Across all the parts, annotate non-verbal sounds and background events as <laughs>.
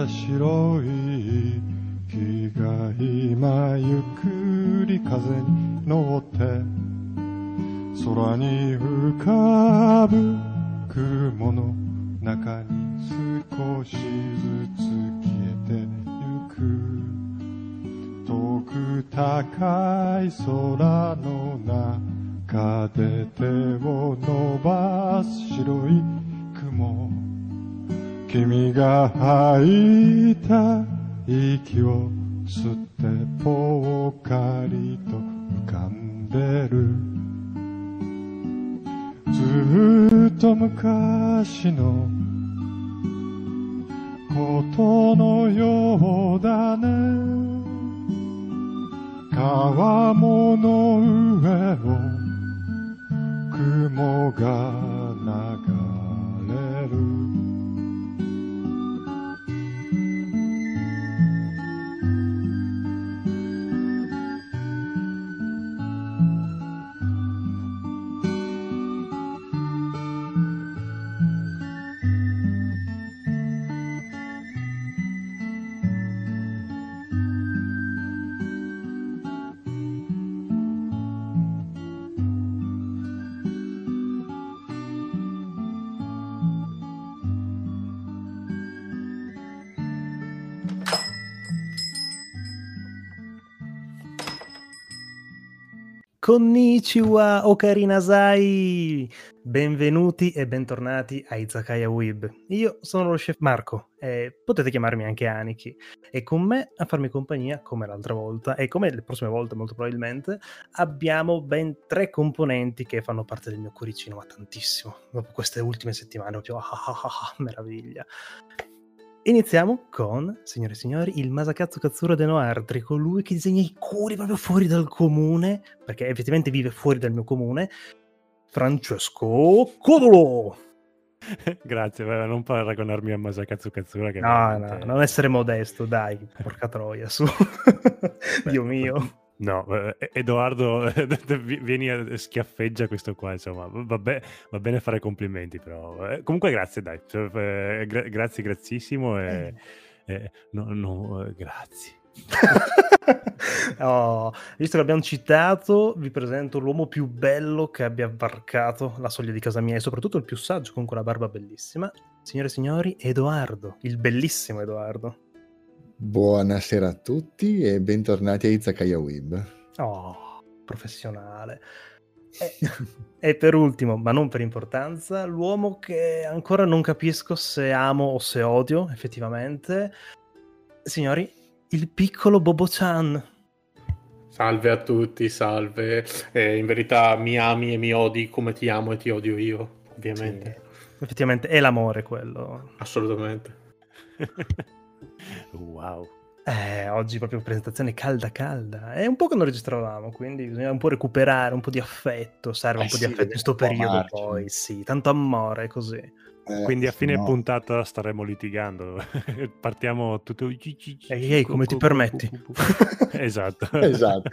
た白い木が今ゆっくり風に乗って空に Konnichiwa Okarinasai! Benvenuti e bentornati a Izakaya Web. Io sono lo chef Marco e potete chiamarmi anche Aniki. E con me a farmi compagnia, come l'altra volta e come le prossime volte molto probabilmente, abbiamo ben tre componenti che fanno parte del mio cuoricino, ma tantissimo. Dopo queste ultime settimane, proprio ah, ah, ah, ah meraviglia. Iniziamo con, signore e signori, il Masakatsu Katsura de Noardri, colui che disegna i curi proprio fuori dal comune, perché effettivamente vive fuori dal mio comune, Francesco Codolo! <laughs> Grazie, non paragonarmi a Masakatsu Katsura. Che no, veramente... no, non essere modesto, dai, porca troia, su. <laughs> Dio mio. <laughs> No, eh, Edoardo <laughs> vieni a schiaffeggia questo qua, insomma, va, be- va bene fare complimenti, però eh, comunque grazie, dai, cioè, eh, gra- grazie, grazissimo e, eh. no, no, eh, grazie. <laughs> oh, visto che abbiamo citato, vi presento l'uomo più bello che abbia varcato la soglia di casa mia e soprattutto il più saggio con quella barba bellissima. Signore e signori, Edoardo, il bellissimo Edoardo. Buonasera a tutti e bentornati a Izakaya Web. Oh, professionale. E, e, per ultimo, ma non per importanza, l'uomo che ancora non capisco se amo o se odio, effettivamente. Signori, il piccolo Bobo-chan. Salve a tutti, salve. Eh, in verità mi ami e mi odi come ti amo e ti odio io, ovviamente. Sì, effettivamente è l'amore quello. Assolutamente. <laughs> Wow. Eh, oggi proprio presentazione calda calda. È un po' che non registravamo, quindi bisogna un po' recuperare, un po' di affetto, serve eh un po' sì, di affetto in questo periodo amarci. poi, sì, tanto amore così. Eh, quindi a fine no. puntata staremo litigando. <laughs> Partiamo tutto. Ehi, ehi, come ti permetti? esatto. esatto.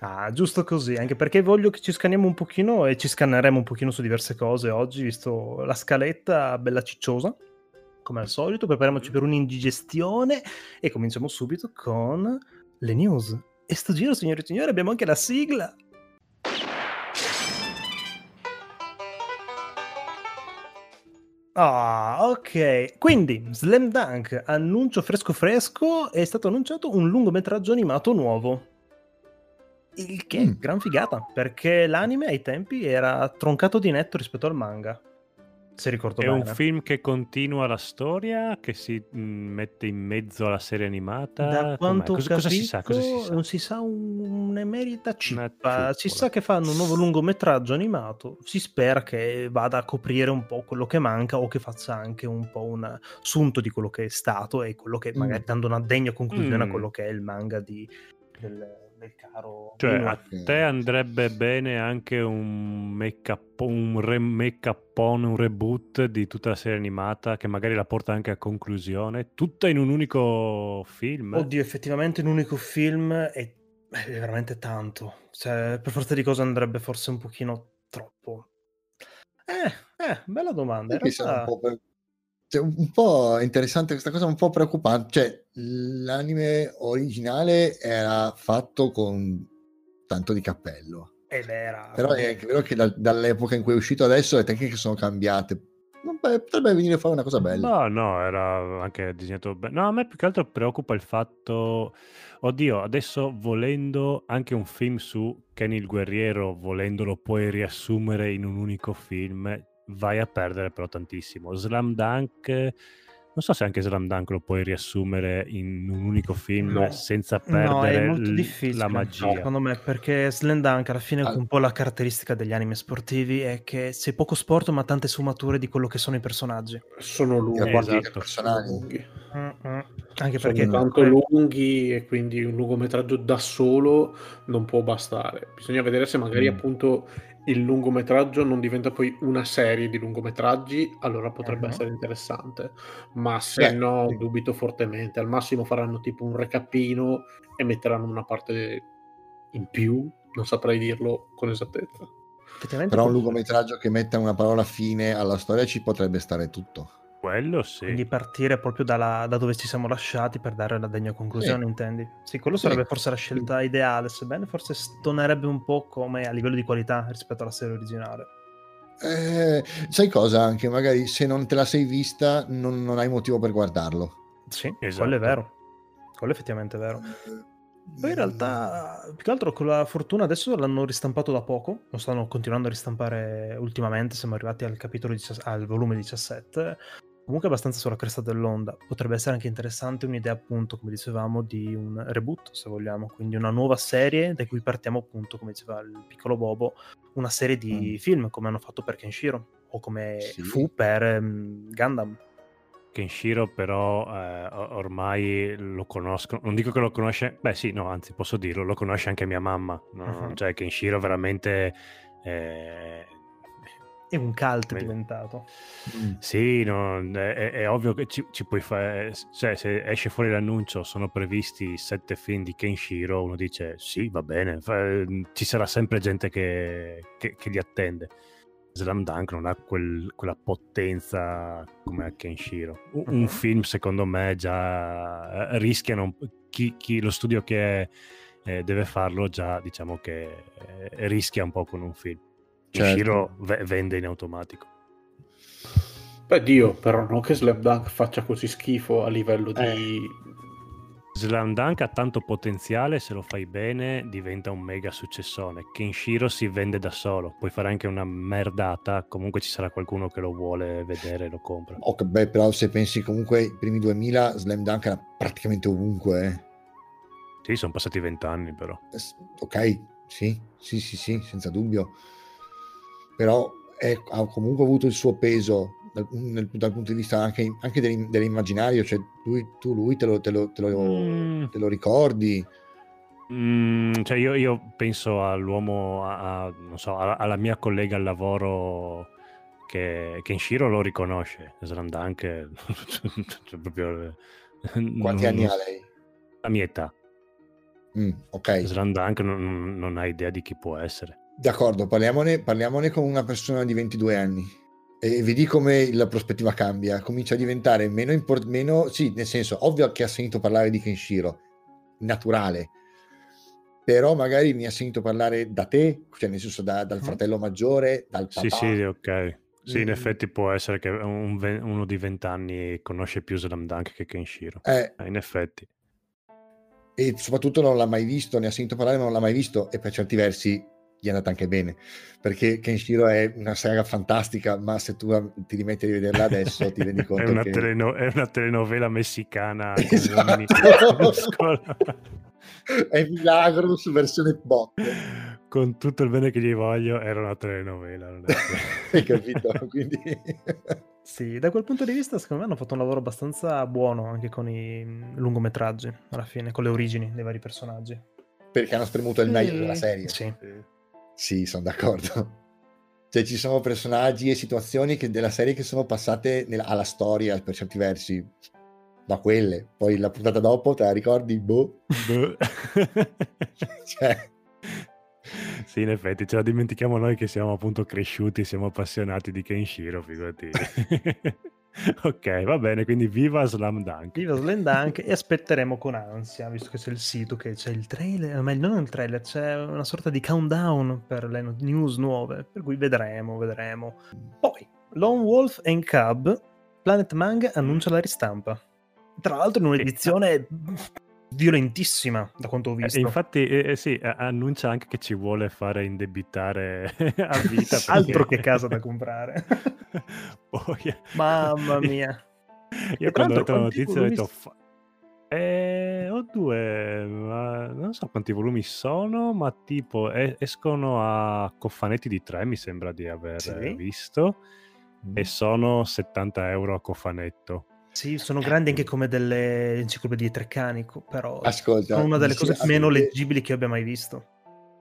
Ah, giusto così, anche perché voglio che ci scanniamo un pochino e ci scanneremo un pochino su diverse cose oggi, visto la scaletta bella cicciosa come al solito, prepariamoci per un'indigestione e cominciamo subito con le news. E sto giro, signore e signori, abbiamo anche la sigla. Ah, ok. Quindi, Slam Dunk, annuncio fresco fresco, è stato annunciato un lungometraggio animato nuovo. Il che è mm. gran figata, perché l'anime ai tempi era troncato di netto rispetto al manga. Se ricordo è bene. un film che continua la storia, che si mm, mette in mezzo alla serie animata. Da quanto cosa, capito, cosa, si sa? Cosa si sa? Non si sa un'emerita cippa. Si sa che fanno un nuovo lungometraggio animato. Si spera che vada a coprire un po' quello che manca o che faccia anche un po' un assunto di quello che è stato e quello che magari mm. dando una degna conclusione mm. a quello che è il manga di, del, del caro. Cioè, a te andrebbe bene anche un make-up, un re- make-up on, un reboot di tutta la serie animata che magari la porta anche a conclusione, tutta in un unico film. Oddio, effettivamente un unico film è, è veramente tanto. Cioè, per forza di cose andrebbe forse un pochino troppo. Eh, eh, bella domanda. Realtà... Per... Cioè, un po' interessante questa cosa, un po' preoccupante. Cioè, l'anime originale era fatto con tanto di cappello. Ed era... Però è anche vero che da- dall'epoca in cui è uscito adesso le tecniche sono cambiate. Non- beh, Potrebbe venire fuori una cosa bella. No, no, era anche disegnato bene. No, a me più che altro preoccupa il fatto, oddio, adesso volendo anche un film su Kenny il guerriero, volendolo poi riassumere in un unico film, vai a perdere però tantissimo. Slam Dunk, non so se anche Slam Dunk lo puoi riassumere in un unico film No. senza No, è perdere molto l- difficile, la magia. secondo me, perché Slam Dunk alla fine Al- un po' la caratteristica degli anime sportivi è che sei poco sport ma tante sfumature di quello che sono i personaggi. Sono lunghi. I rapporti esatto. Sono lunghi. Anche Sono perché tanto lunghi e quindi un lungometraggio da solo non può bastare. Bisogna vedere se magari Mm. appunto il lungometraggio non diventa poi una serie di lungometraggi, allora potrebbe Mhm. essere interessante. Ma se Beh, no, sì. dubito fortemente. Al massimo faranno tipo un recapino e metteranno una parte in più, non saprei dirlo con esattezza. Però un lungometraggio che metta una parola fine alla storia ci potrebbe stare tutto. Quello sì. quindi partire proprio dalla- da dove ci siamo lasciati per dare la degna conclusione, Sì. intendi? Sì, quello Sì. sarebbe forse la scelta ideale, sebbene forse stonerebbe un po' come a livello di qualità rispetto alla serie originale. Eh, sai cosa? Anche magari se non te la sei vista, non, non hai motivo per guardarlo. Sì, Esatto. quello è vero. Quello è effettivamente vero. Poi in realtà, più che altro con la fortuna adesso l'hanno ristampato da poco, lo stanno continuando a ristampare ultimamente, siamo arrivati al capitolo 17 al volume 17, comunque abbastanza sulla cresta dell'onda. Potrebbe essere anche interessante un'idea appunto, come dicevamo, di un reboot, se vogliamo, quindi una nuova serie da cui partiamo appunto, come diceva il piccolo Bobo, una serie di Mm. film come hanno fatto per Kenshiro o come Sì. fu per ehm, Gundam. Kenshiro però eh, ormai lo conosco, non dico che lo conosce, beh sì, no, anzi posso dirlo, lo conosce anche mia mamma, no? Mhm. cioè Kenshiro veramente... eh, È un cult Beh. diventato. Mm. Sì, no, è, è- è ovvio che ci, ci puoi fare, cioè se esce fuori l'annuncio, sono previsti sette film di Kenshiro, uno dice sì, va bene, fa- ci sarà sempre gente che, che- che li attende. Slam Dunk non ha quel- quella potenza come a Kenshiro. Un, un Mhm. film, secondo me, già eh, rischiano chi, chi- lo studio che eh, deve farlo già, diciamo che eh, rischia un po' con un film. Certo. Kenshiro ve- vende in automatico. Beh, Dio, però non che Slam Dunk faccia così schifo a livello di... Eh. Slam Dunk ha tanto potenziale, se lo fai bene diventa un mega successone. Kenshiro si vende da solo, puoi fare anche una merdata, comunque ci sarà qualcuno che lo vuole vedere e lo compra. Ok, beh, però se pensi comunque ai primi 2000, Slam Dunk era praticamente ovunque. eh. Sì, sono passati vent'anni però. Ok, sì, sì, sì, sì, senza dubbio. Però è- ha comunque avuto il suo peso dal, nel- dal punto di vista anche, anche dell'im- dell'immaginario, cioè lui, tu lui te lo, te lo- te lo- Mm. te lo ricordi. Mm, cioè io, io penso all'uomo, a, a- non so, alla, alla mia collega al lavoro che Kenshiro lo riconosce. Slam Dunk è- <laughs> cioè, proprio... Quanti non- anni ha lei? La mia età. Mm, ok, Slam Dunk non, non ha idea di chi può essere. D'accordo, parliamone, parliamone con una persona di 22 anni. E vedi come la prospettiva cambia, comincia a diventare meno importante, sì, nel senso, ovvio che ha sentito parlare di Kenshiro, naturale, però magari mi ha sentito parlare da te, cioè nel senso da- dal Mhm. fratello maggiore, dal papà. Sì, sì, ok. Sì, in Mm. effetti può essere che un uno di vent'anni conosce più Slam Dunk che Kenshiro. Eh, Eh, in effetti. e soprattutto non l'ha mai visto, ne ha sentito parlare ma non l'ha mai visto e per certi versi gli è andata anche bene, perché Kenshiro è una saga fantastica, ma se tu ti rimetti a rivederla adesso ti rendi <laughs> È conto una, che... teleno- è una telenovela messicana <laughs> Esatto. è Milagros versione bot, con tutto il bene che gli voglio, era una telenovela. non è <laughs> hai capito? Quindi... Sì, da quel punto di vista secondo me hanno fatto un lavoro abbastanza buono anche con i mm, lungometraggi, alla fine, con le origini dei vari personaggi. perché hanno spremuto il meglio della serie. Sì. Sì, sono d'accordo. <laughs> Cioè, ci sono personaggi e situazioni che- della serie che sono passate nella- alla storia per certi versi, da quelle. Poi la puntata dopo, te la ricordi? Boh. Boh. <laughs> Cioè, sì, in effetti, ce la dimentichiamo noi che siamo appunto cresciuti, siamo appassionati di Kenshiro, figurati. <laughs> ok, va bene, quindi viva Slam Dunk. Viva Slam Dunk e aspetteremo con ansia, visto che c'è il sito, che c'è il trailer, ma non il trailer, c'è una sorta di countdown per le news nuove, per cui vedremo, vedremo. Poi, Lone Wolf and Cub, Planet Manga annuncia la ristampa. Tra l'altro in un'edizione violentissima da quanto ho visto. Eh, infatti, eh, eh sì, annuncia anche che ci vuole fare indebitare <laughs> a vita. <laughs> Perché... Altro che casa da comprare. <laughs> Poi... Mamma mia. Io e quando ho letto la notizia ho detto... Fa... Eh, ho due, non so quanti volumi sono, ma tipo es- escono a cofanetti di tre, mi sembra di aver sì. visto, mm. e sono 70 euro a cofanetto. Sì, sono grandi anche come delle enciclopedie treccanico, però Ascolta, sono una delle cose avete... meno leggibili che abbia mai visto.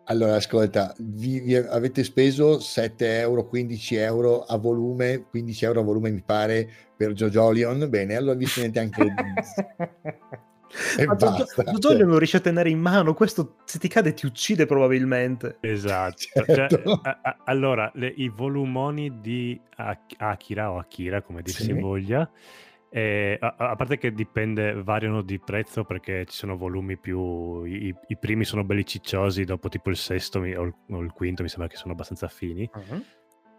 Allora, ascolta, vi, vi, avete speso 7 euro, 15 euro a volume, 15 euro a volume mi pare per Jojolion, bene, allora vi tenete anche... <laughs> e Ma basta. Jojolion cioè. non riesce a tenere in mano, questo se ti cade ti uccide probabilmente. Esatto. <laughs> Certo. Cioè, a, a, allora, le, i volumoni di Akira o Akira, come dir sì. si voglia, eh, a, a, parte che dipende, variano di prezzo perché ci sono volumi più. I, i primi sono belli cicciosi, dopo tipo il sesto o il, o il quinto mi sembra che sono abbastanza fini. Uh-huh.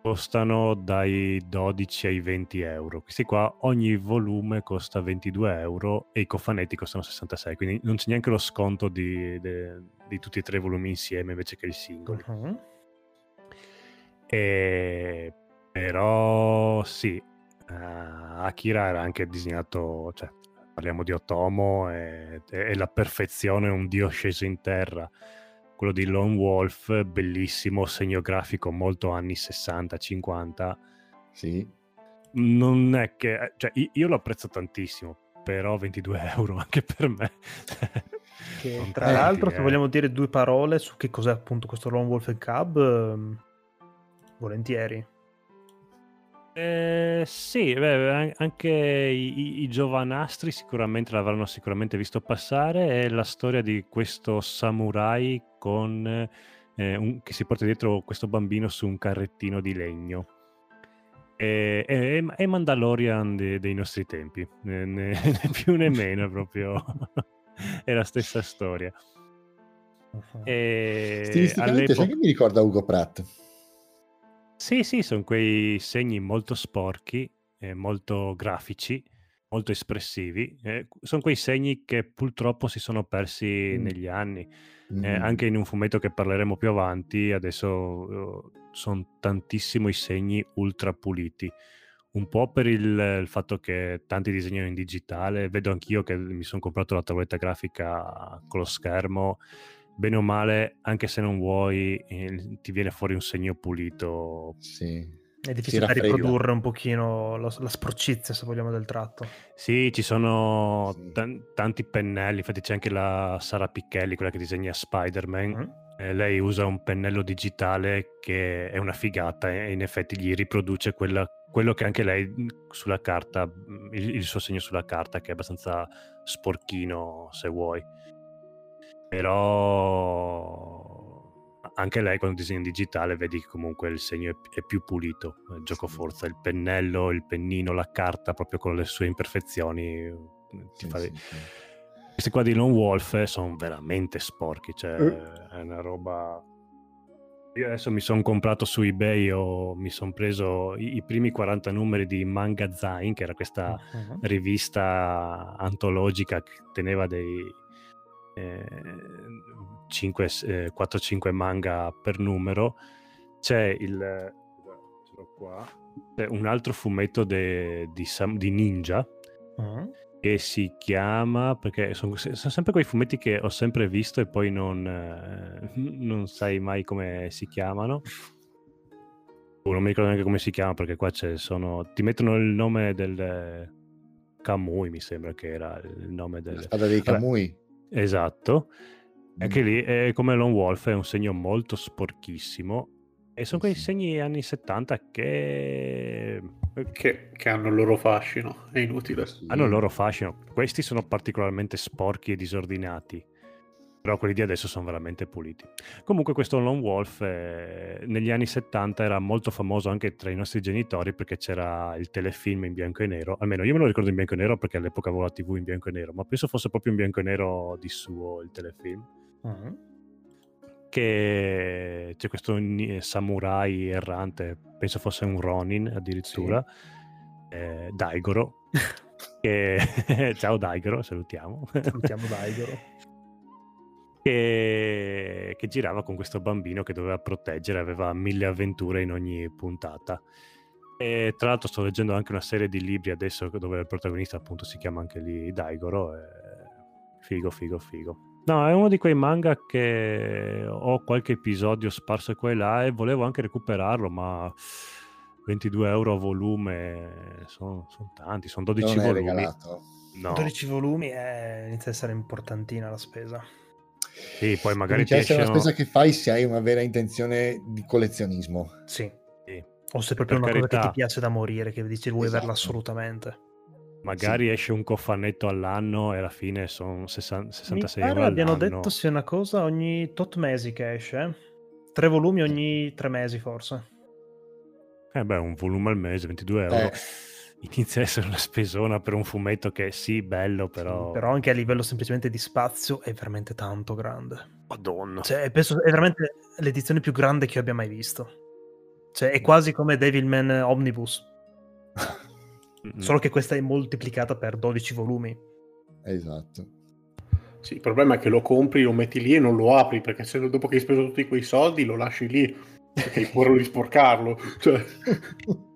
Costano dai 12 ai 20 euro. Questi qua, ogni volume costa 22 euro e i cofanetti costano 66. Quindi non c'è neanche lo sconto di, de, di tutti e tre i volumi insieme invece che i singoli. Uh-huh. E, però sì, uh, Akira era anche disegnato, cioè, parliamo di Otomo e, e, la perfezione, un dio sceso in terra. Quello di Lone Wolf, bellissimo, segno grafico molto anni 60-50. Sì. Non è che, cioè, io lo apprezzo tantissimo, però 22 <laughs> euro anche per me. Che, tra l'altro, se eh. vogliamo dire due parole su che cos'è appunto questo Lone Wolf Cub, ehm, volentieri. Eh, sì, beh, anche i, i, giovanastri sicuramente l'avranno sicuramente visto passare. È la storia di questo samurai con, eh, un, che si porta dietro questo bambino su un carrettino di legno. È, è, è Mandalorian de, dei nostri tempi, né, né, né, più né meno, proprio <laughs> è la stessa storia. Uh-huh. E Stilisticamente, sai che mi ricorda Ugo Pratt? Sì, sì, sono quei segni molto sporchi, eh, molto grafici, molto espressivi. Eh, sono quei segni che purtroppo si sono persi mm. negli anni. Mm. Eh, anche in un fumetto che parleremo più avanti, adesso uh, sono tantissimo i segni ultra puliti. Un po' per il, il, fatto che tanti disegnano in digitale, vedo anch'io che mi sono comprato la tavoletta grafica con lo schermo bene o male, anche se non vuoi, eh, ti viene fuori un segno pulito. Sì. È difficile da riprodurre un pochino la, la, sporcizia, se vogliamo, del tratto. Sì, ci sono sì. T- tanti pennelli, infatti c'è anche la Sara Picchelli, quella che disegna Spider-Man. Mm. Eh, lei usa un pennello digitale che è una figata e in effetti gli riproduce quella, quello che anche lei sulla carta, il, il suo segno sulla carta, che è abbastanza sporchino, se vuoi però anche lei quando disegna in digitale vedi che comunque il segno è, è più pulito, il gioco forza, il pennello, il pennino, la carta proprio con le sue imperfezioni. Sì, fa... sì, sì. Questi qua di Lone Wolf sono veramente sporchi, cioè uh. è una roba... Io adesso mi sono comprato su eBay o mi sono preso i, i, primi 40 numeri di Manga Zain, che era questa uh-huh. rivista antologica che teneva dei, eh, 5, eh, 4-5 manga per numero, c'è il ce l'ho qua, c'è un altro fumetto de, di, di, Ninja uh-huh. che si chiama perché sono, sono, sempre quei fumetti che ho sempre visto e poi non, eh, non sai mai come si chiamano. Oh, non mi ricordo neanche come si chiama perché qua c'è, sono, ti mettono il nome del Kamui, mi sembra che era il nome del... La spada dei Kamui? Esatto. Anche lì è come Lone Wolf, è un segno molto sporchissimo. E sono quei segni anni 70 che... che... che... hanno il loro fascino, è inutile. Hanno il loro fascino. Questi sono particolarmente sporchi e disordinati. Però quelli di adesso sono veramente puliti. Comunque questo Lone Wolf eh, negli anni 70 era molto famoso anche tra i nostri genitori perché c'era il telefilm in bianco e nero, almeno io me lo ricordo in bianco e nero perché all'epoca avevo la tv in bianco e nero, ma penso fosse proprio in bianco e nero di suo il telefilm. Mhm. Che c'è questo samurai errante, penso fosse un Ronin addirittura, eh, Daigoro. <laughs> che... <laughs> Ciao Daigoro, salutiamo. Salutiamo Daigoro. <laughs> che, che girava con questo bambino che doveva proteggere, aveva mille avventure in ogni puntata. E tra l'altro sto leggendo anche una serie di libri adesso dove il protagonista appunto si chiama anche lì Daigoro. E... Figo, figo, figo. No, è uno di quei manga che ho qualche episodio sparso qua e là e volevo anche recuperarlo, ma 22 euro a volume sono, sono tanti, sono 12 non è volumi. regalato. No, 12 volumi eh, inizia ad essere importantina la spesa. Sì, poi magari ti Comincia a essere una escono... spesa che fai se hai una vera intenzione di collezionismo. Sì. Sì. O se è proprio Per una cosa che carità. ti piace da morire, che dici vuoi Esatto. averla assolutamente. Magari esce un cofanetto all'anno e alla fine sono 60 Mi 66 pare euro abbiano all'anno. detto sia una cosa ogni tot mesi che esce. eh. Tre volumi ogni tre mesi forse. Eh beh, un volume al mese, 22 euro. Eh. Inizia a essere una spesona per un fumetto che sì, bello, però... Però anche a livello semplicemente di spazio è veramente tanto grande. Madonna. Cioè, penso è veramente l'edizione più grande che io abbia mai visto. Cioè, è quasi come Devilman Omnibus, Mm. <laughs> solo che questa è moltiplicata per 12 volumi. Esatto. Sì, il problema è che lo compri, lo metti lì e non lo apri, perché se dopo che hai speso tutti quei soldi lo lasci lì, perché hai paura di sporcarlo. Cioè, <laughs>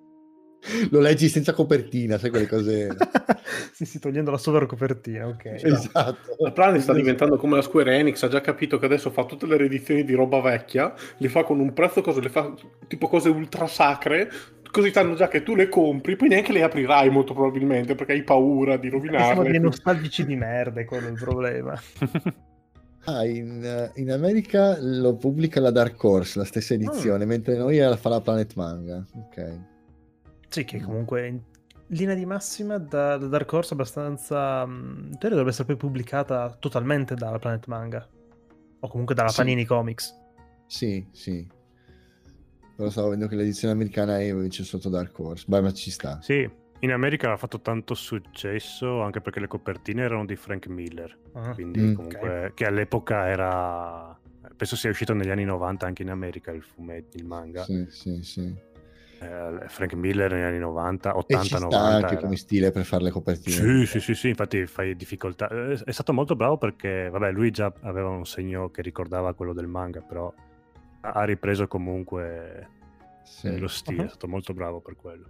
<laughs> Lo leggi senza copertina, sai quelle cose. <laughs> sì, sì, togliendo la sola copertina, ok. esatto. la Planet sta diventando come la Square Enix, ha già capito che adesso fa tutte le riedizioni di roba vecchia, le fa con un prezzo, cosa, le fa tipo cose ultra sacre, così sanno già che tu le compri, poi neanche le aprirai molto probabilmente, perché hai paura di rovinarle. dei nostalgici di merda, è quello il problema. <laughs> Ah, in, in America lo pubblica la Dark Horse, la stessa edizione, Mm. mentre noi la fa la Planet Manga. Ok. Sì, che comunque in linea di massima da, da Dark Horse abbastanza... mh, In teoria dovrebbe essere poi pubblicata totalmente dalla Planet Manga. O comunque dalla Sì. Panini Comics. Sì, sì. Però stavo vedendo che l'edizione americana è invece sotto Dark Horse. Beh, ma ci sta. Sì, in America ha fatto tanto successo anche perché le copertine erano di Frank Miller, Ah. quindi Mm. comunque che all'epoca era... Penso sia uscito negli anni 90 anche in America il fumetto, il manga. Sì, sì, sì. Eh, Frank Miller negli anni 90, E ci 80-90. sta anche era- come stile per fare le copertine. Sì, sì, sì, sì, infatti fai difficoltà. Eh, È stato molto bravo perché, vabbè, lui già aveva un segno che ricordava quello del manga, però ha ripreso comunque Sì. lo stile, Uh-huh. è stato molto bravo per quello.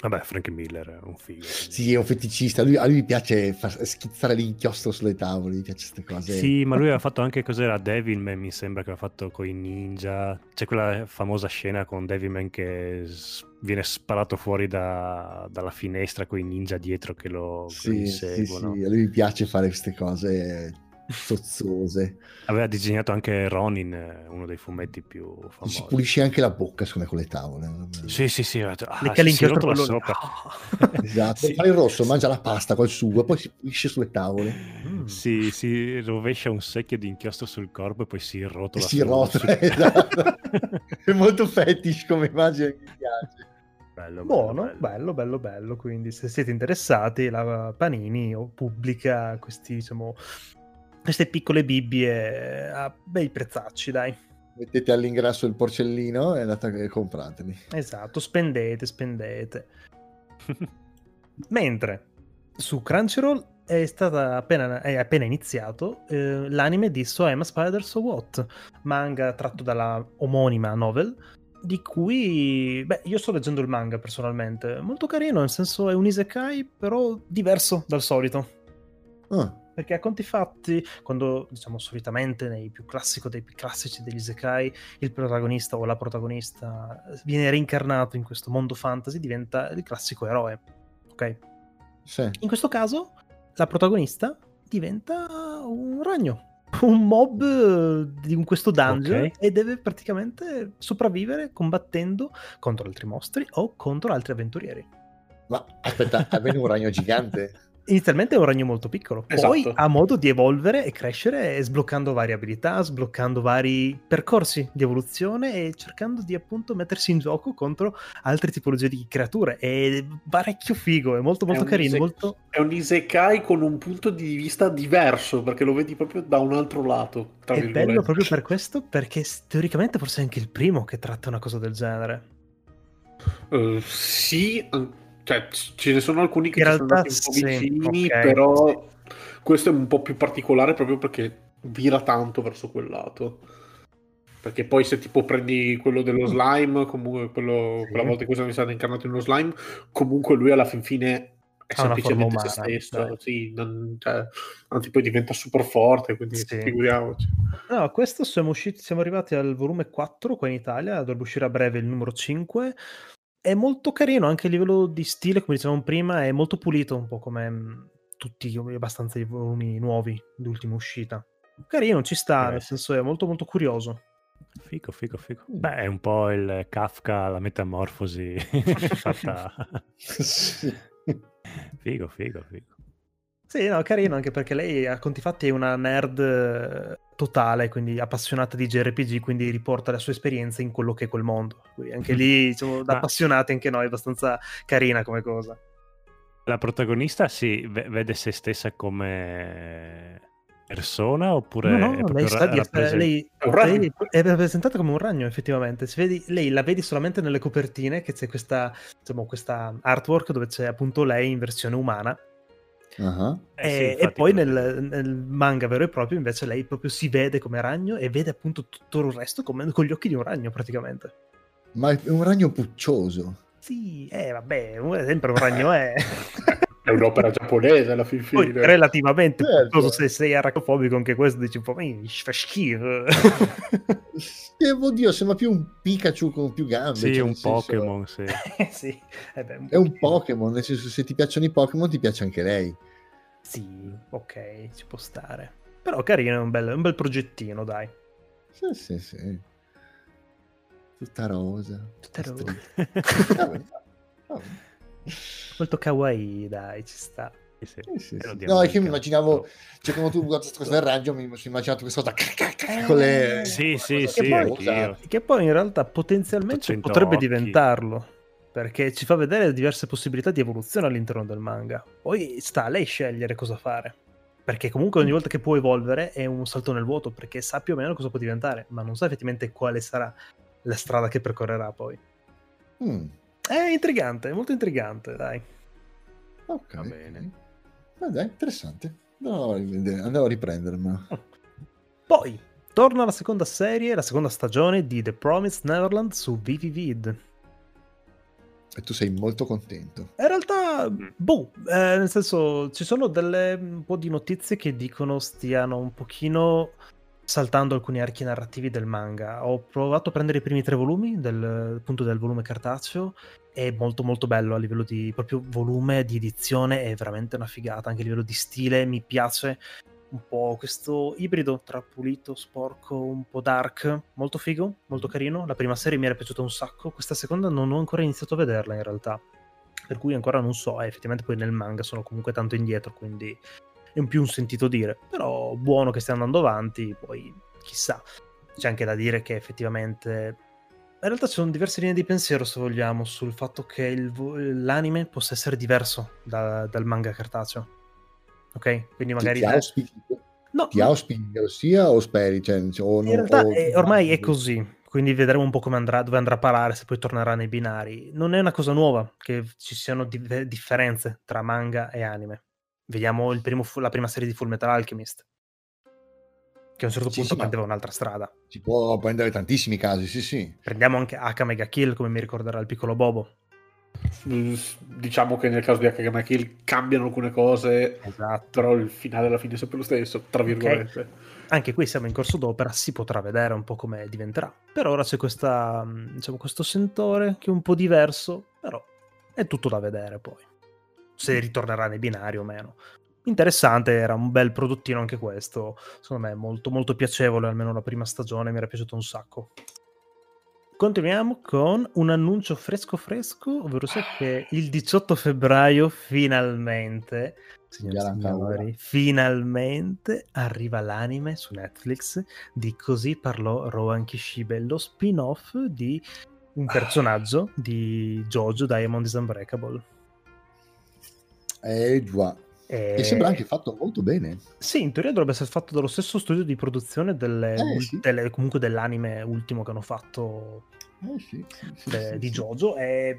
Vabbè, Frank Miller è un figo. Sì, è un feticista. Lui- a lui piace schizzare l'inchiostro sulle tavole, gli piace queste cose. Sì, ma lui aveva fatto anche cos'era Devilman, mi sembra che aveva fatto con i ninja. C'è quella famosa scena con Devilman che viene sparato fuori da- dalla finestra con i ninja dietro che lo, che lo Sì, sì, inseguono. sì, a lui piace fare queste cose sozzose. Aveva disegnato anche Ronin, eh, uno dei fumetti più Si famosi. pulisce anche la bocca, secondo me, con le tavole. Sì, sì, sì. Ah, Le si- si sopra. <laughs> Esatto. Sì. Fa il rosso, mangia la pasta col sugo, poi si pulisce sulle tavole. Mm. Si, si rovescia un secchio di inchiostro sul corpo e poi si E rotola. si sul- rotola, <laughs> esatto. È molto fetish come immagine, mi piace. Bello, bello, Buono, bello. bello, bello, bello. Quindi, se siete interessati, la Panini o pubblica questi, diciamo, queste piccole bibbie a bei prezzacci, dai. Mettete all'ingresso il porcellino e andate e comprateli. Esatto, spendete, spendete. <laughs> Mentre su Crunchyroll è stata appena, è appena iniziato eh, l'anime di So Am a Spider So What, manga tratto dalla omonima novel, di cui beh, io sto leggendo il manga personalmente, molto carino, nel senso è un isekai però diverso dal solito. Ah, Perché a conti fatti, quando diciamo solitamente nei più classico dei più classici degli Isekai, il protagonista o la protagonista viene reincarnato in questo mondo fantasy, diventa il classico eroe. Ok? sì. In questo caso, la protagonista diventa un ragno, un mob eh, di questo dungeon Ok. e deve praticamente sopravvivere combattendo contro altri mostri o contro altri avventurieri. Ma aspetta, almeno un ragno gigante. <laughs> inizialmente è un ragno molto piccolo, poi Esatto. ha modo di evolvere e crescere sbloccando varie abilità, sbloccando vari percorsi di evoluzione e cercando di appunto mettersi in gioco contro altre tipologie di creature. È parecchio figo, è molto molto un carino, ise- molto... È un isekai con un punto di vista diverso, perché lo vedi proprio da un altro lato. Tra È virgolette. bello proprio per questo, perché teoricamente forse è anche il primo che tratta una cosa del genere. Eh, sì, cioè, ce ne sono alcuni che In ci sono andati un po' sì, vicini, ok, però questo è un po' più particolare proprio perché vira tanto verso quel lato. Perché poi se tipo prendi quello dello slime, comunque quello, Sì. quella volta in cui sono stato incarnato in uno slime, comunque lui alla fin fine è Ha semplicemente forma se umana, stesso, sì, non- cioè, anzi poi diventa super forte, quindi Sì. figuriamoci. No, questo siamo usciti, siamo arrivati al volume 4 qua in Italia, dovrebbe uscire a breve il numero 5. È molto carino anche a livello di stile, come dicevamo prima, è molto pulito, un po' come mh, tutti abbastanza i volumi nuovi di ultima uscita. Carino, ci sta, Eh, nel senso è molto molto curioso. Fico, fico, fico. Beh, è un po' il Kafka, la metamorfosi <laughs> fatta... <laughs> Figo, figo, figo. Sì, no, carino anche perché lei a conti fatti è una nerd eh, totale, quindi appassionata di JRPG, quindi riporta la sua esperienza in quello che è quel mondo. Quindi anche lì, diciamo, da Ma- appassionati anche noi, è abbastanza carina come cosa. La protagonista si ve- vede se stessa come persona oppure No, è no, lei, ra- di essere- rappresen- lei- lei è rappresentata come un ragno, effettivamente. Vedi- lei la vedi solamente nelle copertine, che c'è questa, diciamo, questa artwork dove c'è appunto lei in versione umana. Ah, Eh sì, e, infatti, poi nel, nel manga vero e proprio, invece, lei proprio si vede come ragno e vede appunto tutto il resto come, con gli occhi di un ragno, praticamente. Ma è un ragno puccioso. Sì, eh, vabbè, sempre un ragno è. <laughs> È un'opera <laughs> giapponese alla fin Poi fine. relativamente Certo. se sei arachnofobico anche questo dici un po' mi fa schifo <laughs> Eh, oddio, sembra più un Pikachu con più gambe. Sì, cioè, un senso- Pokémon, sì. <laughs> Sì, eh beh, È un. Pokémon, nel senso se ti piacciono i Pokémon ti piace anche lei. Sì, ok, ci può stare. Però carino, è un bel, un bel progettino, dai. Sì, sì, sì. Tutta rosa. Tutta rosa. Vabbè, vabbè. Molto kawaii, dai, ci sta. Sì, sì. Sì, sì, E No, è che mi immaginavo, cioè quando tu guardi questa cosa del raggio, mi sono immaginato questa cosa con le... Sì, sì, sì, poi- anch'io. Che poi in realtà potenzialmente 800 potrebbe occhi. diventarlo. Perché ci fa vedere diverse possibilità di evoluzione all'interno del manga. Poi sta a lei scegliere cosa fare. Perché comunque ogni volta che può evolvere è un salto nel vuoto, perché sa più o meno cosa può diventare, ma non sa effettivamente quale sarà la strada che percorrerà poi. Mm, È intrigante, è molto intrigante, dai. ok. Va bene. Dai, interessante. Andavo a rivedere- andavo a riprendermela. Poi torna la seconda serie, la seconda stagione di The Promised Neverland su VVVid. E tu sei molto contento. In realtà, boh, eh, nel senso, ci sono delle un po' di notizie che dicono stiano un pochino saltando alcuni archi narrativi del manga. Ho provato a prendere i primi tre volumi, del, appunto del volume cartaceo, è molto molto bello a livello di proprio volume, di edizione, è veramente una figata, anche a livello di stile mi piace un po' questo ibrido tra pulito, sporco, un po' dark, molto figo, molto carino. La prima serie mi era piaciuta un sacco, questa seconda non ho ancora iniziato a vederla in realtà, per cui ancora non so, e effettivamente poi nel manga sono comunque tanto indietro, quindi è un più un sentito dire, però buono che stia andando avanti, poi chissà. C'è anche da dire che effettivamente in realtà ci sono diverse linee di pensiero, se vogliamo, sul fatto che il l'anime possa essere diverso da- dal manga cartaceo. Ok? Quindi magari... ti, auspichi, No, ti auspichi che lo sia o speri? Cioè, o in no- realtà o- è- ormai è così, quindi vedremo un po' come andrà, dove andrà a parare, se poi tornerà nei binari. Non è una cosa nuova che ci siano di- differenze tra manga e anime. Vediamo il primo la prima serie di Full Metal Alchemist, che a un certo Sì, punto sì, prendeva un'altra strada. Si può prendere tantissimi casi, sì, sì. Prendiamo anche H Mega Kill, come mi ricorderà il piccolo Bobo. Mm, Diciamo che nel caso di Akagama Kill cambiano alcune cose, Esatto. però il finale alla fine è sempre lo stesso, tra virgolette. Anche qui siamo in corso d'opera, si potrà vedere un po' come diventerà. Per ora c'è questa, mh, diciamo, questo sentore che è un po' diverso, però è tutto da vedere poi. Se ritornerà nei binari o meno. Interessante, era un bel prodottino anche questo. Secondo me molto molto piacevole, almeno la prima stagione mi era piaciuto un sacco. Continuiamo con un annuncio fresco fresco, ovvero sia che il 18 febbraio finalmente, signori signori, finalmente arriva l'anime su Netflix di Così parlò Rohan Kishibe, lo spin-off di un personaggio di Jojo Diamond is Unbreakable. Eh, già. E... E sembra anche fatto molto bene. Sì, in teoria dovrebbe essere fatto dallo stesso studio di produzione delle, Eh, sì. delle- comunque dell'anime ultimo che hanno fatto Eh, sì, sì, de- di. Jojo è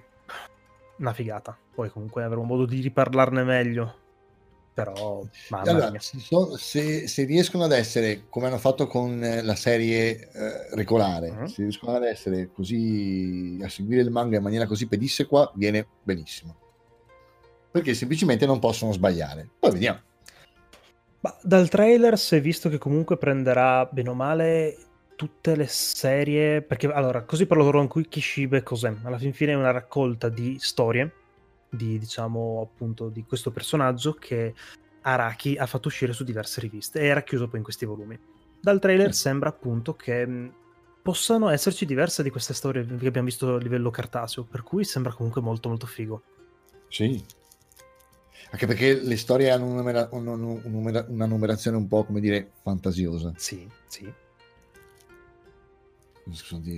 una figata. Poi comunque avremo modo di riparlarne meglio. Però, mamma Allora, so- se, se riescono ad essere come hanno fatto con eh, la serie eh, regolare, Mhm. se riescono ad essere così a seguire il manga in maniera così pedissequa, viene benissimo. Perché semplicemente non possono sbagliare. Poi vediamo. Ma dal trailer si è visto che comunque prenderà bene o male tutte le serie. Perché allora, così parlo loro qui Kishibe cos'è? Alla fin fine è una raccolta di storie di diciamo appunto di questo personaggio che Araki ha fatto uscire su diverse riviste e è racchiuso poi in questi volumi. Dal trailer Mm. sembra appunto che mh, possano esserci diverse di queste storie che abbiamo visto a livello cartaceo, per cui sembra comunque molto molto figo. Sì. Anche perché le storie hanno una, numera- un- un- un numera- una numerazione un po' come dire fantasiosa. Sì, sì.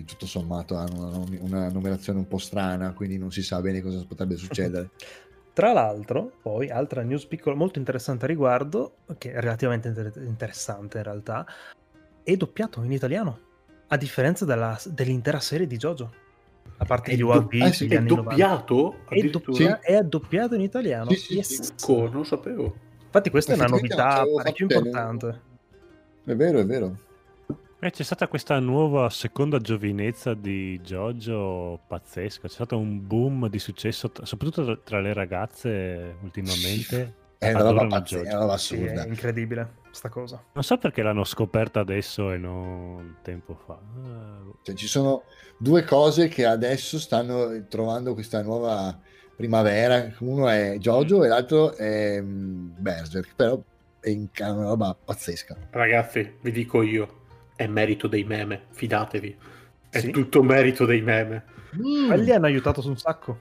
Tutto sommato hanno una, una numerazione un po' strana, quindi non si sa bene cosa potrebbe succedere. <laughs> Tra l'altro, poi, altra news piccola molto interessante a riguardo, che è relativamente inter- interessante in realtà, è doppiato in italiano, a differenza della- dell'intera serie di JoJo. A parte È gli do- UAV eh sì, È anni 90. doppiato? È, doppia- è doppiato in italiano. Sì, sì, Yes. sì. Co, non lo sapevo. Infatti questa è una novità parecchio importante. È vero, è vero. Eh, c'è stata questa nuova seconda giovinezza di Jojo pazzesca. C'è stato un boom di successo, soprattutto tra le ragazze ultimamente. È una roba Jojo. è una roba Sì, assurda. è incredibile sta cosa. Non so perché l'hanno scoperta adesso e non tempo fa. Cioè, ci sono due cose che adesso stanno trovando questa nuova primavera. Uno è Jojo e l'altro è mm, Berserk, però è una roba pazzesca. Ragazzi, vi dico io, è merito dei meme, fidatevi. È Sì. tutto merito dei meme. Quelli hanno aiutato su un sacco,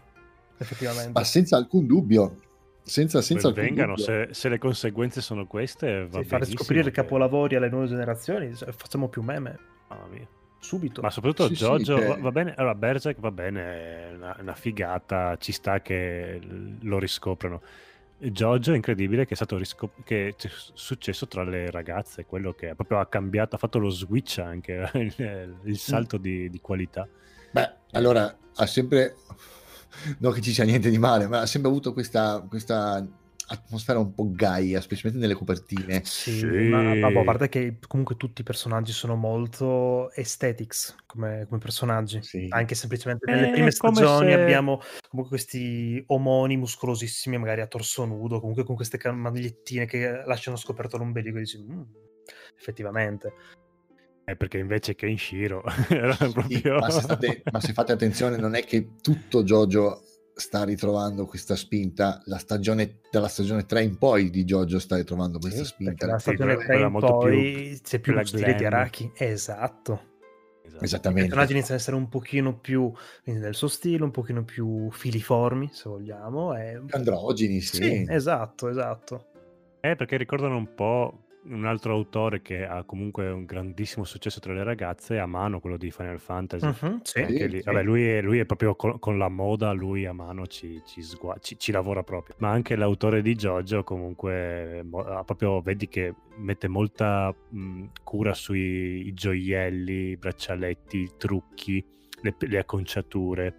effettivamente. Ma senza alcun dubbio. Senza, senza vengano, se, se le conseguenze sono queste, va Sì, fare scoprire che- capolavori alle nuove generazioni, facciamo più meme Mamma mia. subito. Ma soprattutto Sì, sì, Jojo cioè- va, va bene, allora Berserk va bene, è una, una figata, ci sta che lo riscoprano. Jojo è incredibile che è stato riscop- che c'è successo tra le ragazze, quello che proprio ha cambiato, ha fatto lo switch anche, <laughs> il, il salto di, di qualità. Beh, allora ha sempre, non che ci sia niente di male, ma ha sempre avuto questa, questa atmosfera un po' gaia, specialmente nelle copertine. Sì, Sì. ma vabbè, a parte che comunque tutti i personaggi sono molto aesthetics come, come personaggi. Sì. Anche semplicemente Eh, nelle prime come stagioni se- abbiamo comunque questi omoni muscolosissimi, magari a torso nudo, comunque con queste magliettine che lasciano scoperto l'ombelico e dici, "Mm, effettivamente. Eh, perché invece Kenshiro <laughs> era Sì, proprio... ma, se state- ma se fate attenzione, non è che tutto Jojo sta ritrovando questa spinta. La stagione, dalla stagione 3 in poi di Jojo sta ritrovando questa Sì, spinta. la stagione quella- 3 quella in molto più- poi c'è più lo quella stile di. Araki. Esatto. Esatto. I Esattamente. personaggi iniziano ad essere un pochino più nel suo stile, un pochino più filiformi, se vogliamo. E... Androgini, sì. Sì, esatto, esatto. Eh, perché ricordano un po' un altro autore che ha comunque un grandissimo successo tra le ragazze, Amano, quello di Final Fantasy. Mhm, sì. Sì, lì- sì. vabbè, lui, è, lui è proprio con, con la moda, lui a mano ci, ci sgua- ci- ci lavora proprio. Ma anche l'autore di Jojo comunque mo- proprio, vedi che mette molta mh, cura sui gioielli, i braccialetti, i trucchi, le, le acconciature.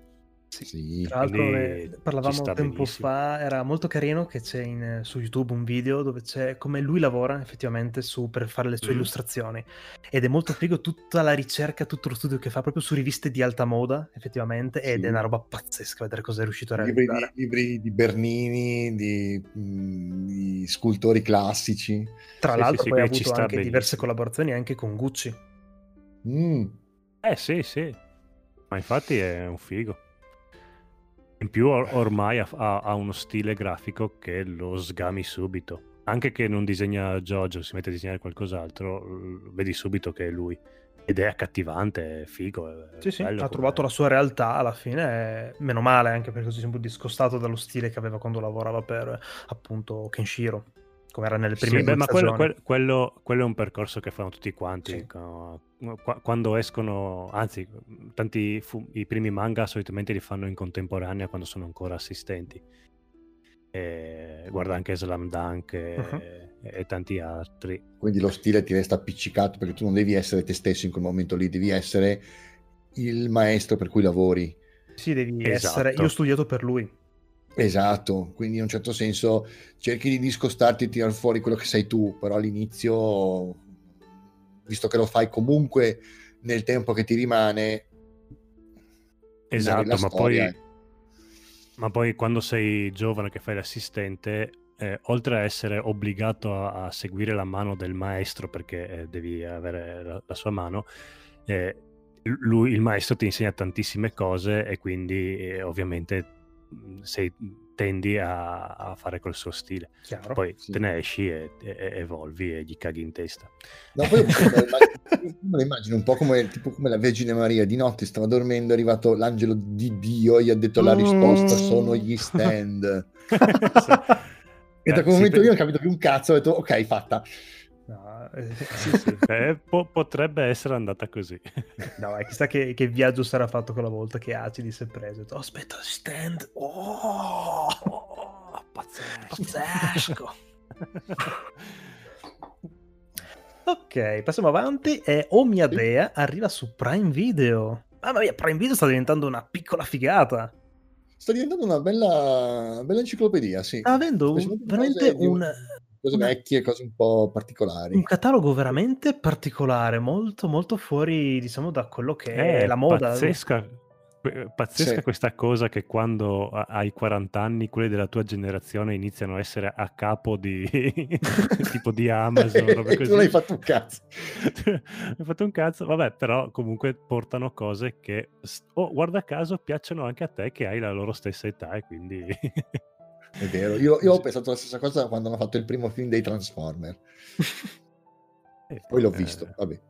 Sì. Tra l'altro, Quindi eh, parlavamo tempo benissimo. fa, era molto carino che c'è in, su YouTube un video dove c'è come lui lavora effettivamente su, per fare le sue Mhm. illustrazioni. Ed è molto figo tutta la ricerca, tutto lo studio che fa proprio su riviste di alta moda, effettivamente, ed Sì. è una roba pazzesca vedere cosa è riuscito a Libri realizzare. di, libri di Bernini, di, mm, di scultori classici. Tra Sì, l'altro sì, sì, poi ha avuto anche diverse benissimo. collaborazioni anche con Gucci. Mm. Eh sì, sì. Ma infatti è un figo. In più or- ormai ha, ha- uno stile grafico che lo sgami subito. Anche che non disegna Jojo, si mette a disegnare qualcos'altro, vedi subito che è lui. ed è accattivante, è figo. È Sì, sì, ha come- trovato la sua realtà alla fine, e meno male anche perché così si è un po' discostato dallo stile che aveva quando lavorava per appunto Kenshiro, come era nelle Sì, prime beh, due ma quello, quello- quello è un percorso che fanno tutti quanti. Sì. Quando escono, anzi, tanti fu- i primi manga solitamente li fanno in contemporanea quando sono ancora assistenti. E guarda anche Slam Dunk e, Uh-huh. e tanti altri. Quindi lo stile ti resta appiccicato perché tu non devi essere te stesso in quel momento lì, devi essere il maestro per cui lavori. Sì, devi Esatto. essere... Io ho studiato per lui. Esatto, quindi in un certo senso cerchi di discostarti e tirare fuori quello che sei tu, però all'inizio, visto che lo fai comunque nel tempo che ti rimane, Esatto, ma storia, poi, ma poi quando sei giovane che fai l'assistente, eh, oltre a essere obbligato a, a seguire la mano del maestro perché eh, devi avere la, la sua mano, eh, lui, il maestro ti insegna tantissime cose e quindi eh, ovviamente mh, sei, tendi a, a fare col suo stile. Chiaro. Poi sì. te ne esci e, e- e evolvi e gli caghi in testa. No, poi me lo immagino- un po' come, tipo come la Vergine Maria di notte stava dormendo, è arrivato l'angelo di Dio e gli ha detto la risposta sono gli stand. <laughs> E da quel sì, momento per- io non ho capito più un cazzo, ho detto ok, fatta. Eh, <laughs> sì, sì, eh, po- potrebbe essere andata così. <laughs> no, eh, chissà che, che viaggio sarà fatto quella volta che Acidi si è preso. Detto, "Oh, aspetta, stand. Oh, Oh, pazzesco. pazzesco. <laughs> ok, passiamo avanti. E Oh mia dea arriva su Prime Video. Mamma mia, Prime Video sta diventando una piccola figata. Sta diventando una bella, una bella enciclopedia, sì. Sta avendo un- veramente un, Cose vecchie, cose un po' particolari. un catalogo veramente particolare, molto molto fuori, diciamo, da quello che è È la moda. Pazzesca, pazzesca Sì. questa cosa che quando ha- hai 40 anni, quelli della tua generazione iniziano a essere a capo di <laughs> tipo di Amazon, <laughs> robe e così. tu non hai fatto un cazzo. <laughs> hai fatto un cazzo, vabbè, però comunque portano cose che, oh, guarda caso, piacciono anche a te che hai la loro stessa età e quindi... È vero, io, io ho pensato la stessa cosa quando hanno fatto il primo film dei Transformer. <laughs> Poi l'ho Eh, visto, vabbè.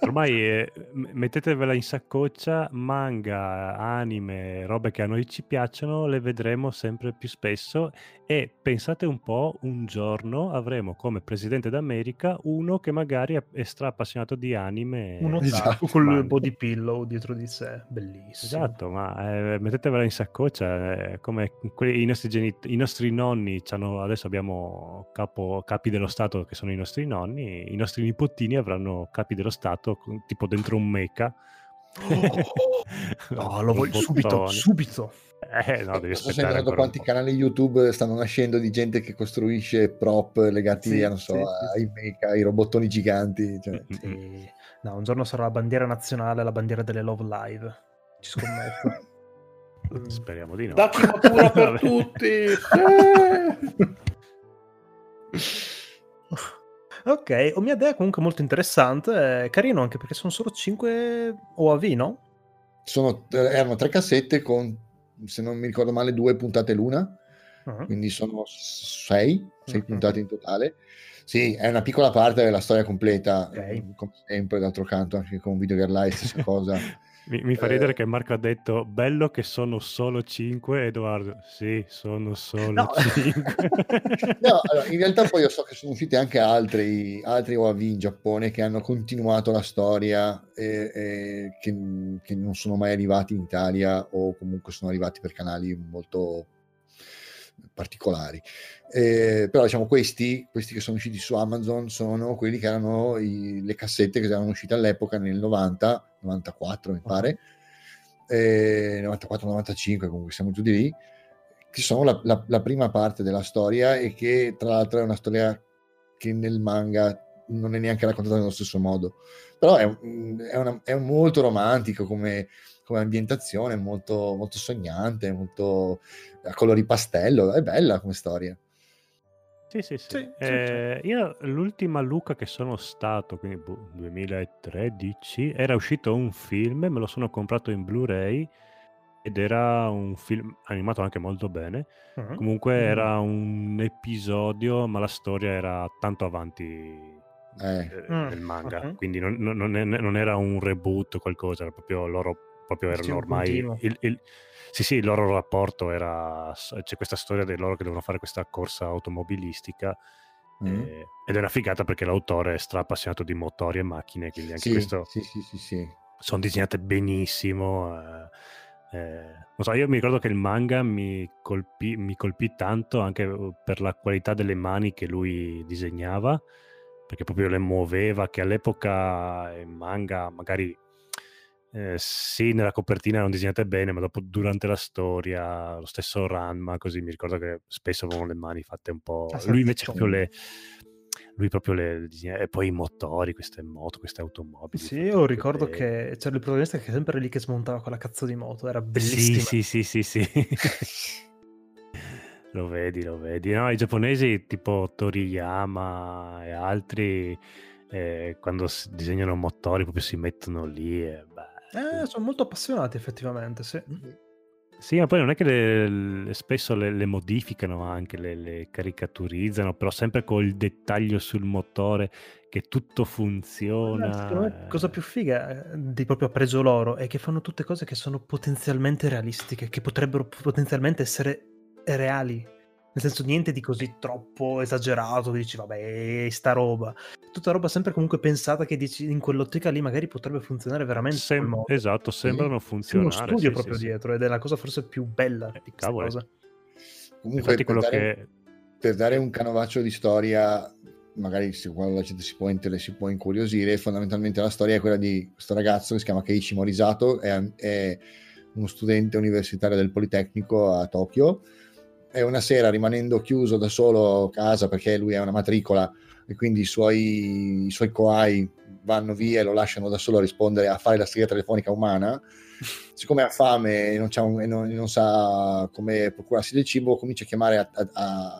Ormai eh, mettetevela in saccoccia, manga, anime, robe che a noi ci piacciono, le vedremo sempre più spesso e pensate un po', un giorno avremo come presidente d'America uno che magari è- stra appassionato di anime. Uno Esatto. col Manga. body pillow dietro di sé, bellissimo. Esatto, ma eh, mettetevela in saccoccia, eh, come quelli- i, nostri genit- i nostri nonni, c'hanno- adesso abbiamo capo- capi dello Stato che sono i nostri nonni, i nostri nipotini avranno capi dello Stato con- tipo dentro un mecha. <laughs> No, lo voglio subito, subito. Eh, no, devi Non so se aspettare hai notato ancora un quanti po'. canali YouTube stanno nascendo di gente che costruisce prop legati Sì, a, non so, sì, ai mecha, ai robottoni giganti. Cioè. Mm, mm, mm. Sì. No, un giorno sarà la bandiera nazionale, la bandiera delle Love Live. Ci scommetto. <laughs> Mm. Speriamo di no. Dacci natura <laughs> per tutti. Ok, o mia idea è comunque molto interessante, è carino anche perché sono solo 5 OAV, no? Sono, eh, erano tre cassette con, se non mi ricordo male, due puntate l'una, Ah. quindi sono sei, sei Mhm. puntate in totale. Sì, è una piccola parte della storia completa, Ok. eh, come sempre, d'altro canto, anche con Video Girl Live, stessa <laughs> cosa. Mi, mi fa Eh. ridere che Marco ha detto bello che sono solo 5 Edoardo sì sono solo No. 5 <laughs> No, allora, in realtà poi io so che sono usciti anche altri, altri OAV in Giappone che hanno continuato la storia e, e che, che non sono mai arrivati in Italia o comunque sono arrivati per canali molto particolari. Eh, però diciamo questi, questi che sono usciti su Amazon sono quelli che erano i- le cassette che erano uscite all'epoca nel 90, 94 mi pare, eh, 94-95 comunque siamo giù di lì che sono la, la- la prima parte della storia e che tra l'altro è una storia che nel manga non è neanche raccontata nello stesso modo. Però è, è una- è molto romantico come, come ambientazione molto, molto sognante molto a colori pastello. È bella come storia. Sì sì sì, Sì, sì, Eh, io l'ultima Luca che sono stato quindi boh, 2013 era uscito un film me lo sono comprato in Blu-ray ed era un film animato anche molto bene. Mhm. Comunque Mm. era un episodio, ma la storia era tanto avanti Eh. eh, Mm, nel manga, ok. quindi non, non- non era un reboot o qualcosa, era proprio loro proprio erano ormai... il- il- sì, sì, il loro rapporto era... C'è questa storia di loro che devono fare questa corsa automobilistica Mm. eh, ed è una figata perché l'autore è stra appassionato di motori e macchine, quindi anche Sì, questo sì, sì, sì, sì. sono disegnate benissimo. eh, eh, non so, io mi ricordo che il manga mi colpì, mi colpì tanto anche uh, per la qualità delle mani che lui disegnava, perché proprio le muoveva, che all'epoca il manga magari eh, sì, nella copertina erano disegnate bene, ma dopo durante la storia, lo stesso Ranma, così mi ricordo che spesso avevano le mani fatte un po'... Ah, sì, lui invece sì. proprio le... Lui proprio le disegna- e poi i motori, queste moto, queste automobili. Sì, io ricordo che c'era il protagonista che sempre lì che smontava quella cazzo di moto, era Sì, bellissima. sì, sì, sì, sì. <laughs> lo vedi, lo vedi. No, i giapponesi tipo Toriyama e altri, eh, quando disegnano motori proprio si mettono lì e beh, Eh, sono molto appassionati effettivamente, sì. Sì, ma poi non è che le- spesso le, le modificano anche, le, le caricaturizzano, però sempre col dettaglio sul motore che tutto funziona. Eh, me, cosa più figa eh, di proprio appreso loro è che fanno tutte cose che sono potenzialmente realistiche, che potrebbero potenzialmente essere reali. Nel senso, niente di così troppo esagerato, che dici, vabbè, sta roba. Tutta roba sempre comunque pensata che dici, in quell'ottica lì magari potrebbe funzionare veramente Sem- esatto, sembrano C'è uno funzionare. studio sì, proprio sì, sì. dietro ed è la cosa forse più bella Eh, di questa cavolo. cosa. Comunque, Infatti per quello dare, che... per dare un canovaccio di storia, magari se quando la gente si può, inter- si può incuriosire, fondamentalmente la storia è quella di questo ragazzo che si chiama Keiichi Morisato, è, è uno studente universitario del Politecnico a Tokyo e una sera rimanendo chiuso da solo a casa perché lui è una matricola e quindi i suoi, i suoi coai vanno via e lo lasciano da solo a rispondere a fare la strega telefonica umana. <laughs> Siccome ha fame e non, un- e non- e non sa come procurarsi del cibo comincia a chiamare a, a,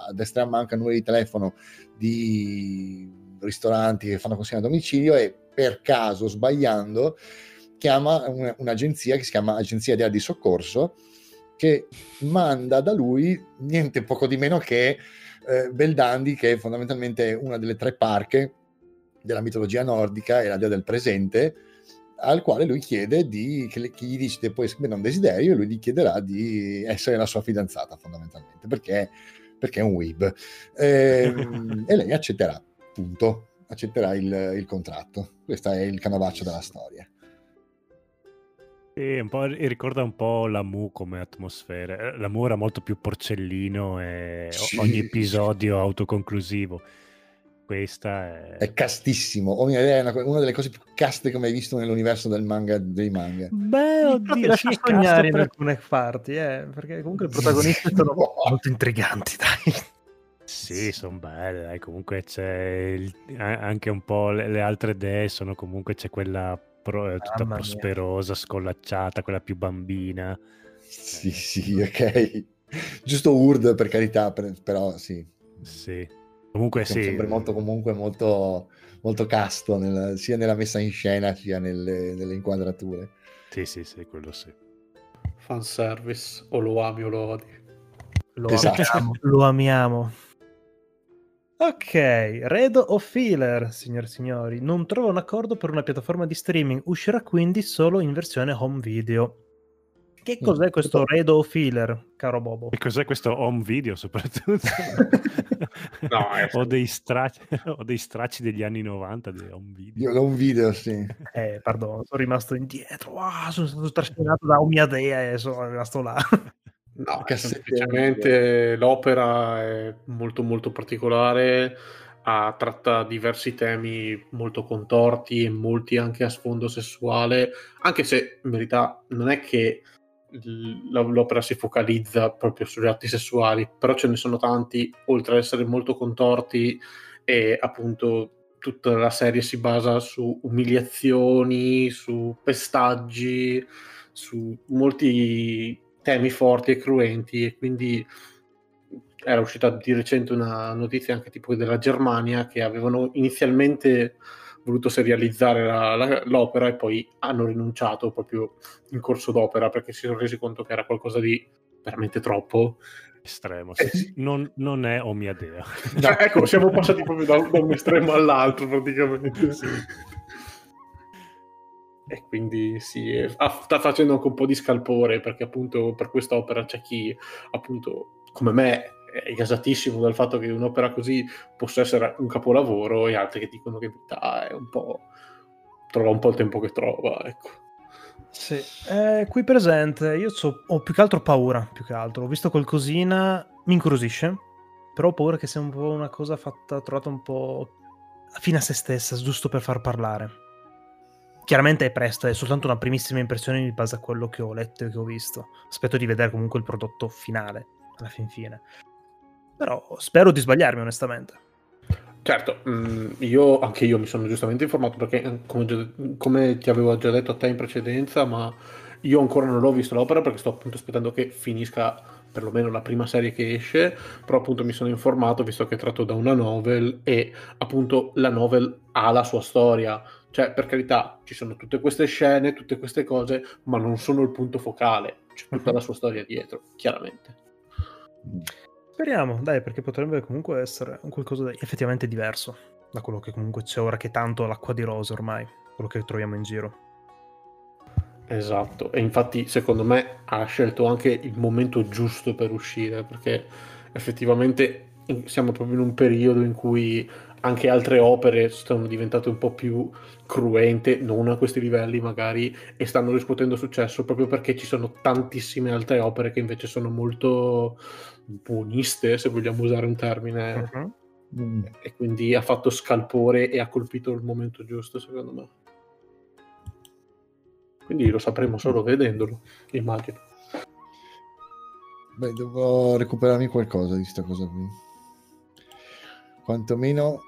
a, destra e a manca numeri di telefono di ristoranti che fanno consegna a domicilio e per caso sbagliando chiama un- un'agenzia che si chiama Agenzia di Soccorso che manda da lui niente poco di meno che eh, Beldandi, che è fondamentalmente una delle tre parche della mitologia nordica e la dea del presente, al quale lui chiede di, che, gli dice poi esprime un desiderio e lui gli chiederà di essere la sua fidanzata fondamentalmente, perché, perché è un weeb. Ehm, <laughs> e lei accetterà, punto, accetterà il, il contratto. Questo è il canovaccio della storia. Sì, un po', ricorda un po' la Mu come atmosfera. Eh, La Mu era molto più porcellino e Sì. ogni episodio autoconclusivo. Questa è... È castissimo, Ogni- è una, una delle cose più caste che ho mai visto nell'universo del manga, dei manga. Beh, oddio, lascia sì, sognare in alcune parti, eh, perché comunque i protagonisti <laughs> sono molto intriganti, dai. Sì, sono belle, dai, comunque c'è il- anche un po' le, le altre dee, sono comunque c'è quella pro- eh, tutta Mamma mia. prosperosa, scollacciata, quella più bambina. Sì, sì, ok. <laughs> Giusto Urd per carità, per- però sì. Sì. Comunque Siamo sì. sempre molto, comunque molto, molto casto, nel- sia nella messa in scena sia nelle, nelle inquadrature. Sì, sì, sì, quello sì. Fanservice, o lo ami o lo odi. Lo Esatto. amiamo, lo amiamo. Ok, Redo o Filler, signori e signori, non trova un accordo per una piattaforma di streaming, uscirà quindi solo in versione home video. Che Mm, cos'è questo Redo o Filler, caro Bobo? E cos'è questo home video soprattutto? <laughs> No, è- <laughs> ho, dei stracci, <laughs> ho dei stracci degli anni 90 di home video. Io ho un video, sì. Eh, perdono, sono rimasto indietro, ah, sono stato trascinato da mia dea e sono rimasto là. No, Cassette semplicemente l'opera è molto molto particolare, ha- tratta diversi temi molto contorti e molti anche a sfondo sessuale, anche se in verità non è che l'opera si focalizza proprio sugli atti sessuali, però ce ne sono tanti, oltre ad essere molto contorti e appunto tutta la serie si basa su umiliazioni, su pestaggi, su molti temi forti e cruenti e quindi era uscita di recente una notizia anche tipo della Germania che avevano inizialmente voluto serializzare la- la- l'opera e poi hanno rinunciato proprio in corso d'opera perché si sono resi conto che era qualcosa di veramente troppo. Estremo, Eh, sì, sì. Non, non è o mia dea. Cioè, ecco, siamo passati proprio da, da un estremo all'altro praticamente. E quindi sì, eh, ah, sta facendo anche un po' di scalpore perché appunto per quest'opera c'è chi appunto come me è gasatissimo dal fatto che un'opera così possa essere un capolavoro e altri che dicono che in realtà è un po' trova un po' il tempo che trova, ecco. Sì, eh, qui presente io so- ho più che altro paura, più che altro. Ho visto qualcosina, mi incuriosisce, però ho paura che sia un po' una cosa fatta, trovata un po' fine a se stessa, giusto per far parlare. Chiaramente è presto, è soltanto una primissima impressione in base a quello che ho letto e che ho visto. Aspetto di vedere comunque il prodotto finale, alla fin fine. Però spero di sbagliarmi, onestamente. Certo, mm, io, anche io mi sono giustamente informato perché, eh, come, come ti avevo già detto a te in precedenza, ma io ancora non l'ho visto l'opera perché sto appunto aspettando che finisca perlomeno la prima serie che esce, però appunto mi sono informato visto che è tratto da una novel e appunto la novel ha la sua storia. Cioè, per carità, ci sono tutte queste scene, tutte queste cose, ma non sono il punto focale, c'è tutta la sua storia dietro, chiaramente. Speriamo, dai, perché potrebbe comunque essere un qualcosa di effettivamente diverso da quello che comunque c'è ora che tanto l'acqua di rose ormai, quello che troviamo in giro. Esatto, e infatti secondo me ha scelto anche il momento giusto per uscire, perché effettivamente siamo proprio in un periodo in cui anche altre opere sono diventate un po' più cruente, non a questi livelli magari, e stanno riscuotendo successo proprio perché ci sono tantissime altre opere che invece sono molto buoniste, se vogliamo usare un termine. Mm. e quindi ha fatto scalpore e ha colpito il momento giusto, secondo me. Quindi lo sapremo solo vedendolo, immagino. Beh, devo recuperarmi qualcosa di sta cosa qui. Quantomeno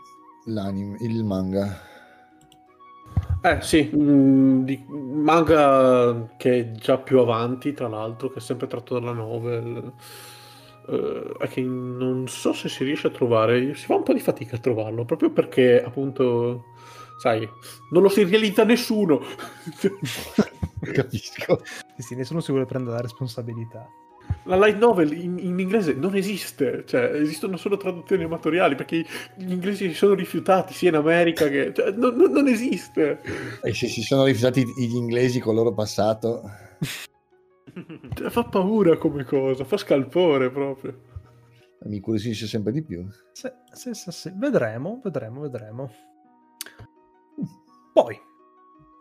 l'anime, il manga. Eh sì, mh, di- manga che è già più avanti, tra l'altro, che è sempre tratto dalla novel. eh, e che non so se si riesce a trovare, si fa un po' di fatica a trovarlo, proprio perché appunto, sai, non lo si realizza nessuno. <laughs> <laughs> Capisco. Sì, sì, nessuno si vuole prendere la responsabilità. La light novel in, in inglese non esiste, cioè esistono solo traduzioni amatoriali perché gli inglesi si sono rifiutati sia in America che... cioè, non, non- non esiste. E se si sono rifiutati gli inglesi col loro passato, <laughs> Cioè, fa paura come cosa, fa scalpore proprio. mi incuriosisce sempre di più. Sì, sì, sì, sì. Vedremo, vedremo, vedremo. Poi,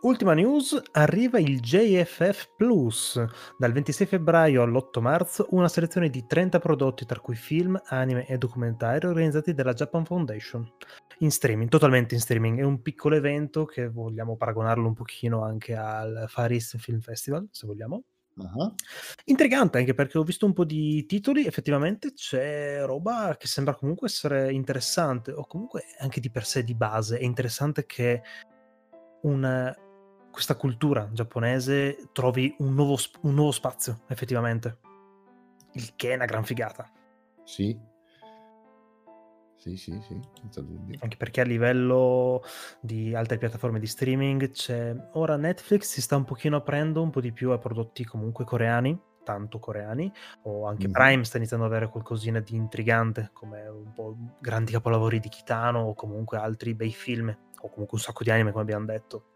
ultima news, arriva il JFF Plus. Dal 26 febbraio all'8 marzo, una selezione di 30 prodotti, tra cui film, anime e documentari, organizzati dalla Japan Foundation. In streaming, totalmente in streaming. È un piccolo evento che vogliamo paragonarlo un pochino anche al Far East Film Festival, se vogliamo. Ah, Intrigante anche perché ho visto un po' di titoli, effettivamente c'è roba che sembra comunque essere interessante, o comunque anche di per sé di base. È interessante che una- questa cultura giapponese trovi un nuovo, un nuovo spazio, effettivamente. Il che è una gran figata. Sì. Sì, sì, sì, senza dubbio. Anche perché a livello di altre piattaforme di streaming c'è ora Netflix si sta un pochino aprendo un po' di più a prodotti comunque coreani, tanto coreani, o anche Mhm. Prime sta iniziando ad avere qualcosina di intrigante, come un po' grandi capolavori di Kitano o comunque altri bei film, o comunque un sacco di anime come abbiamo detto.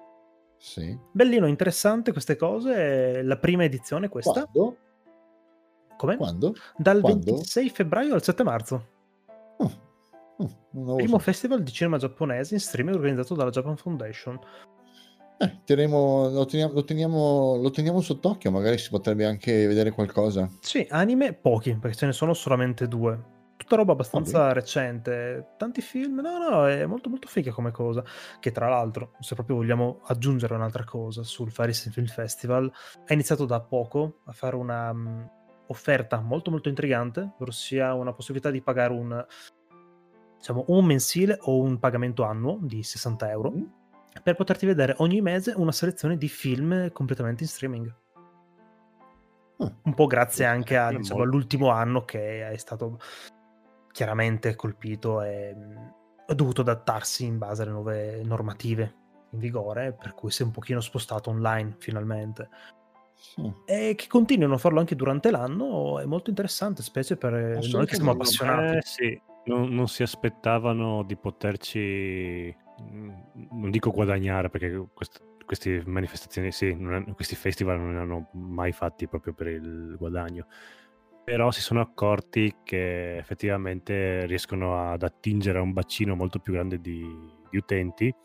Sì. Bellino, interessante queste cose. La prima edizione è questa. Quando? Come? Quando? Dal Quando? 26 febbraio al 7 marzo. Oh, oh, Primo saputo. festival di cinema giapponese in streaming organizzato dalla Japan Foundation. Eh, terremo- lo, teniamo, lo, teniamo, lo teniamo sott'occhio, magari si potrebbe anche vedere qualcosa. Sì, anime pochi, perché ce ne sono solamente due. Tutta roba abbastanza recente. Tanti film, no, no, è molto molto figa come cosa. Che tra l'altro, se proprio vogliamo aggiungere un'altra cosa sul Faris Film Festival, ha iniziato da poco a fare una mh, offerta molto molto intrigante, ossia una possibilità di pagare un, diciamo, un mensile o un pagamento annuo di 60 euro Mm. per poterti vedere ogni mese una selezione di film completamente in streaming. Ah, Un po' grazie anche a, È diciamo, all'ultimo anno che è stato chiaramente colpito e ha dovuto adattarsi in base alle nuove normative in vigore, per cui si è un pochino spostato online finalmente. Sì. e che continuino a farlo anche durante l'anno è molto interessante, specie per eh, noi che siamo appassionati. Eh, sì, non, non si aspettavano di poterci, non dico guadagnare, perché quest- queste manifestazioni, sì, non hanno- questi festival non ne hanno mai fatti proprio per il guadagno, però si sono accorti che effettivamente riescono ad attingere a un bacino molto più grande di, di utenti,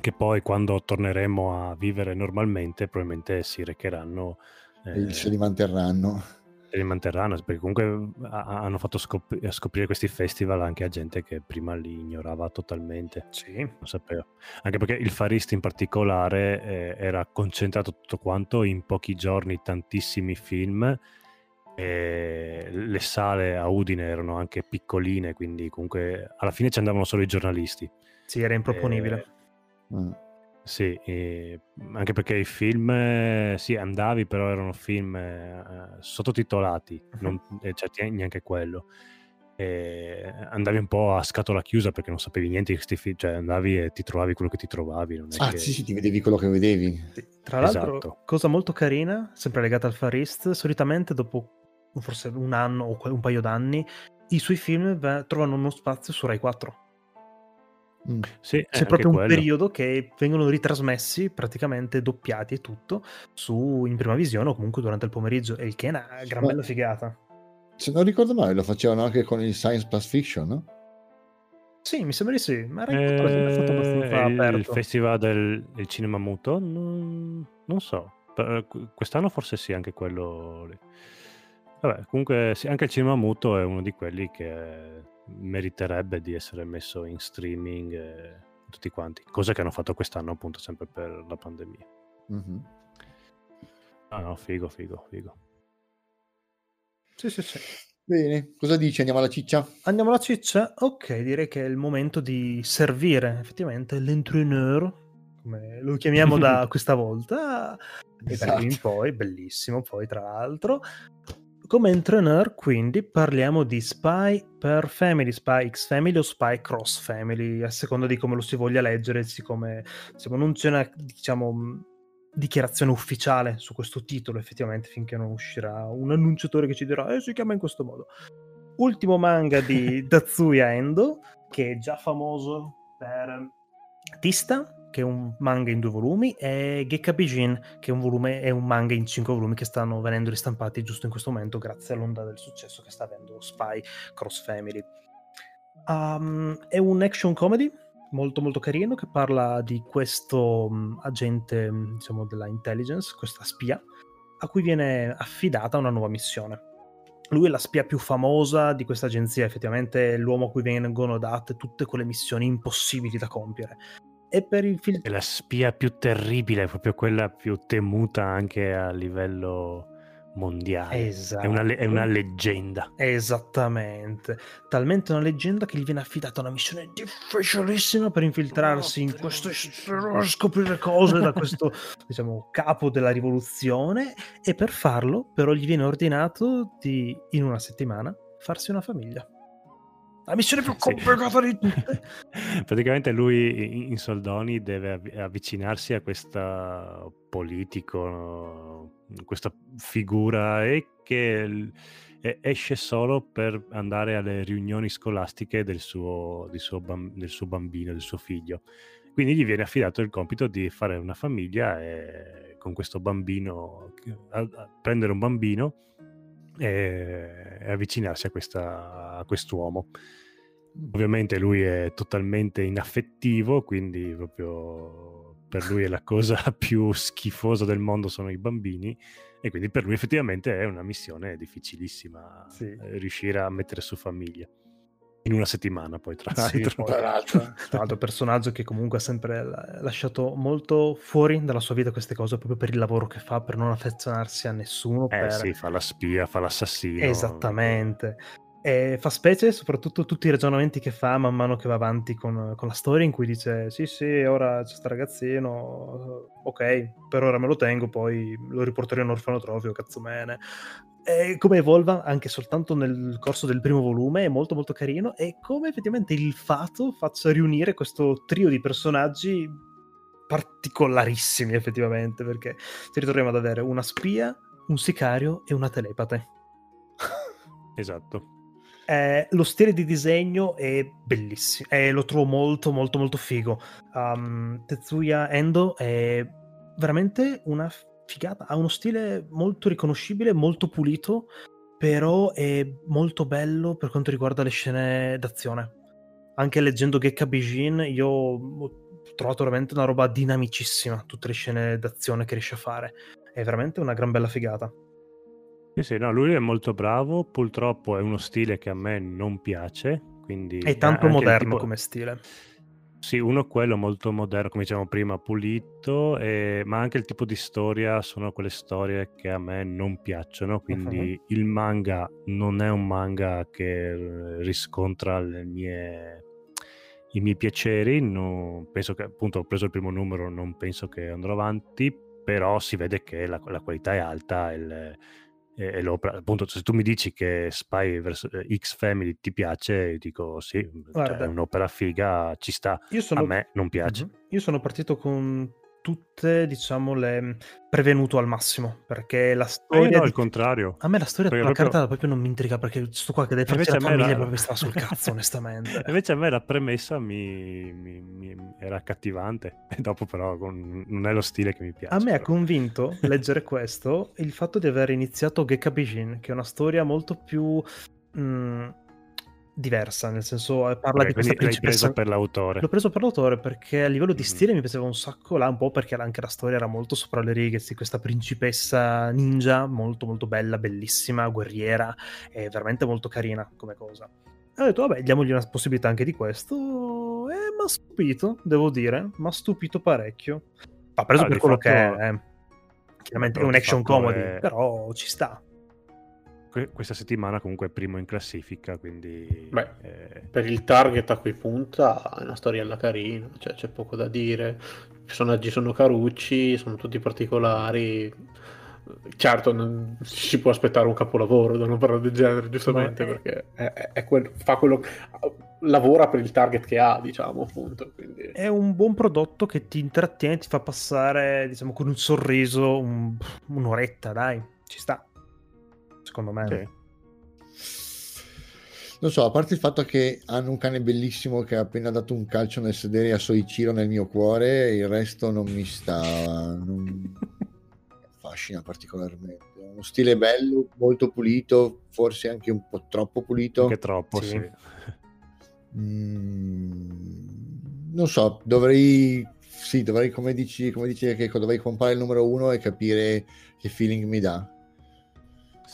che poi quando torneremo a vivere normalmente probabilmente si recheranno... E eh, se li manterranno. se li manterranno perché comunque ha- hanno fatto scop- scoprire questi festival anche a gente che prima li ignorava totalmente Sì. non sapeva anche perché il Farist in particolare eh, era concentrato tutto quanto in pochi giorni tantissimi film e le sale a Udine erano anche piccoline quindi comunque alla fine ci andavano solo i giornalisti Sì, era improponibile. Eh, Mm. sì, e anche perché i film, eh, sì, andavi, però erano film eh, sottotitolati, non, eh, cioè, neanche quello. E andavi un po' a scatola chiusa perché non sapevi niente di questi film, cioè andavi e ti trovavi quello che ti trovavi. Non è Ah, che... sì, sì, ti vedevi quello che vedevi. Tra l'altro, Esatto. cosa molto carina, sempre legata al Far East, solitamente dopo forse un anno o un paio d'anni, i suoi film va- trovano uno spazio su Rai 4. Mm. Sì, eh, C'è anche proprio un quello. periodo che vengono ritrasmessi, praticamente doppiati e tutto, su, in prima visione o comunque durante il pomeriggio, e il che è una gran Ma- bella figata. Se non ricordo male, lo facevano anche con il Science Plus Fiction, no? Sì, mi sembra di sì, ma Rai 4 è sempre stato Eh, abbastanza il, il aperto. festival del, del cinema muto? Non, non so. Per- Quest'anno forse sì, anche quello lì. Vabbè, comunque sì, anche il cinema muto è uno di quelli che meriterebbe di essere messo in streaming eh, tutti quanti, cosa che hanno fatto quest'anno appunto sempre per la pandemia. Mhm. Ah no, figo, figo, figo. Sì, sì, sì. Bene, cosa dici? Andiamo alla ciccia? Andiamo alla ciccia? Ok, direi che è il momento di servire effettivamente l'entraîneur, come lo chiamiamo da <laughs> questa volta, e da qui in Esatto. poi, bellissimo poi tra l'altro. Come entraîneur quindi parliamo di Spy per Family, Spy X Family o Spy Cross Family, a seconda di come lo si voglia leggere, siccome diciamo, non c'è una diciamo, mh, dichiarazione ufficiale su questo titolo effettivamente finché non uscirà un annunciatore che ci dirà eh, si chiama in questo modo. Ultimo manga di <laughs> Tatsuya Endo, che è già famoso per Tista, che è un manga in due volumi, e Gekka Bijin, che è un, volume, è un manga in cinque volumi che stanno venendo ristampati giusto in questo momento grazie all'onda del successo che sta avendo Spy Cross Family. Um, è un action comedy molto molto carino che parla di questo um, agente um, diciamo della intelligence, questa spia, a cui viene affidata una nuova missione. Lui è la spia più famosa di questa agenzia, effettivamente è l'uomo a cui vengono date tutte quelle missioni impossibili da compiere. E per È la spia più terribile, proprio quella più temuta anche a livello mondiale. Esatto. È, una, è una leggenda. Esattamente, talmente una leggenda che gli viene affidata una missione difficilissima per infiltrarsi in questo scoprire cose da questo <laughs> diciamo capo della rivoluzione e per farlo però gli viene ordinato di in una settimana farsi una famiglia. La missione più <laughs> Sì. complicata di tutte. <laughs> Praticamente lui in- soldoni deve av- avvicinarsi a questa politico, questa figura e che esce solo per andare alle riunioni scolastiche del suo, del suo del suo bambino, del suo figlio. Quindi gli viene affidato il compito di fare una famiglia e con questo bambino, prendere un bambino e, e avvicinarsi a, questa, a quest'uomo. Ovviamente lui è totalmente inaffettivo, quindi proprio per lui è la cosa <laughs> più schifosa del mondo sono i bambini e quindi per lui effettivamente è una missione difficilissima Sì. eh, riuscire a mettere su famiglia. In una settimana poi tra Sì, l'altro. poi- Tra l'altro. <laughs> Tra l'altro, personaggio che comunque ha sempre la- lasciato molto fuori dalla sua vita queste cose proprio per il lavoro che fa, per non affezionarsi a nessuno. Eh per... sì, fa la spia, fa l'assassino. Esattamente. E fa specie soprattutto tutti i ragionamenti che fa man mano che va avanti con, con la storia in cui dice sì sì ora c'è sta ragazzino ok per ora me lo tengo poi lo riporterò in orfanotrofio cazzo mene e come evolva anche soltanto nel corso del primo volume è molto molto carino e come effettivamente il fato faccia riunire questo trio di personaggi particolarissimi effettivamente, perché ci ritroviamo ad avere una spia, un sicario e una telepate. Esatto. Eh, lo stile di disegno è bellissimo, eh, lo trovo molto molto molto figo. Um, Tetsuya Endo è veramente una figata, ha uno stile molto riconoscibile, molto pulito, però è molto bello per quanto riguarda le scene d'azione. Anche leggendo Gekka Bijin io ho trovato veramente una roba dinamicissima, tutte le scene d'azione che riesce a fare. È veramente una gran bella figata. Sì, sì, no, lui è molto bravo, purtroppo è uno stile che a me non piace, quindi... È tanto anche il moderno tipo- come stile. Sì, uno quello molto moderno, come dicevamo prima, pulito, e- ma anche il tipo di storia sono quelle storie che a me non piacciono, quindi il manga non è un manga che eh, riscontra le mie- i miei piaceri, non- penso che appunto ho preso il primo numero, non penso che andrò avanti, però si vede che la, la qualità è alta il- e- e l'opera, appunto se tu mi dici che Spy vs X Family ti piace, dico sì, cioè, Guarda. è un'opera figa, ci sta. Sono... A me non piace. Io sono partito con tutte, diciamo, le prevenuto al massimo, perché la Eh, storia... no, di- il contrario. A me la storia della proprio- carta proprio non mi intriga perché sto qua che deve farci la famiglia la- proprio stava sul cazzo, <laughs> onestamente. Invece a me la premessa mi, mi- mi- era accattivante, <laughs> e dopo però con- non è lo stile che mi piace. A me ha convinto <laughs> leggere questo il fatto di aver iniziato Gekka Bijin, che è una storia molto più mh, diversa, nel senso eh, parla Ok, di questa principessa. preso per l'autore. L'ho preso per l'autore perché a livello di Mhm. stile mi piaceva un sacco là, un po' perché anche la storia era molto sopra le righe, sì, questa principessa ninja, molto molto bella, bellissima, guerriera, e veramente molto carina come cosa. E ho detto, vabbè, diamogli una possibilità anche di questo, e mi ha stupito, devo dire, mi ha stupito parecchio. Va preso Ah, per quello fatto- che è, eh. Chiaramente è un action comedy, è- però ci sta. Que- questa settimana comunque è primo in classifica, quindi... Beh. eh, Per il target a cui punta è una storiella carina, cioè c'è poco da dire. I personaggi sono carucci, sono tutti particolari. Certo, non si può aspettare un capolavoro da un'opera del genere, giustamente, è- perché è, è- è quel- fa quello lavora per il target che ha, diciamo, appunto. Quindi... È un buon prodotto che ti intrattiene, ti fa passare, diciamo, con un sorriso un- un'oretta, dai, ci sta. Secondo me. sì. Non so, a parte il fatto che hanno un cane bellissimo che ha appena dato un calcio nel sedere a Soichiro nel mio cuore, il resto non mi sta. non mi affascina particolarmente. Uno stile bello, molto pulito, forse anche un po' troppo pulito. Anche troppo, Sì. sì. Mm, non so, dovrei. Sì, dovrei, come dici, come dici che dovrei comprare il numero uno e capire che feeling mi dà.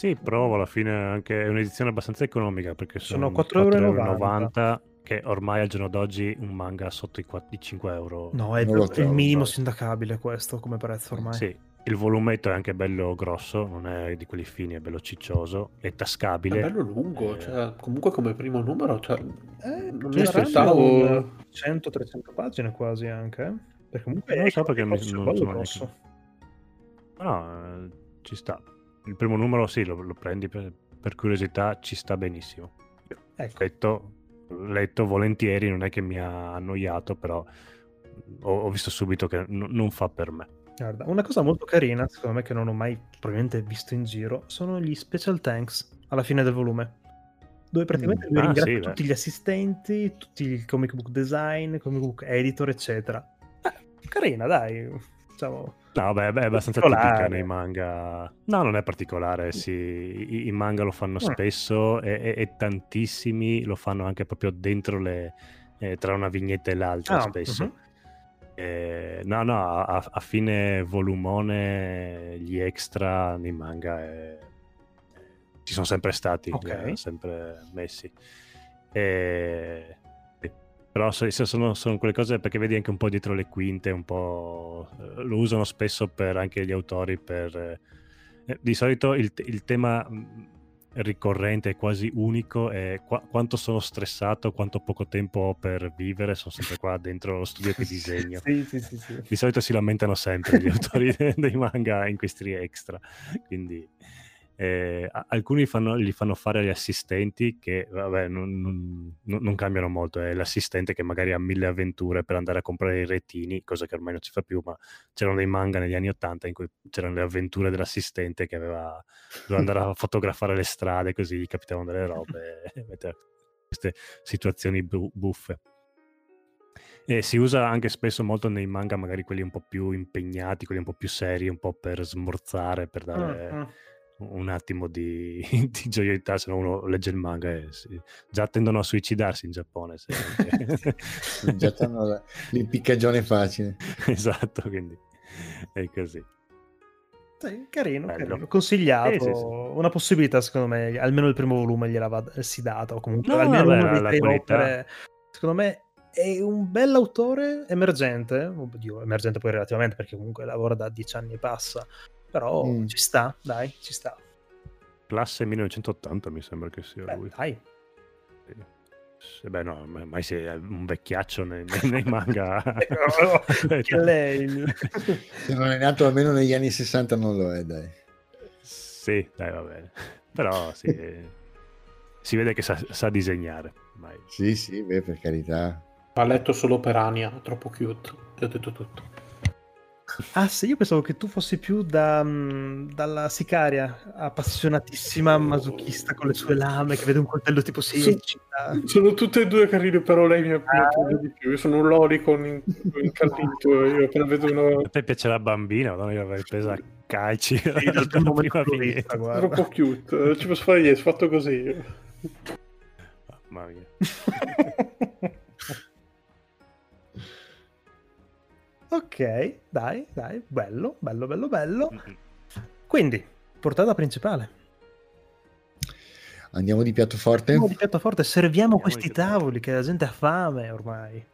Sì, provo alla fine anche è un'edizione abbastanza economica perché Sono sono, 4,90 4,90 che ormai al giorno d'oggi un manga sotto i, 4 i 5 euro. No, è Non lo il minimo no. sindacabile questo come prezzo ormai. Sì, il volumetto è anche bello grosso, non è di quelli fini, è bello ciccioso, è È tascabile. bello lungo, Eh, cioè, comunque come primo numero, cioè, Eh, non mi aspettavo... 100-300 pagine quasi anche. eh? Perché comunque Non è lo so perché mi- bello sono grosso. No, eh, ci sta. Il primo numero sì, lo, lo prendi per, per curiosità, ci sta benissimo. Ecco, Letto, letto volentieri, non è che mi ha annoiato, però ho, ho visto subito che n- non fa per me. guarda, una cosa molto carina, secondo me, che non ho mai probabilmente visto in giro, sono gli special thanks alla fine del volume. Dove praticamente Mm. lui Ah, ringrazia sì, tutti beh. gli assistenti, tutti il comic book design, comic book editor, eccetera. Eh, carina, dai. Diciamo, No, vabbè, beh, è abbastanza tipica nei manga. No, non è particolare, sì. I, i manga lo fanno Mm. spesso e, e- e tantissimi lo fanno anche proprio dentro le... eh, tra una vignetta e l'altra Ah, spesso. mhm. Eh, no, no, a, a fine volumone gli extra nei manga eh, ci sono sempre stati, Ok. li ha sempre messi. Eh, sì. Però se- se sono, sono quelle cose perché vedi anche un po' dietro le quinte, un po' eh, lo usano spesso per anche gli autori per... eh, di solito il, il tema mh, ricorrente quasi unico è qua- quanto sono stressato, quanto poco tempo ho per vivere, sono sempre qua dentro lo studio che <laughs> disegno. Sì, sì, sì, sì. Di solito si lamentano sempre gli autori de- <laughs> dei manga in questi extra, quindi eh, alcuni fanno- gli fanno fare agli assistenti che vabbè, non, non- non- cambiano molto, è l'assistente che magari ha mille avventure per andare a comprare i retini, cosa che ormai non si fa più, ma c'erano dei manga negli anni Ottanta in cui c'erano le avventure dell'assistente che aveva, doveva andare a <laughs> fotografare le strade così gli capitavano delle robe e mettere queste situazioni bu- buffe. E si usa anche spesso molto nei manga, magari quelli un po' più impegnati, quelli un po' più seri, un po' per smorzare, per dare Mm, mm. Un attimo di, <laughs> di gioialità, se no uno legge il manga e si- già tendono a suicidarsi in Giappone. se- <laughs> Già c'hanno la- l'impiccagione facile. <laughs> esatto, quindi è così. Sì, carino, carino, consigliato. Sì, sì, sì. Una possibilità, secondo me, almeno il primo volume gliela va si data, o comunque No, almeno vabbè, una la- dei opere. Secondo me è un bell'autore emergente, oddio, emergente poi relativamente perché comunque lavora da dieci anni e passa, però Mm. ci sta, dai, ci sta. Classe 1980 mi sembra che sia Beh, lui. dai. Sì. Sì, beh, no, ma- mai sei un vecchiaccio nei, nei- nei manga. <laughs> <laughs> Che lei. <laughs> Se non è nato almeno negli anni 60 non lo è, dai. Sì, dai, va bene. Però sì, eh, si vede che sa, sa disegnare. ormai. Sì, sì, beh, per carità. Ha letto solo per Ania, troppo cute. Ti ho detto tutto. Ah sì, io pensavo che tu fossi più da, mm, dalla sicaria, appassionatissima masochista con le sue lame, che vede un coltello tipo si Sì. eccita. Sono tutte e due carine, però lei mi mi Ah. di più. Io sono un lolicon in- incallito. <laughs> Io appena vedo una A te piace la bambina, madonna, io l'avrei presa a calci Sì, dal <laughs> primo prima guarda. troppo cute. Ci posso fare niente, fatto così. Mamma mia. <laughs> ok, dai, dai, bello, bello, bello, bello. Quindi, portata principale. Andiamo di piatto forte? Andiamo di piatto forte, serviamo Andiamo questi tavoli che la gente ha fame ormai.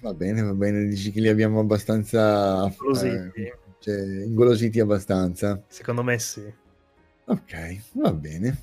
Va bene, va bene, dici che li abbiamo abbastanza... Così, eh, cioè, ingolositi abbastanza. secondo me sì. Ok, va bene.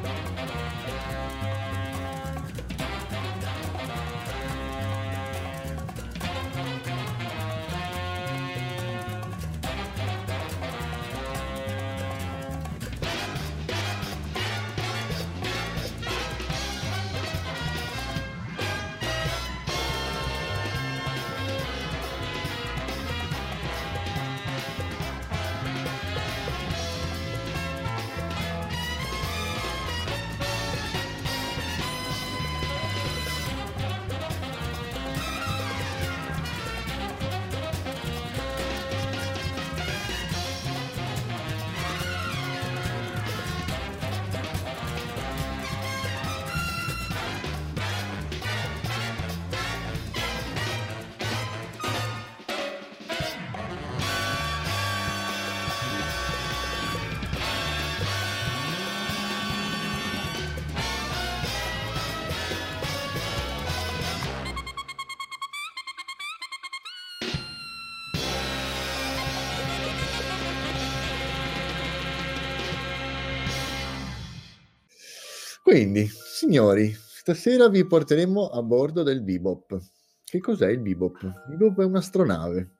Quindi, signori, stasera vi porteremo a bordo del Bebop. Che cos'è il Bebop? Il Bebop è un'astronave,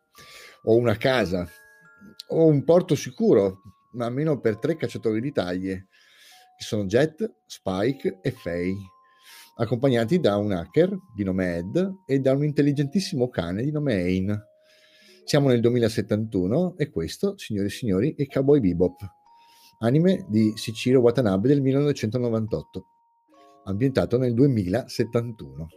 o una casa, o un porto sicuro, ma almeno per tre cacciatori di taglie, che sono Jet, Spike e Faye, accompagnati da un hacker di nome Ed e da un intelligentissimo cane di nome Ain. Siamo nel 2071 e questo, signori e signori, è Cowboy Bebop anime di Shichiro Watanabe del 1998, ambientato nel 2071.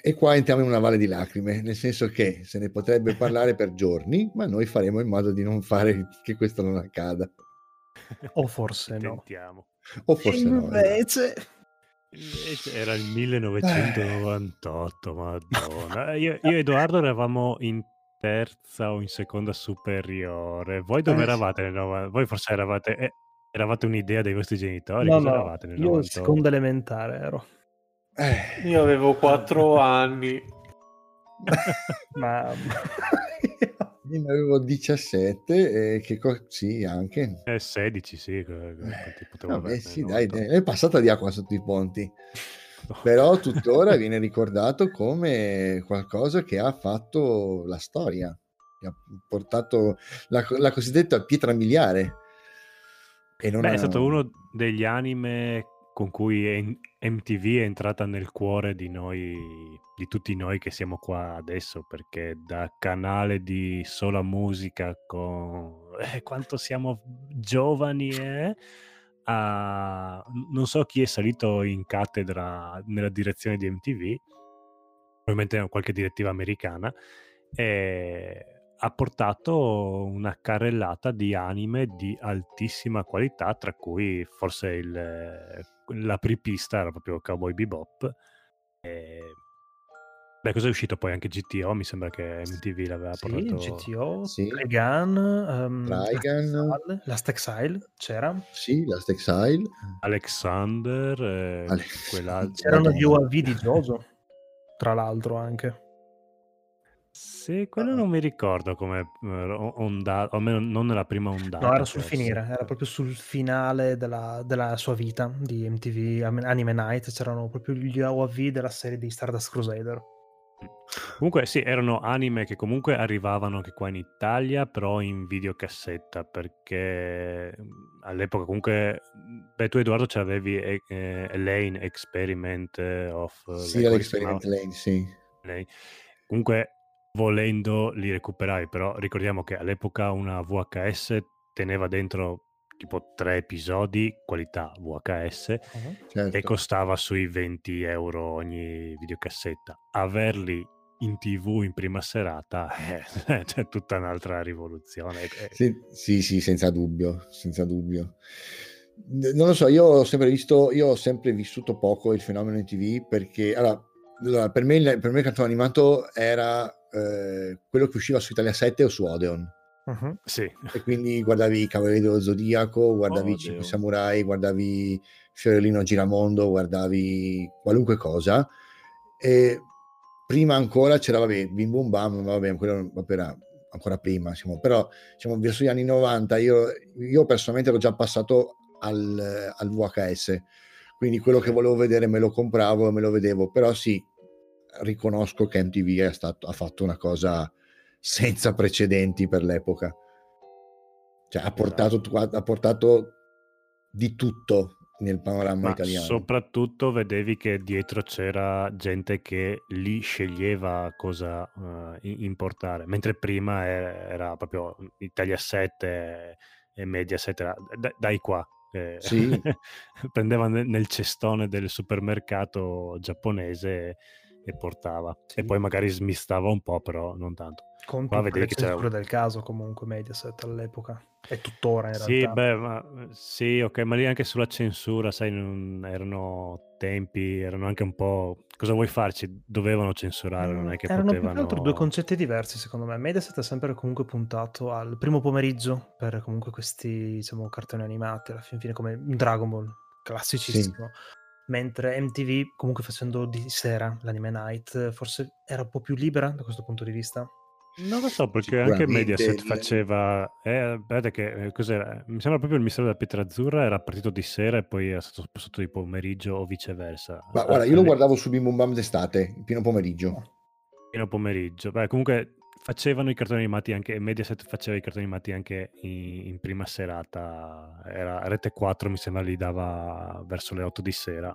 E qua entriamo in una valle di lacrime, nel senso che se ne potrebbe parlare per giorni, ma noi faremo in modo di non fare che questo non accada. O forse no. Tentiamo. O forse no. esatto. Invece... Invece Era il 1998, madonna. Io, io e Edoardo eravamo in terza o in seconda superiore. Voi dove Eh, eravate? Voi forse eravate, eh, eravate un'idea dei vostri genitori? No, Cosa no, eravate nel io in 98? seconda elementare ero. Eh, Io avevo 4 <laughs> anni. <laughs> Ma... Io ne avevo 17 e che co- sì, anche. Eh, 16, sì. potevo Vabbè, sì, dai, è passata di acqua sotto i ponti. <laughs> Però tuttora viene ricordato come qualcosa che ha fatto la storia, che ha portato la, la cosiddetta pietra miliare. E non Beh, è stato uno degli anime con cui MTV è entrata nel cuore di noi, di tutti noi che siamo qua adesso, perché da canale di sola musica con eh, quanto siamo giovani, eh, a non so chi è salito in cattedra nella direzione di MTV, probabilmente qualche direttiva americana, e ha portato una carrellata di anime di altissima qualità, tra cui forse il, l'apripista era proprio Cowboy Bebop. E... Beh, cosa è uscito poi? Anche GTO, mi sembra che MTV l'aveva Sì, portato... GTO, Sì. Trigun, um, Trigun. Last, Last Exile c'era. Sì, Last Exile. Alexander, eh, Ale- quell'altro... C'erano gli. UAV di Jojo, tra l'altro anche. Sì, quello non mi ricordo come eh, onda, o almeno non nella prima ondata. No, era sul forse. finire, era proprio sul finale della, della sua vita di MTV Anime Night, c'erano proprio gli UAV della serie di Stardust Crusader. Comunque sì, erano anime che comunque arrivavano anche qua in Italia, però in videocassetta, perché mh, all'epoca comunque, beh tu Edoardo ce l'avevi eh, eh, Elaine Experiment of... eh, Sì, l'Experiment? Lane, sì. Lei. Comunque volendo li recuperavi, però ricordiamo che all'epoca una VHS teneva dentro tipo tre episodi, qualità VHS, Certo. e costava sui 20 euro ogni videocassetta. Averli in tv in prima serata <laughs> eh, c'è tutta un'altra rivoluzione. Eh, Sì, sì, sì, senza dubbio, senza dubbio. Non lo so, io ho sempre visto, io ho sempre vissuto poco il fenomeno in TV perché allora, allora, per, me, il- per me il cartone animato era eh, quello che usciva su Italia 7 o su Odeon. Mhm. Sì, e quindi guardavi i Cavalieri dello Zodiaco, guardavi Odeon. Cinque Samurai, guardavi Fiorellino Giramondo, guardavi qualunque cosa. E prima ancora c'era vabbè Bim Bum Bam ma vabbè quello era ancora prima diciamo, però diciamo, verso gli anni 90 io, io personalmente ero già passato al, al VHS quindi quello che volevo vedere me lo compravo e me lo vedevo. Però sì riconosco che MTV stato, ha fatto una cosa senza precedenti per l'epoca cioè ha portato, ha portato di tutto nel panorama ma italiano soprattutto vedevi che dietro c'era gente che lì sceglieva cosa i- importare, mentre prima era, era proprio Italia 7 e Mediaset, era, "Da- dai qua. eh, Sì. <laughs> prendeva nel cestone del supermercato giapponese e, portava. Sì. E poi magari smistava un po', però non tanto. Con Qua che c'era- censure del caso comunque Mediaset all'epoca. E tuttora in Sì, realtà. beh, ma sì, ok, ma lì anche sulla censura, sai, non- erano tempi, erano anche un po'... Cosa vuoi farci? Dovevano censurare, non è che Mm, Erano potevano... altro due concetti diversi secondo me. Mediaset ha sempre comunque puntato al primo pomeriggio per comunque questi diciamo, cartoni animati, alla fin fine come Dragon Ball, classicissimo. Mentre MTV comunque facendo di sera l'anime night forse era un po' più libera da questo punto di vista. Non lo so, perché anche Mediaset faceva... Eh, guardate che eh, cos'era? Mi sembra proprio il mistero della pietra azzurra era partito di sera e poi era stato spostato di pomeriggio o viceversa. Ma Ah, guarda, io lo alle- guardavo su Bim Bum Bam d'estate, pieno pomeriggio. A pomeriggio. Beh, comunque facevano i cartoni animati anche, Mediaset faceva i cartoni animati anche in, in prima serata, era Rete 4 mi sembra li dava verso le 8 di sera.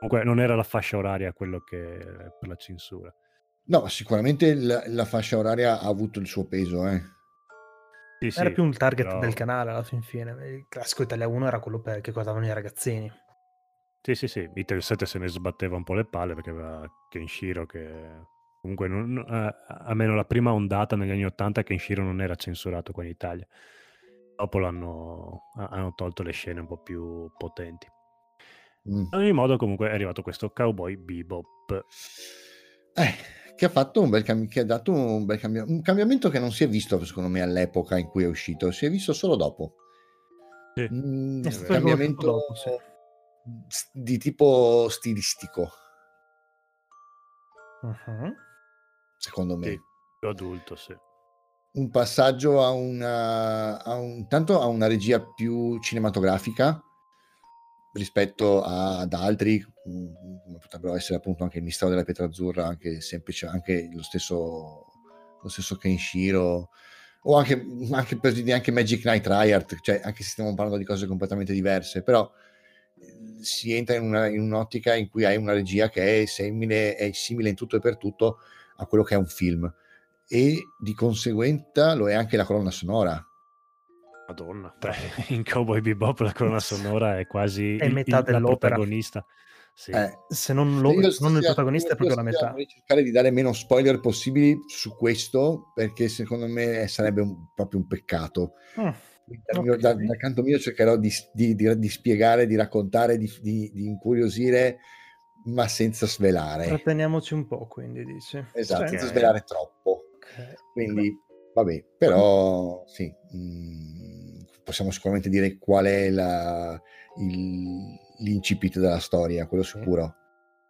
Comunque non era la fascia oraria quello che per la censura. No, sicuramente la, la fascia oraria ha avuto il suo peso, eh. Sì, era sì, più un target però- del canale alla fin fine. Il classico Italia 1 era quello per, che guardavano i ragazzini. Sì, sì, sì, Itel 7 se ne sbatteva un po' le palle perché aveva Kenshiro che comunque non, eh, almeno la prima ondata negli anni 80 Kenshiro non era censurato qua in Italia. Dopo l'hanno hanno tolto le scene un po' più potenti. Mm. Ad ogni modo, comunque, è arrivato questo Cowboy Bebop. Eh, che ha fatto un bel cambio, che ha dato un bel cambio, un cambiamento che non si è visto secondo me all'epoca in cui è uscito, si è visto solo dopo. Sì. Mm, stato cambiamento dopo, sì. di tipo stilistico, Mhm. Secondo me. Sì, più adulto, sì. un passaggio a una, a un, tanto a una regia più cinematografica rispetto a- ad altri, mm, come potrebbero essere appunto anche il Mistero della Pietra Azzurra, anche semplice, anche lo stesso, lo stesso Kenshiro, o anche, anche per dire anche Magic Knight Riot, cioè anche se stiamo parlando di cose completamente diverse, però eh, si entra in, una- in un'ottica in cui hai una regia che è simile, è simile in tutto e per tutto a quello che è un film e di conseguenza lo è anche la colonna sonora. Madonna. Beh, <laughs> in Cowboy Bebop la colonna sonora è quasi È il- metà il- la dell'opera. protagonista. Sì. Eh, Se non, lo- se non il protagonista è proprio la metà. vorrei cercare di dare meno spoiler possibili su questo perché secondo me sarebbe un- proprio un peccato. Mm, Dal, mio- Ok. da- dal canto mio cercherò di, di- di- di spiegare, di raccontare, di, di- di incuriosire, ma senza svelare. Tratteniamoci un po', quindi dici. Esatto, Sì. senza svelare troppo. Ok. Quindi, vabbè, però sì, mm, possiamo sicuramente dire qual è la- il- l'incipit della storia, quello sicuro.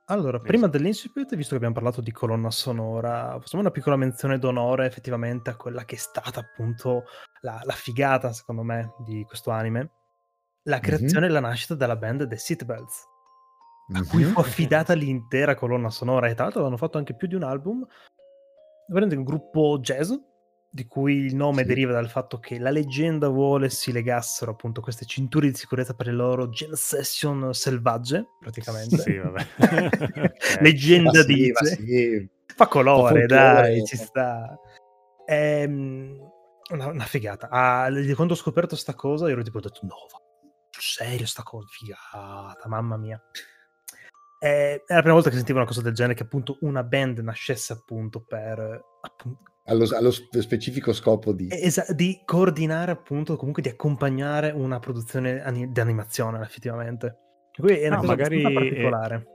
Allora, prima dell'incipit, visto che abbiamo parlato di colonna sonora, facciamo una piccola menzione d'onore effettivamente a quella che è stata appunto la, la figata, secondo me, di questo anime. La Mhm. creazione e la nascita della band The Seatbelts, a cui fu affidata l'intera colonna sonora e tra l'altro hanno fatto anche più di un album. Veramente un gruppo jazz, di cui il nome Sì. deriva dal fatto che la leggenda vuole si legassero appunto queste cinture di sicurezza per le loro jam session selvagge, praticamente. Sì, vabbè. <laughs> Leggenda sì, dice. sì. Fa colore, Fa dai, ci sta. Ehm, una, una figata. Ah, quando ho scoperto sta cosa, ero tipo, ho detto, no, va- serio sta cosa, figata, mamma mia. Eh, è la prima volta che sentivo una cosa del genere, che appunto una band nascesse appunto per appunto, Allo, allo spe- specifico scopo di... esa- di coordinare appunto, comunque di accompagnare una produzione ani- di animazione effettivamente. Quindi è una No, cosa magari, abbastanza eh, particolare.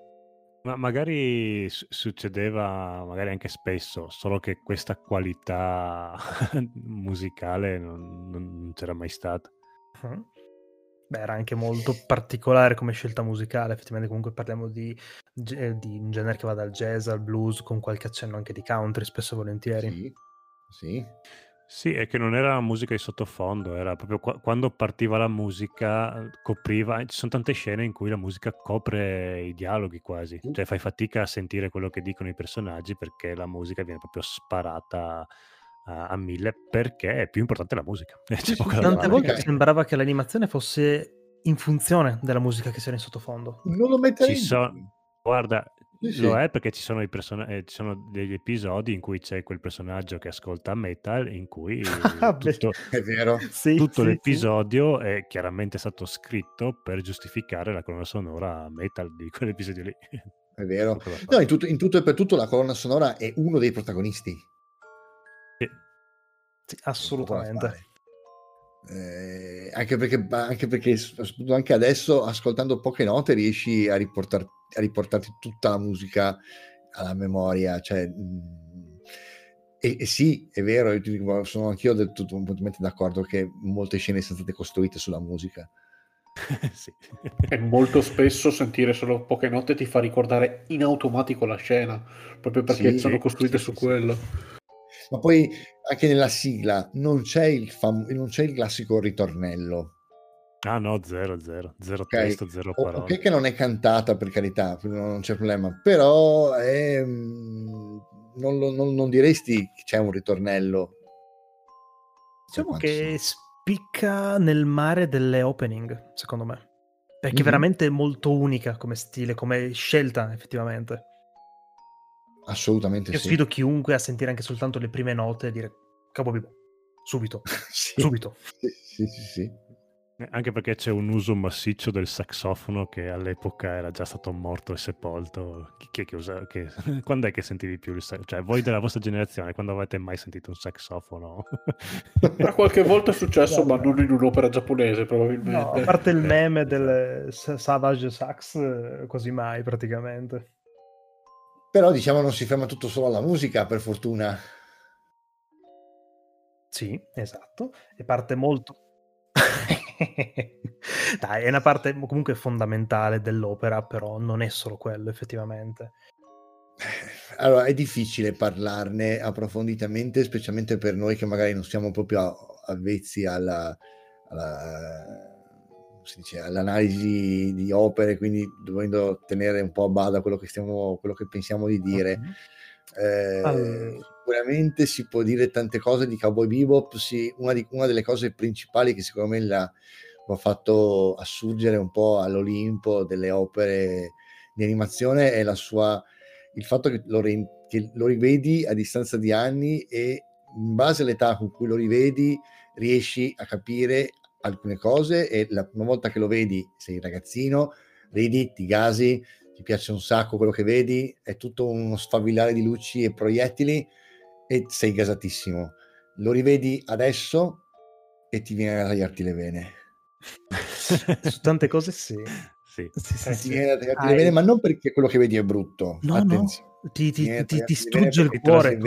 Ma magari su- succedeva, magari anche spesso, solo che questa qualità <laughs> musicale non, non- c'era mai stata. Mhm. Beh, era anche molto particolare come scelta musicale, effettivamente comunque parliamo di, ge- di un genere che va dal jazz al blues con qualche accenno anche di country, spesso e volentieri. Sì, sì. Sì, è che non era musica di sottofondo, era proprio qua- quando partiva la musica, eh, copriva, ci sono tante scene in cui la musica copre i dialoghi quasi, cioè fai fatica a sentire quello che dicono i personaggi perché la musica viene proprio sparata a, a mille perché è più importante la musica. Sì, sì, da Tante volte sembrava che l'animazione fosse in funzione della musica che c'era in sottofondo. Non lo metterei Ci in so-. Guarda, Sì, lo è perché ci sono, i person- eh, ci sono degli episodi in cui c'è quel personaggio che ascolta metal in cui <laughs> Ah, tutto, È vero. Sì, tutto sì, sì. l'episodio è chiaramente stato scritto per giustificare la colonna sonora metal di quell'episodio lì. È vero. No, in tutto, in tutto e per tutto la colonna sonora è uno dei protagonisti. Sì. Assolutamente. Eh, anche perché, anche perché soprattutto anche adesso ascoltando poche note riesci a, riportar- a riportarti tutta la musica alla memoria cioè, mm, e, e sì è vero dico, sono anch'io del tutto completamente d'accordo che molte scene sono state costruite sulla musica <laughs> Sì. E molto spesso sentire solo poche note ti fa ricordare in automatico la scena, proprio perché Sì, sono costruite sì, su quello. Ma poi anche nella sigla non c'è il, fam- non c'è il classico ritornello Ah no, zero, zero, zero Ok. testo, zero parole. ok che non è cantata per carità, non c'è problema, però è, mm, non, lo- non- non diresti che c'è un ritornello. Diciamo che spicca nel mare delle opening, secondo me. Perché è Mhm. veramente molto unica come stile, come scelta, effettivamente. Assolutamente Io sì. sfido chiunque a sentire anche soltanto le prime note e dire Capo Bebop, subito, <laughs> Sì, subito. sì, sì, sì, sì. Eh, Anche perché c'è un uso massiccio del saxofono che all'epoca era già stato morto e sepolto. Chi, chi è che usa? Che... <laughs> Quando è che sentivi più il saxofono? Cioè, voi della vostra generazione, quando avete mai sentito un saxofono? <laughs> Ma qualche volta è successo, ma non in un'opera giapponese, probabilmente. No, a parte il Eh, meme del Sa- Savage Sax, eh, quasi mai praticamente. Però diciamo non si ferma tutto solo alla musica, per fortuna. Sì, esatto. E parte molto... <laughs> Dai, è una parte comunque fondamentale dell'opera, però non è solo quello, effettivamente. <laughs> allora, è difficile parlarne approfonditamente, specialmente per noi che magari non siamo proprio avvezzi alla, alla- si dice, all'analisi di opere, quindi dovendo tenere un po' a bada quello che, stiamo, quello che pensiamo di dire. Eh, Allora. Sicuramente si può dire tante cose di Cowboy Bebop, sì, una, di- una delle cose principali che secondo me la- lo ha fatto assurgere un po' all'Olimpo delle opere di animazione è la sua, il fatto che lo, che lo rivedi a distanza di anni e in base all'età con cui lo rivedi riesci a capire alcune cose e la prima volta che lo vedi sei ragazzino, ridi, ti gasi, ti piace un sacco quello che vedi, è tutto uno sfavillare di luci e proiettili e sei gasatissimo. Lo rivedi adesso e ti viene a tagliarti le vene. <laughs> Su tante cose sì. Sì. Sì, sì, Ti sì. viene a tagliarti Ah, le vene, ma non perché quello che vedi è brutto. No, no, Attenzione. ti, ti- ti- ti tagliarti le vene strugge il cuore.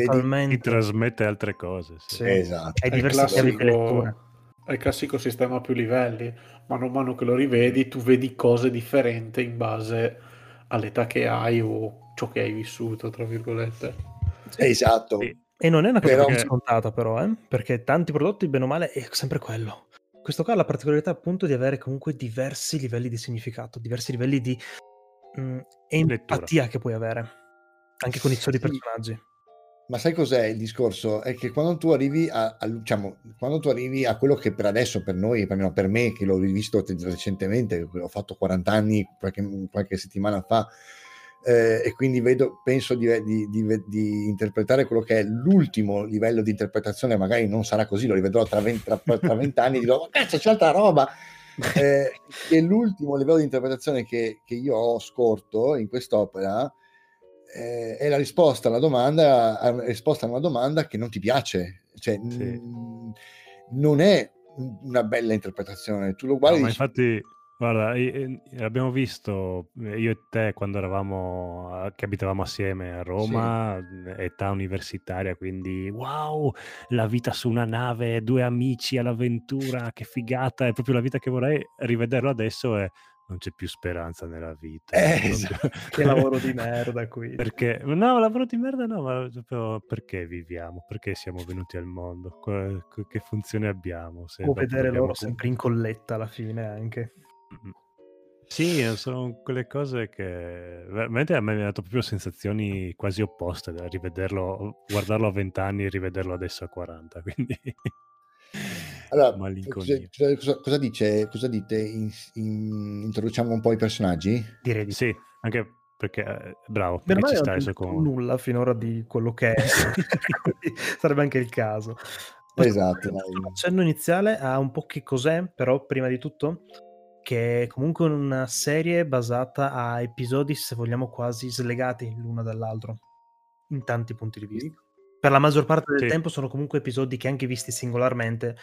Ti trasmette altre cose. Sì. Sì. Esatto. Hai diverse chiavi di lettura. È il classico sistema a più livelli. Mano a mano che lo rivedi, tu vedi cose differenti in base all'età che hai o ciò che hai vissuto, tra virgolette. Esatto. Sì. E non è una cosa Però- scontata, però, eh? perché tanti prodotti, bene o male, è sempre quello. Questo qua ha la particolarità appunto di avere comunque diversi livelli di significato, diversi livelli di mh, empatia che puoi avere, anche con i soli Sì. personaggi. Ma sai cos'è il discorso? È che quando tu arrivi a, a- diciamo, quando tu arrivi a quello che per adesso, per noi, almeno per me, che l'ho rivisto te- recentemente, ho fatto 40 anni qualche, qualche settimana fa, eh, e quindi vedo, penso di, di- di- di interpretare quello che è l'ultimo livello di interpretazione, magari non sarà così, lo rivedrò tra 20, tra, tra 20 anni e dirò, ma cazzo c'è altra roba! <laughs> Eh, che l'ultimo livello di interpretazione che, che io ho scorto in quest'opera eh, è la risposta alla domanda, a- risposta a una domanda che non ti piace, cioè Sì. mh, non è un- una bella interpretazione. Tu lo No, guardi ma dici, infatti, guarda, abbiamo visto eh, io e te quando eravamo, che abitavamo assieme a Roma, età universitaria, quindi wow, la vita su una nave, due amici all'avventura, che figata, è proprio la vita che vorrei rivederlo adesso e non c'è più speranza nella vita. Eh, <laughs> esatto. Che lavoro di merda qui. Perché, no, lavoro di merda no, ma perché viviamo? Perché siamo venuti al mondo? Che funzione abbiamo? Se O vedere loro sempre in colletta alla fine anche. Sì, sono quelle cose che veramente a me mi ha dato proprio sensazioni quasi opposte da rivederlo, guardarlo a 20 anni e rivederlo adesso a 40, <laughs> quindi Allora, malinconia. cosa, cosa- cosa dice, cosa dite? In- in- introduciamo un po' i personaggi? Direi di sì. Anche perché eh, bravo, Per perché me ci non sta ho adesso detto con nulla finora di quello che è, <laughs> sarebbe anche il caso. Esatto, fare dai. Un accenno iniziale a un po' che cos'è, però prima di tutto, che è comunque una serie basata a episodi, se vogliamo, quasi slegati l'uno dall'altro, in tanti punti di vista. Per la maggior parte del Sì. tempo sono comunque episodi che anche visti singolarmente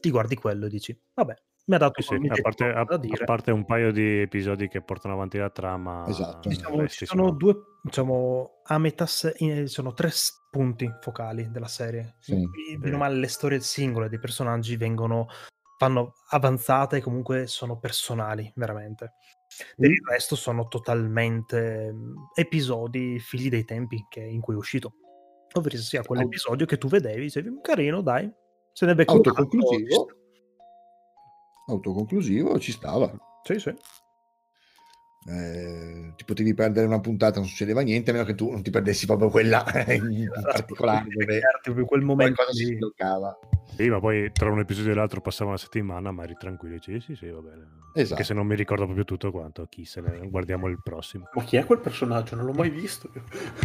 ti guardi quello e dici, vabbè, mi ha dato Sì, sì, a, parte, a- a parte un paio di episodi che portano avanti la trama, Esatto. il Diciamo, ci sono sono- due, diciamo, a metà, se- in- sono tre punti focali della serie. Sì. bene male, le storie singole dei personaggi vengono, fanno avanzate e comunque sono personali, veramente. Per il resto sono totalmente mm, episodi figli dei tempi che- in cui è uscito. Ovvero sia quell'episodio che tu vedevi, dicevi, carino, dai, se ne Autoconclusivo. Autoconclusivo, ci stava. Sì, sì. Eh, ti potevi perdere una puntata, non succedeva niente, a meno che tu non ti perdessi proprio quella in particolare Devi <laughs> dove quel momento qualcosa si bloccava. Sì, ma poi tra un episodio e l'altro passava una settimana, ma eri tranquillo, dici sì, sì, va bene. Esatto. Anche se non mi ricordo proprio tutto quanto, chi se ne guardiamo il prossimo. Ma chi è quel personaggio? Non l'ho mai visto. <laughs>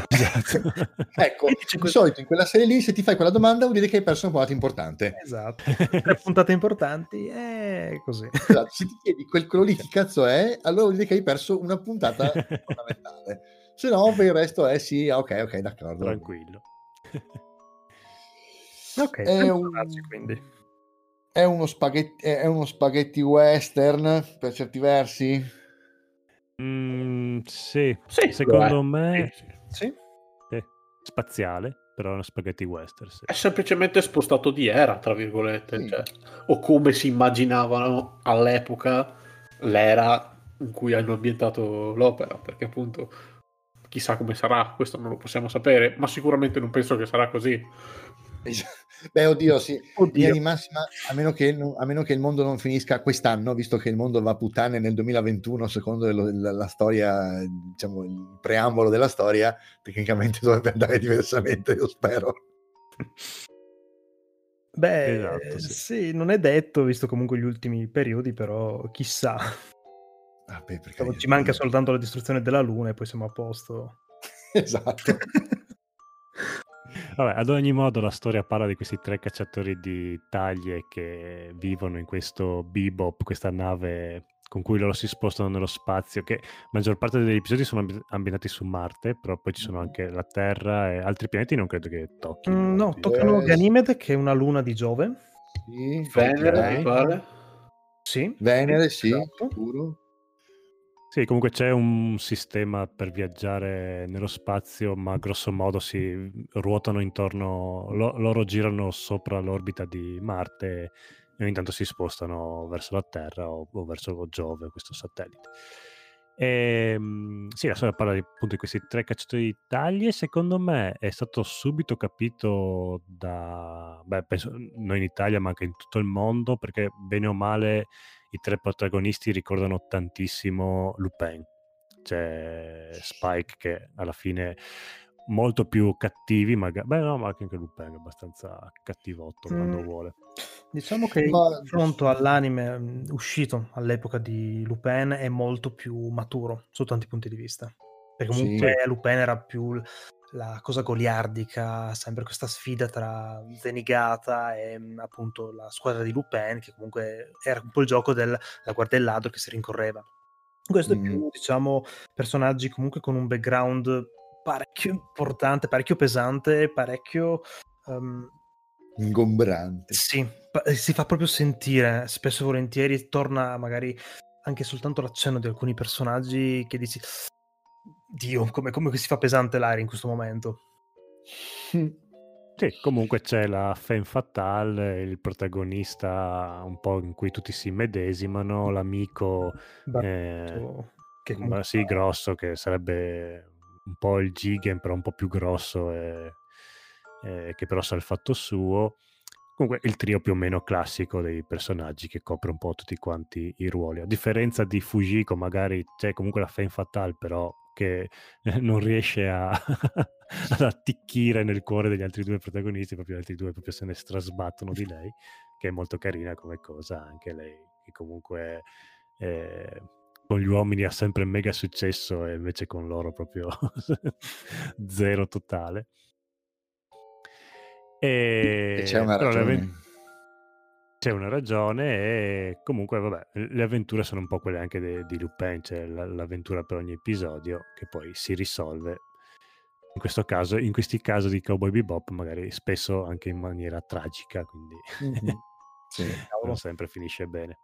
Esatto. Ecco, E di questo- solito in quella serie lì, se ti fai quella domanda, vuol dire che hai perso una puntata importante. Esatto. Tre puntate importanti è così. Esatto, Se ti chiedi quel quello lì chi cazzo è, allora vuol dire che hai perso una puntata <laughs> fondamentale. Se no, per il resto è sì, ah, ok, ok, d'accordo. Tranquillo. Ok, È un- quindi. È uno, spaghetti, è uno spaghetti western per certi versi. Mm, sì, Sì, secondo me Sì, sì. Spaziale, però è uno spaghetti western. sì. È semplicemente spostato di era, tra virgolette, Sì. cioè, o come si immaginavano all'epoca l'era in cui hanno ambientato l'opera, perché appunto chissà come sarà, questo non lo possiamo sapere, ma sicuramente non penso che sarà così. Beh, oddio, sì. Oddio. Di massima, a meno, che, a meno che il mondo non finisca quest'anno, visto che il mondo va a puttane nel 2021, secondo lo- la, la storia, diciamo, il preambolo della storia, tecnicamente dovrebbe andare diversamente, io spero. Beh, Esatto, sì. sì. non è detto, visto comunque gli ultimi periodi, però chissà. Ah, beh, perché- Ci manca soltanto la distruzione della Luna e poi siamo a posto. <laughs> Esatto. <laughs> Vabbè, ad ogni modo la storia parla di questi tre cacciatori di taglie che vivono in questo Bebop, questa nave con cui loro si spostano nello spazio, che maggior parte degli episodi sono ambi- ambientati su Marte, però poi ci sono anche la Terra e altri pianeti non credo che tocchino. Mm, no, toccano Eh, Ganimede, che è una luna di Giove. Sì, Venere, mi pare. Sì. Venere, sì, Esatto. sicuro. Sì, comunque c'è un sistema per viaggiare nello spazio, ma grosso modo si ruotano intorno, lo- loro girano sopra l'orbita di Marte e ogni tanto si spostano verso la Terra o, o verso Giove, questo satellite. E, mm, sì, la storia parla di, appunto di questi tre cacciatori di taglie. Secondo me è stato subito capito da, beh, penso noi in Italia, ma anche in tutto il mondo, perché bene o male i tre protagonisti ricordano tantissimo Lupin. C'è Spike che alla fine molto più cattivi, magari, beh no, ma anche Lupin è abbastanza cattivotto quando Mm. vuole. Diciamo che Ma- il confronto all'anime mm, uscito all'epoca di Lupin è molto più maturo su tanti punti di vista. Perché comunque Lupin era più la cosa goliardica, sempre questa sfida tra Zenigata e mm, appunto la squadra di Lupin, che comunque era un po' il gioco della guardia del ladro che si rincorreva. Questo è Mm. più, diciamo, personaggi comunque con un background parecchio importante, parecchio pesante, parecchio... ehm, Ingombrante. sì, eh, si fa proprio sentire, spesso e volentieri torna magari anche soltanto l'accenno di alcuni personaggi che dici, Dio, come, come si fa pesante l'aria in questo momento. Sì, comunque c'è la femme fatale, il protagonista un po' in cui tutti si medesimano, l'amico eh, che sì, grosso, che sarebbe un po' il Gigan, però un po' più grosso e, e che però sa il fatto suo. Comunque il trio più o meno classico dei personaggi che copre un po' tutti quanti i ruoli. A differenza di Fujiko, magari c'è comunque la femme fatale, però che <laughs> non riesce a, <laughs> ad atticchire nel cuore degli altri due protagonisti, proprio gli altri due proprio se ne strasbattono di lei, che è molto carina come cosa anche lei, che comunque eh, con gli uomini ha sempre mega successo e invece con loro proprio <laughs> zero totale. E, c'è una ragione. C'è una ragione e comunque vabbè, le avventure sono un po' quelle anche de- di Lupin, c'è la- l'avventura per ogni episodio che poi si risolve. In questo caso, in questi casi di Cowboy Bebop, magari spesso anche in maniera tragica, quindi Mhm. <laughs> Sì. non sempre finisce bene.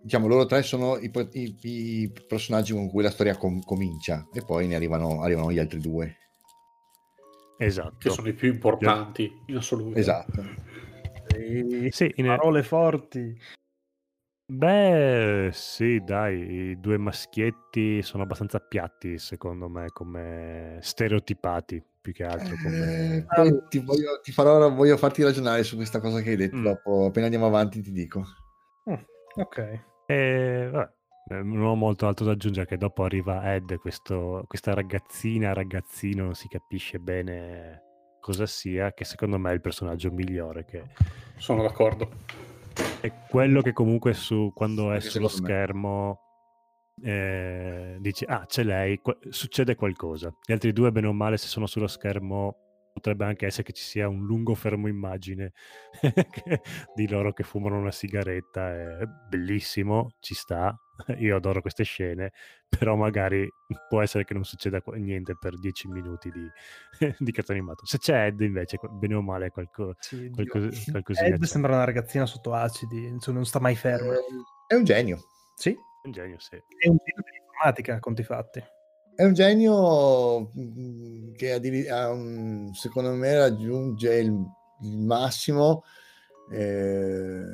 Diciamo, loro tre sono i, i- i personaggi con cui la storia com- comincia e poi ne arrivano, arrivano gli altri due. Esatto. Che sono i più importanti in assoluto. Esatto. Sì, Sì, in- parole forti. Beh, sì, dai, i due maschietti sono abbastanza piatti, secondo me, come stereotipati, più che altro. Come... Eh, poi ti, voglio, ti farò, voglio farti ragionare su questa cosa che hai detto. Mm. Dopo, appena andiamo avanti, ti dico. Ok. E, vabbè, eh, non ho molto altro da aggiungere, che dopo arriva Ed, questo- questa ragazzina, ragazzino, non si capisce bene cosa sia, che secondo me è il personaggio migliore, che Sono d'accordo. è quello che comunque su, quando è Anche sullo schermo eh, dici ah c'è lei qua- succede qualcosa gli altri due bene o male se sono sullo schermo potrebbe anche essere che ci sia un lungo fermo immagine <laughs> di loro che fumano una sigaretta è bellissimo ci sta <laughs> io adoro queste scene però magari può essere che non succeda niente per dieci minuti di, <laughs> di cartone animato se c'è Ed invece bene o male qualco- Sì, qualcosina Ed c'è. sembra una ragazzina sotto acidi, insomma, non sta mai ferma. Eh, è un genio. Sì, un genio sì è un genio dell'informatica, a conti fatti. È un genio mm, che secondo me raggiunge il, massimo eh,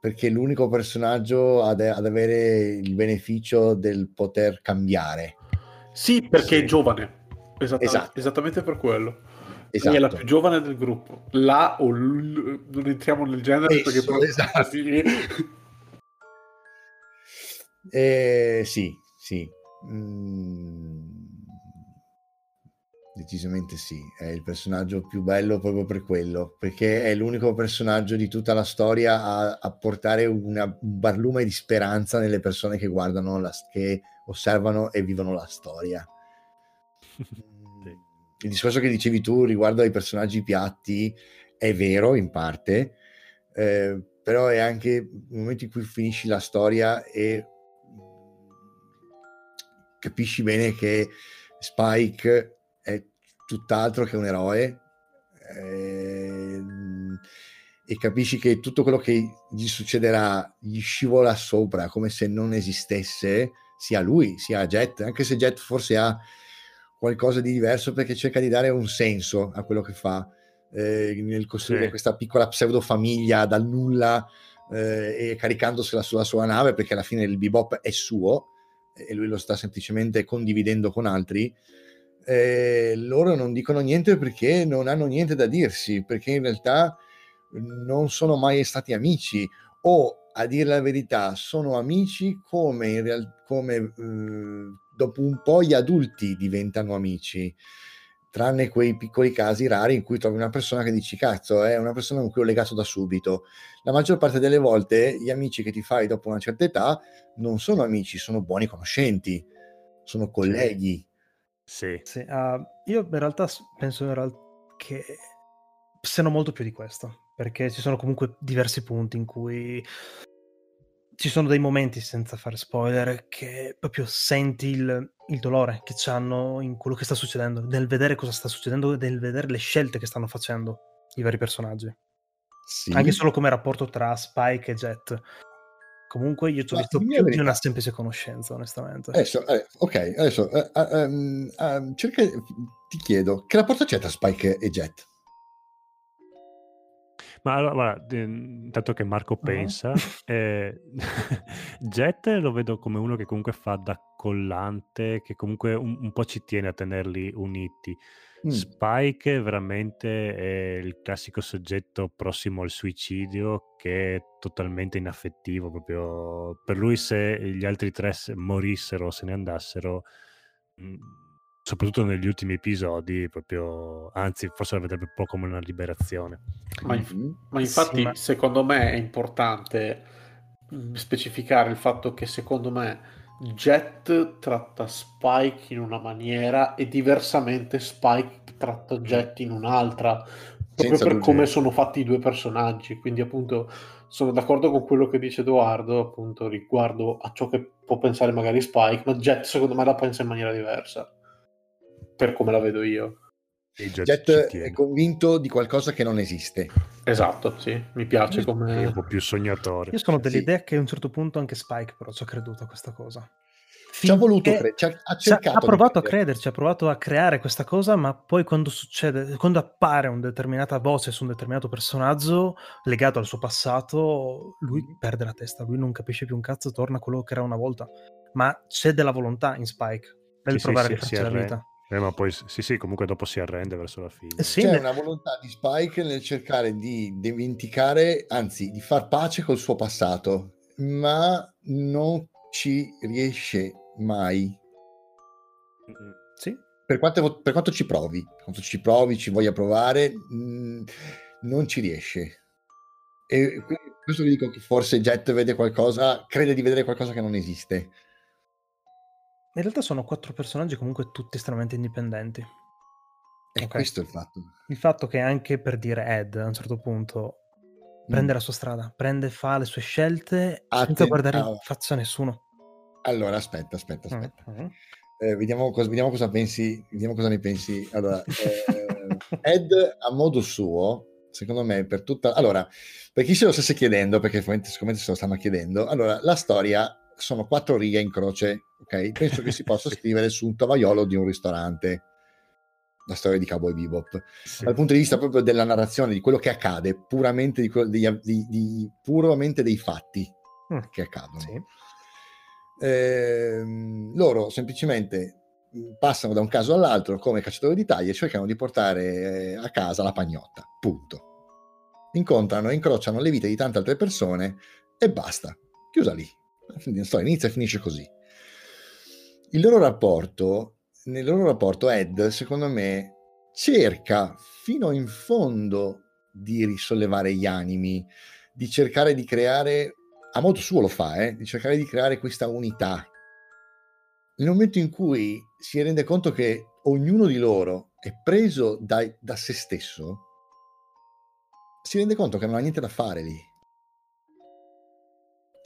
perché è l'unico personaggio ad, ad avere il beneficio del poter cambiare. Sì, perché Sì. è giovane. Esattamente, Esatto. esattamente per quello. Esatto. È la più giovane del gruppo. La o l- non entriamo nel genere perché Esso, però esatto. <laughs> sì. Eh, sì, sì. Mm, decisamente sì. È il personaggio più bello proprio per quello, perché è l'unico personaggio di tutta la storia a, a portare una, un barlume di speranza nelle persone che guardano, la, che osservano e vivono la storia. <laughs> Mm. Il discorso che dicevi tu riguardo ai personaggi piatti è vero in parte, eh, però è anche il momento in cui finisci la storia e capisci bene che Spike è tutt'altro che un eroe ehm, e capisci che tutto quello che gli succederà gli scivola sopra come se non esistesse sia lui sia Jet anche se Jet forse ha qualcosa di diverso perché cerca di dare un senso a quello che fa eh, nel costruire Sì. questa piccola pseudo famiglia dal nulla eh, e caricandosela sulla sua nave perché alla fine il bebop è suo e lui lo sta semplicemente condividendo con altri eh, loro non dicono niente perché non hanno niente da dirsi perché in realtà non sono mai stati amici. O a dire la verità sono amici come, in real- come eh, dopo un po' gli adulti diventano amici tranne quei piccoli casi rari in cui trovi una persona che dici cazzo è una persona con cui ho legato da subito la maggior parte delle volte gli amici che ti fai dopo una certa età non sono amici, sono buoni conoscenti, sono colleghi. Sì. Sì, ah, io in realtà penso in real- che siano molto più di questo, perché ci sono comunque diversi punti in cui ci sono dei momenti, senza fare spoiler, che proprio senti il, il dolore che hanno in quello che sta succedendo, nel vedere cosa sta succedendo, nel vedere le scelte che stanno facendo i vari personaggi. Sì. Anche solo come rapporto tra Spike e Jet. Comunque io ci ho Ma visto più la di verità. una semplice conoscenza, onestamente. Adesso, eh, ok, adesso eh, ehm, ehm, cerca- ti chiedo, che rapporto c'è tra Spike e Jet? Ma allora, guarda, intanto che Marco Ah. pensa, eh, <laughs> Jet lo vedo come uno che comunque fa da collante, che comunque un, un po' ci tiene a tenerli uniti. Mm. Spike veramente è il classico soggetto prossimo al suicidio che è totalmente inaffettivo, proprio per lui se gli altri tre se- morissero o se ne andassero, mh, soprattutto negli ultimi episodi, proprio, anzi forse la vedrebbe un po' come una liberazione. Ma, inf- Mhm. ma infatti, Sì, ma- secondo me è importante mh, specificare il fatto che secondo me Jet tratta Spike in una maniera e diversamente Spike tratta Jet in un'altra, proprio Senza per dubbio. come sono fatti i due personaggi. Quindi, appunto, sono d'accordo con quello che dice Edoardo, appunto, riguardo a ciò che può pensare magari Spike, ma Jet, secondo me, la pensa in maniera diversa, per come la vedo io. E Jet Jet è convinto di qualcosa che non esiste. Esatto, sì, mi piace È come... un po' più sognatore. Io sono Sì. dell'idea che a un certo punto anche Spike però ci ha creduto a questa cosa. Ci ha voluto Finché- cre- ci ha, ha cercato provato a credere. crederci, ha provato a creare questa cosa, ma poi quando succede, quando appare una determinata voce su un determinato personaggio legato al suo passato, lui Mhm. perde la testa, lui non capisce più un cazzo, torna a quello che era una volta. Ma c'è della volontà in Spike nel Sì, sì, provare sì, a si la vita. Eh, ma poi sì, sì, comunque dopo si arrende verso la fine. Sì, C'è ne- una volontà di Spike nel cercare di dimenticare, anzi di far pace col suo passato, ma non ci riesce mai. Mm, sì, Per quanto, per quanto ci provi, per quanto ci provi, ci voglia provare, mh, non ci riesce. E quindi questo vi dico che forse Jet vede qualcosa, crede di vedere qualcosa che non esiste. In realtà sono quattro personaggi comunque tutti estremamente indipendenti. E Ok. questo è il fatto. Il fatto che anche per dire Ed a un certo punto prende Mm. la sua strada, prende, fa le sue scelte Atten- senza guardare in ah. faccia a nessuno. Allora, aspetta, aspetta, aspetta. Mm, mm. Eh, vediamo, cosa, vediamo cosa pensi, vediamo cosa ne pensi. Allora, <laughs> eh, Ed a modo suo, secondo me, per tutta... Allora, per chi se lo stesse chiedendo, perché probabilmente sicuramente se lo stanno chiedendo, allora, la storia sono quattro righe in croce, ok? Penso che si <laughs> possa scrivere su un tovaiolo di un ristorante. la storia di Cowboy Bebop, Sì. dal punto di vista proprio della narrazione, di quello che accade, puramente, di di- di- puramente dei fatti Mm, che accadono. sì. Ehm, loro semplicemente mh, passano da un caso all'altro come cacciatori di taglie e cercano di portare eh, a casa la pagnotta. Punto. Incontrano e incrociano le vite di tante altre persone e basta. Chiusa lì. La storia inizia e finisce così. Il loro rapporto, nel loro rapporto, Ed, secondo me, cerca fino in fondo di risollevare gli animi, di cercare di creare, a modo suo lo fa, eh, di cercare di creare questa unità. Nel momento in cui si rende conto che ognuno di loro è preso da, da se stesso, si rende conto che non ha niente da fare lì.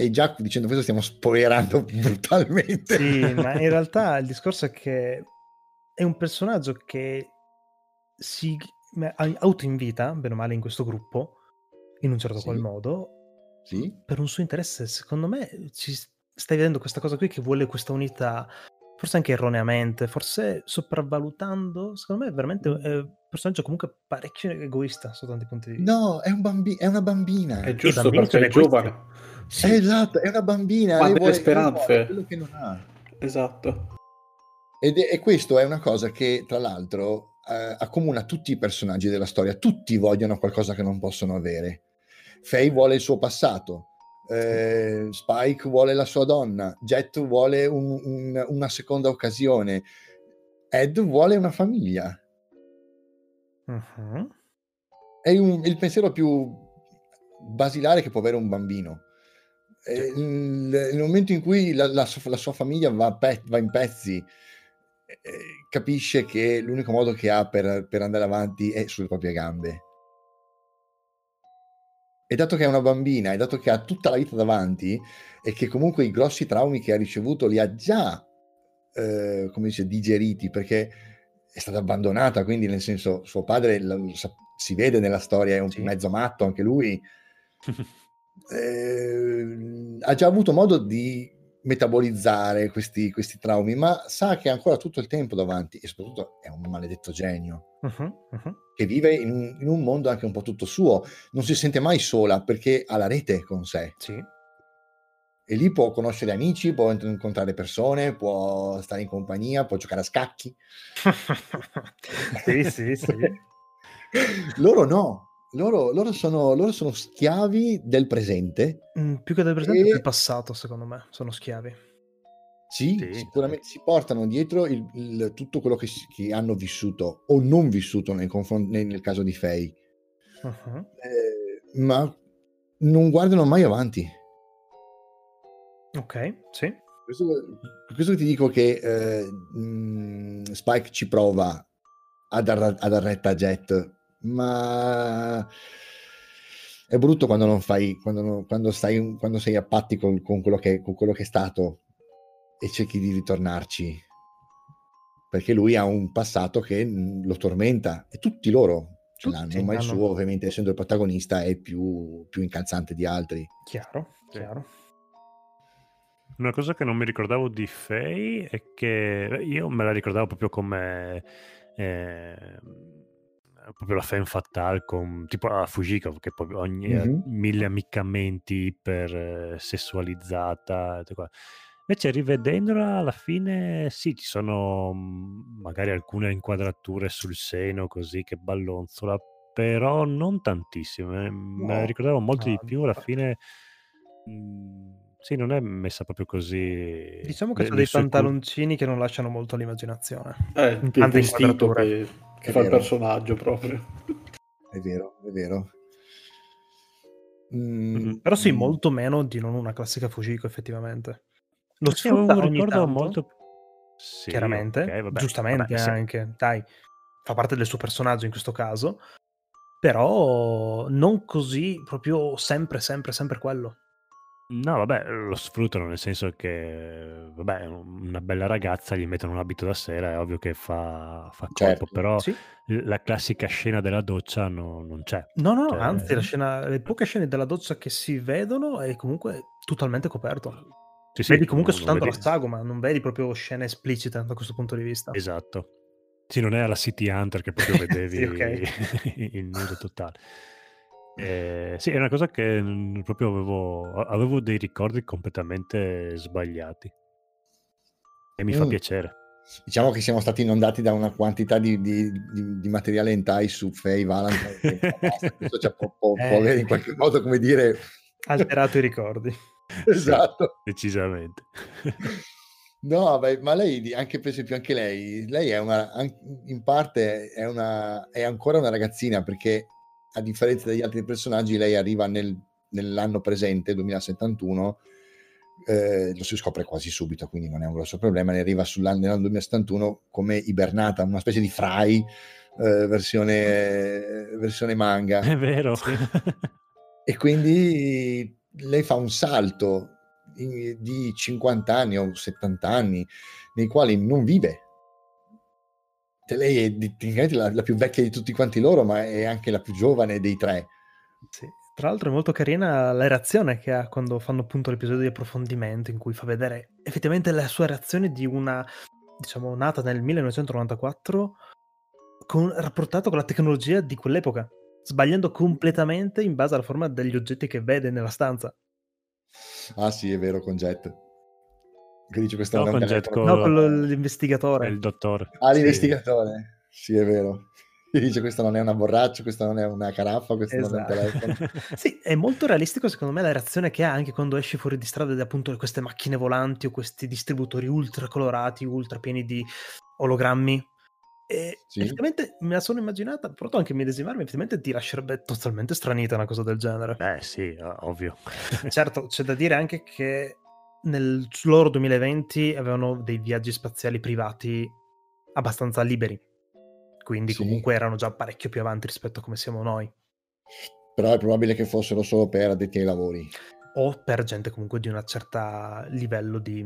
E già dicendo questo stiamo spoilerando <laughs> brutalmente. Sì, ma in <laughs> realtà il discorso è che è un personaggio che si autoinvita, bene o male, in questo gruppo, in un certo Sì. qual modo, Sì? per un suo interesse. Secondo me ci stai vedendo questa cosa qui che vuole questa unità, forse anche erroneamente, forse sopravvalutando. Secondo me è veramente è un personaggio comunque parecchio egoista sotto tanti punti di vista. No, è, un bambi- è una bambina. È giusto perché è giovane. Sì, Eh, esatto, è una bambina. Lei delle vuole- speranze. quello che non ha. esatto. Ed è, e questo è una cosa che, tra l'altro, eh, accomuna tutti i personaggi della storia. Tutti vogliono qualcosa che non possono avere. Faye vuole il suo passato. eh, Spike vuole la sua donna. Jet vuole un- un- una seconda occasione. Ed vuole una famiglia. Mhm. È un- il pensiero più basilare che può avere un bambino. Eh, il, nel momento in cui la, la sua, la sua famiglia va, pe- va in pezzi, eh, capisce che l'unico modo che ha per, per andare avanti è sulle proprie gambe. E dato che è una bambina, e dato che ha tutta la vita davanti, e che comunque i grossi traumi che ha ricevuto li ha già, eh, come dice, digeriti, perché è stata abbandonata, quindi nel senso suo padre sa- si vede nella storia, è un Sì. mezzo matto anche lui, <laughs> eh, ha già avuto modo di metabolizzare questi, questi traumi, ma sa che ha ancora tutto il tempo davanti e soprattutto è un maledetto genio Mhm, mhm. che vive in un, in un mondo anche un po' tutto suo, non si sente mai sola perché ha la rete con sé Sì. e lì può conoscere amici, può incontrare persone, può stare in compagnia, può giocare a scacchi. <laughs> sì, sì, sì. <laughs> loro no, loro, loro sono, loro sono schiavi del presente. Mm, più che del presente, E- del passato, secondo me, sono schiavi. Sì, Sì, sicuramente si portano dietro il- il- tutto quello che, che hanno vissuto o non vissuto nei confron- nel, nel caso di Faye, Mhm. Eh, ma non guardano mai avanti. Ok, sì. Questo, per questo ti dico che eh, mh, Spike ci prova a dar, a dar retta a Jet, ma è brutto quando non fai, quando, non- quando stai, quando sei a patti con, con quello che, con quello che è stato e cerchi di ritornarci. Perché lui ha un passato che mh, lo tormenta e tutti loro ce Tutti l'hanno, ma il suo, ovviamente, essendo il protagonista, è più, più incalzante di altri. Chiaro, Sì. chiaro. Una cosa che non mi ricordavo di Faye è che io me la ricordavo proprio come eh, proprio la femme fatale con tipo la Fujiko che poi ogni Mhm. mille ammiccamenti iper eh, invece rivedendola alla fine sì ci sono mm, magari alcune inquadrature sul seno così che ballonzola però non tantissime me la No. ricordavo molto di No, più alla no. fine mm, sì non è messa proprio così Diciamo che le- sono dei pantaloncini che non lasciano molto all'immaginazione. In il tante vestito inquadrature. che, che È fa il vero. personaggio proprio. È vero, è vero. Mm, Mhm. Però sì, mm, molto meno di non una classica Fujiko, effettivamente. Lo Sì, sfrutta un ogni ricordo tanto, molto sì, chiaramente, ok, vabbè, giustamente vabbè, sì. anche, dai, fa parte del suo personaggio in questo caso, però non così proprio sempre, sempre, sempre quello. No, vabbè, lo sfruttano nel senso che, vabbè, una bella ragazza gli mettono un abito da sera, è ovvio che fa, fa colpo, Certo. però Sì. la classica scena della doccia no- non c'è. No, no, Cioè- anzi, la scena, le poche scene della doccia che si vedono è comunque totalmente coperto. Sì, sì, vedi comunque non- non soltanto vedi- la sagoma, non vedi proprio scene esplicite da questo punto di vista. Esatto. Sì, non è alla City Hunter che proprio <laughs> vedevi Sì, ok. <laughs> il nudo totale. Eh, sì, è una cosa che mm, proprio avevo, avevo dei ricordi completamente sbagliati. E mi fa Mm. piacere. Diciamo che siamo stati inondati da una quantità di, di- di- di materiale hentai su Faye Valentine. <laughs> Questo ci può, può- può Eh. avere in qualche modo, come dire... Alterato i ricordi. <laughs> esatto. Decisamente. <laughs> No, beh, ma lei, anche per esempio, anche lei, lei è una, in parte è, una, è ancora una ragazzina perché a differenza degli altri personaggi, lei arriva nel- nell'anno presente, 2071, eh, lo si scopre quasi subito, quindi non è un grosso problema, ne arriva sull'anno, nell'anno 2071 come ibernata, una specie di fry eh, versione, versione manga. È vero. E quindi lei fa un salto in- di 50 anni o 70 anni nei quali non vive. Cioè, lei è di- la, la più vecchia di tutti quanti loro, ma è anche la più giovane dei tre. Sì. Tra l'altro è molto carina la reazione che ha quando fanno appunto l'episodio di approfondimento in cui fa vedere effettivamente la sua reazione di una, diciamo, nata nel 1994 con, rapportato con la tecnologia di quell'epoca, sbagliando completamente in base alla forma degli oggetti che vede nella stanza. Ah sì, è vero, con Jet. Che dice questo No, non è un con Jet, telefono. con- No, quello è l'investigatore. il dottore. Ah, Sì. l'investigatore. Sì, è vero. Che dice questo non è una borraccia, questo non è una caraffa, questo non è un Esatto. telefono. <laughs> Sì, è molto realistico secondo me la reazione che ha anche quando esci fuori di strada ed appunto queste macchine volanti o questi distributori ultra colorati, ultra pieni di ologrammi. E Sì. effettivamente me la sono immaginata, provato anche a medesimarmi, effettivamente ti lascerebbe totalmente stranita una cosa del genere. Beh, sì, ovvio. Certo, c'è da dire anche che nel loro 2020 avevano dei viaggi spaziali privati abbastanza liberi. Quindi Sì. comunque erano già parecchio più avanti rispetto a come siamo noi. Però è probabile che fossero solo per addetti ai lavori. o per gente comunque di un certo livello di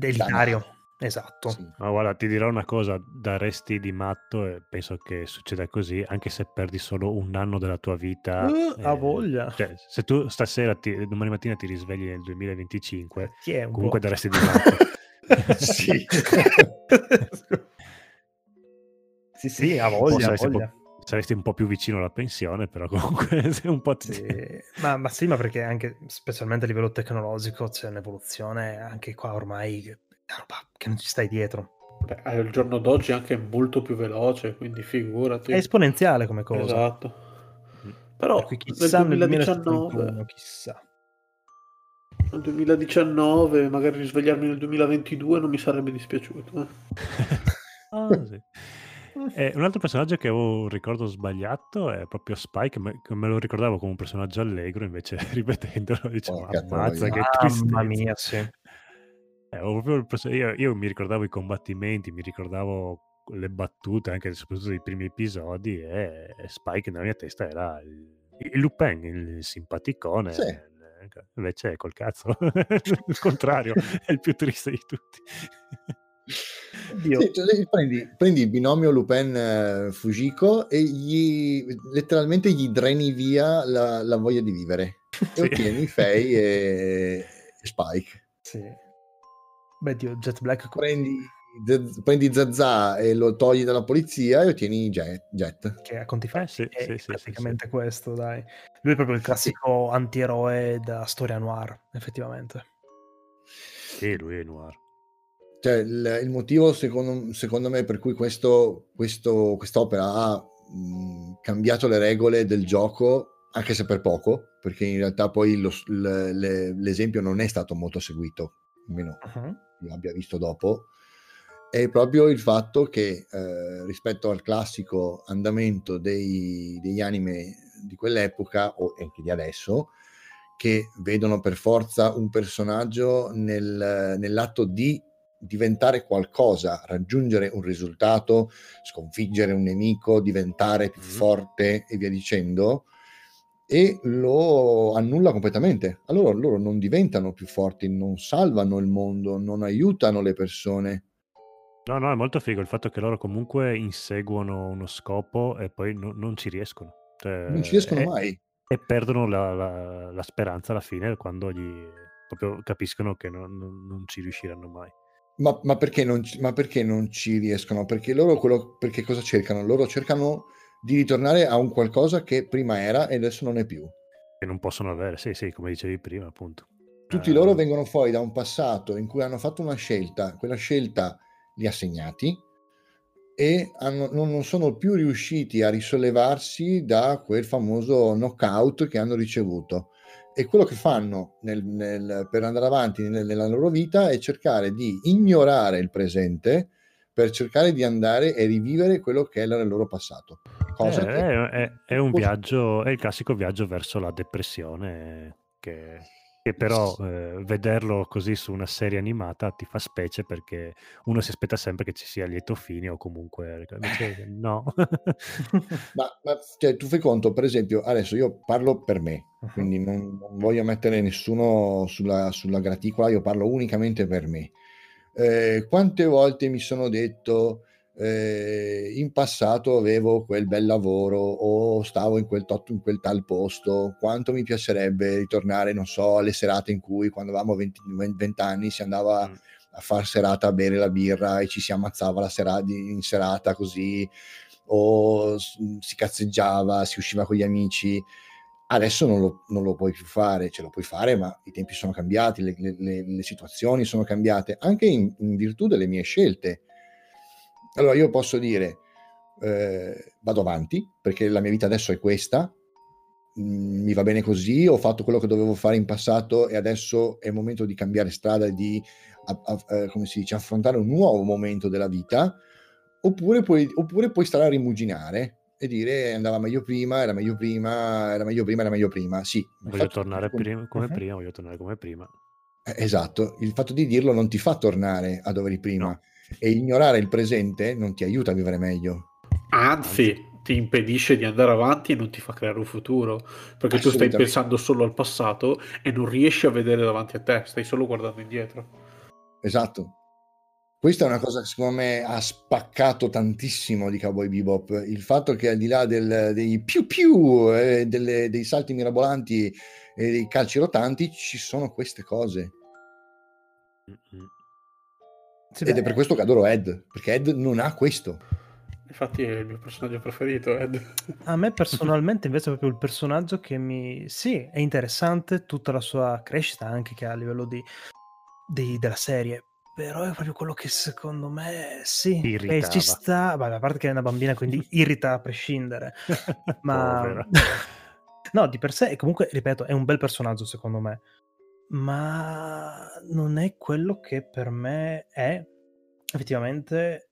elitario. Esatto. Sì. Ma guarda, ti dirò una cosa, da resti di matto e penso che succeda così, anche se perdi solo un anno della tua vita. Uh, ha eh, voglia. Cioè, se tu stasera, ti- domani mattina ti risvegli nel 2025, Chi è un comunque po'? da resti di matto. <laughs> <laughs> Sì. sì, sì, ha O voglia, saresti, un po', voglia. saresti un po' più vicino alla pensione, però comunque <laughs> sei un po'... ti- Sì. Ma, ma sì, ma perché anche specialmente a livello tecnologico c'è un'evoluzione anche qua ormai che è roba che non ci stai dietro. Beh, al giorno d'oggi è anche molto più veloce, quindi figurati. È esponenziale come cosa. Esatto. Mm. Però Per chissà nel nel 2019, 2019, chissà. nel 2019, magari risvegliarmi nel 2022 non mi sarebbe dispiaciuto. eh. <laughs> Ah, sì. Eh, un altro personaggio che avevo un ricordo sbagliato è proprio Spike, me, me lo ricordavo come un personaggio allegro, invece <laughs> ripetendolo dicevo, ammazza che Mamma mia, sì. Eh, proprio io, io mi ricordavo i combattimenti, mi ricordavo le battute, anche soprattutto dei primi episodi, e, Spike nella mia testa era il, il Lupin, il simpaticone. Sì. Invece è col cazzo, <laughs> il contrario, è il più triste di tutti. Sì, cioè, prendi, prendi il binomio Lupin eh, Fujiko e gli letteralmente gli dreni via la, la voglia di vivere e Sì. ottieni Faye e, e Spike. Sì. Beh, Dio, Jet Black Prendi, Z- prendi Zazà e lo togli dalla polizia e ottieni Jet. Jet. che a conti fatti Eh, sì, è sì, sì, praticamente questo, dai. Lui è proprio il classico antieroe da storia noir, effettivamente. Sì, lui è noir. Cioè, il, il motivo secondo, secondo me per cui questo, questo, quest'opera ha mh, cambiato le regole del gioco, anche se per poco, perché in realtà poi lo- l- le- l'esempio non è stato molto seguito, almeno Mhm. io abbia visto dopo, è proprio il fatto che eh, rispetto al classico andamento dei- degli anime di quell'epoca o anche di adesso, che vedono per forza un personaggio nel- nell'atto di diventare qualcosa, raggiungere un risultato, sconfiggere un nemico, diventare più Mhm. forte e via dicendo, e lo annulla completamente. Allora loro non diventano più forti, non salvano il mondo, non aiutano le persone. No, no, è molto figo il fatto che loro comunque inseguono uno scopo e poi no- non ci riescono. Cioè, Non ci riescono e- mai. E perdono la, la- la speranza alla fine quando gli proprio capiscono che non, non- non ci riusciranno mai. Ma, ma perché non, ma perché non ci riescono? Perché loro quello, perché cosa cercano? Loro cercano di ritornare a un qualcosa che prima era e adesso non è più. Che non possono avere, sì, sì, come dicevi prima, appunto. Tutti Eh, loro vengono fuori da un passato in cui hanno fatto una scelta, quella scelta li ha segnati e hanno- non, non sono più riusciti a risollevarsi da quel famoso knockout che hanno ricevuto. E quello che fanno nel- nel- per andare avanti nel- nella loro vita è cercare di ignorare il presente per cercare di andare e rivivere quello che era il loro passato. Cosa Eh, che- è, è- è un viaggio, è il classico viaggio verso la depressione che, che però eh, vederlo così su una serie animata ti fa specie perché uno si aspetta sempre che ci sia lieto fine o comunque invece <laughs> no. Ma, ma, cioè, tu fai conto, per esempio, adesso io parlo per me, Uh-huh. quindi non, non voglio mettere nessuno sulla, sulla graticola, io parlo unicamente per me. Eh, quante volte mi sono detto eh, in passato avevo quel bel lavoro o stavo in quel, tot- in quel tal posto, quanto mi piacerebbe ritornare, non so, alle serate in cui quando avevamo 20, 20 anni si andava Mm. a far serata a bere la birra e ci si ammazzava la sera- di- in serata così o si cazzeggiava, si usciva con gli amici. Adesso non lo, non lo puoi più fare, ce lo puoi fare, ma i tempi sono cambiati, le, le- le- le situazioni sono cambiate, anche in, in virtù delle mie scelte. Allora io posso dire, eh, vado avanti, perché la mia vita adesso è questa, mm, mi va bene così, ho fatto quello che dovevo fare in passato e adesso è il momento di cambiare strada e di, a- a- eh, come si dice, affrontare un nuovo momento della vita, oppure puoi, oppure puoi stare a rimuginare e dire andava meglio prima, era meglio prima, era meglio prima, era meglio prima. Sì, voglio fatto- tornare prim- come Mhm. prima, voglio tornare come prima. eh, Esatto, il fatto di dirlo non ti fa tornare a dove eri prima No. E ignorare il presente non ti aiuta a vivere meglio. Anzi, ti impedisce di andare avanti e non ti fa creare un futuro. Perché tu stai pensando solo al passato e non riesci a vedere davanti a te, stai solo guardando indietro. Esatto. Questa è una cosa che secondo me ha spaccato tantissimo di Cowboy Bebop. Il fatto che al di là del- dei più più, eh, delle- dei salti mirabolanti e dei calci rotanti, ci sono queste cose. Mm-mm. Sì, Ed beh, è per questo che adoro Ed, perché Ed non ha questo. Infatti è il mio personaggio preferito, Ed. A me personalmente invece è proprio il personaggio che mi... Sì, è interessante tutta la sua crescita anche che ha a livello di, di- della serie, però è proprio quello che secondo me sì, Ti eh, ci sta, vabbè, a parte che è una bambina quindi <laughs> irrita a prescindere, ma... <laughs> No, di per sé, comunque, ripeto, è un bel personaggio secondo me, ma non è quello che per me è effettivamente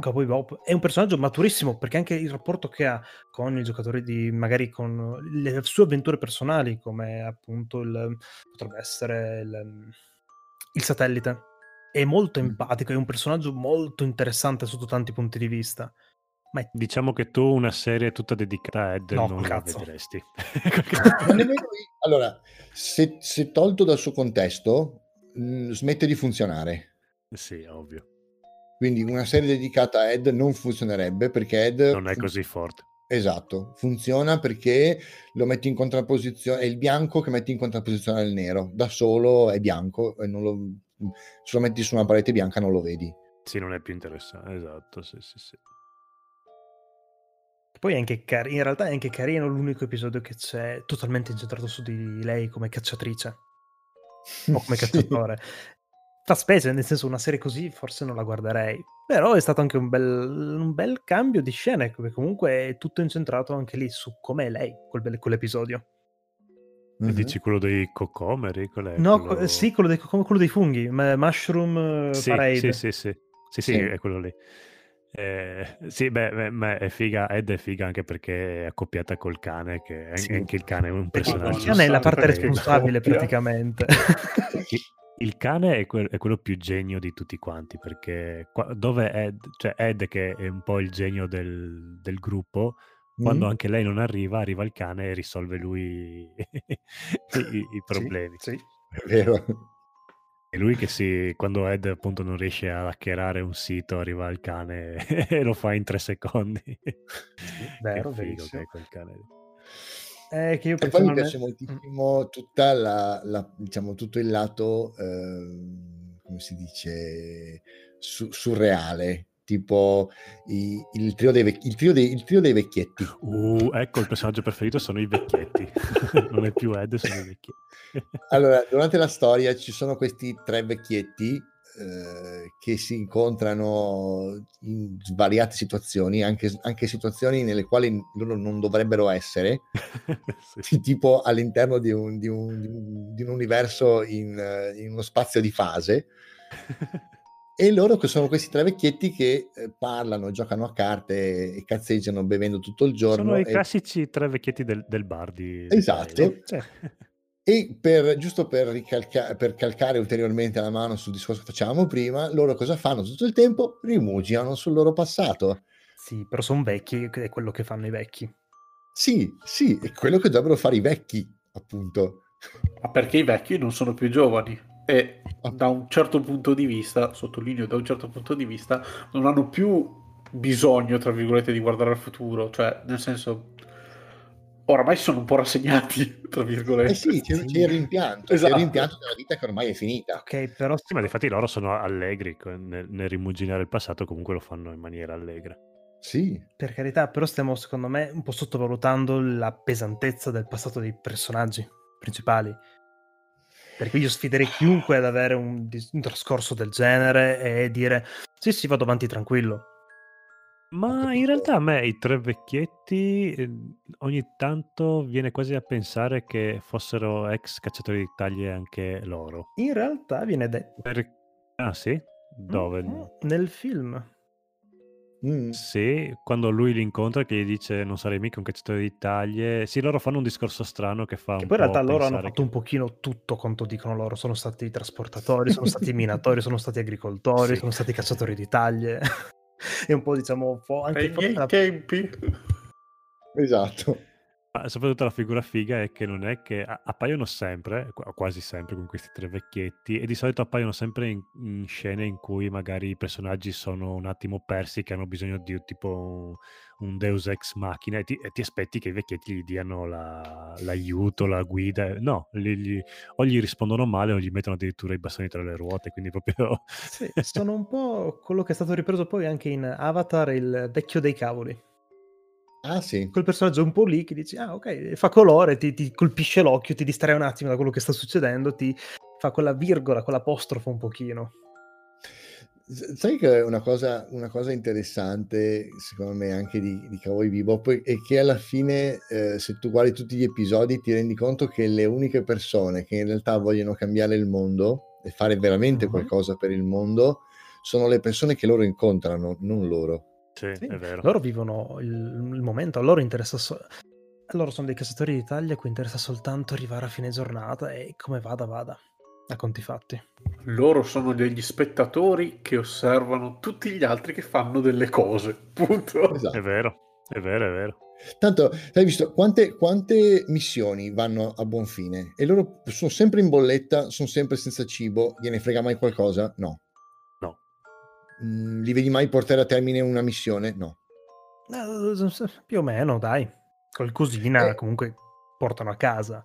Cowboy Bebop. È un personaggio maturissimo perché anche il rapporto che ha con i giocatori di magari con le sue avventure personali, come appunto il potrebbe essere il, il satellite. È molto empatico, è un personaggio molto interessante sotto tanti punti di vista. Ma Diciamo che tu una serie tutta dedicata a Ed No, non la cazzo. vedresti. <laughs> Nemmeno io- Allora, se, se tolto dal suo contesto, mh, smette di funzionare. sì, ovvio. Quindi una serie dedicata a Ed non funzionerebbe perché Ed Non è così forte. Esatto, funziona perché lo metti in contrapposizione, è il bianco che metti in contrapposizione al nero, da solo è bianco e non lo, se lo metti su una parete bianca non lo vedi. Sì, non è più interessante. Esatto, sì, sì, sì. Poi è anche car- in realtà è anche carino l'unico episodio che c'è totalmente incentrato su di lei come cacciatrice o come <laughs> Sì. cacciatore. Fa specie, nel senso una serie così forse non la guarderei. Però è stato anche un bel, un bel cambio di scene, perché comunque è tutto incentrato anche lì su com'è lei, quel bel- quell'episodio. Mhm. dici quello dei cocomeri? Qual è? No, quello... sì, quello dei, quello dei funghi, ma- Mushroom Sì, Parade. sì, sì, sì. Sì, sì, Sì. è quello lì. Eh, sì, beh, beh, ma è figa, Ed è figa anche perché è accoppiata col cane, che Sì. anche il cane è un personaggio. il cane è la parte responsabile praticamente. Il- cane è, quel- è quello più genio di tutti quanti, perché qua- dove Ed, cioè Ed che è un po' il genio del, del gruppo, quando Mm? anche lei non arriva, arriva il cane e risolve lui <laughs> i, i problemi. Sì, sì. È vero. È lui che si, quando Ed appunto non riesce a hackerare un sito, arriva il cane <laughs> e lo fa in tre secondi. <laughs> vero, che figo che è quel cane. lì. Eh, che io E poi mi piace moltissimo tutta la, la- diciamo, tutto il lato, ehm, come si dice, su- surreale, tipo i- il, trio dei il trio dei- il trio dei vecchietti. Uh, ecco, il personaggio preferito sono i vecchietti. <laughs> non è più Ed, sono i vecchietti. <laughs> Allora, durante la storia ci sono questi tre vecchietti eh, che si incontrano in svariate situazioni, anche, anche situazioni nelle quali loro non dovrebbero essere, <laughs> Sì. tipo all'interno di un, di un- di un- di un universo in, eh, in uno spazio di fase. E loro che sono questi tre vecchietti che eh, parlano, giocano a carte e cazzeggiano bevendo tutto il giorno. Sono i e- classici tre vecchietti del, del bar di... Esatto. Sì. E per, giusto per, ricalca- per calcare ulteriormente la mano sul discorso che facevamo prima, loro cosa fanno tutto il tempo? Rimugiano sul loro passato. Sì, però sono vecchi, è quello che fanno i vecchi. Sì, sì, è quello che dovrebbero fare i vecchi, appunto. Ma perché i vecchi non sono più giovani e da un certo punto di vista, sottolineo da un certo punto di vista, non hanno più bisogno, tra virgolette, di guardare al futuro, cioè nel senso oramai sono un po' rassegnati, <laughs> tra virgolette. Eh sì, c'è, Sì. c'è il rimpianto, Esatto. c'è il rimpianto della vita che ormai è finita. Ok, però Sì, ma infatti loro sono allegri nel, nel rimuginare il passato, comunque lo fanno in maniera allegra. Sì, per carità, però stiamo secondo me un po' sottovalutando la pesantezza del passato dei personaggi principali. Perché io sfiderei chiunque ad avere un, un trascorso del genere e dire sì, sì, vado avanti tranquillo. Ma in realtà a me i tre vecchietti eh, ogni tanto viene quasi a pensare che fossero ex cacciatori di taglie anche loro. In realtà viene detto Per- Ah sì? Dove? Mm, nel film. Mm, Sì, quando lui li incontra che gli dice non sarei mica un cacciatore di taglie. Sì, loro fanno un discorso strano che fa Che un poi in realtà loro hanno fatto che- un pochino tutto quanto dicono loro. Sono stati trasportatori, sono stati minatori, sono stati agricoltori, Sì. sono stati cacciatori di taglie. <laughs> e un po' diciamo un po' anche Ai forse miei la- tempi. esatto. Soprattutto la figura figa è che non è che appaiono sempre, qu- quasi sempre con questi tre vecchietti, e di solito appaiono sempre in, in scene in cui magari i personaggi sono un attimo persi, che hanno bisogno di tipo un, un Deus ex machina, e ti, e ti aspetti che i vecchietti gli diano la- l'aiuto, la guida. No, gli- gli- o gli rispondono male o gli mettono addirittura i bastoni tra le ruote, quindi proprio... Sì, sono un po' quello che è stato ripreso poi anche in Avatar, il vecchio dei cavoli. Ah sì, Quel personaggio un po' lì che dici, ah ok, fa colore, ti, ti colpisce l'occhio, ti distrae un attimo da quello che sta succedendo, ti fa quella virgola, quell'apostrofo un pochino. Sai che è una cosa, una cosa interessante, secondo me, anche di, di Cowboy Bebop, è che alla fine, eh, se tu guardi tutti gli episodi, ti rendi conto che le uniche persone che in realtà vogliono cambiare il mondo e fare veramente Mhm. qualcosa per il mondo sono le persone che loro incontrano, non loro. Sì, Sì, è vero. Loro vivono il, il momento, a loro interessa so- a loro sono dei cacciatori d'Italia a cui interessa soltanto arrivare a fine giornata e come vada vada, a conti fatti. Loro sono degli spettatori che osservano tutti gli altri che fanno delle cose. Punto. Esatto. È vero, è vero, è vero. Tanto, hai visto quante, quante missioni vanno a buon fine? E loro sono sempre in bolletta, sono sempre senza cibo, gliene frega mai qualcosa? No. Mm, li vedi mai portare a termine una missione? No. Eh, più o meno, dai. Qualcosina Eh. comunque portano a casa.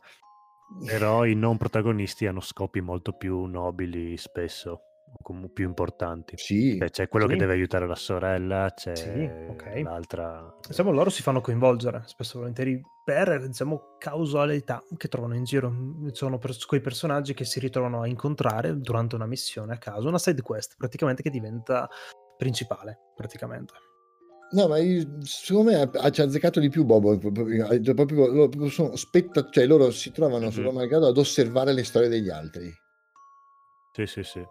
Però i non protagonisti hanno scopi molto più nobili spesso, più importanti. Sì, Cioè, c'è quello Sì. che deve aiutare la sorella, c'è Sì, ok. l'altra. Diciamo, loro si fanno coinvolgere spesso e volentieri per, diciamo, causalità che trovano in giro. Ci sono pers- quei personaggi che si ritrovano a incontrare durante una missione a caso, una side quest praticamente che diventa principale, praticamente. No, ma io- secondo me ha, ci ha azzeccato di più Bobo. proprio- proprio- proprio- loro sono spetta- cioè loro si trovano Mhm. sul malgrado ad osservare le storie degli altri, Sì, sì, sì.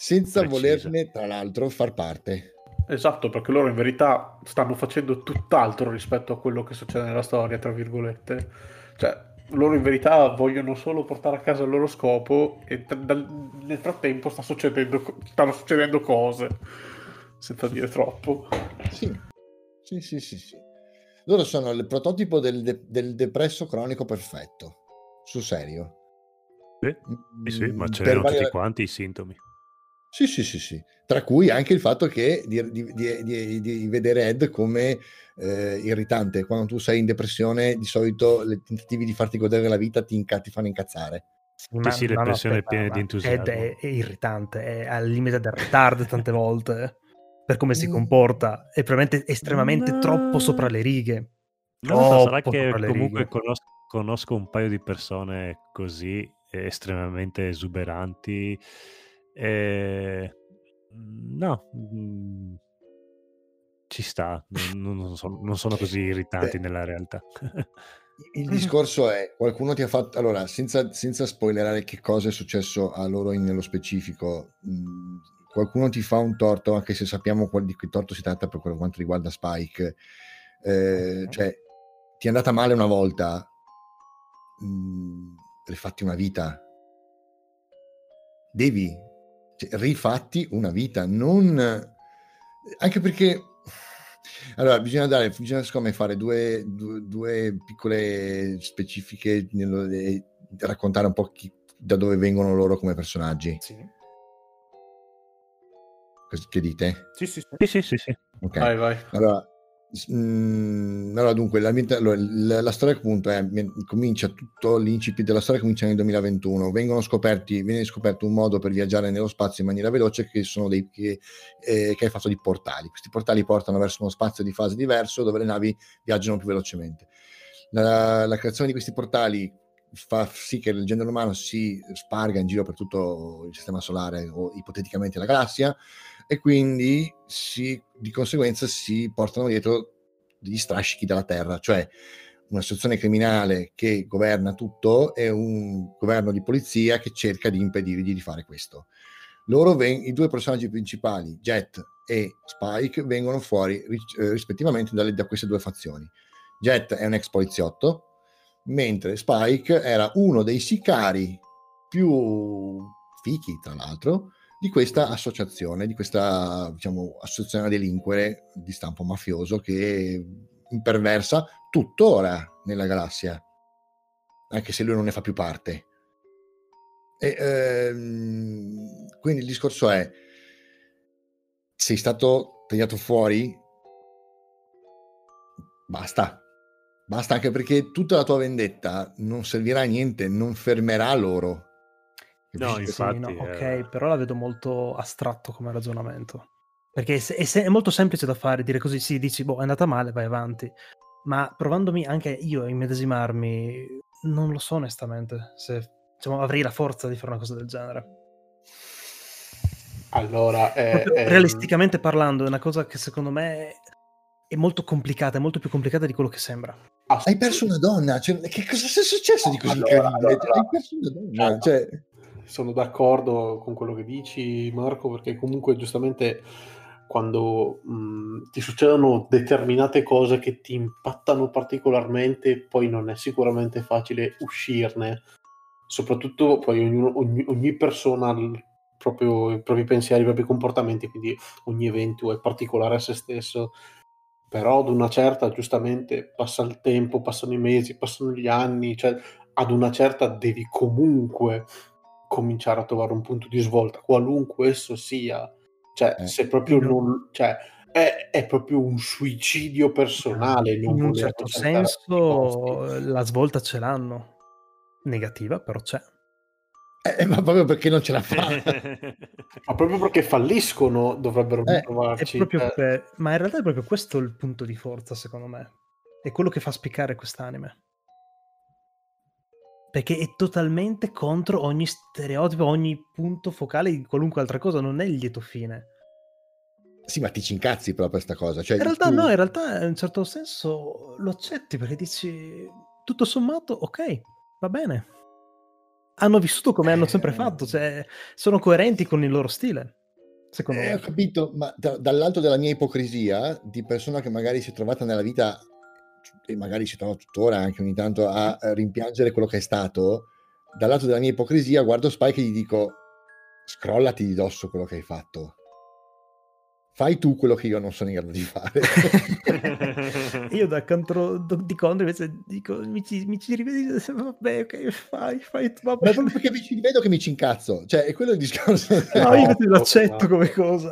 Senza Precise. volerne, tra l'altro, far parte. Esatto, perché loro in verità stanno facendo tutt'altro rispetto a quello che succede nella storia, tra virgolette. Cioè, loro in verità vogliono solo portare a casa il loro scopo e t- dal- nel frattempo sta succedendo co- stanno succedendo cose, senza dire troppo. Sì, sì, sì, sì. sì. Loro sono il prototipo del, de- del depresso cronico perfetto, sul serio. Sì, sì, sì, ma Mm, ce per n'erano varie- tutti quanti i sintomi. Sì, sì, sì, sì. Tra cui anche il fatto che di, di- di- di- di vedere Ed come eh, irritante. Quando tu sei in depressione, di solito i tentativi di farti godere la vita ti, inca- ti fanno incazzare. Sì, sì, le persone aspetta, piene ma di entusiasmo. Ed è, è irritante, è al limite del retard tante volte per come si comporta, è probabilmente estremamente No. troppo sopra le righe. Non so, sarà che sopra le comunque righe. conos- conosco un paio di persone così estremamente esuberanti. E... No, mm, ci sta, non, non sono, non sono così irritanti Beh. nella realtà. Il <laughs> discorso è, qualcuno ti ha fatto, allora, senza, senza spoilerare che cosa è successo a loro in- nello specifico, mh, qualcuno ti fa un torto, anche se sappiamo qual- di che torto si tratta per quanto riguarda Spike, eh, Ok. cioè, ti è andata male una volta, mh, rifatti una vita. Devi, rifatti una vita, non... Anche perché... Allora, bisogna dare, bisogna secondo me fare due, due, due piccole specifiche, nello- e raccontare un po' chi- da dove vengono loro come personaggi. Sì. Che dite? Sì, sì, sì. sì, sì, sì, sì. Ok. Vai, vai. Allora, mm, allora dunque, allora, la, la storia appunto è, mi- comincia tutto l'incipit della storia comincia nel 2021. Vengono scoperti, viene scoperto un modo per viaggiare nello spazio in maniera veloce che dei che, eh, che è fatto di portali. Questi portali portano verso uno spazio di fase diverso dove le navi viaggiano più velocemente. La, la creazione di questi portali fa sì che il genere umano si sparga in giro per tutto il sistema solare o ipoteticamente la galassia e quindi si, di conseguenza si portano dietro degli strascichi dalla Terra, cioè un'associazione criminale che governa tutto e un governo di polizia che cerca di impedirgli di fare questo. Ven- I due personaggi principali, Jet e Spike, vengono fuori eh, rispettivamente dalle- da queste due fazioni. Jet è un ex poliziotto, mentre Spike era uno dei sicari più fichi, tra l'altro, di questa associazione, di questa diciamo, associazione a delinquere di stampo mafioso che imperversa tuttora nella galassia, anche se lui non ne fa più parte. E, ehm, quindi il discorso è, sei stato tagliato fuori, basta. Basta anche perché tutta la tua vendetta non servirà a niente, non fermerà loro. No, Capisci? Sì, infatti, no, ok, eh. però la vedo molto astratto come ragionamento. Perché è, se- è è molto semplice da fare, dire così, sì, dici, boh, è andata male, vai avanti. Ma provandomi anche io a immedesimarmi, non lo so onestamente, se diciamo, avrei la forza di fare una cosa del genere. Allora, eh, Proprio ehm, realisticamente parlando, è una cosa che secondo me è molto complicata, è molto più complicata di quello che sembra. Hai perso una donna, cioè, che cosa è successo di così Allora, incredibile? allora, Hai perso una donna, cioè, sono d'accordo con quello che dici, Marco, perché comunque giustamente quando mh, ti succedono determinate cose che ti impattano particolarmente, poi non è sicuramente facile uscirne. Soprattutto poi ognuno- ogni, ogni persona ha proprio- i propri pensieri, i propri comportamenti, quindi ogni evento è particolare a se stesso. Però ad una certa, giustamente, passa il tempo, passano i mesi, passano gli anni, cioè ad una certa devi comunque cominciare a trovare un punto di svolta, qualunque esso sia. Cioè, Eh. se proprio non... Cioè, è, è proprio un suicidio personale. non In un certo senso la svolta ce l'hanno. Negativa, però c'è. eh, ma proprio perché non ce la fa. <laughs> Ma proprio perché falliscono dovrebbero Eh, È trovarci. proprio cioè, per- Ma in realtà è proprio questo il punto di forza, secondo me. È quello che fa spiccare quest'anime. Perché è totalmente contro ogni stereotipo, ogni punto focale di qualunque altra cosa, non è il lieto fine. Sì, ma ti ci incazzi però per questa cosa. Cioè, In realtà tu- no, in realtà in un certo senso lo accetti perché dici tutto sommato ok, va bene. Hanno vissuto come hanno sempre Eh. fatto, cioè sono coerenti con il loro stile, secondo Eh, ho me. capito, ma da- dall'alto della mia ipocrisia, di persona che magari si è trovata nella vita, e magari si trova tuttora anche ogni tanto a eh, rimpiangere quello che è stato, dall'alto della mia ipocrisia guardo Spike e gli dico, scrollati di dosso quello che hai fatto. Fai tu quello che io non sono in grado di fare. <laughs> Io da contro di contro invece dico mi ci, mi ci rivedi <laughs> vabbè ok fai fai tu Ma vabbè è proprio perché mi ci vedo che mi ci incazzo. Cioè, è quello il discorso. no io invece No, lo accetto no. come cosa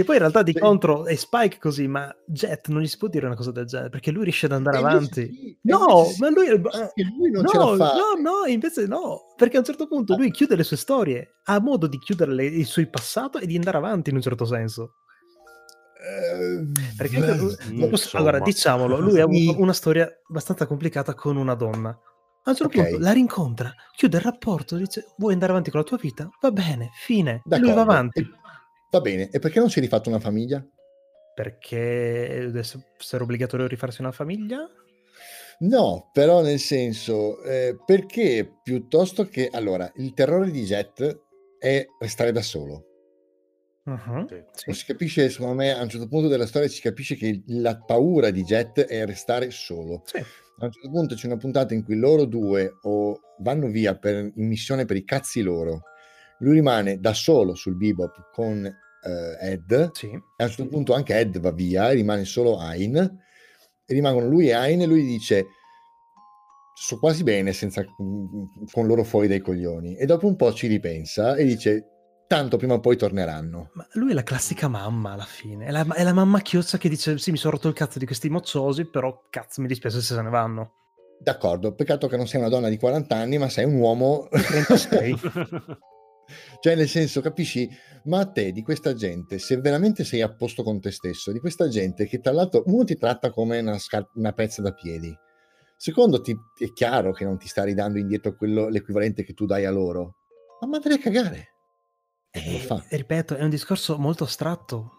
che poi in realtà di Cioè- contro è Spike così, ma Jet non gli si può dire una cosa del genere perché lui riesce ad andare E avanti. sì, No, sì, ma lui è il- anche lui non no, ce la fa. no, no, invece no, perché a un certo punto Ah. lui chiude le sue storie, ha modo di chiudere le- il suo passato e di andare avanti in un certo senso. Eh, Perché anche- posso- insomma. allora, diciamolo, lui ha Sì. avuto una storia abbastanza complicata con una donna. A un certo Ok. punto la rincontra, chiude il rapporto, dice vuoi andare avanti con la tua vita? Va bene, fine. E lui d'accordo. va avanti. Va bene, e perché non si è rifatto una famiglia? Perché adesso essere obbligatorio rifarsi una famiglia? No, però nel senso, eh, perché piuttosto che... Allora, il terrore di Jet è restare da solo. Mhm, Sì. si capisce, secondo me, a un certo punto della storia si capisce che la paura di Jet è restare solo. Sì. A un certo punto c'è una puntata in cui loro due o vanno via per- in missione per i cazzi loro. Lui rimane da solo sul bebop con eh, Ed. Sì. E a un certo punto anche Ed va via, e rimane solo Ain. E rimangono lui e Ain e lui dice sto quasi bene senza, con loro fuori dai coglioni. E dopo un po' ci ripensa e dice tanto prima o poi torneranno. Ma lui è la classica mamma alla fine. È la, è la mamma chiozza che dice: Sì, mi sono rotto il cazzo di questi mocciosi, però cazzo, mi dispiace se se ne vanno. D'accordo, peccato che non sei una donna di 40 anni, ma sei un uomo 36. <laughs> <laughs> Cioè, nel senso, capisci? Ma a te, di questa gente, se veramente sei a posto con te stesso, di questa gente che tra l'altro uno ti tratta come una, scar- una pezza da piedi, secondo ti è chiaro che non ti sta ridando indietro quello, l'equivalente che tu dai a loro, ma mandali a cagare. E non lo fa. E, ripeto, è un discorso molto astratto.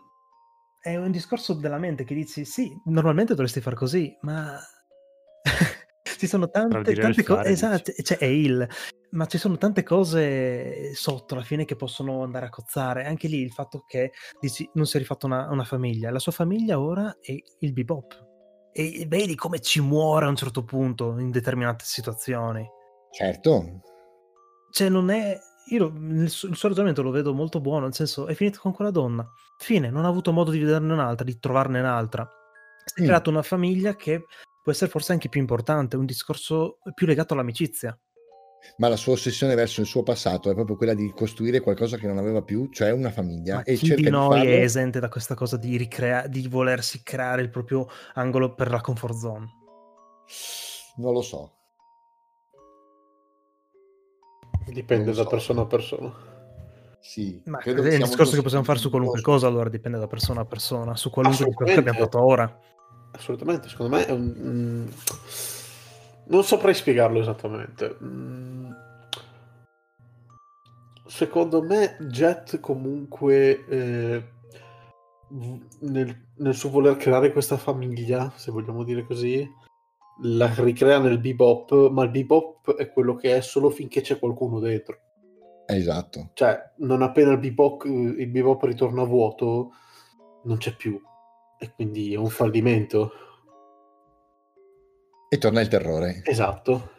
È un discorso della mente che dici: Sì, normalmente dovresti far così, ma. Ci sono tante, tante cose. Esatto, cioè è il. Ma ci sono tante cose sotto alla fine che possono andare a cozzare. Anche lì il fatto che dici non si è rifatto una, una famiglia. La sua famiglia ora è il bebop. E vedi come ci muore a un certo punto in determinate situazioni. Certo, Cioè, non è. Io il, suo, il suo ragionamento lo vedo molto buono, nel senso, è finito con quella donna. Fine, non ha avuto modo di vederne un'altra, di trovarne un'altra. Si è Mm. creato una famiglia che può essere forse anche più importante, un discorso più legato all'amicizia. ma la sua ossessione verso il suo passato è proprio quella di costruire qualcosa che non aveva più, cioè una famiglia. Ma e chi cerca di noi farlo- è esente da questa cosa di, ricrea- di volersi creare il proprio angolo per la comfort zone? Non lo so. Dipende lo da so. persona a persona. Sì, Ma credo è un discorso che possiamo fare su qualunque cosa, allora dipende da persona a persona, su qualunque discorso che abbiamo fatto ora. Assolutamente, secondo me è un... mm, Non saprei spiegarlo esattamente. Mm, Secondo me Jet comunque eh, nel, nel suo voler creare questa famiglia, se vogliamo dire così, la ricrea nel bebop, ma il bebop è quello che è solo finché c'è qualcuno dentro. Esatto. Cioè, non appena il bebop, il bebop ritorna vuoto, non c'è più. E quindi è un fallimento. E torna il terrore. Esatto.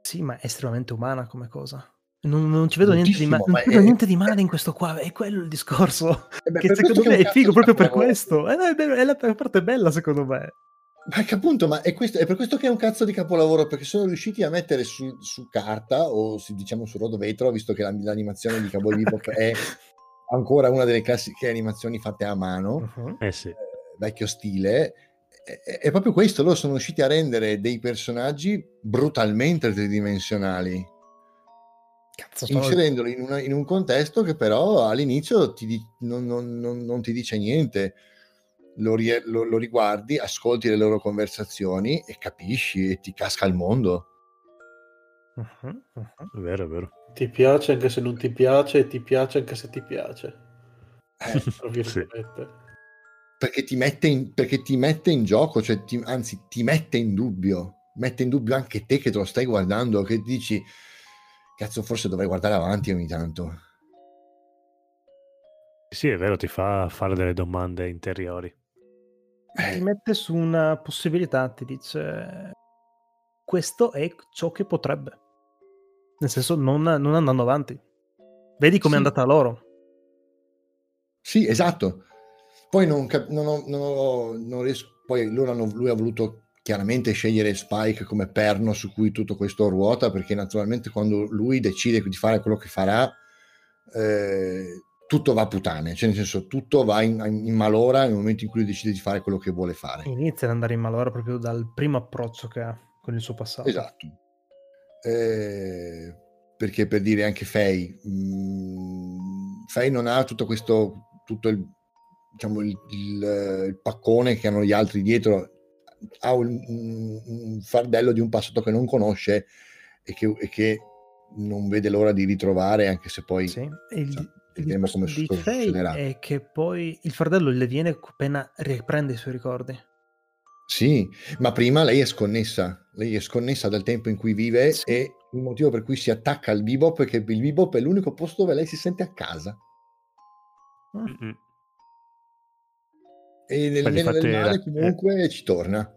Sì, ma è estremamente umana come cosa. Non, non ci vedo, niente di, ma- ma è- niente di male in questo qua, è quello il discorso. Eh beh, che secondo me è figo proprio per questo. Eh, no, è, è la parte bella secondo me. Ma che appunto, ma è, questo, è per questo che è un cazzo di capolavoro, perché sono riusciti a mettere su, su carta, o diciamo su rodo vetro, visto che la- l'animazione di Cowboy Bebop è <laughs> ancora una delle classiche animazioni fatte a mano, Mhm. Eh sì. eh, vecchio stile, è, è- proprio questo, loro sono riusciti a rendere dei personaggi brutalmente tridimensionali, Cazzo, inserendoli in, una- in un contesto che però all'inizio ti di- non, non- non- non ti dice niente. Lo, rie- lo- lo riguardi, ascolti le loro conversazioni e capisci e ti casca il mondo. Mhm. È vero, è vero. Ti piace anche se non ti piace, e ti piace anche se ti piace. Eh, <laughs> virgolette. perché, ti mette in, perché ti mette in gioco, cioè ti- anzi ti mette in dubbio, mette in dubbio anche te che te lo stai guardando, che dici, cazzo forse dovrei guardare avanti ogni tanto. Sì, è vero, ti fa fare delle domande interiori. Ti Eh, mette su una possibilità, ti dice questo è ciò che potrebbe. Nel senso, non, non andando avanti. Vedi come è Sì. andata loro. Sì, esatto. Poi non, cap- non ho- non ho- non riesco. Poi loro hanno- lui ha voluto chiaramente scegliere Spike come perno su cui tutto questo ruota, perché naturalmente quando lui decide di fare quello che farà, eh, tutto va a puttane, cioè nel senso tutto va in, in malora nel momento in cui decide di fare quello che vuole fare. Inizia ad andare in malora proprio dal primo approccio che ha con il suo passato. Esatto. Eh, perché per dire anche Faye, mh, Faye non ha tutto questo, tutto il, diciamo, il, il, il paccone che hanno gli altri dietro, ha un, un fardello di un passato che non conosce e che, e che non vede l'ora di ritrovare, anche se poi Sì, il, cioè, vedremo come succederà. è che poi il fardello le viene appena riprende i suoi ricordi. Sì, ma prima lei è sconnessa, lei è sconnessa dal tempo in cui vive Sì. e il motivo per cui si attacca al bebop è che il bebop è l'unico posto dove lei si sente a casa. Mm-mm. E nel nel difatti, male eh, comunque ci torna,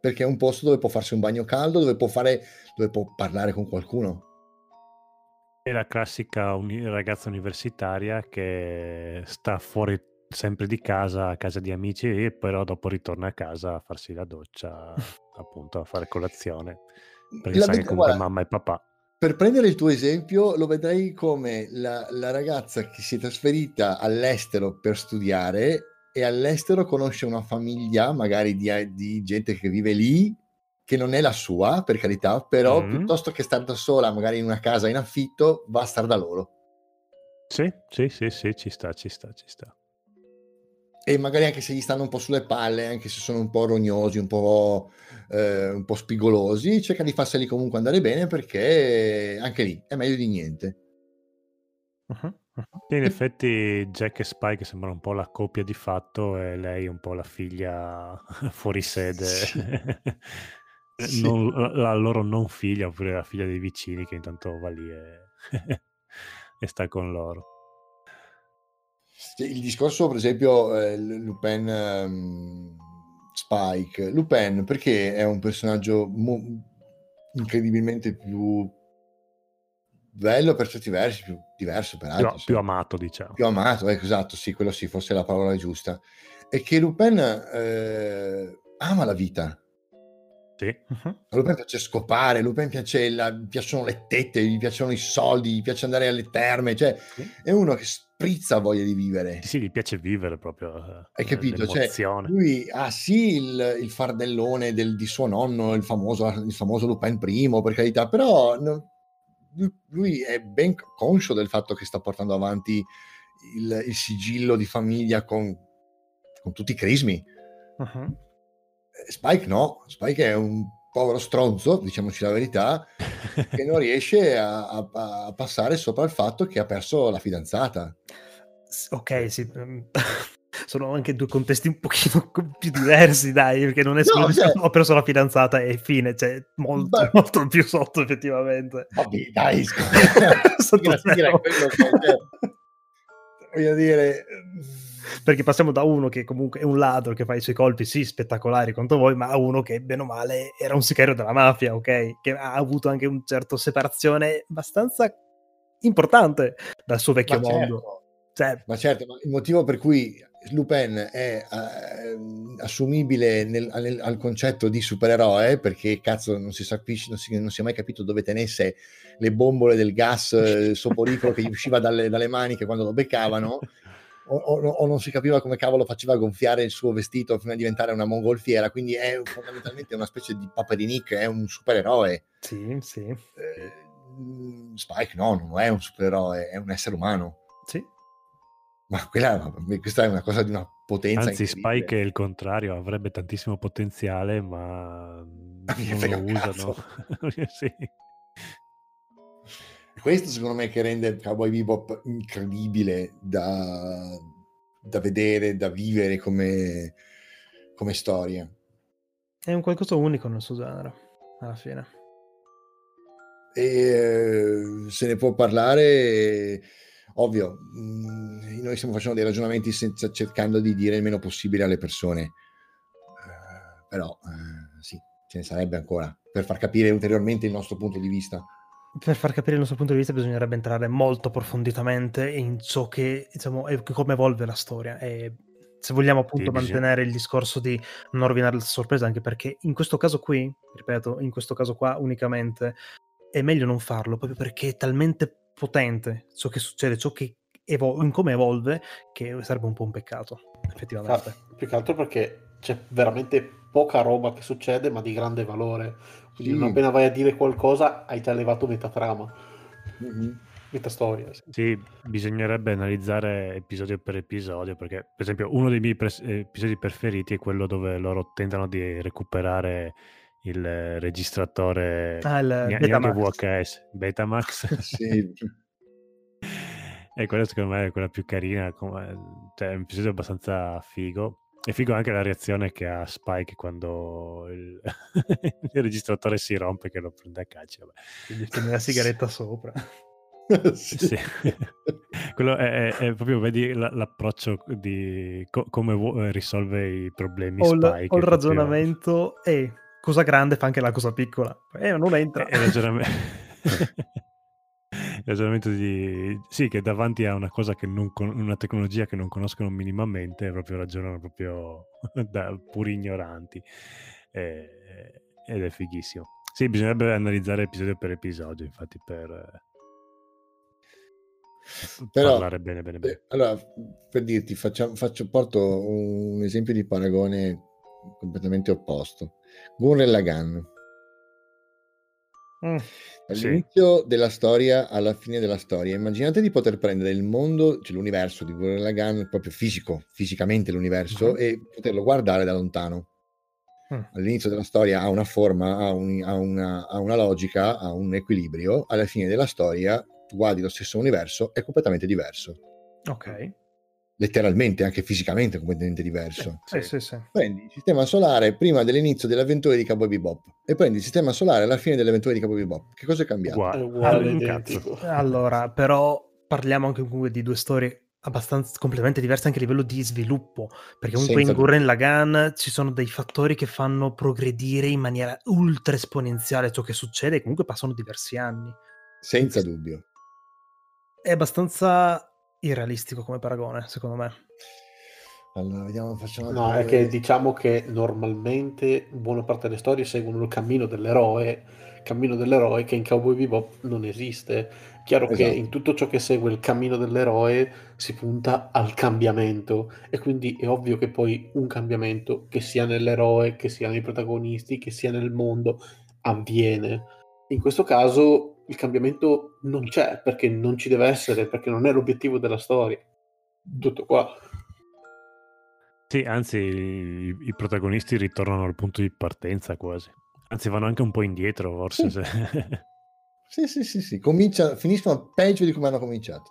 perché è un posto dove può farsi un bagno caldo, dove può, fare, dove può parlare con qualcuno. È la classica uni- ragazza universitaria che sta fuori sempre di casa, a casa di amici, e però dopo ritorna a casa a farsi la doccia, appunto, a fare colazione. <laughs> Perché La sa che comunque guarda, mamma e papà. Per prendere il tuo esempio, lo vedrei come la, la ragazza che si è trasferita all'estero per studiare e all'estero conosce una famiglia, magari di, di gente che vive lì, che non è la sua, per carità, però Mm. piuttosto che stare da sola, magari in una casa in affitto, va a stare da loro. Sì, sì, sì, sì, ci sta, ci sta, ci sta. E magari anche se gli stanno un po' sulle palle, anche se sono un po' rognosi, un po', eh, un po' spigolosi, cerca di farseli comunque andare bene perché anche lì è meglio di niente. Mhm. Sì, in effetti Jack e Spike sembrano un po' la coppia di fatto e lei un po' la figlia <laughs> fuori sede. Sì. <laughs> Sì. Non- la loro non figlia, oppure la figlia dei vicini che intanto va lì e, <laughs> e sta con loro. Il discorso, per esempio, eh, Lupin ehm, Spike. Lupin perché è un personaggio mo- incredibilmente più bello per certi versi, più diverso per altri. Più, sì. più amato, diciamo. più amato, ecco, esatto, sì, quello sì, forse è la parola giusta. È che Lupin eh, ama la vita. Sì. Mhm. A Lupin piace scopare, a Lupin piace la- piacciono le tette, gli piacciono i soldi, gli piace andare alle terme, cioè Sì. è uno che sprizza voglia di vivere. Sì, gli piace vivere proprio. eh, Hai capito? Cioè, lui ha sì il, il fardellone del- di suo nonno, il famoso, il famoso Lupin I, per carità, però no- lui, è ben conscio del fatto che sta portando avanti il, il sigillo di famiglia con, con tutti i crismi. Mhm. Eh, Spike no, Spike è un povero stronzo, diciamoci la verità, <laughs> che non riesce a, a- a passare sopra il fatto che ha perso la fidanzata. Ok, sì. ehm, <laughs> Sono anche due contesti un pochino più diversi, dai, perché non è solo No, cioè- <laughs> ho perso la fidanzata e fine, cioè molto, Beh. molto più sotto effettivamente. Vabbè, dai, cioè, voglio dire Perché passiamo da uno che comunque è un ladro che fa i suoi colpi, sì, spettacolari quanto vuoi, ma a uno che, bene o male, era un sicario della mafia, ok? Che ha avuto anche un certo separazione abbastanza importante dal suo vecchio ma mondo. certo, Cioè, ma certo, ma il motivo per cui Lupin è eh, assumibile nel- nel- al concetto di supereroe perché cazzo non si, capisce, non, si, non si è mai capito dove tenesse le bombole del gas eh, soporifero che gli usciva dalle, dalle maniche quando lo beccavano <laughs> o, o- o non si capiva come cavolo faceva a gonfiare il suo vestito fino a diventare una mongolfiera quindi è fondamentalmente una specie di paperinik è un supereroe sì, sì, Eh, Spike no, non è un supereroe è un essere umano sì. ma quella, questa è una cosa di una potenza Anzi. Spike è il contrario, avrebbe tantissimo potenziale, ma <laughs> non lo usano. <laughs> sì. Questo secondo me che rende Cowboy Bebop incredibile da, da vedere, da vivere come, come storia. È un qualcosa unico nel suo genere, alla fine. E eh, se ne può parlare, ovvio, mh, noi stiamo facendo dei ragionamenti senza, cercando di dire il meno possibile alle persone, Eh, però eh, sì, ce ne sarebbe ancora per far capire ulteriormente il nostro punto di vista. Per far capire il nostro punto di vista bisognerebbe entrare molto approfonditamente in ciò che, diciamo, è come evolve la storia. E se vogliamo appunto Sì, bisogna- mantenere il discorso di non rovinare la sorpresa, anche perché in questo caso qui, ripeto, in questo caso qua unicamente, è meglio non farlo, proprio perché è talmente potente ciò che succede, ciò che evo- in come evolve, che sarebbe un po' un peccato, effettivamente. Ah, più che altro perché c'è veramente poca roba che succede, ma di grande valore. Quindi Sì. non appena vai a dire qualcosa, hai già levato metà trama, Mhm. metà storia. sì. Sì, bisognerebbe analizzare episodio per episodio, perché per esempio uno dei miei pres- episodi preferiti è quello dove loro tentano di recuperare il registratore Ah, il ne- Betamax. VHS, Betamax. Sì. <laughs> e quella secondo me è quella più carina, come- cioè è un episodio abbastanza figo. È figo anche la reazione che ha Spike quando il, <laughs> il registratore si rompe che lo prende a calci. vabbè. Quindi tiene la sigaretta sopra. <laughs> Sì. Sì. <laughs> Quello è, è- è proprio, vedi la- l'approccio di co- come vu- eh, risolve i problemi Ho Spike. ho il è ragionamento e cosa grande fa anche la cosa piccola. Eh, non entra. È il ragionamento... ragionamento di... Sì, che davanti a una cosa che non con- una tecnologia che non conoscono minimamente, proprio ragionano proprio <laughs> da puri ignoranti. Eh, ed è fighissimo. Sì, bisognerebbe analizzare episodio per episodio, infatti, per eh, Però, parlare bene, bene, bene. eh, allora, per dirti, facciamo- faccio, porto un esempio di paragone completamente opposto. Gurren Lagann. Mm. Sì. Dall'inizio della storia alla fine della storia, immaginate di poter prendere il mondo, cioè l'universo di Gurren Lagann, proprio fisico, fisicamente l'universo, Mhm. e poterlo guardare da lontano. Mm. All'inizio della storia ha una forma, ha, un- ha una, ha una logica, ha un equilibrio, alla fine della storia tu guardi lo stesso universo, è completamente diverso. Ok. Letteralmente, anche fisicamente completamente diverso. Sì, sì, sì. Prendi il sistema solare prima dell'inizio delle avventure di Cowboy Bebop e prendi il sistema solare alla fine delle avventure di Cowboy Bebop. Che cosa è cambiato? Uguale. Uguale, identico. cazzo. Allora, però parliamo anche comunque di due storie abbastanza completamente diverse anche a livello di sviluppo, perché comunque Senza in Gurren Lagann ci sono dei fattori che fanno progredire in maniera ultra esponenziale ciò che succede e comunque passano diversi anni. Senza dubbio. È abbastanza irrealistico come paragone, secondo me. Allora, vediamo, facciamo No, è che diciamo che normalmente buona parte delle storie seguono il cammino dell'eroe, cammino dell'eroe che in Cowboy Bebop non esiste. Chiaro che Esatto. in tutto ciò che segue il cammino dell'eroe si punta al cambiamento e quindi è ovvio che poi un cambiamento, che sia nell'eroe, che sia nei protagonisti, che sia nel mondo, avviene. In questo caso il cambiamento non c'è perché non ci deve essere, perché non è l'obiettivo della storia. Tutto qua. Sì, anzi, i, i protagonisti ritornano al punto di partenza quasi. Anzi, vanno anche un po' indietro, forse. Sì. se- Sì, sì, sì, sì. Comincia, finiscono peggio di come hanno cominciato.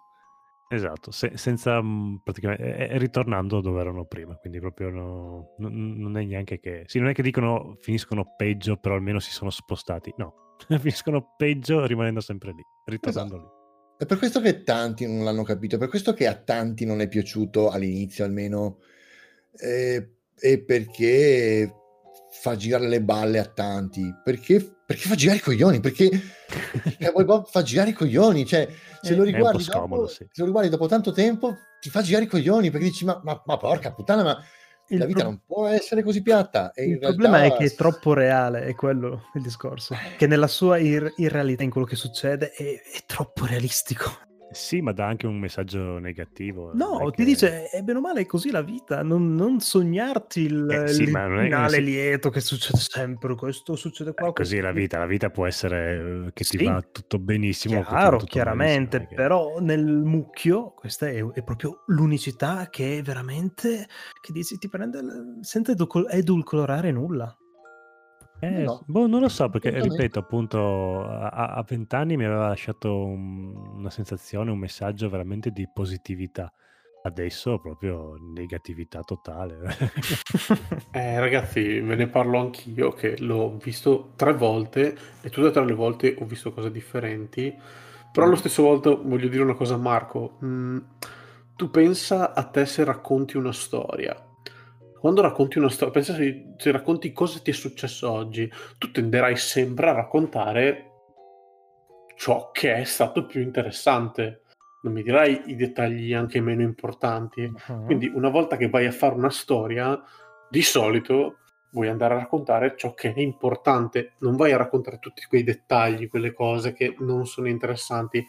esatto, se- senza mh, praticamente. ritornando dove erano prima. Quindi proprio no- non- non è neanche che. Sì, non è che dicono finiscono peggio, però almeno si sono spostati. No, <laughs> finiscono peggio rimanendo sempre lì, ritornando lì. È per questo che tanti non l'hanno capito, è per questo che a tanti non è piaciuto all'inizio almeno, eh, e perché fa girare le balle a tanti, perché, perché fa girare i coglioni, perché Cowboy Bob fa girare i coglioni, cioè se Eh, lo scomodo, dopo, sì. se lo riguardi dopo tanto tempo ti fa girare i coglioni perché dici ma, ma- ma porca puttana, ma la vita pro- non può essere così piatta. Il in problema realtà- è che è troppo reale, è quello il discorso. Che nella sua ir- irrealità in quello che succede è, è troppo realistico. Sì, ma dà anche un messaggio negativo. No, ti che- dice, è bene o male è così la vita, non, non sognarti il, Eh, sì, il finale si- lieto che succede sempre, questo succede qua. Eh, così è questo la vita, la vita può essere eh, che ti Sì. va tutto benissimo. ti Chiaro, tutto chiaramente, che- però nel mucchio questa è, è proprio l'unicità che è veramente, che dici, ti prende senza edulco- edulcorare nulla. Eh, No, boh, non lo so, perché ripeto, appunto, a a vent'anni mi aveva lasciato un- una sensazione, un messaggio veramente di positività. Adesso proprio negatività totale. <laughs> Eh, ragazzi, ve ne parlo anch'io che l'ho visto tre volte e tutte e tre le volte ho visto cose differenti. Però allo stesso volta voglio dire una cosa a Marco. Mm, tu pensa a te se racconti una storia. Quando racconti una storia, pensa se, se racconti cosa ti è successo oggi, tu tenderai sempre a raccontare ciò che è stato più interessante. Non mi dirai i dettagli anche meno importanti. Quindi una volta che vai a fare una storia, di solito vuoi andare a raccontare ciò che è importante, non vai a raccontare tutti quei dettagli, quelle cose che non sono interessanti,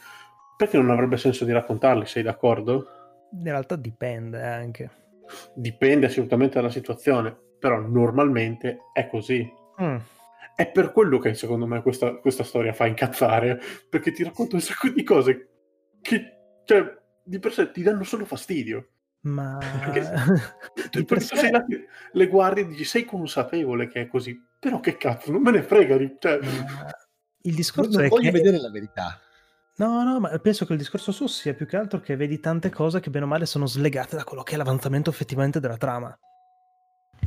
Perché non avrebbe senso di raccontarli, sei d'accordo? In realtà dipende anche. Dipende assolutamente dalla situazione, però normalmente è così. Mm. È per quello che secondo me questa, questa storia fa incazzare, perché ti racconta un sacco di cose che, cioè, di per sé ti danno solo fastidio. Ma Perché- <laughs> per sé- sei là le guardi e dici sei consapevole che è così, però che cazzo, non me ne frega. Cioè, ma il discorso non è voglio che vedere la verità. No, no, ma penso che il discorso suo sia più che altro che vedi tante cose che bene o male sono slegate da quello che è l'avanzamento effettivamente della trama.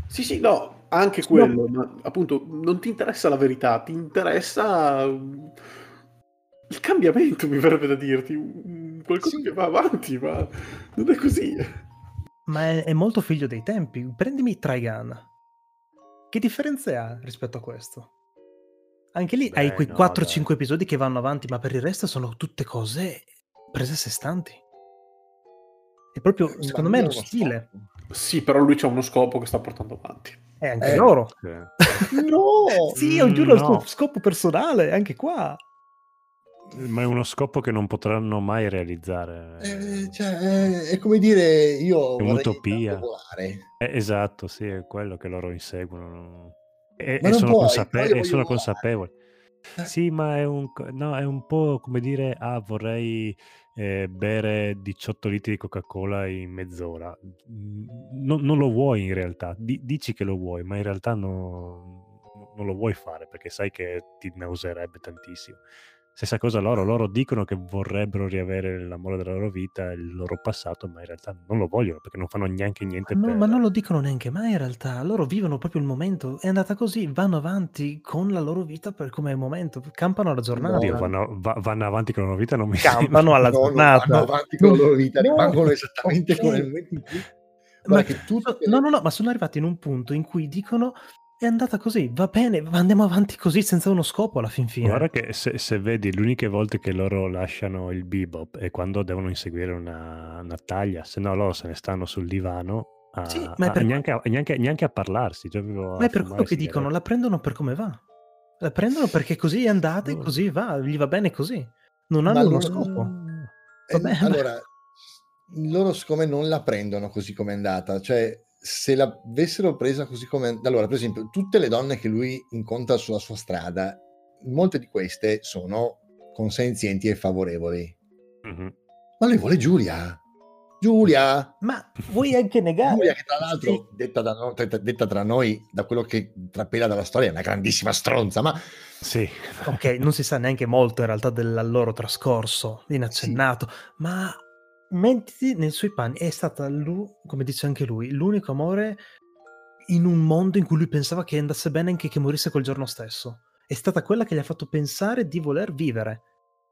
Sì, sì, no, anche Sì, quello, ma appunto non ti interessa la verità, ti interessa mm, il cambiamento, mi verrebbe da dirti, qualcosa Sì. che va avanti, ma non è così. Ma è, è molto figlio dei tempi. Prendimi Trigun. Che differenze ha rispetto a questo? Anche lì Beh, hai quei no, 4-5 dai. episodi che vanno avanti, ma per il resto sono tutte cose prese a sé stanti. È proprio, Ma secondo me, lo uno stile. scopo. Sì, però lui c'ha uno scopo che sta portando avanti. E anche Eh, loro. Sì. <laughs> No! sì, ognuno ha il no. suo scopo personale, anche qua. Ma è uno scopo che non potranno mai realizzare. Eh, cioè, è, è come dire io È un'utopia. volare. Eh, esatto, sì, è quello che loro inseguono. E, e sono, puoi, consape- e sono volare. consapevoli. Eh. Sì, ma è un, no, è un po' come dire, ah, vorrei eh, bere 18 litri di Coca-Cola in mezz'ora. Mm, Non, lo vuoi in realtà, Di- dici che lo vuoi, ma in realtà no- non lo vuoi fare perché sai che ti nauserebbe tantissimo. Stessa cosa loro, loro dicono che vorrebbero riavere l'amore della loro vita, il loro passato, ma in realtà non lo vogliono perché non fanno neanche niente No, per... ma non lo dicono neanche mai in realtà. Loro vivono proprio il momento. È andata così, vanno avanti con la loro vita per come è il momento. Campano alla giornata. Oddio, vanno, va- vanno avanti con la loro vita, non mi Campano alla <laughs> No, giornata. vanno avanti con la loro vita, No, rimangono esattamente ok. come nel momento in cui... Ma che tutte no, no, no, ma sono arrivati in un punto in cui dicono è andata così, va bene, andiamo avanti così senza uno scopo alla fin fine. Guarda che se, se vedi, le uniche volte che loro lasciano il bebop è quando devono inseguire una, una taglia, se no loro se ne stanno sul divano a, Sì, ma è a- per- neanche, a, neanche- neanche a parlarsi. Cioè Ma è per quello che dicono, la prendono per come va. La prendono perché così è andata e Oh. così va, gli va bene così. Non hanno Ma uno non- scopo. Eh, allora, loro siccome non la prendono così come è andata, cioè se l'avessero presa così come... Allora, per esempio, tutte le donne che lui incontra sulla sua strada, molte di queste sono consenzienti e favorevoli. Mhm. Ma lui vuole Giulia. Giulia! Ma vuoi anche negare? Giulia che tra l'altro, Sì. detta, da no- detta- detta tra noi, da quello che trapela dalla storia, è una grandissima stronza, ma Sì, Ok, non si sa neanche molto in realtà del loro trascorso, viene accennato, ma mettiti nei suoi panni, è stata lui, come dice anche lui, l'unico amore in un mondo in cui lui pensava che andasse bene anche che morisse quel giorno stesso. È stata quella che gli ha fatto pensare di voler vivere.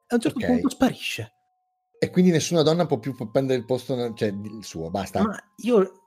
A un certo Ok. punto sparisce. e quindi nessuna donna può più prendere il posto, cioè il suo, basta. Ma io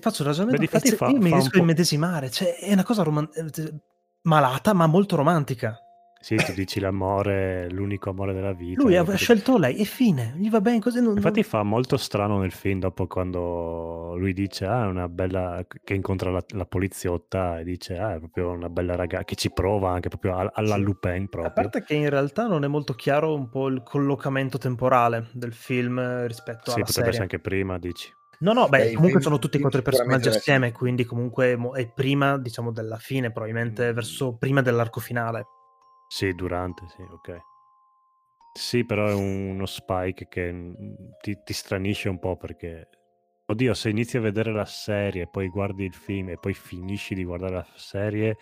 faccio un ragionamento, Beh, fa- io mi fa riesco a immedesimare, cioè è una cosa roman- eh, malata ma molto romantica. Sì, tu dici l'amore, l'unico amore della vita. Lui ha perché- scelto lei e fine, gli va bene così. Non, Infatti fa molto strano nel film dopo quando lui dice ah è una bella che incontra la, la poliziotta e dice ah è proprio una bella ragazza che ci prova anche proprio al- alla Sì. Lupin A proprio. parte che in realtà non è molto chiaro un po' il collocamento temporale del film eh, rispetto Sì, alla potrebbe serie. essere anche prima, dici. No, no, beh, comunque sono tutti e quattro i personaggi assieme, quindi comunque è prima, diciamo, della fine, probabilmente Mm. verso prima dell'arco finale. Sì, durante, sì, ok. Sì, però è uno spike che mm, ti, ti stranisce un po' perché, oddio, se inizi a vedere la serie, poi guardi il film e poi finisci di guardare la serie,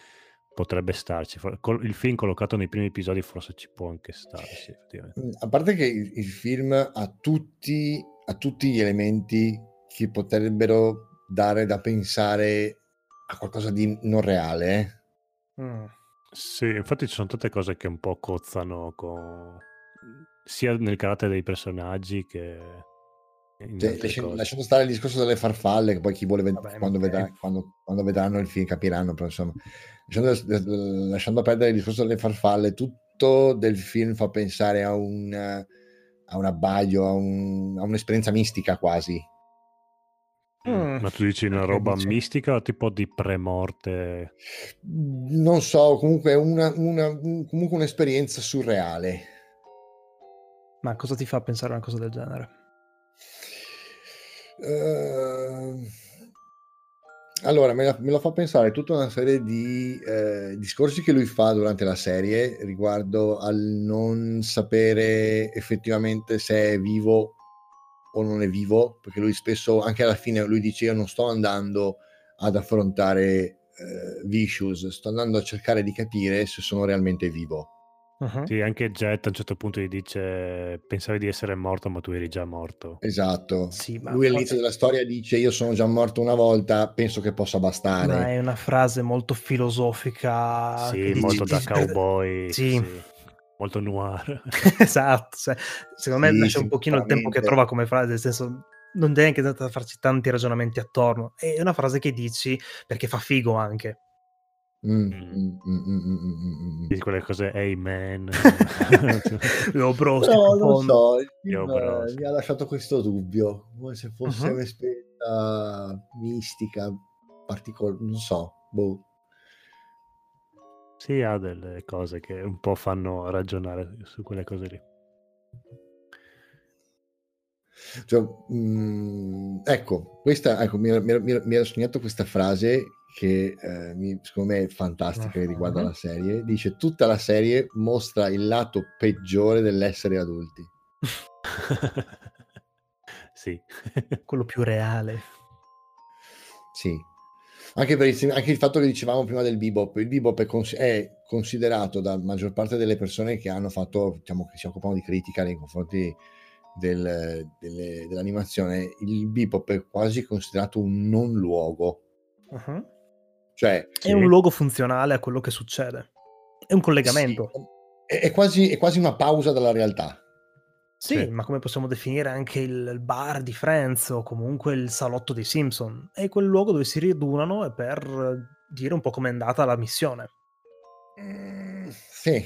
potrebbe starci. For- col- Il film collocato nei primi episodi forse ci può anche stare, sì, effettivamente. Mm, A parte che il, il film ha tutti, ha tutti gli elementi che potrebbero dare da pensare a qualcosa di non reale. eh. Mm. Sì, infatti ci sono tante cose che un po' cozzano con... sia nel carattere dei personaggi che in Cioè, altre lasci- cose. lasciando stare il discorso delle farfalle, che poi chi vuole ved- Vabbè, quando, vedrà- quando- quando vedranno il film capiranno, però insomma, lasciando, lasciando perdere il discorso delle farfalle, tutto del film fa pensare a un, a un abbaglio, a, un- a un'esperienza mistica quasi. Mm. Ma tu dici una roba dice- mistica o tipo di premorte? Non so, comunque è una, una- un- comunque un'esperienza surreale. Ma cosa ti fa pensare a una cosa del genere? Eh, allora, me, la- me lo fa pensare tutta una serie di eh, discorsi che lui fa durante la serie riguardo al non sapere effettivamente se è vivo o non è vivo, perché lui spesso, anche alla fine, lui dice io non sto andando ad affrontare eh, Vicious, sto andando a cercare di capire se sono realmente vivo. Mhm. Sì, anche Jet a un certo punto gli dice pensavi di essere morto ma tu eri già morto. Esatto. Sì, ma lui all'inizio della storia dice io sono già morto una volta, penso che possa bastare. Ma è una frase molto filosofica. sì, che dici- molto da <laughs> cowboy. Sì. sì, Molto noir. <laughs> esatto. cioè, secondo me Sì, lascia un pochino il tempo che trova come frase, nel senso non devi anche da farci tanti ragionamenti attorno. È una frase che dici perché fa figo anche. Mm, Mm. mm, mm, mm, mm, mm, mm. Dici quelle cose, hey man. <laughs> Lo bro, Però non so, Io eh, sì. mi ha lasciato questo dubbio, come se fosse Mhm. un'esperienza mistica, particolare, non so, boh. Sì, ha delle cose che un po' fanno ragionare su quelle cose lì. Cioè, mm, ecco, questa, ecco, mi, mi- mi- ero segnato questa frase che eh, mi- secondo me è fantastica che riguarda Mhm. la serie. Dice, tutta la serie mostra il lato peggiore dell'essere adulti. <laughs> sì. <laughs> Quello più reale. Sì. Anche, per il, anche il fatto che dicevamo prima del bebop, il bebop è, cons- è considerato da maggior parte delle persone che hanno fatto, diciamo che si occupano di critica nei confronti del- delle- dell'animazione, il bebop è quasi considerato un non luogo. Mhm. Cioè, È un luogo funzionale a quello che succede. È un collegamento. sì, è, è quasi, è quasi una pausa dalla realtà. Sì, Sì. ma come possiamo definire anche il bar di Friends o comunque il salotto dei Simpson? È quel luogo dove si riunano per dire un po' com'è andata la missione. Mm, sì,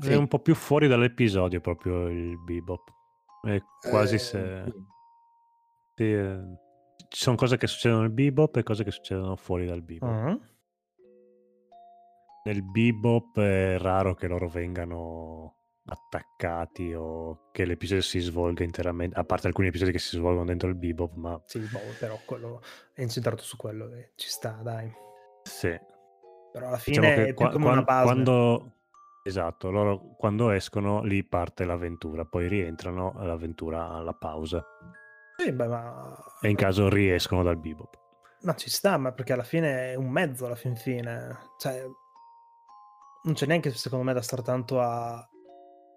sì. È un po' più fuori dall'episodio proprio il bebop. È quasi Eh, se... sì. sì, eh, ci sono cose che succedono nel bebop e cose che succedono fuori dal bebop. Mhm. Nel bebop è raro che loro vengano attaccati o che l'episodio si svolga interamente, a parte alcuni episodi che si svolgono dentro il bebop, ma Sì, boh, però quello è incentrato su quello e ci sta, dai. sì. Però alla Diciamo fine che è più qua- come quan- una base. quando esatto, loro quando escono lì parte l'avventura, poi rientrano l'avventura alla pausa Sì, beh, ma... e in caso riescono dal bebop. Ma ci sta, ma perché alla fine è un mezzo alla fin fine. Cioè, non c'è neanche secondo me da stare tanto a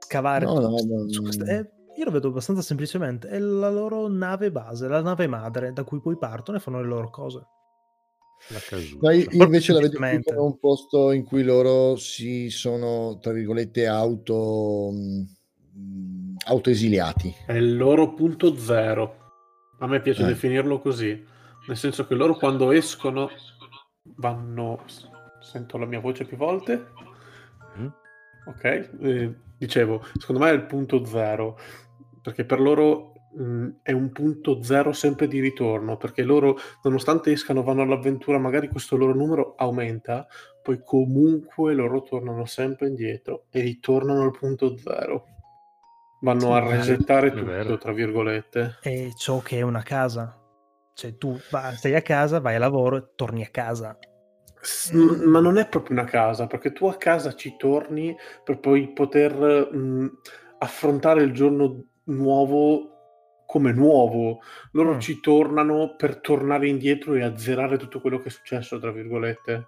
scavare No, no, no, su no. queste- eh, io lo vedo abbastanza semplicemente. È la loro nave base, la nave madre da cui poi partono e fanno le loro cose. La io invece la vedo come un posto in cui loro si sono, tra virgolette, auto, mh, autoesiliati. È il loro punto zero. A me piace Eh. definirlo così. Nel senso che loro quando escono vanno... Sento la mia voce più volte. Mm? Ok, eh, dicevo, secondo me è il punto zero, perché per loro mh, è un punto zero sempre di ritorno, perché loro, nonostante escano, vanno all'avventura, magari questo loro numero aumenta, poi comunque loro tornano sempre indietro e ritornano al punto zero. Vanno Sì, a resettare è vero. tutto, tra virgolette. È ciò che è una casa. Cioè, tu va- stai a casa, vai a lavoro e torni a casa. S- m- Ma non è proprio una casa, perché tu a casa ci torni per poi poter mh, affrontare il giorno nuovo come nuovo. Loro Mm. ci tornano per tornare indietro e azzerare tutto quello che è successo, tra virgolette.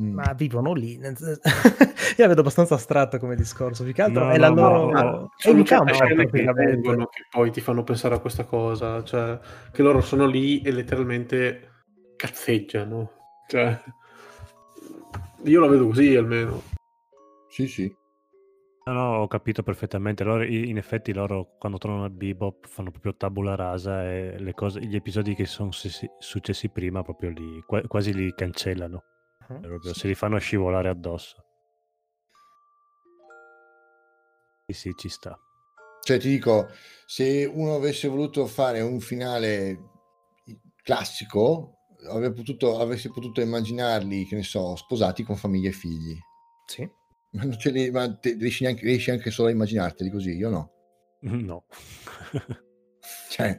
Mm. Ma vivono lì. <laughs> Io la vedo abbastanza astratta come discorso. Più che altro No, è la no, loro. no, è un campo che vengono che poi ti fanno pensare a questa cosa, cioè che loro sono lì e letteralmente cazzeggiano. Cioè, io la vedo così almeno. Sì, sì. No, no, ho capito perfettamente. Loro, in effetti, loro quando tornano al bebop fanno proprio tabula rasa e le cose, gli episodi che sono successi, prima proprio li, qua- quasi li cancellano. Mhm. Proprio se li fanno scivolare addosso. Sì, sì, ci sta. Cioè, ti dico, se uno avesse voluto fare un finale classico, avrebbe potuto, avresti potuto immaginarli, che ne so, sposati con famiglie e figli. Sì. Ma, non ce li, ma te- riesci, neanche, riesci anche solo a immaginarteli così, io no. <laughs> No. <laughs> Cioè,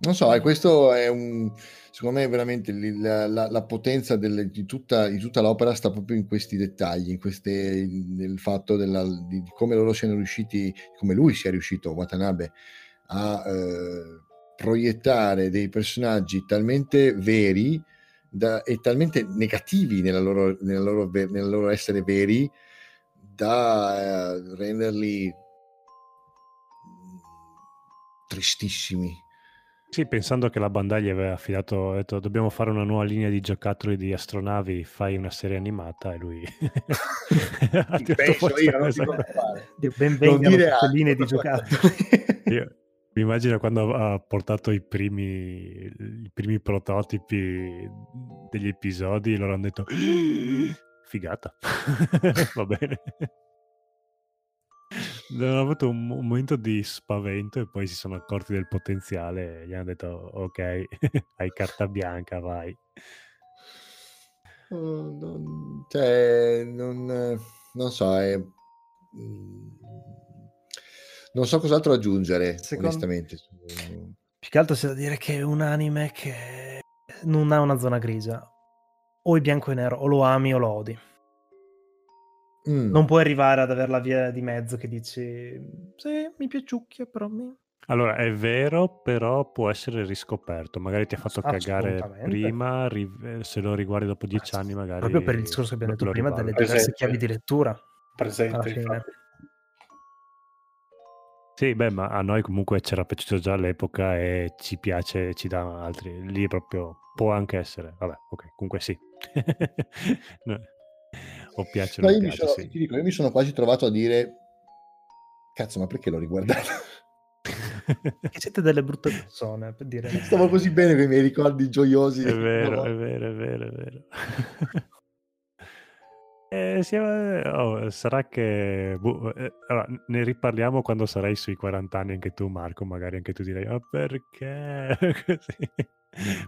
non so, questo è un, secondo me veramente la, la- la potenza delle- di, tutta, di tutta l'opera sta proprio in questi dettagli, in queste, nel fatto della- di, di come loro siano riusciti, come lui sia riuscito, Watanabe, a eh, proiettare dei personaggi talmente veri da- e talmente negativi nella loro, nella loro ve- nel loro essere veri da eh, renderli tristissimi. Sì, pensando che la Bandai gli aveva affidato, ha detto dobbiamo fare una nuova linea di giocattoli di astronavi, fai una serie animata e lui <laughs> <laughs> Penso io, non Non dire altro. linee di giocattoli. Io mi immagino quando ha portato i primi, i primi prototipi degli episodi, loro hanno detto figata, <laughs> va bene. Hanno avuto un, momento di spavento e poi si sono accorti del potenziale e gli hanno detto ok, <laughs> hai carta bianca, vai. Non, cioè, non, non so, è- mm, non so cos'altro aggiungere, Secondo- onestamente. Più che altro c'è da dire che è un anime che non ha una zona grigia. O è bianco e nero, o lo ami o lo odi. Mm. Non puoi arrivare ad avere la via di mezzo che dici sì, mi piaciucchia, però mi... Allora, è vero, però può essere riscoperto. Magari ti ha fatto cagare prima, ri- se lo riguardi dopo dieci anni magari... Proprio per il discorso che abbiamo detto prima delle diverse chiavi di lettura. Alla Presente, fine. infatti. Sì, beh, ma a noi comunque c'era piaciuto già all'epoca e ci piace, ci dà altri. Lì proprio può anche essere. Vabbè, ok, comunque sì. <laughs> No. O piace o No, io, mi piace, sono, sì. ti dico, io mi sono quasi trovato a dire cazzo, ma perché l'ho riguardato? <laughs> Che siete delle brutte persone, per dire. Stavo così bene con i miei ricordi gioiosi. È vero, No. è vero, è vero, è vero. <laughs> Eh, siamo- oh, sarà che boh, eh, allora, ne riparliamo quando sarai sui 40 anni anche tu Marco magari anche tu direi ma perché? <laughs> Così.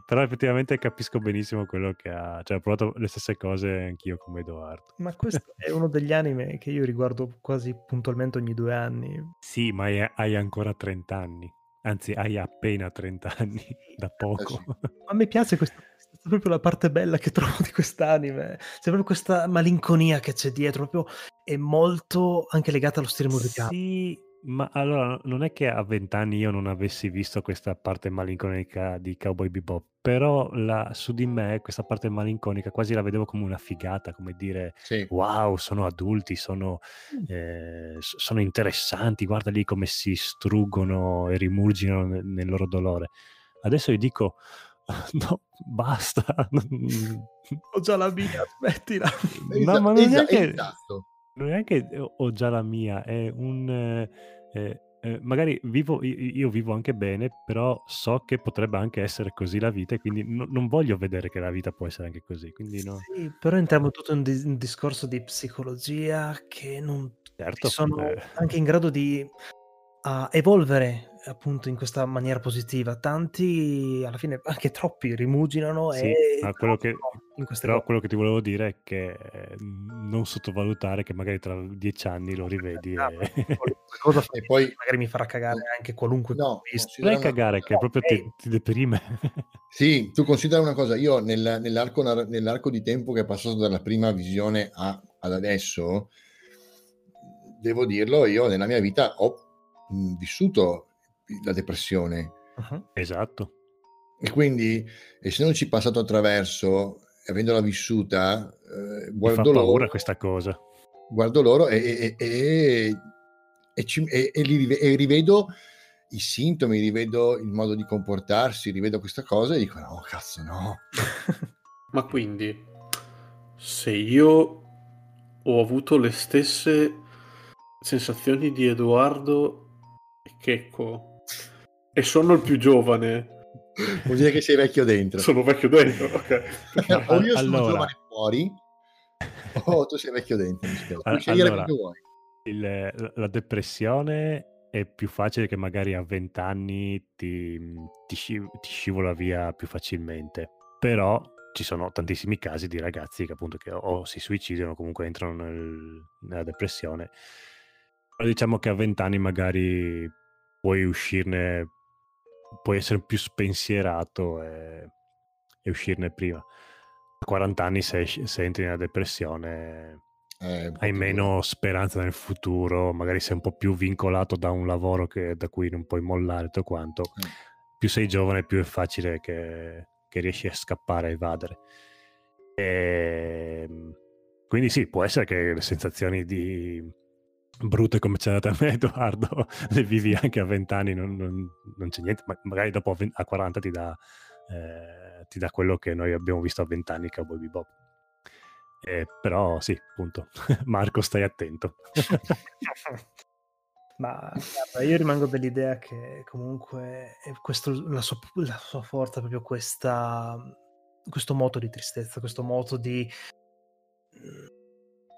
però effettivamente capisco benissimo quello che ha cioè ho provato le stesse cose anch'io come Edoardo. Ma questo è uno degli anime che io riguardo quasi puntualmente ogni due anni. sì ma hai, hai ancora 30 anni. Anzi hai appena 30 anni <laughs> da poco. A me piace questa, questa è proprio la parte bella che trovo di quest'anime. C'è proprio questa malinconia che c'è dietro, proprio è molto anche legata allo stile musicale. Sì, ma allora non è che a vent'anni io non avessi visto questa parte malinconica di Cowboy Bebop, però la- su di me questa parte malinconica quasi la vedevo come una figata, come dire Sì. wow, sono adulti, sono, eh, s- sono interessanti, guarda lì come si struggono e rimurginano nel, nel loro dolore. Adesso io dico <laughs> no, basta. <laughs> Ho già la mia, smettila. No, ma non è neanche- esatto. non è che ho già la mia, è un... eh, eh, magari vivo, io, vivo anche bene, però so che potrebbe anche essere così la vita e quindi no- non voglio vedere che la vita può essere anche così. Quindi no, Sì, però entriamo tutto in un, un discorso di psicologia che non certo. sono eh, anche in grado di ah, evolvere appunto in questa maniera positiva. Tanti, alla fine, anche troppi, rimuginano Sì, e ma quello che- crollano in queste però quello che ti volevo dire è che eh, non sottovalutare che magari tra dieci anni lo rivedi Ah, e... <laughs> qualunque cosa fa- E poi magari mi farà cagare anche qualunque No, visto. Non è considera cagare, che proprio ti, ti deprime. <laughs> Sì, tu considera una cosa, io nel- nell'arco, nell'arco di tempo che è passato dalla prima visione a- ad adesso, devo dirlo, io nella mia vita ho mh, vissuto la depressione Mhm. esatto. e quindi essendoci passato attraverso, avendola vissuta, eh, Mi fa guardo paura loro, questa cosa. guardo loro e, e- e- e ci- e- e li e rivedo i sintomi, rivedo il modo di comportarsi, rivedo questa cosa e dico no, cazzo no. <laughs> Ma quindi, se io ho avuto le stesse sensazioni di Edoardo Checco e sono il più giovane, Vuol dire che sei vecchio dentro. sono vecchio dentro, ok. <laughs> o io sono Allora. giovane fuori, o tu sei vecchio dentro. Puoi scegliere allora, come vuoi. il- la depressione è più facile che magari a 20 anni ti, ti sci- ti scivola via più facilmente. Però ci sono tantissimi casi di ragazzi che appunto che o si suicidano o comunque entrano nel- nella depressione Però diciamo che a 20 anni magari puoi uscirne, puoi essere più spensierato e, e uscirne prima. A 40 anni se, se entri nella depressione Eh, hai meno speranza nel futuro, magari sei un po' più vincolato da un lavoro che- da cui non puoi mollare tutto quanto. Mm. Più sei giovane, più è facile che, che riesci a scappare, a evadere. Ehm, quindi sì, può essere che le sensazioni di brutte come c'è andata a me, <laughs> Edoardo, le vivi anche a 20 anni, non, non- non c'è niente, ma magari dopo a 20 a 40 ti dà, eh, ti dà quello che noi abbiamo visto a 20 anni, Cowboy Bebop. Eh, però sì, appunto, <laughs> Marco stai attento. <laughs> Ma io rimango dell'idea che comunque questo, la, sua, la sua forza è proprio questa, questo moto di tristezza, questo moto di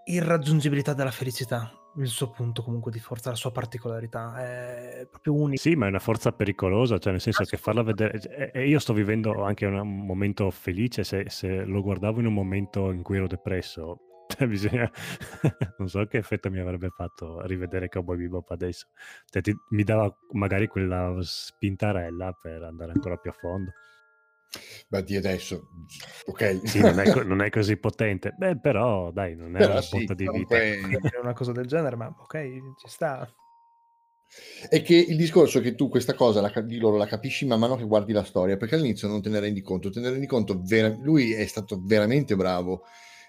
irraggiungibilità della felicità, il suo punto comunque di forza, la sua particolarità, è proprio unico. Sì, ma è una forza pericolosa, cioè nel senso che farla vedere... E e io sto vivendo anche un momento felice, se, se lo guardavo in un momento in cui ero depresso, <laughs> cioè bisogna... <laughs> non so che effetto mi avrebbe fatto rivedere Cowboy Bebop adesso. Cioè, ti- mi dava magari quella spintarella per andare ancora più a fondo. Beh, di adesso, ok. Sì, non è, co- non è così potente, beh, però dai, non è Però una sì, di vita. comunque- Dire <laughs> una cosa del genere, ma ok, ci sta. È che il discorso è che tu questa cosa la, di loro la capisci man mano che guardi la storia, perché all'inizio non te ne rendi conto, te ne rendi conto, vera- lui è stato veramente bravo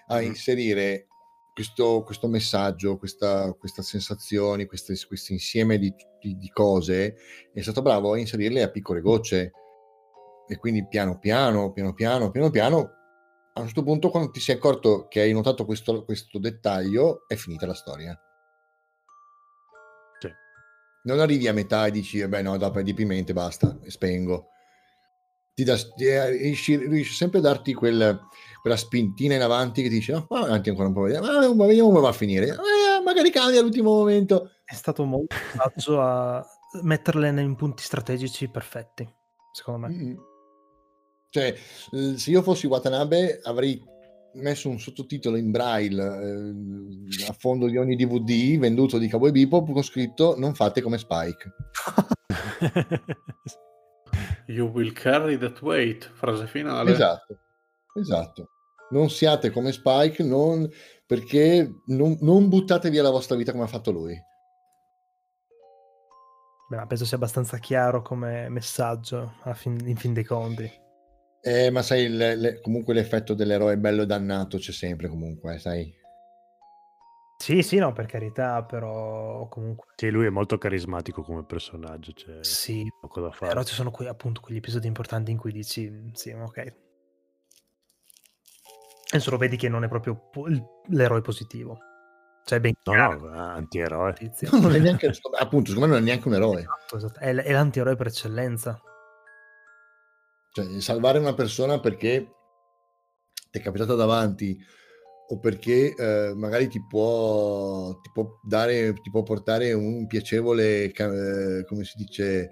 a Mhm. inserire questo, questo messaggio, questa, questa sensazioni, queste- questo insieme di, di- di cose, è stato bravo a inserirle a piccole gocce. E quindi piano piano, piano piano, piano piano, a un certo punto quando ti sei accorto che hai notato questo, questo dettaglio, è finita la storia. Sì. Non arrivi a metà e dici, vabbè no, dopo è diprimente, basta, e spengo. Ti dà, ti- eh, riesci, riesci sempre a darti quel- quella spintina in avanti che ti dice, no, va avanti ancora un po', vediamo, ma vediamo come va a finire. Eh, magari cambia all'ultimo momento. È stato molto saggio a metterle in punti strategici perfetti, secondo me. Mm. Cioè, se io fossi Watanabe avrei messo un sottotitolo in braille eh, a fondo di ogni DVD venduto di Cowboy Bebop con scritto non fate come Spike. <laughs> You will carry that weight, frase finale. Esatto, esatto. Non siate come Spike, non, perché non, non buttate via la vostra vita come ha fatto lui. Beh, penso sia abbastanza chiaro come messaggio fin- in fin dei conti. Eh, ma sai, le- le- comunque l'effetto dell'eroe bello e dannato c'è sempre comunque, sai. Sì, sì, no, per carità, però comunque Sì, lui è molto carismatico come personaggio, c'è sì, poco da fare. però ci sono que- appunto quegli episodi importanti in cui dici "Mm, sì, ok. E solo vedi che non è proprio po- l'eroe positivo. Cioè, ben No, chiaro. no, antieroe. Tizio. <laughs> Non è neanche, <laughs> appunto, secondo me non è neanche un eroe. Esatto, esatto. È, l- è l'antieroe per eccellenza. Cioè, salvare una persona perché ti è capitata davanti o perché eh, magari ti può, ti può dare, ti può portare un piacevole, eh, come si dice,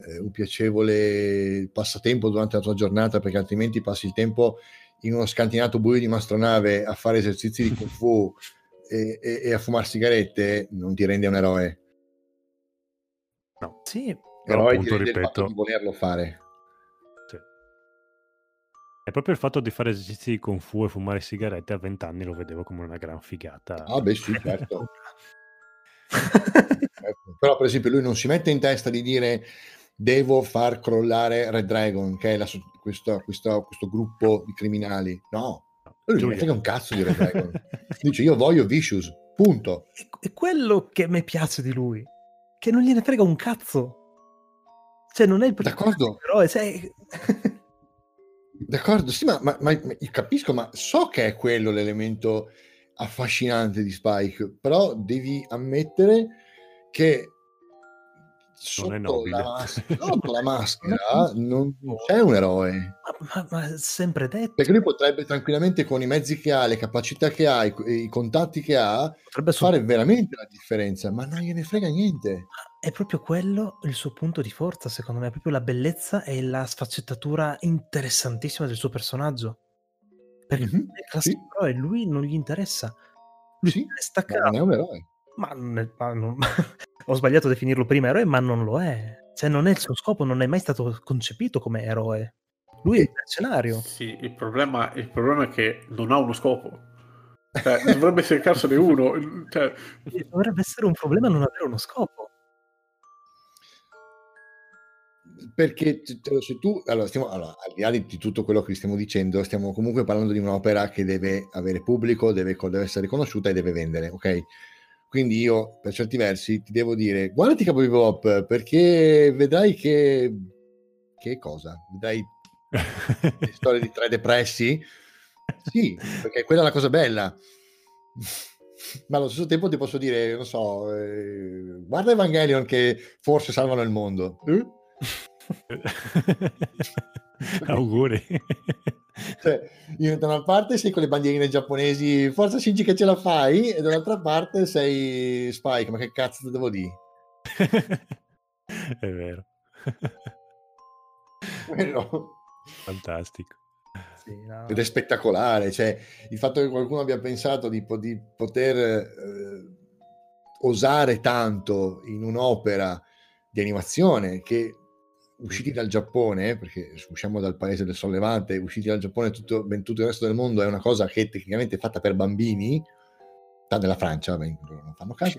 eh, un piacevole passatempo durante la tua giornata, perché altrimenti passi il tempo in uno scantinato buio di mastronave a fare esercizi di kung fu <laughs> e, e- e a fumare sigarette, non ti rende un eroe. No, Sì, Però Eroe appunto, ti rende il fatto ripeto- di volerlo fare. È proprio il fatto di fare esercizi di Kung Fu e fumare sigarette a 20 anni lo vedevo come una gran figata. Ah, beh, sì, certo. <laughs> Ecco, Però, per esempio, lui non si mette in testa di dire devo far crollare Red Dragon, che è la questo, questo- questo gruppo di criminali. No, lui non frega un cazzo di Red <laughs> Dragon. Dice io voglio Vicious, punto. è, è quello che mi piace di lui, che non gliene frega un cazzo. Cioè, non è il D'accordo. eroe, cioè... D'accordo, sì, ma, ma- ma- capisco, ma so che è quello l'elemento affascinante di Spike, però devi ammettere che sotto la, mas- <laughs> sotto la maschera non c'è un eroe. Ma, ma- sempre detto, Perché lui potrebbe tranquillamente con i mezzi che ha, le capacità che ha, i, i contatti che ha, potrebbe fare essere veramente la differenza, ma non gliene frega niente. È proprio quello il suo punto di forza, secondo me, è proprio la bellezza e la sfaccettatura interessantissima del suo personaggio. Perché Mhm, è classico sì. eroe, lui non gli interessa. Lui Sì, si è Ma staccato, non è un eroe. Ma, non è- ma non- <laughs> ho sbagliato a definirlo prima eroe, ma non lo è. Cioè, non è il suo scopo, non è mai stato concepito come eroe. Lui è il mercenario. Sì, il problema, il problema è che non ha uno scopo. Cioè, dovrebbe cercarsene uno. Il- Cioè, Dovrebbe essere un problema non avere uno scopo. Perché se tu, allora, stiamo, allora, al di là di, tutto quello che stiamo dicendo, stiamo comunque parlando di un'opera che deve avere pubblico, deve, deve essere riconosciuta e deve vendere, ok? Quindi io, per certi versi, ti devo dire, guardati Capo Bebop, perché vedrai che... Che cosa? Vedrai le <laughs> storie di tre depressi? Sì, perché quella è la cosa bella. Ma allo stesso tempo ti posso dire, non so, eh, guarda Evangelion che forse salvano il mondo. Eh? <laughs> Auguri. Cioè, io da una parte sei con le bandierine giapponesi, forza Shinji che ce la fai, e dall'altra parte sei Spike, ma che cazzo te devo dire? <laughs> È vero. Quello. Fantastico. Sì, no. Ed è spettacolare, cioè il fatto che qualcuno abbia pensato di, di poter eh, osare tanto in un'opera di animazione che usciti dal Giappone, perché usciamo dal paese del sollevante, usciti dal Giappone tutto, ben tutto il resto del mondo è una cosa che tecnicamente è fatta per bambini, tranne la Francia, vabbè, non fanno caso,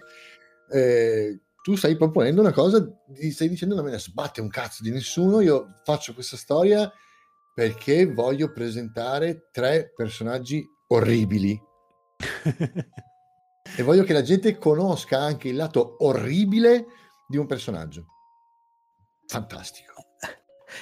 eh, tu stai proponendo una cosa, stai dicendo non me ne sbatte un cazzo di nessuno, io faccio questa storia perché voglio presentare tre personaggi orribili <laughs> e voglio che la gente conosca anche il lato orribile di un personaggio. Fantastico.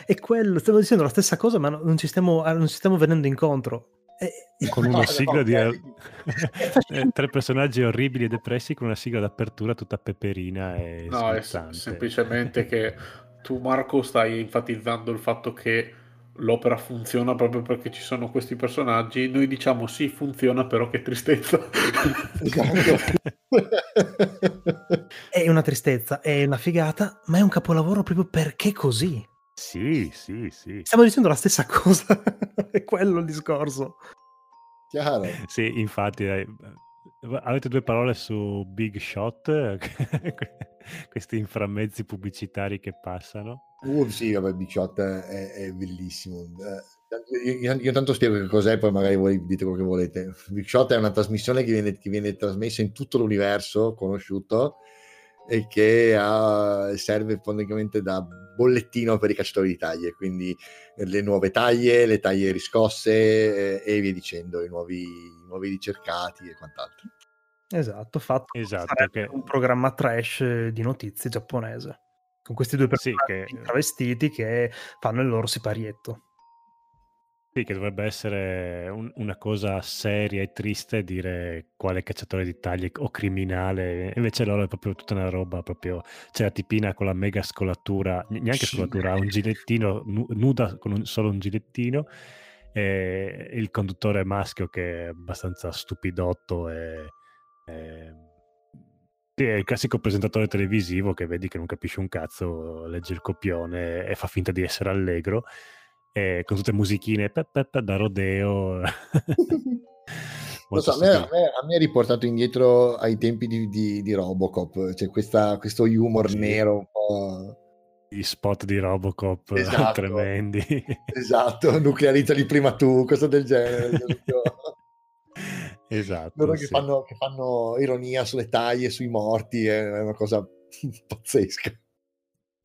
E quello, stiamo dicendo la stessa cosa, ma no- non ci stiamo, ah, non ci stiamo venendo incontro. E- Con una no, sigla di... ok. <laughs> Eh, tre personaggi orribili e depressi con una sigla d'apertura tutta peperina e no, è smazzante. semplicemente che tu, Marco, stai enfatizzando il fatto che l'opera funziona proprio perché ci sono questi personaggi. Noi diciamo sì, funziona, però che tristezza. Esatto. È una tristezza, è una figata, ma è un capolavoro proprio perché così. Sì, sì, sì. Stiamo dicendo la stessa cosa, <laughs> è quello il discorso. Chiaro. Sì, infatti, eh, avete due parole su Big Shot, <laughs> <laughs> questi inframmezzi pubblicitari che passano. Uh, sì, vabbè, Big Shot è, è bellissimo. Eh, io, io- io tanto spiego che cos'è, poi magari voi dite quello che volete. Big Shot è una trasmissione che viene, che viene trasmessa in tutto l'universo conosciuto e che ha- serve fondamentalmente da bollettino per i cacciatori di taglie, quindi le nuove taglie, le taglie riscosse eh, e via dicendo, i nuovi, i nuovi ricercati e quant'altro. Esatto, fatto Esatto, che- un programma trash eh, di notizie giapponese. Con questi due Sì, personaggi che- travestiti che fanno il loro siparietto. Sì, che dovrebbe essere un- una cosa seria e triste dire quale cacciatore di taglie o criminale, invece loro è proprio tutta una roba, proprio c'è la tipina con la mega scolatura, ne- neanche Sì. scolatura, un gilettino, nu- nuda con un- solo un gilettino, e il conduttore maschio che è abbastanza stupidotto e... e- sì, è il classico presentatore televisivo che vedi che non capisce un cazzo, legge il copione e fa finta di essere allegro e con tutte musichine pe- pe- pe- da rodeo. <laughs> So, a me, a, me, a me ha riportato indietro ai tempi di, di- di Robocop, c'è questa- questo humor Sì. nero un po'... Gli spot di Robocop <laughs> Esatto. tremendi. Esatto, nuclearizzali prima tu, cosa del genere. <laughs> esatto. Loro che, sì. fanno, che fanno ironia sulle taglie, sui morti, è una cosa <laughs> pazzesca.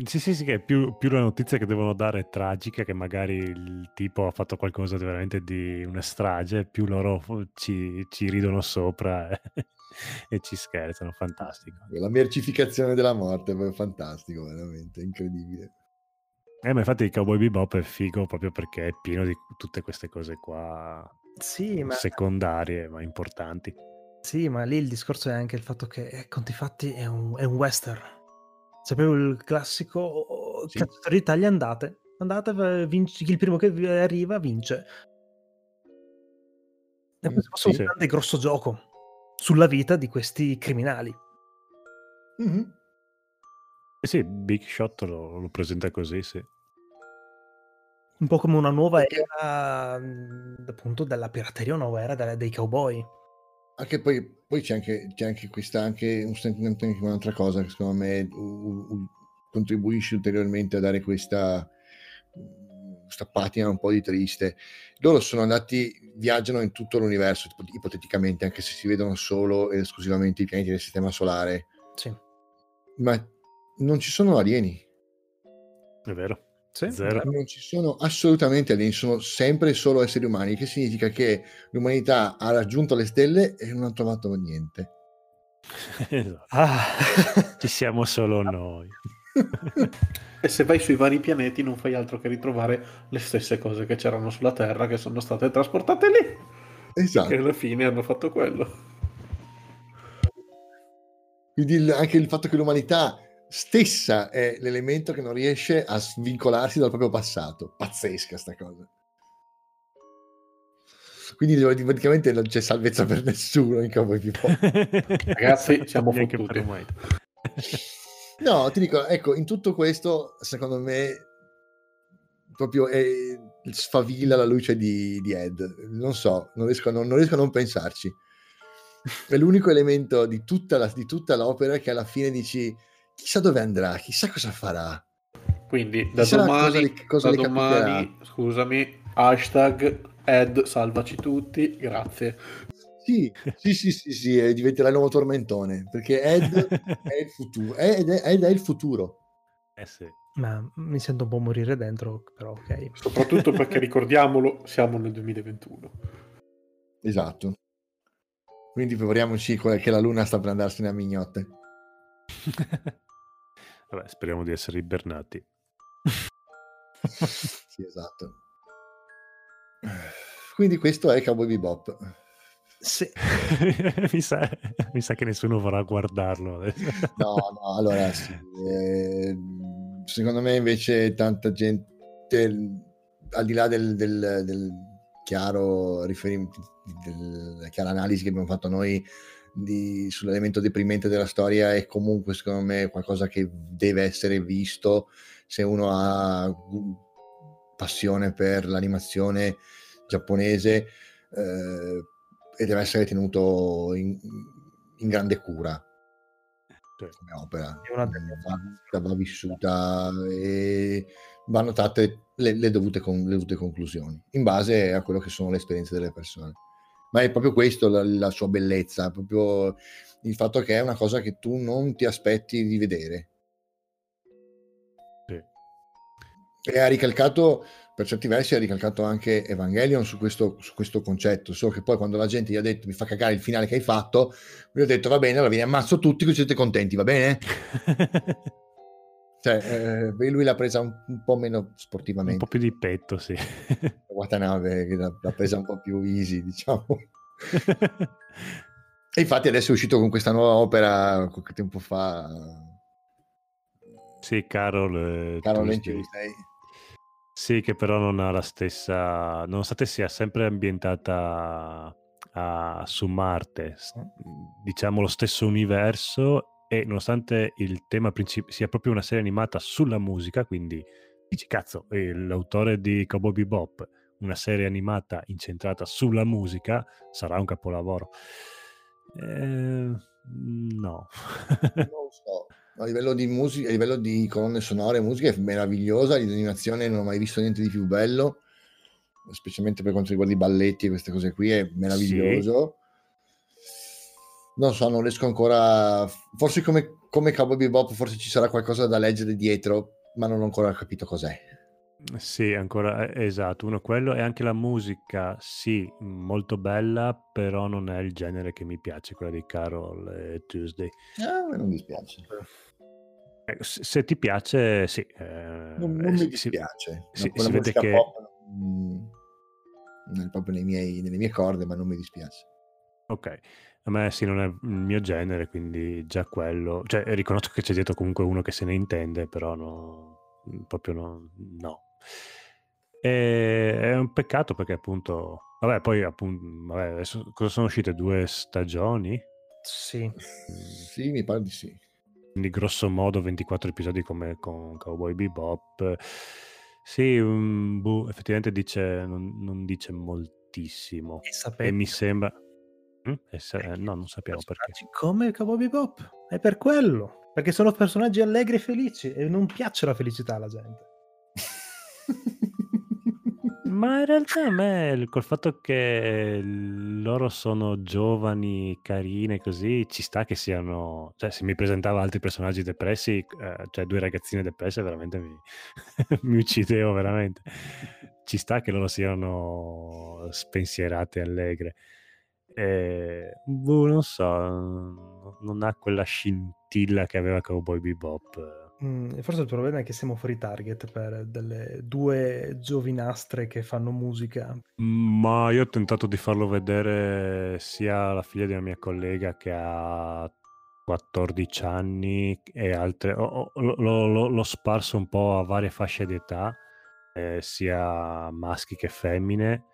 Sì, sì, sì, che più, più la notizia che devono dare è tragica, che magari il tipo ha fatto qualcosa di veramente di una strage, più loro ci, ci ridono sopra <laughs> e ci scherzano, fantastico. La mercificazione della morte è fantastico, veramente, incredibile. Eh, ma infatti il Cowboy Bebop è figo proprio perché è pieno di tutte queste cose qua Sì, ma, secondarie ma importanti. sì, ma lì il discorso è anche il fatto che, eh, conti fatti, è un, è un western. Proprio il classico oh, Sì. cacciatore d'Italia, andate. Andate, vinci- il primo che arriva vince. E Mm, questo è un sì. grande grosso gioco sulla vita di questi criminali. Mhm. Eh sì, Big Shot lo, lo presenta così, sì. Un po' come una nuova Perché- era, mh, appunto, della pirateria, una nuova era dei cowboy. Anche poi, poi c'è, anche, c'è anche questa, anche un sentimento, anche un'altra cosa che secondo me u- u- contribuisce ulteriormente a dare questa, questa patina un po' di triste. Loro sono andati, viaggiano in tutto l'universo, ip- ipoteticamente, anche se si vedono solo ed esclusivamente i pianeti del sistema solare, Sì. ma non ci sono alieni. È vero. Sì. Non ci sono assolutamente alieni, sono sempre solo esseri umani, che significa che l'umanità ha raggiunto le stelle e non ha trovato niente. <laughs> Ah. Ci siamo solo noi. E se vai sui vari pianeti non fai altro che ritrovare le stesse cose che c'erano sulla Terra che sono state trasportate lì. Esatto. Che alla fine hanno fatto quello. Quindi anche il fatto che l'umanità stessa è l'elemento che non riesce a svincolarsi dal proprio passato. Pazzesca sta cosa. Quindi praticamente non c'è salvezza per nessuno in Cowboy Bebop. <laughs> Ragazzi, siamo fottuti. <laughs> No, ti dico, ecco, in tutto questo, secondo me, proprio è, sfavilla la luce di, di Ed. Non so, non riesco, a non, non riesco a non pensarci. È l'unico elemento di tutta, la- di tutta l'opera che alla fine dici, chissà dove andrà, chissà cosa farà. Quindi da Chissà cosa domani, le- cosa da domani scusami, hashtag Ed salvaci tutti, grazie. Sì, sì, sì, sì, sì, diventerà il nuovo tormentone, perché Ed <laughs> è il futuro. Ed è, Ed è il futuro. Eh sì. Ma mi sento un po' morire dentro, però ok. Soprattutto perché <laughs> ricordiamolo, siamo nel 2021. Esatto. Quindi prepariamoci che la luna sta per andarsene a mignotte. <laughs> Vabbè, speriamo di essere ibernati. <laughs> Sì, esatto. Quindi questo è Cowboy Bebop. Sì. <laughs> mi, sa, mi sa che nessuno vorrà guardarlo. <laughs> No, no, allora sì. eh, secondo me invece tanta gente, al di là del, del- del chiaro riferimento, della chiara analisi che abbiamo fatto noi di- sull'elemento deprimente della storia, è comunque secondo me qualcosa che deve essere visto se uno ha gu- passione per l'animazione giapponese eh, e deve essere tenuto in, in grande cura come opera. È una delle- Va, va vissuta e vanno tratte le, le dovute con- le dovute conclusioni in base a quello che sono le esperienze delle persone. Ma è proprio questo la, la sua bellezza, proprio il fatto che è una cosa che tu non ti aspetti di vedere. Sì. E ha ricalcato, per certi versi, ha ricalcato anche Evangelion su questo, su questo concetto. Solo che poi quando la gente gli ha detto mi fa cagare il finale che hai fatto, lui ha detto va bene, allora vi ammazzo tutti così siete contenti, va bene? <laughs> Cioè, eh, lui l'ha presa un, un po' meno Un sportivamente. po' più di petto, sì. <laughs> Watanabe che l'ha, l'ha presa un po' più easy, diciamo. <laughs> E infatti adesso è uscito con questa nuova opera qualche tempo fa, sì, Carol. eh, Carol Tuesday. Sì, che però non ha la stessa, nonostante sia sempre ambientata a- su Marte, s- diciamo lo stesso universo, e nonostante il tema principale sia proprio una serie animata sulla musica, quindi dici cazzo, l'autore di Cowboy Bebop, una serie animata incentrata sulla musica, sarà un capolavoro. Eh, no. <laughs> Non lo so. A livello di musica, a livello di colonne sonore, musica è meravigliosa, di animazione non ho mai visto niente di più bello, specialmente per quanto riguarda i balletti e queste cose qui, è meraviglioso. Non so, non riesco ancora. Forse come, come Cowboy Bebop, forse ci sarà qualcosa da leggere dietro, ma non ho ancora capito cos'è. Sì, ancora eh, esatto, uno quello e anche la musica, sì, molto bella, però non è il genere che mi piace, quella di Carol e Tuesday. Ah, non dispiace. Eh, se, ti piace, sì. eh, Non, non mi dispiace. si- No, si vede che- pop, mm, non è proprio nei miei- nelle mie corde, ma non mi dispiace. Ok, a me sì, non è il mio genere, quindi già quello... Cioè, riconosco che c'è dietro comunque uno che se ne intende, però no, proprio no. no. E è un peccato perché appunto... Vabbè, poi appunto... Vabbè, adesso cosa sono uscite? Due stagioni? Sì. Sì, mi pare di sì. quindi grosso modo 24 episodi come con Cowboy Bebop. Sì, mm, boh, effettivamente dice, non, non dice moltissimo. E E mi sembra... Mm? Se- eh, no, non sappiamo perché. Come Cowboy Bebop. È per quello. Perché sono personaggi allegri e felici e non piace la felicità alla gente. Ma in realtà a me il- col fatto che loro sono giovani, carine, così ci sta che siano. Cioè, se mi presentava altri personaggi depressi, eh, cioè due ragazzine depresse, veramente mi, <laughs> mi uccidevo veramente. Ci sta che loro siano spensierate e allegre. E, boh, non so, non ha quella scintilla che aveva Cowboy Bebop. Mm, forse il problema è che siamo fuori target per delle due giovinastre che fanno musica. Ma io ho tentato di farlo vedere sia alla figlia di una mia collega che ha 14 anni e altre. ho- ho- L'ho, l'ho- sparso un po' a varie fasce di età, eh, sia maschi che femmine.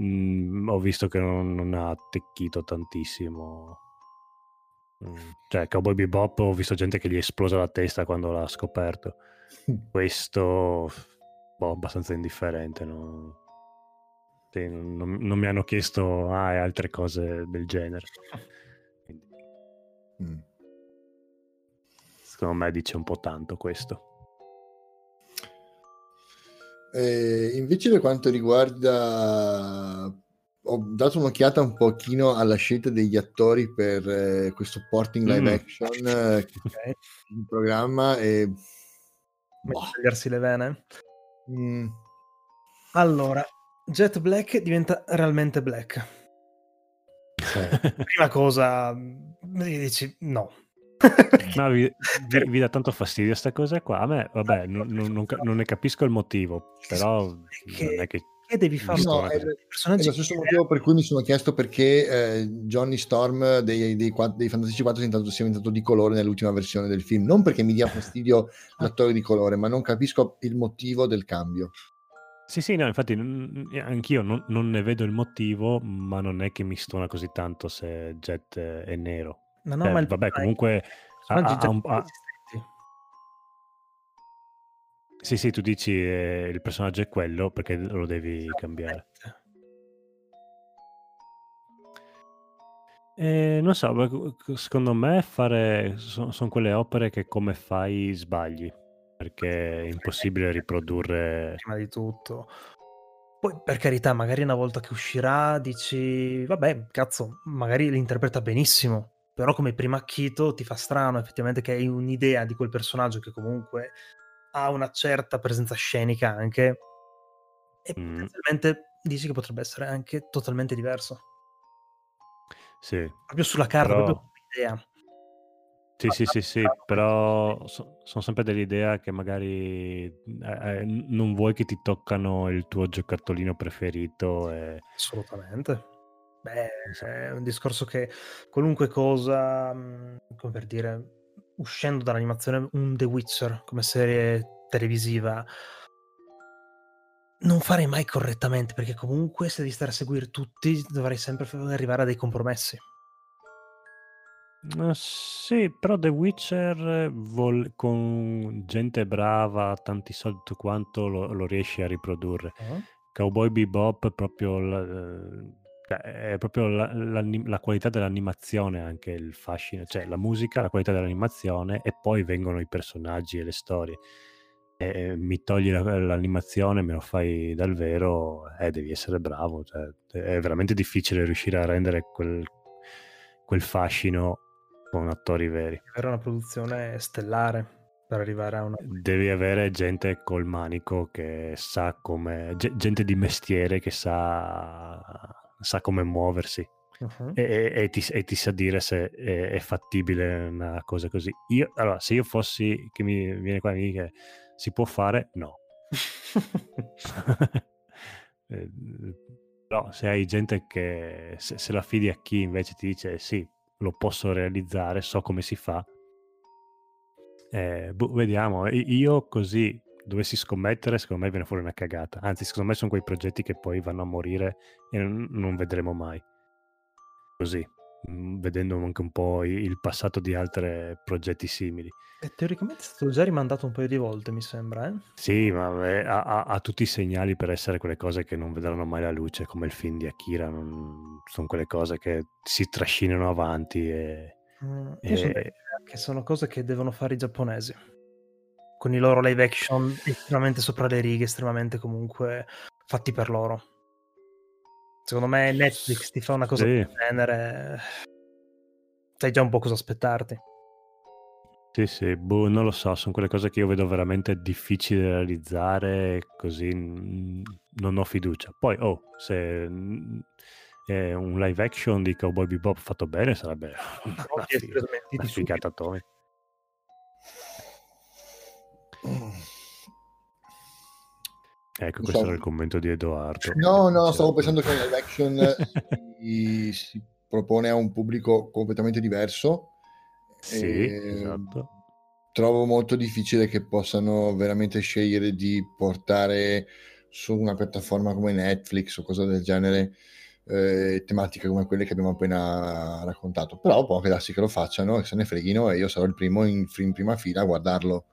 Mm, ho visto che non, non ha attecchito tantissimo. Mm, Cioè, Cowboy Bebop ho visto gente che gli è esplosa la testa quando l'ha scoperto. <laughs> Questo, boh, abbastanza indifferente. no? Sì, non, non mi hanno chiesto ah, e altre cose del genere. <laughs> Quindi, Mm. secondo me dice un po' tanto questo. Eh, invece per quanto riguarda ho dato un'occhiata un pochino alla scelta degli attori per eh, questo porting live Mm. action eh, che Ok? è in programma e boh, tagliarsi le vene. mm, Allora, Jet Black diventa realmente black. sì. Prima cosa, mm, dici no. Ma vi, vi- vi dà tanto fastidio sta cosa qua? A me, vabbè, non, non- non ne capisco il motivo, però non è che... Che devi? Visto No, è, è lo stesso motivo per cui mi sono chiesto perché eh, Johnny Storm dei, dei, quatt- dei Fantastici 4 sia diventato, di colore nell'ultima versione del film. Non perché mi dia fastidio <laughs> l'attore di colore, ma non capisco il motivo del cambio. Sì, sì, no, infatti n- anch'io non, non ne vedo il motivo, ma non è che mi stona così tanto se Jet è nero. No, no, Eh, ma il vabbè, comunque... ha- ha un- ha-. Sì, sì, tu dici eh, il personaggio è quello perché lo devi cambiare. Eh, non so, secondo me fare sono quelle opere che come fai sbagli, perché è impossibile riprodurre... Prima di tutto. Poi, per carità, magari una volta che uscirà dici, vabbè, cazzo, magari l'interpreta benissimo, però come prima acchito ti fa strano effettivamente che hai un'idea di quel personaggio che comunque ha una certa presenza scenica anche e Mm. potenzialmente dici che potrebbe essere anche totalmente diverso. Sì, Proprio sulla carta, Però- proprio idea. sì, sì, sì, sì, però so- sono sempre dell'idea che magari eh, eh, non vuoi che ti toccano il tuo giocattolino preferito e... Assolutamente. Beh, è un discorso che qualunque cosa, mh, come per dire, uscendo dall'animazione, un The Witcher come serie televisiva, non farei mai correttamente, perché comunque se devi stare a seguire tutti dovrai sempre arrivare a dei compromessi. Eh, sì, però The Witcher vol- con gente brava, tanti soldi, tutto quanto lo, lo riesci a riprodurre. Cowboy Bebop proprio la- eh, cioè, è proprio la, la qualità dell'animazione anche il fascino, cioè la musica, la qualità dell'animazione e poi vengono i personaggi e le storie. E mi togli la- l'animazione, me lo fai dal vero, eh, devi essere bravo, cioè, è veramente difficile riuscire a rendere quel, quel fascino con attori veri. Era una produzione stellare per arrivare a una... Devi avere gente col manico che sa come, ge- gente di mestiere che sa, sa come muoversi Mhm. e, e- ti, e ti sa dire se è, è fattibile una cosa così. Io, allora, se io fossi, che mi viene qua e mi dice si può fare, no. <laughs> <laughs> Eh, Però se hai gente che se, se la fidi a chi invece ti dice sì, lo posso realizzare, so come si fa, eh, boh, vediamo. Io così dovessi scommettere, secondo me viene fuori una cagata. Anzi, secondo me sono quei progetti che poi vanno a morire e non, vedremo mai. Così. mh, vedendo anche un po' il passato di altri progetti simili. E teoricamente è stato già rimandato un paio di volte, mi sembra, eh? Sì, ma eh, ha, ha- ha tutti i segnali per essere quelle cose che non vedranno mai la luce, come il film di Akira. non- sono quelle cose che si trascinano avanti e, Mm, sono e- che sono cose che devono fare i giapponesi. Con i loro live action estremamente sopra le righe, estremamente comunque fatti per loro. Secondo me Netflix ti fa una cosa Sì. del genere. Sai già un po' cosa aspettarti. Sì, sì, boh, non lo so, sono quelle cose che io vedo veramente difficili da realizzare, così non ho fiducia. Poi, oh, se è un live action di Cowboy Bebop fatto bene sarebbe una, smentiti una subito. figata atomica. Ecco, questo so. era il commento di Edoardo. No, no, stavo pensando che live action <laughs> si, si propone a un pubblico completamente diverso. Sì, e esatto. Trovo molto difficile che possano veramente scegliere di portare su una piattaforma come Netflix o cosa del genere eh, tematiche come quelle che abbiamo appena raccontato. Però può anche darsi che lo facciano e se ne freghino e io sarò il primo in, in prima fila a guardarlo.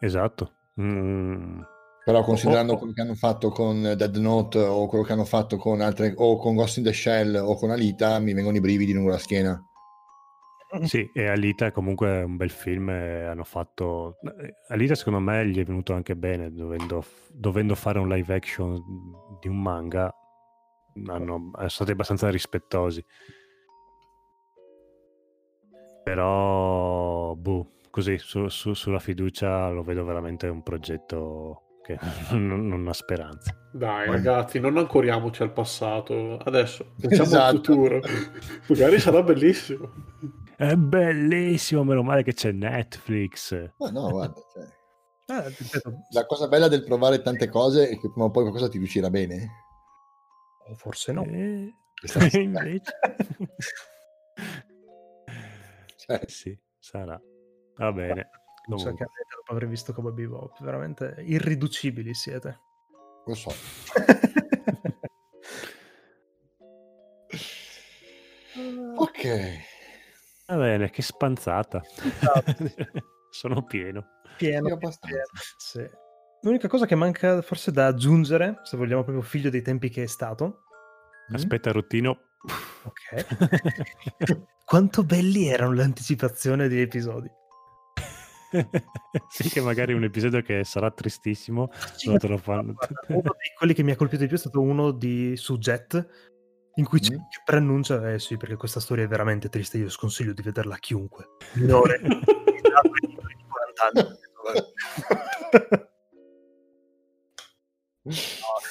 Esatto. Mm, Però considerando Oh, oh. quello che hanno fatto con Dead Note o quello che hanno fatto con altre o con Ghost in the Shell o con Alita, mi vengono i brividi lungo la schiena. Sì, e Alita è comunque un bel film. hanno fatto. eh, Alita, secondo me, gli è venuto anche bene, dovendo, dovendo fare un live action di un manga. Hanno, sono stati abbastanza rispettosi. Però, boh, così su- su- sulla fiducia lo vedo veramente un progetto che <laughs> non, non ha speranza. Dai, ragazzi, non ancoriamoci al passato. Adesso <laughs> pensiamo Esatto. al futuro. Magari sarà bellissimo. È bellissimo, meno male che c'è Netflix. Ma no, guarda, cioè, Eh, ripeto, la cosa bella del provare tante cose è che prima o poi qualcosa ti riuscirà bene. o forse no. Eh, <laughs> invece. Cioè, sì, sarà. Va bene. Non so che avete dopo aver visto Cowboy Bebop. Veramente irriducibili siete. lo so. <laughs> Ok. Va bene, che spanzata. <laughs> Sono pieno. Pieno, abbastanza. pieno. Sì. L'unica cosa che manca forse da aggiungere, se vogliamo proprio figlio dei tempi che è stato, Aspetta, Ruttino. ok. <laughs> Quanto belli erano le anticipazioni degli episodi. <laughs> sì, che magari un episodio che sarà tristissimo, non te lo fanno. <laughs> Uno di quelli che mi ha colpito di più è stato uno di su Jet in cui c'è Mm. che preannuncia eh sì perché questa storia è veramente triste io sconsiglio di vederla a chiunque minore di 40 anni No,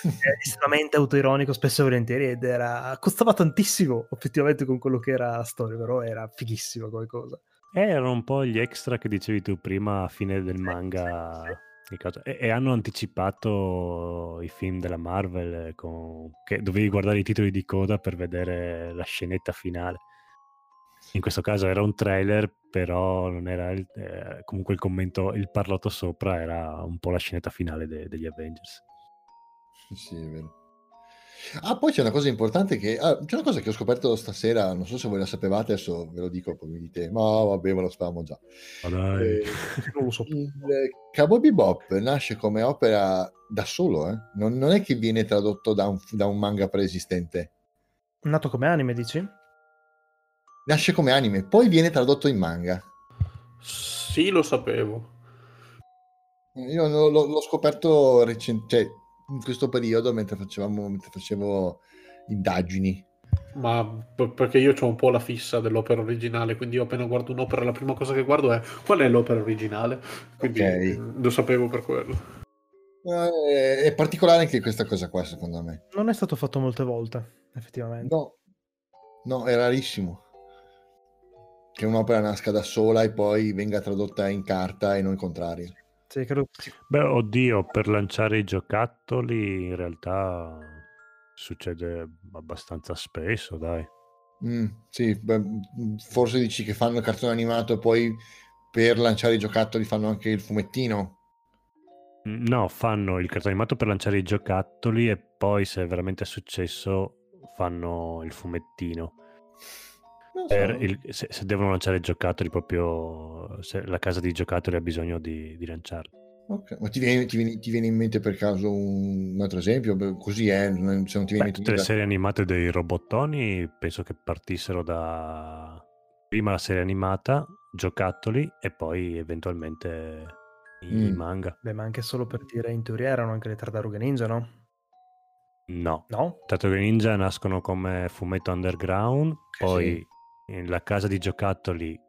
è estremamente autoironico spesso e volentieri ed era costava tantissimo effettivamente con quello che era la storia però era fighissima come cosa Eh, erano un po' gli extra che dicevi tu prima a fine del manga. di cosa- E, e hanno anticipato i film della Marvel con- che dovevi guardare i titoli di coda per vedere la scenetta finale. In questo caso era un trailer, però non era il- eh, comunque il commento, il parlato sopra era un po' la scenetta finale de- degli Avengers. Sì, è vero. Ah, poi c'è una cosa importante che... ah, c'è una cosa che ho scoperto stasera, non so se voi la sapevate, adesso ve lo dico, poi mi dite, ma vabbè, ma lo sapevamo già. Ma dai. Eh, <laughs> non lo so il Cowboy Bebop nasce come opera da solo, eh? non, non è che viene tradotto da un, da un manga preesistente. nato come anime dici? Nasce come anime, poi viene tradotto in manga. Sì, lo sapevo. Io no- l'ho, l'ho scoperto recen- cioè, in questo periodo mentre, facevamo, mentre facevo indagini. Ma p- perché io ho un po' la fissa dell'opera originale, quindi io appena guardo un'opera, la prima cosa che guardo è qual è l'opera originale. Quindi Ok. mm, lo sapevo per quello. Eh, è particolare anche questa cosa qua, secondo me. non è stato fatto molte volte effettivamente No, no, è rarissimo che un'opera nasca da sola e poi venga tradotta in carta e non il contrario. Sì, credo. Beh, oddio, per lanciare i giocattoli in realtà succede abbastanza spesso, dai. Mm, sì, beh, mm, forse dici che fanno il cartone animato e poi per lanciare i giocattoli fanno anche il fumettino. No, fanno il cartone animato per lanciare i giocattoli e poi se veramente è successo fanno il fumettino. So. Per il- se, se devono lanciare giocattoli, proprio se la casa di giocattoli ha bisogno di, di lanciarli. Ok, Ma ti viene, ti viene- ti viene in mente per caso un, un altro esempio? Beh, Così è, non- se non ti viene Beh, in tutte le serie animate dei robottoni penso che partissero da prima la serie animata, giocattoli e poi eventualmente i, i Mm. manga. Beh, ma anche solo per dire, in teoria erano anche le tartarughe ninja, no? No, No? Tartarughe Ninja nascono come fumetto underground, poi in la casa di giocattoli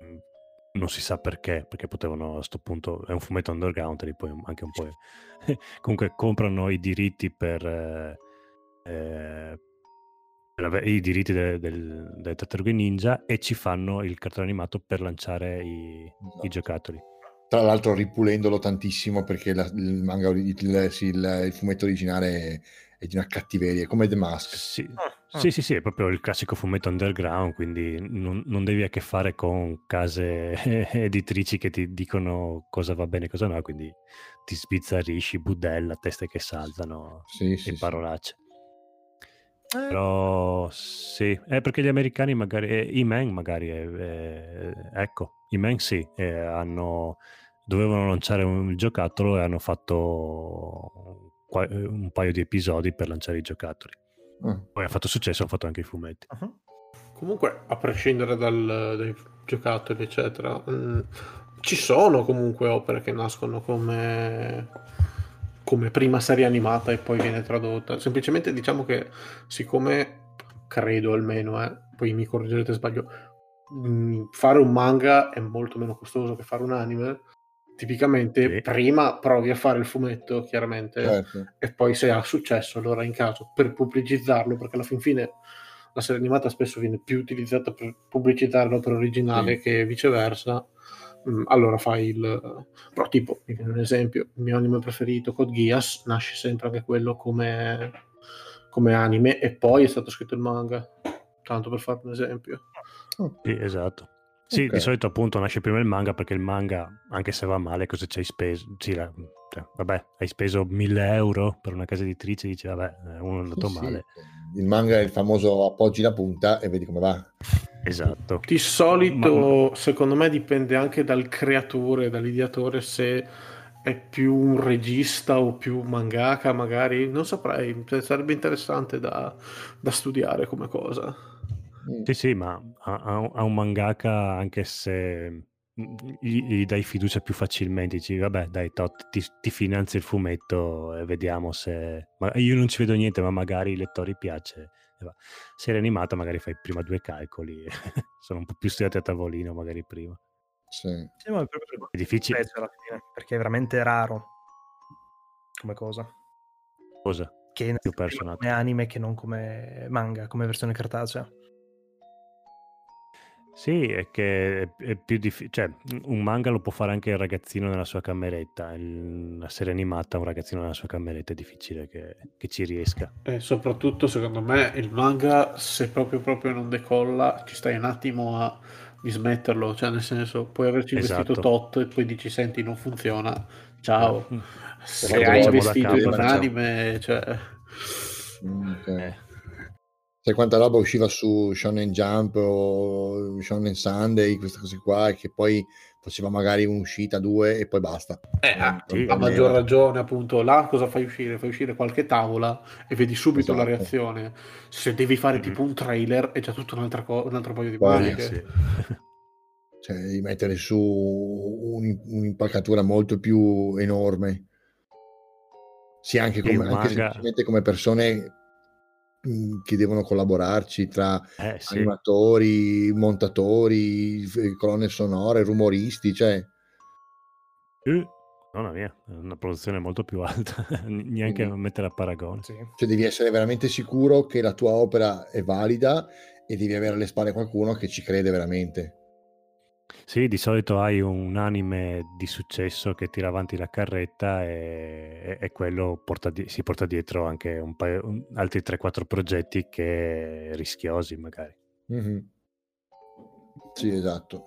mh, non si sa perché, perché potevano a sto punto, è un fumetto underground, lì poi anche un po'... <laughs> comunque comprano i diritti per... eh, eh, per i diritti de- del, delle Tartarughe Ninja e ci fanno il cartone animato per lanciare i, Esatto. i giocattoli. Tra l'altro ripulendolo tantissimo perché la- il, manga, il, il- il fumetto originale è, è di una cattiveria, è come The Mask. Sì, Ah, sì, sì, sì, è proprio il classico fumetto underground, quindi non, non devi a che fare con case <laughs> editrici che ti dicono cosa va bene e cosa no, quindi ti sbizzarrisci, budella, teste che saltano Sì, sì, e sì. parolacce. Eh, Però sì, è perché gli americani magari, eh, i men magari, eh, eh, ecco, i men sì, eh, hanno, dovevano lanciare un giocattolo e hanno fatto un paio di episodi per lanciare i giocattoli. Ah, Poi ha fatto successo, hanno fatto anche i fumetti. uh-huh. Comunque, a prescindere dal- dai giocattoli, eccetera, mm, ci sono comunque opere che nascono come, come prima serie animata e poi viene tradotta. Semplicemente diciamo che, siccome credo almeno, eh, poi mi correggerete se sbaglio, mm, fare un manga è molto meno costoso che fare un anime. Tipicamente, Sì. prima provi a fare il fumetto, chiaramente, certo. e poi se ha successo allora in caso per pubblicizzarlo perché alla fin fine la serie animata spesso viene più utilizzata per pubblicizzare l'opera originale Sì. che viceversa Mm, allora fai il però tipo mi viene un esempio il mio anime preferito Code Geass nasce sempre anche quello come come anime e poi è stato scritto il manga tanto per fare un esempio Sì, esatto. Sì, Ok. di solito appunto nasce prima il manga perché il manga, anche se va male, cosa ci hai speso? Sì, la- cioè, vabbè, hai speso 1000 euro per una casa editrice, dici vabbè, eh, uno è andato Sì, sì. male. Il manga è il famoso appoggi la punta e vedi come va. Esatto. Di solito, secondo me, dipende anche dal creatore, dall'ideatore, se è più un regista o più un mangaka, magari. Non saprei, cioè, sarebbe interessante da, da studiare come cosa. Mm. Sì, sì, ma a, a- un mangaka, anche se mm, gli, gli dai fiducia più facilmente, dici vabbè, dai, tot, ti, ti finanzi il fumetto e vediamo se... Ma io non ci vedo niente, ma magari ai lettori piace. E va. Serie animata magari fai prima due calcoli, <laughs> sono un po' più studiati a tavolino magari prima. Sì. Sì, ma è proprio È difficile. fine, perché è veramente raro come cosa. Cosa? Che nasca Più personaggio. come anime che non come manga, come versione cartacea. Sì, è che è, è più difficile. Cioè, un manga lo può fare anche il ragazzino nella sua cameretta. Una serie animata, un ragazzino nella sua cameretta è difficile che, che ci riesca. E soprattutto, secondo me, il manga, se proprio proprio non decolla, ci stai un attimo a dismetterlo. Cioè, nel senso, puoi averci investito Esatto. tot e poi dici, senti, non funziona. Ciao. Mm. Se hai investito capo, in un anime, cioè... Mm, ok. Eh. Sai quanta roba usciva su Shonen Jump o Shonen Sunday, queste cose qua, e che poi faceva magari un'uscita, due e poi basta. Eh, a, Sì, a maggior ragione, appunto, là cosa fai uscire? Fai uscire qualche tavola e vedi subito la Esatto. reazione. Se devi fare Mhm. tipo un trailer, è già tutto un'altra co- un altro paio di maniche. Sì. <laughs> Cioè, di mettere su un- un'impalcatura molto più enorme. Sì, anche, come, anche come persone che devono collaborarci tra Eh, sì. animatori, montatori, colonne sonore, rumoristi, cioè Eh, Mamma mia, è una produzione molto più alta, <laughs> neanche Quindi- mettere a paragone. Sì. Cioè devi essere veramente sicuro che la tua opera è valida e devi avere alle spalle qualcuno che ci crede veramente. Sì, di solito hai un anime di successo che tira avanti la carretta e, e quello porta di- si porta dietro anche un paio, un- altri 3-4 progetti che rischiosi magari. Mhm. Sì, esatto.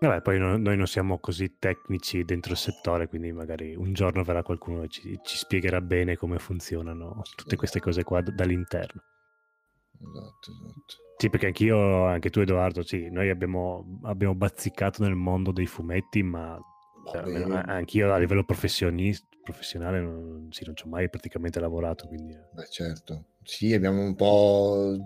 Vabbè, poi no- noi non siamo così tecnici dentro il settore, quindi magari un giorno verrà qualcuno e ci, ci spiegherà bene come funzionano tutte queste cose qua d- dall'interno. Esatto, esatto. Sì, perché anch'io, anche tu Edoardo, sì, noi abbiamo, abbiamo bazzicato nel mondo dei fumetti, ma cioè, Vabbè, a- anch'io a livello professionale non, sì, non ci ho mai praticamente lavorato, quindi... eh. Beh, certo. Sì, abbiamo un po'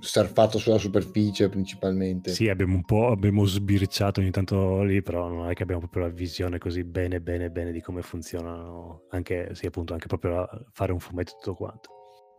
surfato sulla superficie principalmente. Sì, abbiamo un po' abbiamo sbirciato ogni tanto lì, però non è che abbiamo proprio la visione così bene, bene, bene di come funzionano, anche, sì, appunto, anche proprio fare un fumetto e tutto quanto.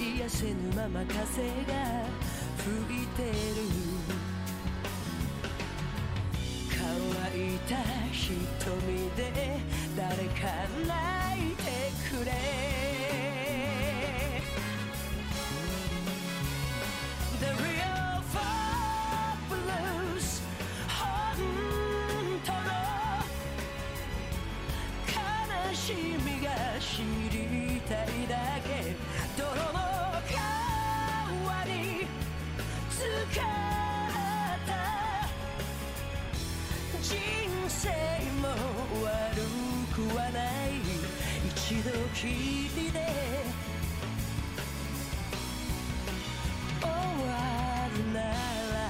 癒せぬまま風が吹いてる」乾いた瞳で誰か泣いてくれ悲しみが知りたいだけ泥の人生も悪くはない。一度きりで終わるなら「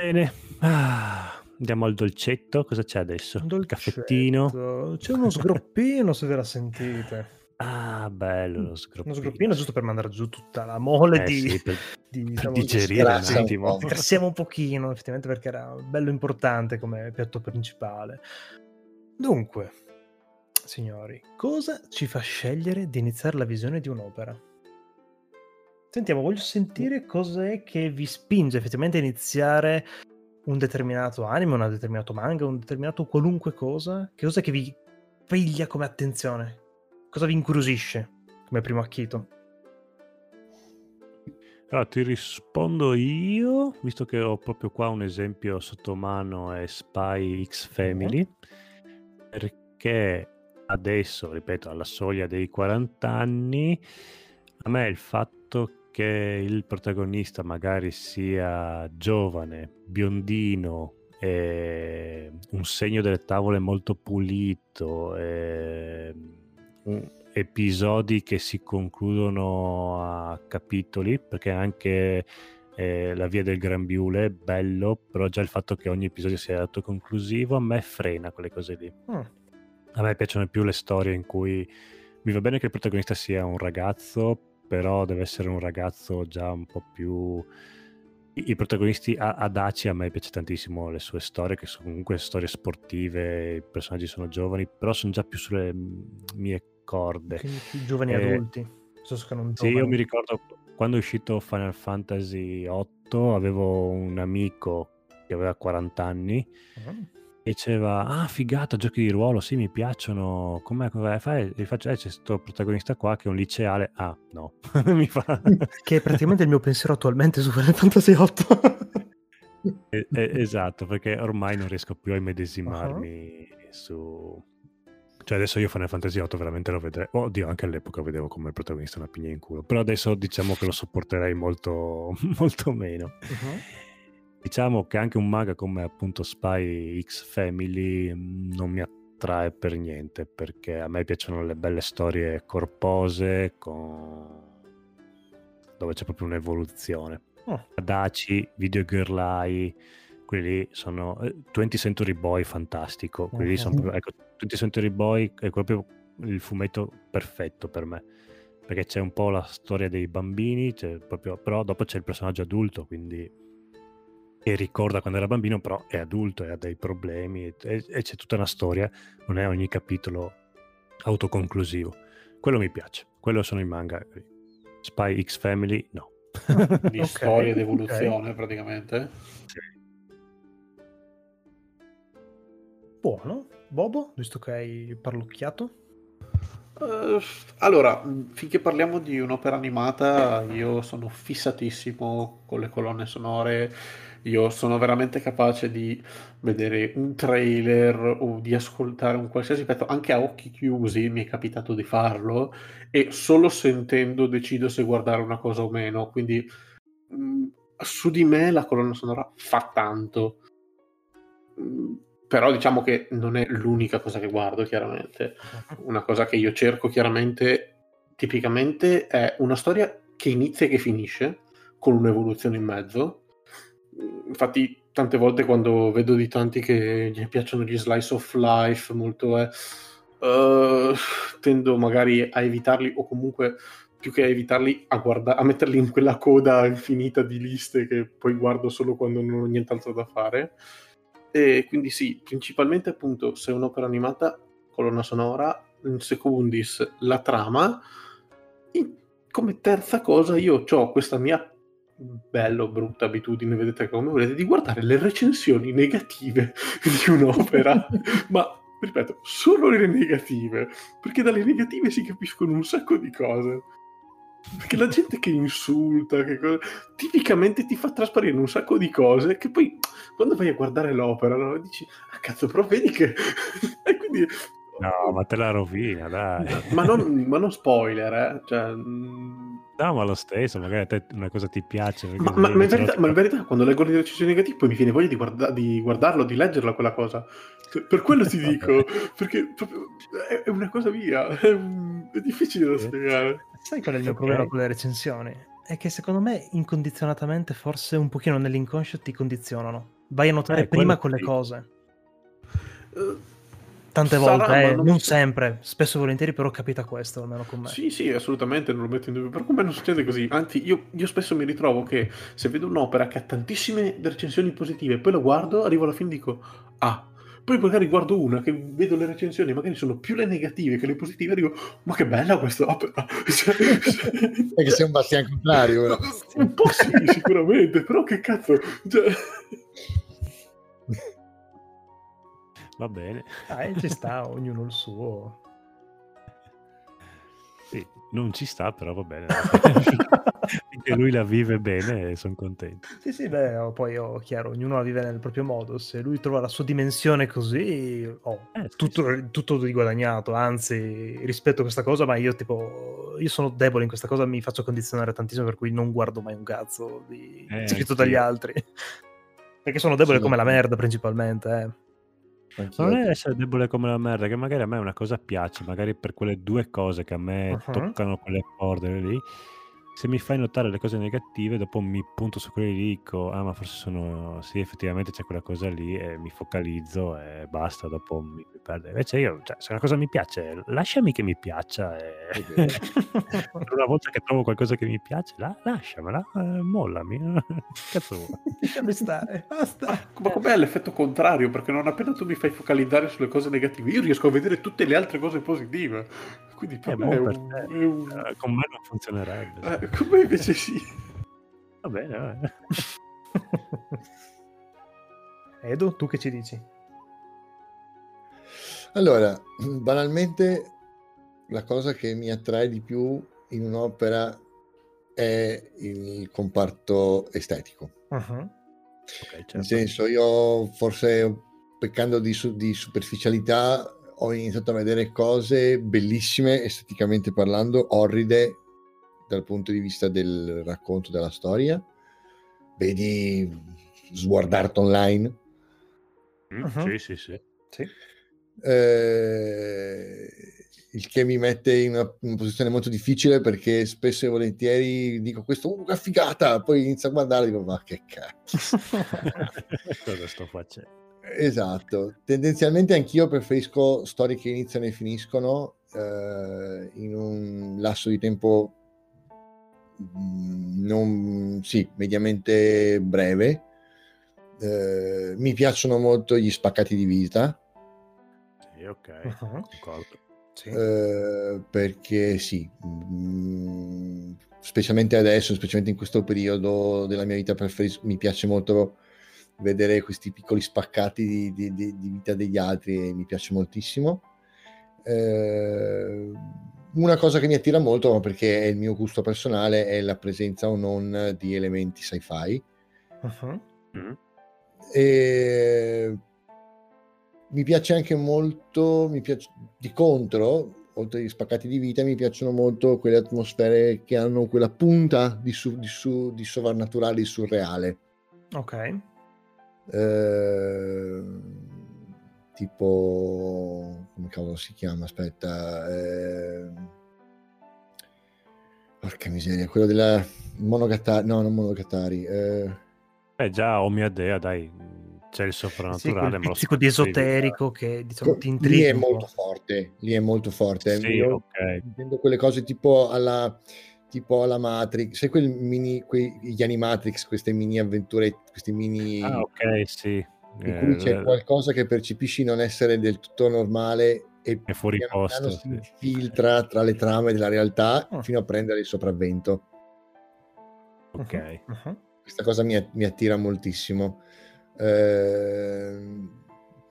Bene, Ah, andiamo al dolcetto. Cosa c'è adesso? Un caffettino. C'è uno sgroppino, se ve la sentite. Ah, bello lo Uno sgroppino. sgroppino giusto per mandare giù tutta la mole Eh di, sì, per, di, per diciamo, digerire un attimo. po'. Grassiamo un pochino, effettivamente, perché era bello importante come piatto principale. Dunque, signori, cosa ci fa scegliere di iniziare la visione di un'opera? Sentiamo, voglio sentire cos'è che vi spinge effettivamente a iniziare un determinato anime, un determinato manga, un determinato qualunque cosa. Che cos'è che vi piglia come attenzione? Cosa vi incuriosisce come primo acchito? Allora ti rispondo io, visto che ho proprio qua un esempio sotto mano, è Spy X Family, perché adesso, ripeto, alla soglia dei 40 anni, a me il fatto che il protagonista magari sia giovane, biondino, un segno delle tavole molto pulito, episodi che si concludono a capitoli, perché anche eh, la via del Grambiule è bello, però già il fatto che ogni episodio sia autoconclusivo a me frena quelle cose lì. Mm. A me piacciono più le storie in cui mi va bene che il protagonista sia un ragazzo, però deve essere un ragazzo già un po' più... I i protagonisti a- adaci a me piace tantissimo le sue storie, che sono comunque storie sportive, i personaggi sono giovani, però sono già più sulle mm, mie corde. Quindi giovani Eh, adulti. non Sì, io mi ricordo quando è uscito Final Fantasy VIII, avevo un amico che aveva 40 anni Mm. Diceva, ah figata, giochi di ruolo, sì mi piacciono, com'è, come fai? E faccio, eh, c'è questo protagonista qua che è un liceale, ah no, <laughs> mi fa... Che è praticamente il mio pensiero attualmente su Final Fantasy VIII. Eh, eh, esatto, perché ormai non riesco più a immedesimarmi su... Cioè adesso io Final Fantasy VIII veramente lo vedrei... Oddio, anche all'epoca vedevo come il protagonista una pigna in culo, però adesso diciamo che lo sopporterei molto, <laughs> molto meno. Diciamo che anche un manga come appunto Spy X Family mh, non mi attrae per niente, perché a me piacciono le belle storie corpose con... dove c'è proprio un'evoluzione. Oh. Daci, Video Girl Eye, quelli lì sono... eh, 20 Century Boy fantastico, quelli lì sono proprio... Ecco, 20 Century Boy è proprio il fumetto perfetto per me, perché c'è un po' la storia dei bambini, proprio, però dopo c'è il personaggio adulto, quindi che ricorda quando era bambino, però è adulto e ha dei problemi e, e- e c'è tutta una storia, non è ogni capitolo autoconclusivo. Quello mi piace, quello sono i manga. Spy X Family, no. <laughs> Di Ok, storia ed evoluzione, praticamente. Buono. Bobo, visto che hai parlocchiato. Eh, allora, finché parliamo di un'opera animata, io sono fissatissimo con le colonne sonore. Io sono veramente capace di vedere un trailer o di ascoltare un qualsiasi pezzo, anche a occhi chiusi, mi è capitato di farlo, e solo sentendo decido se guardare una cosa o meno. Quindi mh, su di me la colonna sonora fa tanto. Mm, Però diciamo che non è l'unica cosa che guardo, chiaramente una cosa che io cerco chiaramente, tipicamente, è una storia che inizia e che finisce, con un'evoluzione in mezzo. Infatti, tante volte quando vedo di tanti che gli piacciono gli slice of life, molto eh, tendo magari a evitarli o comunque più che a evitarli a, guarda- a metterli in quella coda infinita di liste che poi guardo solo quando non ho nient'altro da fare. E quindi sì, principalmente appunto se è un'opera animata, colonna sonora, in secundis la trama. In- come terza cosa io ho questa mia bella o brutta abitudine, vedete come volete, di guardare le recensioni negative <laughs> di un'opera, <laughs> ma ripeto, solo le negative, perché dalle negative si capiscono un sacco di cose. Perché la gente che insulta, che co- tipicamente ti fa trasparire un sacco di cose che poi quando vai a guardare l'opera no, dici, ah cazzo, però vedi che... <laughs> e quindi... No, ma te la rovina, dai. ma, non, ma non spoiler, eh. Cioè, No, ma lo stesso, magari a te una cosa ti piace. Ma, ma- ma in verità, ma in verità, quando leggo le recensioni negative, poi mi viene voglia di, guarda- di guardarlo, di leggerla quella cosa. Cioè, Per quello ti dico, <laughs> perché è, è una cosa mia, è, un- è difficile da spiegare. Sai qual è il mio problema con le recensioni? È che secondo me incondizionatamente, forse un pochino nell'inconscio ti condizionano. Vai a notare Eh, prima quelle sì. cose. Eh, Tante volte, eh, non non sempre, spesso e volentieri, però capita questo, almeno con me. Sì, sì, assolutamente, non lo metto in dubbio. Però con me non succede così. Anzi, io, io spesso mi ritrovo che se vedo un'opera che ha tantissime recensioni positive, poi la guardo, arrivo alla fine e dico, ah. Poi magari guardo una che vedo le recensioni, magari sono più le negative che le positive, e dico, ma che bella quest'opera! <laughs> Cioè, <laughs> È che sei un bastian contrario. <laughs> però. Un po' sì, sicuramente, però che cazzo... Cioè... Va bene. Dai, ci sta, <laughs> ognuno il suo. Sì, non ci sta, però va bene. <laughs> Finché lui la vive bene, sono contento. Sì, sì, beh, oh, poi oh, chiaro, ognuno la vive nel proprio modo. Se lui trova la sua dimensione così, oh, Eh, sì, tutto, tutto di guadagnato. Anzi, rispetto a questa cosa, ma io tipo, io sono debole in questa cosa, mi faccio condizionare tantissimo, per cui non guardo mai un cazzo di Eh, scritto dagli altri. <laughs> Perché sono debole Sì, come la merda, principalmente. Eh. Anch'io. Non è essere debole come la merda, che magari a me una cosa piace, magari per quelle due cose che a me Uh-huh. toccano quelle corde lì. Se mi fai notare le cose negative, dopo mi punto su quelle lì dico, ah ma forse sono, sì effettivamente c'è quella cosa lì e mi focalizzo e basta, dopo mi, mi perde. Invece io, cioè, se una cosa mi piace, lasciami che mi piaccia. E... <laughs> una volta che trovo qualcosa che mi piace, la, lasciamela, eh, mollami. <laughs> Cazzo vuoi? <laughs> Lasciami stare, basta. Ma com'è l'effetto contrario? Perché non appena tu mi fai focalizzare sulle cose negative, io riesco a vedere tutte le altre cose positive. Quindi per Eh, me è un... è un- Eh, Con me non funzionerebbe. eh, con me invece sì. Va bene, va bene. <laughs> Edo, tu che ci dici? Allora, banalmente, la cosa che mi attrae di più in un'opera è il comparto estetico. Uh-huh. Ok, Nel certo. senso, io forse peccando di, su- di superficialità ho iniziato a vedere cose bellissime esteticamente parlando, orride dal punto di vista del racconto della storia. Vedi Sword Art Online, Mm, Uh-huh. Sì, sì, sì. Sì. eh, il che mi mette in una, in una posizione molto difficile perché spesso e volentieri dico questo, uh, che figata, poi inizio a guardare e dico ma che cazzo. <laughs> Cosa sto facendo? Esatto, tendenzialmente anch'io preferisco storie che iniziano e finiscono eh, in un lasso di tempo non, sì, mediamente breve, Eh, mi piacciono molto gli spaccati di vita, Sì, ok. Concordo. Sì. eh, perché sì, mm, specialmente adesso, specialmente in questo periodo della mia vita, preferis- mi piace molto vedere questi piccoli spaccati di, di- di- di vita degli altri e mi piace moltissimo. Eh, una cosa che mi attira molto, perché è il mio gusto personale, è la presenza o non di elementi sci-fi. Mhm. Mm. E mi piace anche molto, mi piace, di contro, oltre agli spaccati di vita, mi piacciono molto quelle atmosfere che hanno quella punta di, su- di su- di sovrannaturale, di surreale. Ok. Eh, tipo, come cavolo si chiama? Aspetta, eh, porca miseria, quello della Monogatari, no, non Monogatari. eh, Eh già, oh mia dea, dai, c'è il Sì, soprannaturale, quel ma lo di esoterico che diciamo, ti lì intriga è un po'. molto forte, lì è molto forte. Sì, Io ok. intendo quelle cose tipo alla, tipo alla Matrix, sai quel mini, quei, gli Animatrix, queste mini avventure, questi mini Ah, ok, sì. In cui c'è Eh, qualcosa che percepisci non essere del tutto normale e È fuori posto, si sì. infiltra tra le trame della realtà Ah. fino a prendere il sopravvento. Ok. Mhm. Questa cosa mi, mi attira moltissimo. Ehm,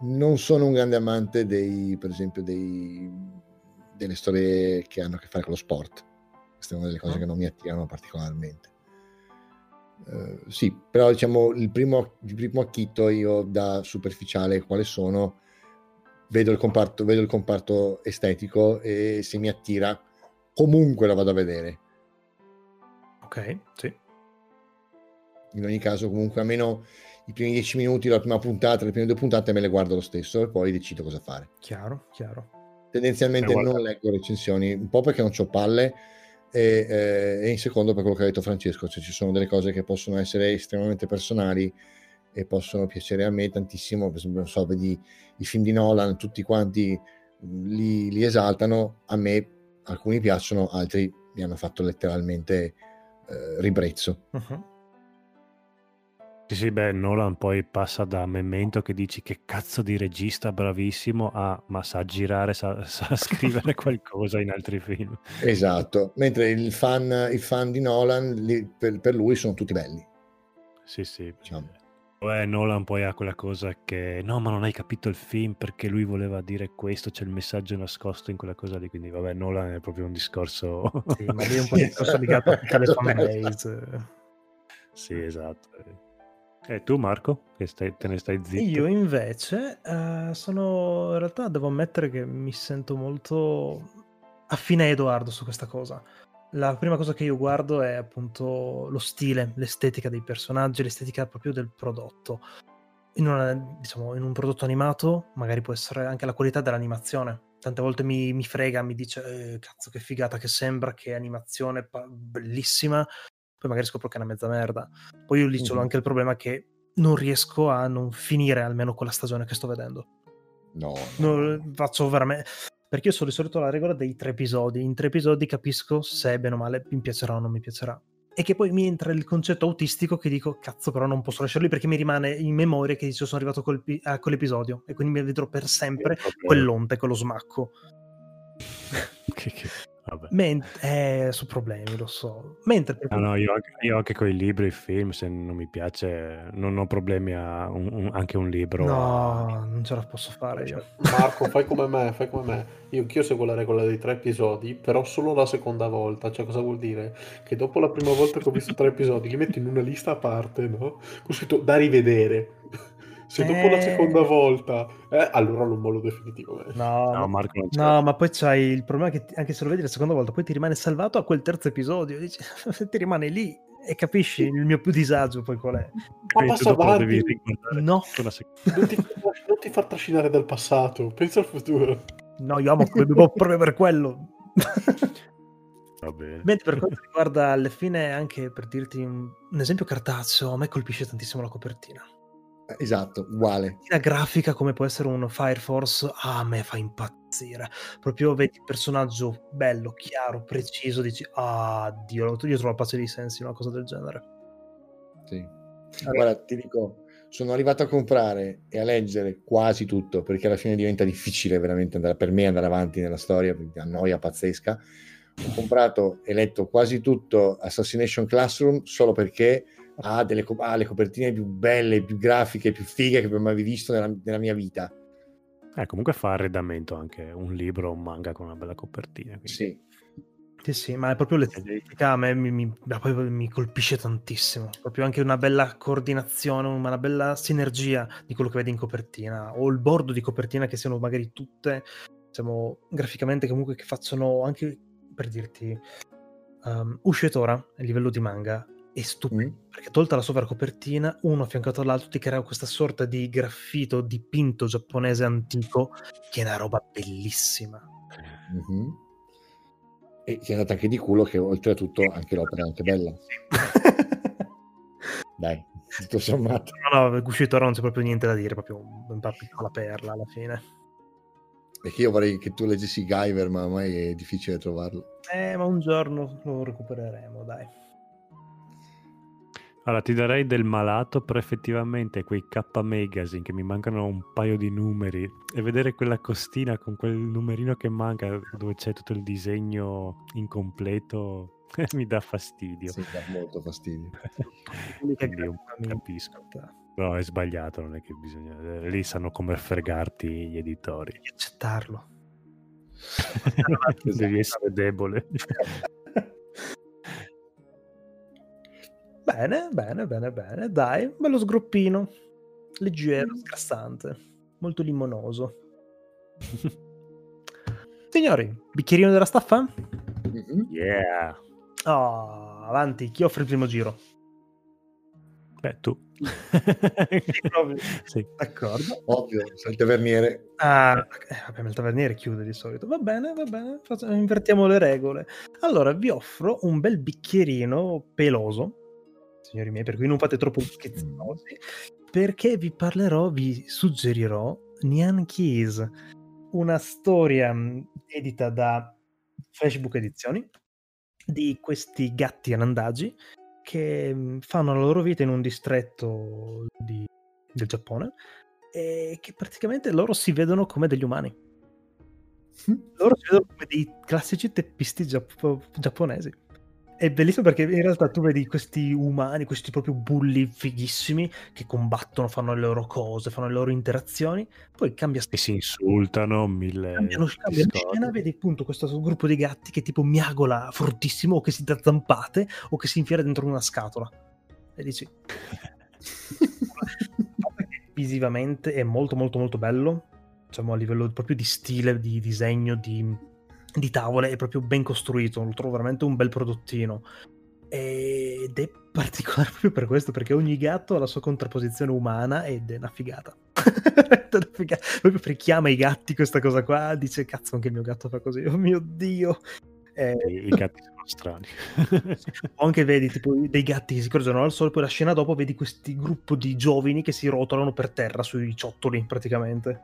non sono un grande amante dei, per esempio, dei, delle storie che hanno a che fare con lo sport. Questa è una delle cose Ah. che non mi attirano particolarmente. Eh, sì, però diciamo il primo, il primo acchito io da superficiale quale sono, vedo il comparto, vedo il comparto estetico e se mi attira comunque lo vado a vedere. Ok, sì. in ogni caso comunque almeno i primi dieci minuti della prima puntata, le prime due puntate me le guardo lo stesso e poi decido cosa fare. Chiaro, chiaro. Tendenzialmente non leggo recensioni, un po' perché non ho palle e, eh, e in secondo per quello che ha detto Francesco, cioè ci sono delle cose che possono essere estremamente personali e possono piacere a me tantissimo, per esempio, non so, vedi i film di Nolan, tutti quanti li, li esaltano, a me alcuni piacciono, altri mi hanno fatto letteralmente eh, ribrezzo. Mhm. Sì, sì, beh, Nolan poi passa da Memento che dici che cazzo di regista bravissimo a ma sa girare, sa, <laughs> sa scrivere <laughs> qualcosa in altri film. Esatto, mentre il fan, fan di Nolan li- per, per lui sono tutti belli. Sì, sì. Diciamo. Beh, Nolan poi ha quella cosa che no, ma non hai capito il film perché lui voleva dire questo, c'è il messaggio nascosto in quella cosa lì, quindi vabbè, Nolan è proprio un discorso... Sì, ma lì è un po' di discorso legato anche alle <laughs> fanbase. Sì, esatto. E tu Marco, che stai- te ne stai zitto? Io invece eh, sono, in realtà devo ammettere che mi sento molto affine a Edoardo su questa cosa. La prima cosa che io guardo è appunto lo stile, l'estetica dei personaggi, l'estetica proprio del prodotto. In, una- diciamo, in un prodotto animato magari può essere anche la qualità dell'animazione. Tante volte mi, mi frega, mi dice "Eh, cazzo che figata che sembra, che animazione pa- bellissima, poi magari scopro che è una mezza merda. Poi io lì ho Mhm. anche il problema che non riesco a non finire almeno quella stagione che sto vedendo. No, no, faccio veramente. Perché io sono di solito la regola dei tre episodi. In tre episodi capisco se bene o male mi piacerà o non mi piacerà. E che poi mi entra il concetto autistico che dico, cazzo, però non posso lasciarli perché mi rimane in memoria che sono arrivato col a quell'episodio. E quindi mi vedrò per sempre Proprio- quell'onte, quello smacco. che- che- vabbè. Men- eh, su problemi, lo so. Mentre per No, no, io anche, io anche con i libri e i film, se non mi piace, non ho problemi a un- un- anche un libro. No, non ce la posso fare io. Marco, fai come me, <laughs> fai come me. Io anch'io seguo la regola dei tre episodi, però solo la seconda volta. Cioè, cosa vuol dire? Che dopo la prima volta che ho visto tre episodi, li metto in una lista a parte, no? Con scritto da rivedere. Se dopo la Eh. seconda volta, eh, allora lo mollo definitivamente. No, No, ma- Marco non No, ma poi c'hai il problema che anche se lo vedi la seconda volta, poi ti rimane salvato a quel terzo episodio. Dici, <laughs> ti rimane lì e capisci il mio più disagio poi qual è. Ma passa avanti. No. la Non ti, non ti far trascinare dal passato, pensa al futuro. No, io amo proprio per quello. Va bene. Mentre per quanto riguarda alle fine, anche per dirti un, un esempio cartaceo, a me colpisce tantissimo la copertina. Esatto, uguale. La grafica, come può essere un Fire Force, ah, a me fa impazzire. Proprio vedi il personaggio bello, chiaro, preciso, dici, ah, Dio, io trovo la pace di sensi, una cosa del genere. Sì. Guarda, ti dico, sono arrivato a comprare e a leggere quasi tutto, perché alla fine diventa difficile veramente andare, per me andare avanti nella storia, perché annoia pazzesca. Ho comprato e letto quasi tutto Assassination Classroom solo perché ha, delle, ha le copertine più belle, più grafiche, più fighe che abbia mai visto nella, nella mia vita. Eh, comunque fa arredamento anche un libro o un manga con una bella copertina. quindi- Sì. Sì, sì, ma è proprio l'estetica a me mi, mi- mi colpisce tantissimo. Proprio anche una bella coordinazione, una bella sinergia di quello che vedi in copertina, o il bordo di copertina che siano magari tutte, diciamo, graficamente comunque che facciano anche, per dirti, um, Ushitora, a livello di manga, è stupido. Mm. Perché tolta la sovracopertina, uno affiancato all'altro ti crea questa sorta di graffito dipinto giapponese antico, che è una roba bellissima. Mhm. E ti è andata anche di culo che oltretutto anche l'opera è anche bella. <laughs> Dai, tutto sommato. No, no, Gushitora non c'è proprio niente da dire, proprio una piccola perla alla fine. Perché io vorrei che tu leggessi Guyver, ma ormai è difficile trovarlo. Eh, ma un giorno lo recupereremo, dai. Allora, ti darei del malato, però effettivamente quei K Magazine che mi mancano un paio di numeri e vedere quella costina con quel numerino che manca dove c'è tutto il disegno incompleto <laughs> mi dà fastidio. Sì, dà molto fastidio. <laughs> Quindi un- graficamente- capisco. Però è sbagliato, non è che bisogna... eh, Lì sanno come fregarti gli editori. Devi accettarlo. <laughs> Devi essere debole. Bene, bene, bene, bene. Dai, bello sgroppino. Leggero, Mm. sgrassante. Molto limonoso. Signori, bicchierino della staffa? Mhm. Yeah! Oh, avanti, chi offre il primo giro? Beh, tu. <laughs> Sì. D'accordo. Ovvio, sei il taverniere. Ah, eh, vabbè, il taverniere chiude di solito. Va bene, va bene, facciamo- invertiamo le regole. Allora, vi offro un bel bicchierino peloso, signori miei, per cui non fate troppo scherzinosi, perché vi parlerò, vi suggerirò Nyan Keys, una storia mh, edita da Facebook Edizioni di questi gatti anandagi che mh, fanno la loro vita in un distretto di- del Giappone e che praticamente loro si vedono come degli umani. Loro si vedono come dei classici teppisti giappo- giapponesi. È bellissimo perché in realtà tu vedi questi umani, questi proprio bulli fighissimi che combattono, fanno le loro cose, fanno le loro interazioni, poi cambia E si insultano, mille cambiano, cambiano scena, vedi appunto questo gruppo di gatti che tipo miagola fortissimo o che si dà zampate o che si infiera dentro una scatola. E dici... <laughs> Visivamente è molto molto molto bello, diciamo a livello proprio di stile, di disegno, di, di tavole, è proprio ben costruito, lo trovo veramente un bel prodottino. Ed è particolare <laughs> proprio per questo, perché ogni gatto ha la sua contrapposizione umana ed è una figata. <laughs> È una figata. Proprio perché chiama i gatti questa cosa qua, dice cazzo anche il mio gatto fa così, oh mio dio. Eh, I, i <laughs> gatti sono strani. o anche vedi tipo dei gatti che si crogiano al sole, poi la scena dopo vedi questi gruppo di giovani che si rotolano per terra sui ciottoli praticamente.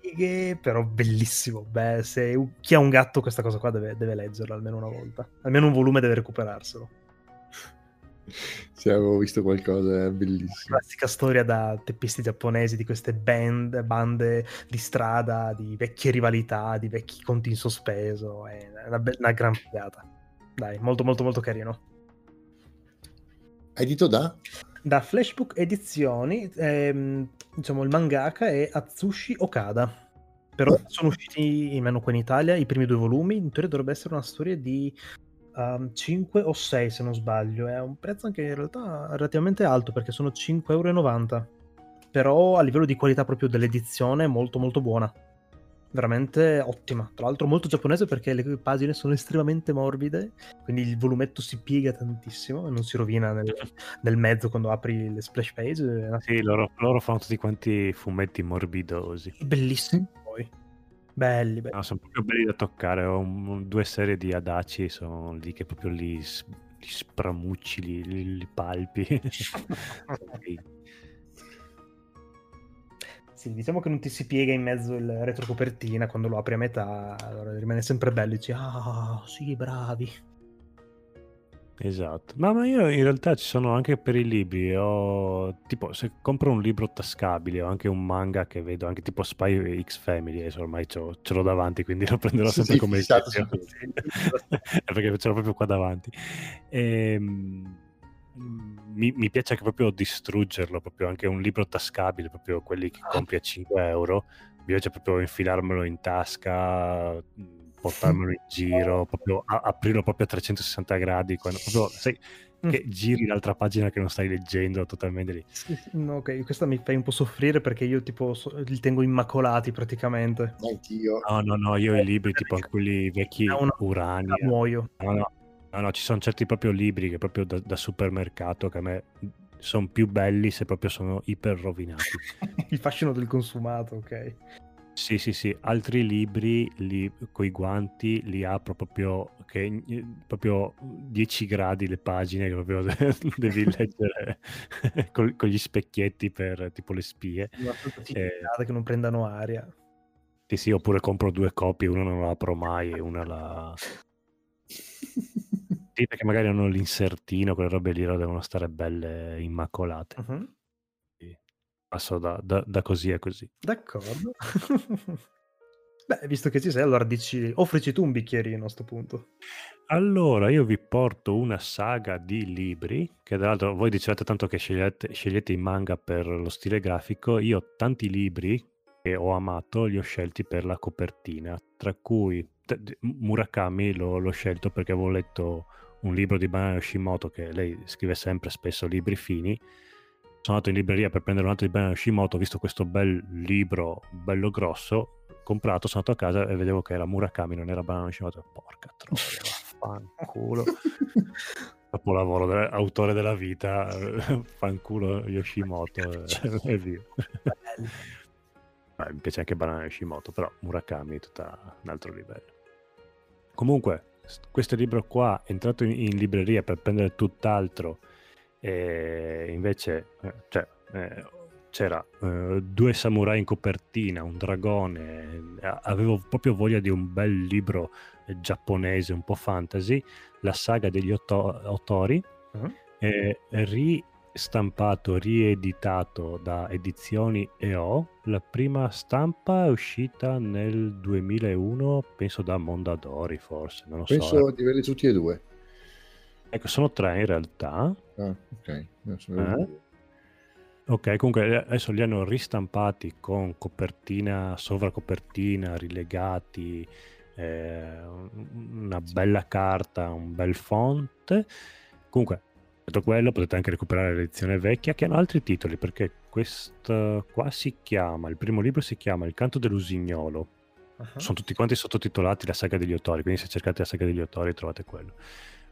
Righe, però bellissimo. Beh, se chi ha un gatto questa cosa qua deve, deve leggerla almeno una volta. Almeno un volume deve recuperarselo. Se avevo visto qualcosa, è bellissimo. Classica storia da teppisti giapponesi di queste band, bande di strada, di vecchie rivalità, di vecchi conti in sospeso. È una, be- una gran figata. Dai, molto molto molto carino. Edito da? Da Flashbook Edizioni, ehm, diciamo il mangaka è Atsushi Okada. Però sono usciti, almeno qua in Italia, i primi due volumi. In teoria dovrebbe essere una storia di 5 o 6 se non sbaglio. È un prezzo anche in realtà relativamente alto perché sono 5,90 euro. Però a livello di qualità proprio dell'edizione è molto molto buona. Veramente ottima. Tra l'altro molto giapponese perché le pagine sono <laughs> estremamente morbide. Quindi il volumetto si piega tantissimo e non si rovina nel, nel mezzo quando apri le splash page. Sì, loro, loro fanno tutti quanti fumetti morbidosi. Bellissimi poi. Belli, belli. No, sono proprio belli da toccare. Ho un- due serie di Adaci, sono lì che proprio li, li spramucci, li, li- li palpi. <laughs> <laughs> Sì. Diciamo che non ti si piega in mezzo il retrocopertina quando lo apri a metà, allora rimane sempre bello. Dici, ah, sì, bravi. Esatto, ma, ma io in realtà ci sono anche per i libri, ho, tipo se compro un libro tascabile o anche un manga che vedo, anche tipo Spy X Family, adesso ormai c'ho- ce l'ho davanti, quindi lo prenderò Sì, sempre sì, come esempio. su <laughs> perché ce l'ho proprio qua davanti. Ehm, mi, mi piace anche proprio distruggerlo, proprio anche un libro tascabile, proprio quelli che compri a 5 euro, mi piace proprio infilarmelo in tasca, portarmelo in giro, proprio a- aprirlo proprio a 360 gradi, quando, proprio, sai, che giri l'altra pagina che non stai leggendo totalmente lì. Sì, sì, no, ok, questa mi fai un po' soffrire perché io tipo so- li tengo immacolati praticamente. Anch'io. No, no, no, io i libri, tipo anche quelli vecchi Da una- Urania, Muoio. No, no, no, no, ci sono certi proprio libri che proprio da, da supermercato che a me sono più belli se proprio sono iper rovinati. <laughs> Il fascino del consumato, ok. Sì, sì, sì, altri libri li, coi guanti li apro proprio che eh, proprio 10 gradi le pagine che proprio <laughs> devi <laughs> leggere col- con gli specchietti per tipo le spie. Una Eh, che non prendano aria. sì, sì, oppure compro due copie, una non la apro mai e una la... Sì, perché magari hanno l'insertino, quelle robe lì devono stare belle immacolate. Mhm. Passo da, da- da così a così. D'accordo. <laughs> Beh, visto che ci sei, allora dici, offrici tu un bicchierino a sto punto. Allora, io vi porto una saga di libri, che tra l'altro voi dicevate tanto che scegliete, scegliete i manga per lo stile grafico, io tanti libri che ho amato li ho scelti per la copertina, tra cui Murakami l'ho, l'ho scelto perché avevo letto un libro di Banana Yoshimoto, che lei scrive sempre spesso libri fini, sono andato in libreria per prendere un altro di Banana Yoshimoto, ho visto questo bel libro, bello grosso, comprato, sono andato a casa e vedevo che era Murakami, non era Banana Yoshimoto, porca troia, fanculo. <laughs> Capolavoro, de- autore della vita, <laughs> fanculo Yoshimoto e via. Eh, mi piace anche Banana Yoshimoto, però Murakami è tutta un altro livello. Comunque, questo libro qua è entrato in, in libreria per prendere tutt'altro e invece eh, cioè, eh, c'era eh, due samurai in copertina, un dragone, eh, avevo proprio voglia di un bel libro eh, giapponese, un po' fantasy, la saga degli Otto- Otori, Mhm. eh, ristampato, rieditato da Edizioni EO. La prima stampa è uscita nel 2001, penso da Mondadori forse, non lo so. Penso di averli tutti e due. Ecco, sono tre in realtà. Ah, ok. Eh? Ok, comunque eh, adesso li hanno ristampati con copertina, sovracopertina, rilegati, eh, un- una bella carta, un bel font. Comunque, detto quello, potete anche recuperare l'edizione vecchia che hanno altri titoli, perché questo qua si chiama, il primo libro si chiama Il canto dell'usignolo. Ah. Sono tutti quanti sottotitolati La saga degli Otori, quindi se cercate la saga degli Otori trovate quello.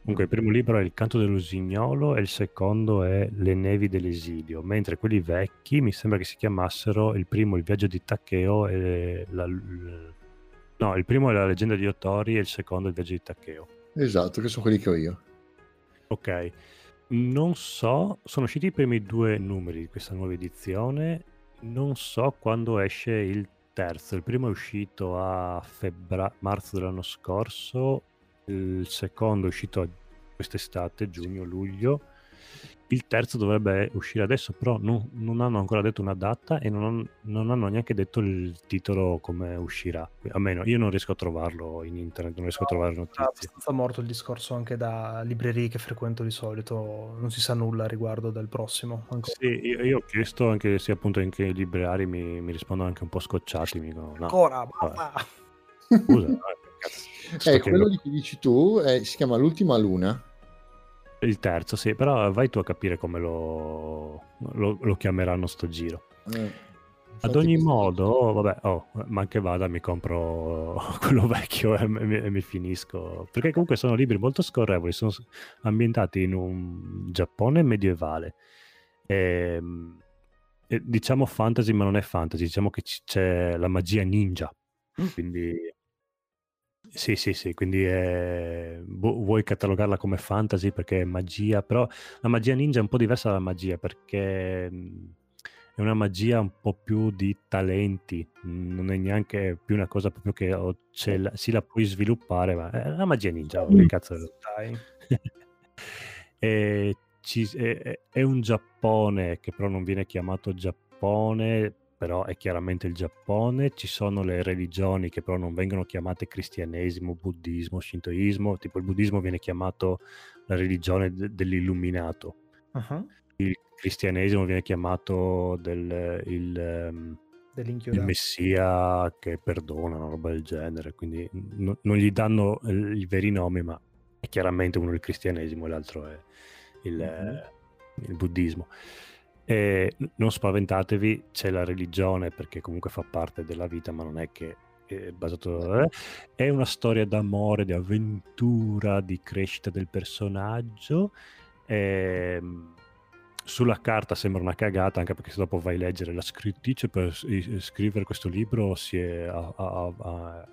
Comunque il primo libro è Il canto dell'usignolo e il secondo è Le nevi dell'esilio, mentre quelli vecchi mi sembra che si chiamassero il primo Il viaggio di Takeo e la... No, il primo è La leggenda di Otori e il secondo Il viaggio di Takeo. Esatto, che sono quelli che ho io. Ok, non so, sono usciti i primi due numeri di questa nuova edizione, non so quando esce il terzo. Il primo è uscito a febbra- marzo dell'anno scorso, il secondo è uscito quest'estate, giugno-luglio. Il terzo dovrebbe uscire adesso, però non, non hanno ancora detto una data e non, han- non hanno neanche detto il titolo come uscirà. Almeno io non riesco a trovarlo in internet, non riesco a trovare È notizie. abbastanza morto il discorso anche da librerie che frequento di solito, non si sa nulla a riguardo del prossimo. ancora. Sì, io, io ho chiesto anche se appunto anche i librari mi, mi rispondono anche un po' scocciati. Mi dicono, no, Ancora, basta! scusa, eh, cazzo, Eh, quello di cui dici tu eh, si chiama L'ultima luna. Il terzo, sì, però vai tu a capire come lo, lo- lo chiameranno sto giro. Eh, Ad ogni modo, vabbè, oh, ma anche vada, mi compro <laughs> quello vecchio e mi, e mi finisco. Perché comunque sono libri molto scorrevoli, sono ambientati in un Giappone medievale. Ehm, e diciamo fantasy, ma non è fantasy, diciamo che c- c'è la magia ninja. Quindi sì, sì, sì, quindi è- vu- vuoi catalogarla come fantasy perché è magia, però la magia ninja è un po' diversa dalla magia perché mh, è una magia un po' più di talenti, mh, non è neanche più una cosa proprio che oh, la- si la puoi sviluppare, ma è la magia ninja, oh, che cazzo. Dai. <laughs> E ci- è, è un Giappone che però non viene chiamato Giappone, però è chiaramente il Giappone. Ci sono le religioni che però non vengono chiamate cristianesimo, buddismo, shintoismo. Tipo il buddismo viene chiamato la religione de- dell'illuminato. Ah, Il cristianesimo viene chiamato del, il, ehm, il messia che perdona, una roba del genere. Quindi n- non gli danno eh, i veri nomi, ma è chiaramente uno il cristianesimo e l'altro è il, eh, il buddismo. E non spaventatevi, c'è la religione perché comunque fa parte della vita, ma non è che è basato. eh, È una storia d'amore, di avventura, di crescita del personaggio. Ehm, sulla carta sembra una cagata, anche perché se dopo vai a leggere la scrittrice per scrivere questo libro si è- ha, ha-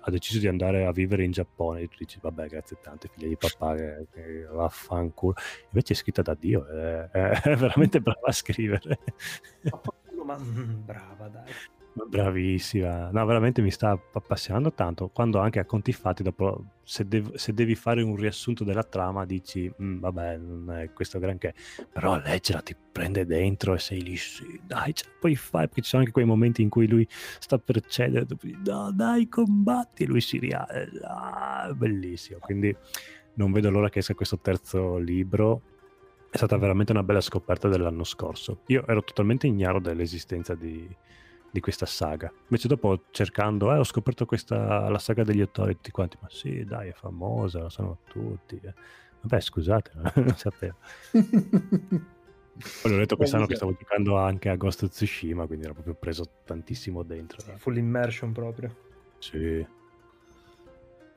ha- deciso di andare a vivere in Giappone. E tu dici, vabbè, grazie tante, figlia di papà, che, che vaffanculo. Invece è scritta da Dio, è, è- <laughs> è veramente brava a scrivere. Ma mm, brava, dai. Bravissima, no, veramente mi sta appassionando tanto. Quando anche a conti fatti, dopo, se, dev- se devi fare un riassunto della trama, dici, "Mm, vabbè, non è questo granché, però leggerla ti prende dentro e sei lì, sì, dai, ce la puoi fare, perché ci sono anche quei momenti in cui lui sta per cedere, tu dici, no, dai, combatti, e lui si rialza, ah, bellissimo. Quindi non vedo l'ora che esca questo terzo libro. È stata veramente una bella scoperta dell'anno scorso. Io ero totalmente ignaro dell'esistenza di, di questa saga. Invece dopo cercando, eh, ho scoperto questa, la saga degli attori tutti quanti, ma sì, dai, è famosa, la sanno tutti. eh. Vabbè, scusate, <laughs> non sapevo. Poi l'ho detto quest'anno che stavo giocando anche a Ghost of Tsushima, quindi ero proprio preso tantissimo dentro. Full immersion proprio. Sì.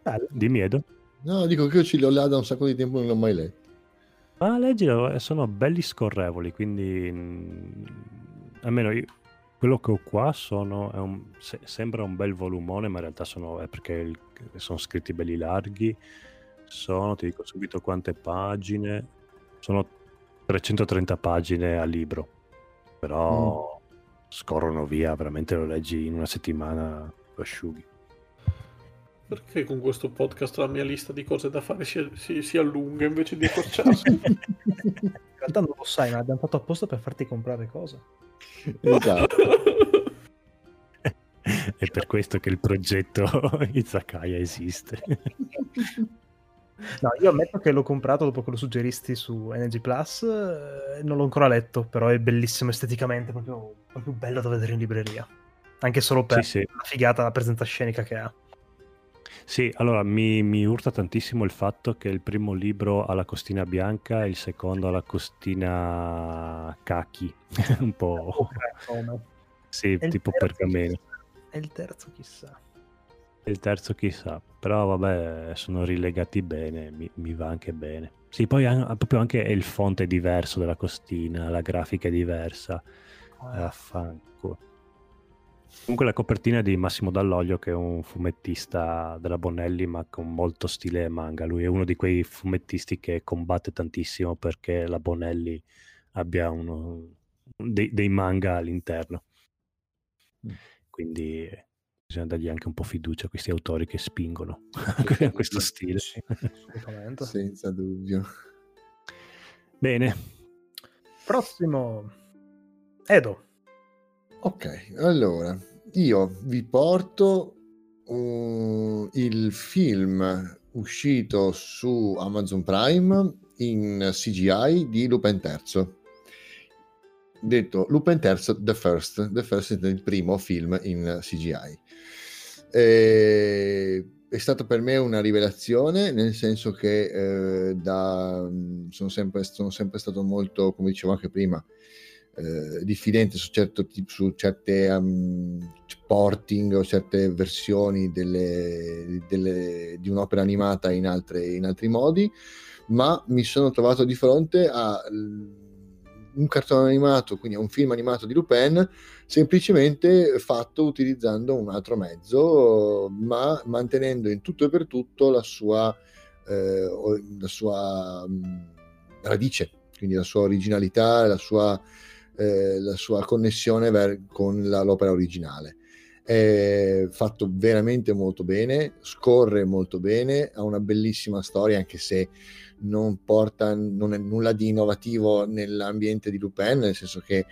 Bello. Dimmi Edo. No, dico che io ci l'ho là da un sacco di tempo e non l'ho mai letto. Ma leggilo, eh, sono belli scorrevoli, quindi mm, almeno io, quello che ho qua sono, è un- se- sembra un bel volumone, ma in realtà sono, è perché il- sono scritti belli larghi. Sono, ti dico subito quante pagine, sono 330 pagine a libro, però scorrono via, veramente lo leggi in una settimana, lo asciughi. Perché con questo podcast la mia lista di cose da fare si, si- si allunga invece di accorciarsi? <laughs> In realtà non lo sai, ma l'abbiamo fatto apposta per farti comprare cose. Esatto. <laughs> È per questo che il progetto <laughs> Izakaya esiste. No, io ammetto che l'ho comprato dopo che lo suggeristi su NG Plus. eh, Non l'ho ancora letto, però è bellissimo esteticamente, proprio, proprio bello da vedere in libreria. Anche solo per Sì, sì. la figata, la presenza scenica che ha. Sì, allora mi, mi urta tantissimo il fatto che il primo libro ha la costina bianca e il secondo ha la costina khaki, <laughs> un po' <laughs> sì, E tipo pergameno. E il terzo chissà. E il terzo chissà, però vabbè, sono rilegati bene, mi, mi va anche bene. Sì, poi an- proprio anche il font è diverso della costina, la grafica è diversa. Ah, Affanculo. Comunque la copertina è di Massimo Dall'Oglio che è un fumettista della Bonelli ma con molto stile manga. Lui è uno di quei fumettisti che combatte tantissimo perché la Bonelli abbia uno- dei, dei manga all'interno. Quindi eh, bisogna dargli anche un po' fiducia a questi autori che spingono <laughs> a questo stile. sì, assolutamente. Senza dubbio. Bene, Prossimo. Edo. Ok, allora io vi porto uh, il film uscito su Amazon Prime in CGI di Lupin III. Detto Lupin III The First, The First è il primo film in CGI. E è stato per me una rivelazione, nel senso che eh, da, sono, sempre, sono sempre stato molto, come dicevo anche prima, eh, diffidente su, certo, su certe um, porting o certe versioni delle- delle- di un'opera animata in, altre- in altri modi, ma mi sono trovato di fronte a l- un cartone animato, quindi a un film animato di Lupin, semplicemente fatto utilizzando un altro mezzo, ma mantenendo in tutto e per tutto la sua, eh, la sua mh, radice, quindi la sua originalità, la sua, eh, la sua connessione ver- con la- l'opera originale. è fatto veramente molto bene, scorre molto bene, ha una bellissima storia anche se non porta non è nulla di innovativo nell'ambiente di Lupin, nel senso che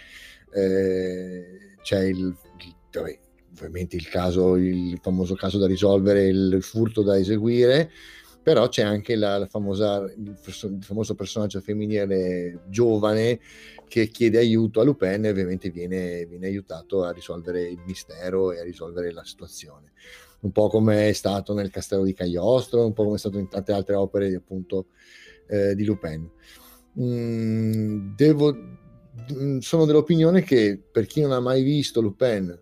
eh, c'è il, il- ovviamente il caso, il famoso caso da risolvere, il furto da eseguire, però c'è anche la, la famosa, il famoso personaggio femminile giovane che chiede aiuto a Lupin e ovviamente viene, viene aiutato a risolvere il mistero e a risolvere la situazione. Un po' come è stato nel Castello di Cagliostro, un po' come è stato in tante altre opere di, appunto eh, di Lupin. Mm, devo, mm, sono dell'opinione che per chi non ha mai visto Lupin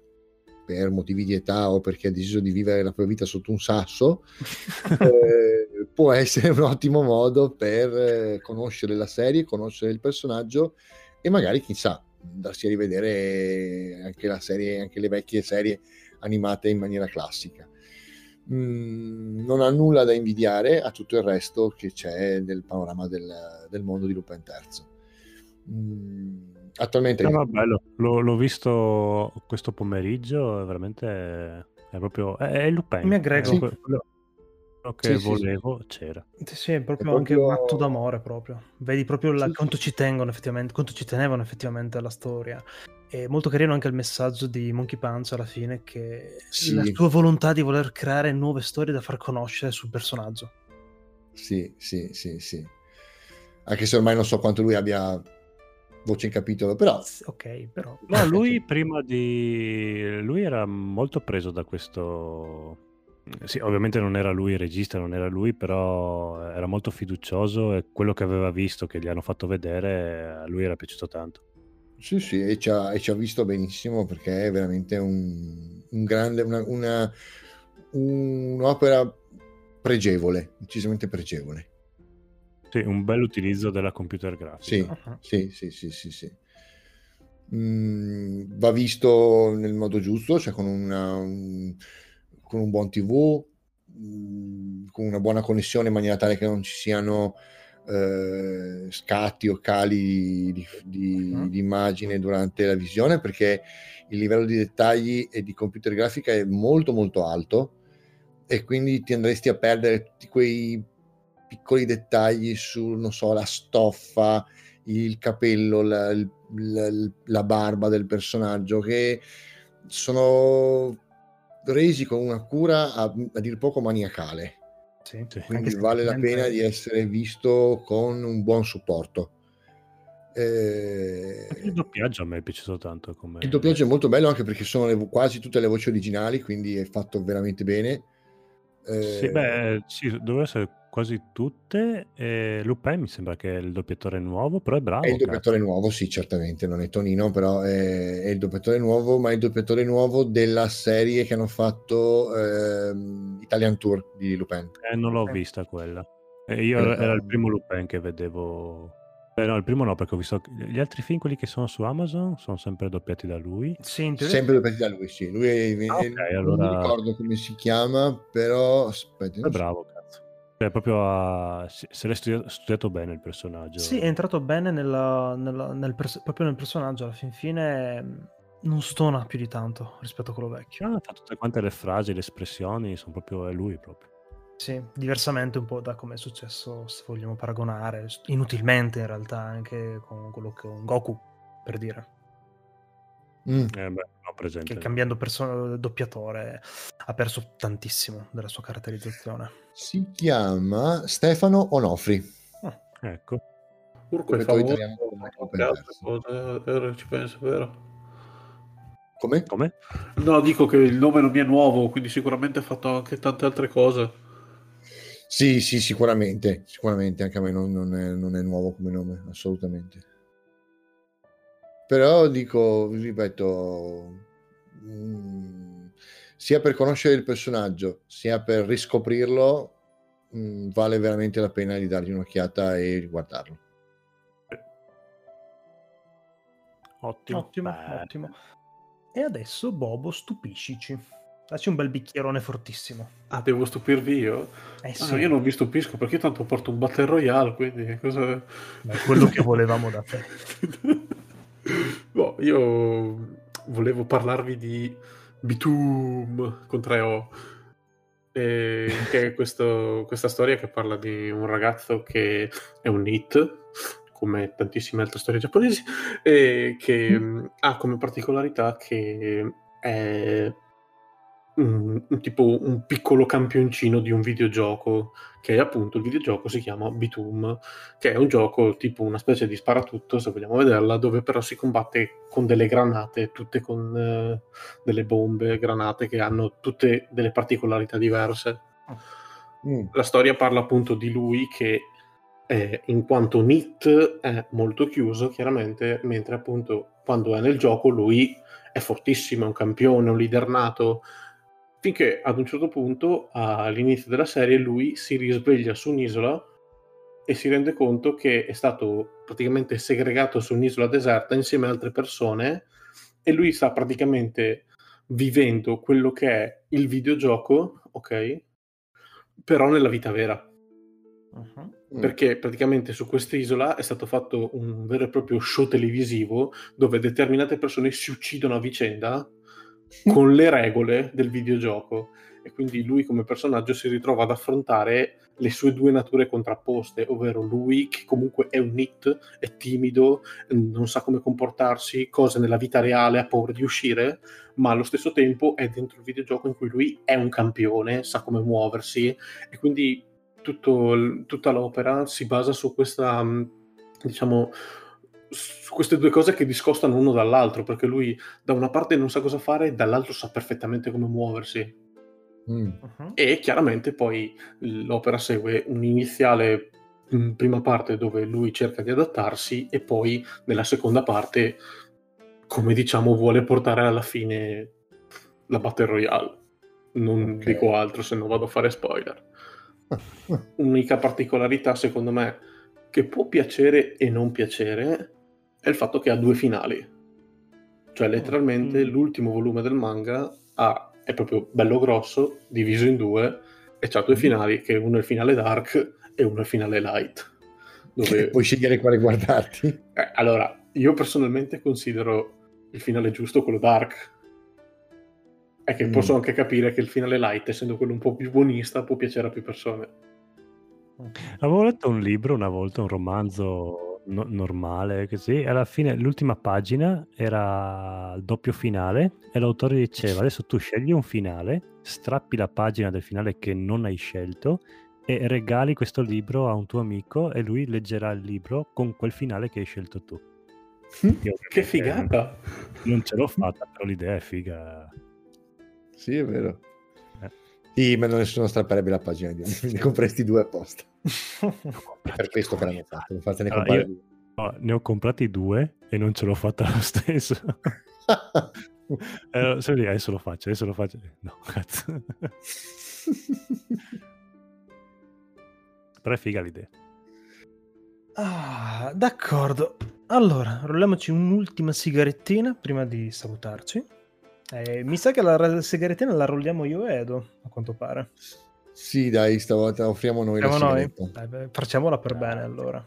per motivi di età o perché ha deciso di vivere la propria vita sotto un sasso, <laughs> eh, può essere un ottimo modo per eh, conoscere la serie, conoscere il personaggio e magari, chissà, andarsi a rivedere anche la serie, anche le vecchie serie animate in maniera classica. Mm, non ha nulla da invidiare a tutto il resto che c'è nel panorama del, del mondo di Lupin III. Mm, attualmente No, no, bello. L'ho, l'ho visto questo pomeriggio, è veramente è proprio è, è Lupin. Mi aggrego. Quello- quello che Sì, sì, volevo c'era. Sì, sì, è proprio, È anche proprio- un atto d'amore proprio. Vedi proprio la- Sì, sì. quanto ci tengono effettivamente, quanto ci tenevano effettivamente alla storia. È molto carino anche il messaggio di Monkey Punch alla fine che Sì. la sua volontà di voler creare nuove storie da far conoscere sul personaggio. Sì, sì, sì, sì. Anche se ormai non so quanto lui abbia voce in capitolo, però Sì, Ok, però No, lui <laughs> prima di... Lui era molto preso da questo... Sì, ovviamente non era lui il regista, non era lui, però era molto fiducioso e quello che aveva visto, che gli hanno fatto vedere, a lui era piaciuto tanto. sì, sì, e ci ha, e ci ha visto benissimo perché è veramente un, un grande, una, una- un'opera pregevole, decisamente pregevole. Sì, un bel utilizzo della computer grafica. Sì, Ah, sì, sì, sì, sì, sì. Mm, va visto nel modo giusto, cioè con, una- un, con un buon TV, mm, con una buona connessione in maniera tale che non ci siano eh, scatti o cali di, di- Mm. di immagine durante la visione, perché il livello di dettagli e di computer grafica è molto molto alto e quindi ti andresti a perdere tutti quei piccoli dettagli su, non so, la stoffa, il capello, la, la- la barba del personaggio che sono resi con una cura a, a dir poco maniacale. sì. Sì. Quindi Anche vale la pena di essere visto con un buon supporto. Eh, il doppiaggio a me è piaciuto tanto. Come... il doppiaggio è molto bello anche perché sono le quasi tutte le voci originali, quindi è fatto veramente bene. Eh, Sì, beh, sì, dovrebbero essere quasi tutte. E Lupin mi sembra che è il doppiatore nuovo, però è bravo. È il cazzo. doppiatore nuovo, sì, certamente, non è Tonino, però è, è il doppiatore nuovo, ma è il doppiatore nuovo della serie che hanno fatto ehm, Italian Tour di Lupin. Eh, non l'ho Eh. vista quella. Io Eh, era il eh. primo Lupin che vedevo. Eh, no, il primo no, perché ho visto gli altri film, quelli che sono su Amazon, sono sempre doppiati da lui. Sì, Sempre doppiati da lui, sì. Lui è, Ah, ok, è- non allora- mi ricordo come si chiama, però aspetta, È non so. Cioè, proprio a... se l'è studiato, studiato bene il personaggio. Sì, è entrato bene nella- nella- nel pers- proprio nel personaggio. Alla fin fine mh, non stona più di tanto rispetto a quello vecchio. Ah, fa tutte quante le frasi, le espressioni, sono proprio è lui proprio. Sì, diversamente un po' da come è successo, se vogliamo paragonare, inutilmente in realtà anche con quello che con Goku, per dire, Mm. Eh, beh, presente. che cambiando perso- doppiatore ha perso tantissimo della sua caratterizzazione. Si chiama Stefano Onofri. Ecco. Urco è famoso eh, ci penso, vero? Come? Come? No, dico che il nome non mi è nuovo, quindi sicuramente ha fatto anche tante altre cose. Sì, sì, sicuramente, sicuramente anche a me non, non è, non è nuovo come nome, assolutamente. Però dico, ripeto, mm, sia per conoscere il personaggio, sia per riscoprirlo, mm, vale veramente la pena di dargli un'occhiata e guardarlo. Ottimo. Ottimo, Beh, ottimo. E adesso Bobo, stupiscici. Dacci un bel bicchierone fortissimo. Ah, devo stupirvi io? Eh Ah, sì, io non vi stupisco perché io tanto porto un Battle Royale, quindi cosa... ma è quello che volevamo da te. <laughs> Boh, io volevo parlarvi di Bitum con tre O. E che è questo- questa storia che parla di un ragazzo che è un NEET, come tantissime altre storie giapponesi, e che mh, ha come particolarità che è un, tipo un piccolo campioncino di un videogioco, che appunto il videogioco si chiama Bitum, che è un gioco tipo una specie di sparatutto, se vogliamo vederla, dove però si combatte con delle granate, tutte con eh, delle bombe, granate che hanno tutte delle particolarità diverse. Mm. La storia parla appunto di lui che eh, in quanto Nit è molto chiuso, chiaramente, mentre appunto quando è nel gioco lui è fortissimo, è un campione, un leader nato, finché ad un certo punto, all'inizio della serie, lui si risveglia su un'isola e si rende conto che è stato praticamente segregato su un'isola deserta insieme ad altre persone e lui sta praticamente vivendo quello che è il videogioco, ok? Però nella vita vera Mhm. Mm. perché praticamente su quest'isola è stato fatto un vero e proprio show televisivo dove determinate persone si uccidono a vicenda con le regole del videogioco. E quindi lui come personaggio si ritrova ad affrontare le sue due nature contrapposte, ovvero lui che comunque è un nit, è timido, non sa come comportarsi, cose nella vita reale, ha paura di uscire, ma allo stesso tempo è dentro il videogioco in cui lui è un campione, sa come muoversi. E quindi tutto tutta l'opera si basa su questa, mh, diciamo, su queste due cose che discostano uno dall'altro, perché lui da una parte non sa cosa fare, dall'altro sa perfettamente come muoversi. Mm. Mhm. E chiaramente poi l'opera segue un'iniziale prima parte dove lui cerca di adattarsi e poi nella seconda parte, come diciamo, vuole portare alla fine la Battle Royale. Non Ok. dico altro se non vado a fare spoiler. <laughs> Unica particolarità, secondo me, che può piacere e non piacere è il fatto che ha due finali. Cioè, letteralmente, Mm. l'ultimo volume del manga ha- è proprio bello grosso, diviso in due, e c'ha due Mm. finali, che uno è il finale dark e uno è il finale light. Dove... <laughs> Puoi scegliere quale guardarti. Eh, allora, io personalmente considero il finale giusto quello dark. È che Mm. posso anche capire che il finale light, essendo quello un po' più buonista, può piacere a più persone. Avevo letto un libro una volta, un romanzo no- normale, così, e alla fine l'ultima pagina era il doppio finale e l'autore diceva adesso tu scegli un finale, strappi la pagina del finale che non hai scelto e regali questo libro a un tuo amico e lui leggerà il libro con quel finale che hai scelto tu. Io Che figata! Non ce l'ho fatta, però l'idea è figa. Sì, è vero. Sì, ma nessuno strapperebbe la pagina di ne compresti due apposta. <laughs> Per questo che l'hanno fatto, non fatene Allora, comprare io- No, ne ho comprati due e non ce l'ho fatta lo stesso. <laughs> Eh, se vedi, adesso lo faccio, adesso lo faccio. No, <laughs> cazzo. Però è figa l'idea. Ah, d'accordo. Allora, rolliamoci un'ultima sigarettina prima di salutarci. Eh, mi sa che la sigarettina la rolliamo io e Edo, a quanto pare. sì, dai, stavolta offriamo noi Siamo la noi? sigaretta. Dai, facciamola per bene allora.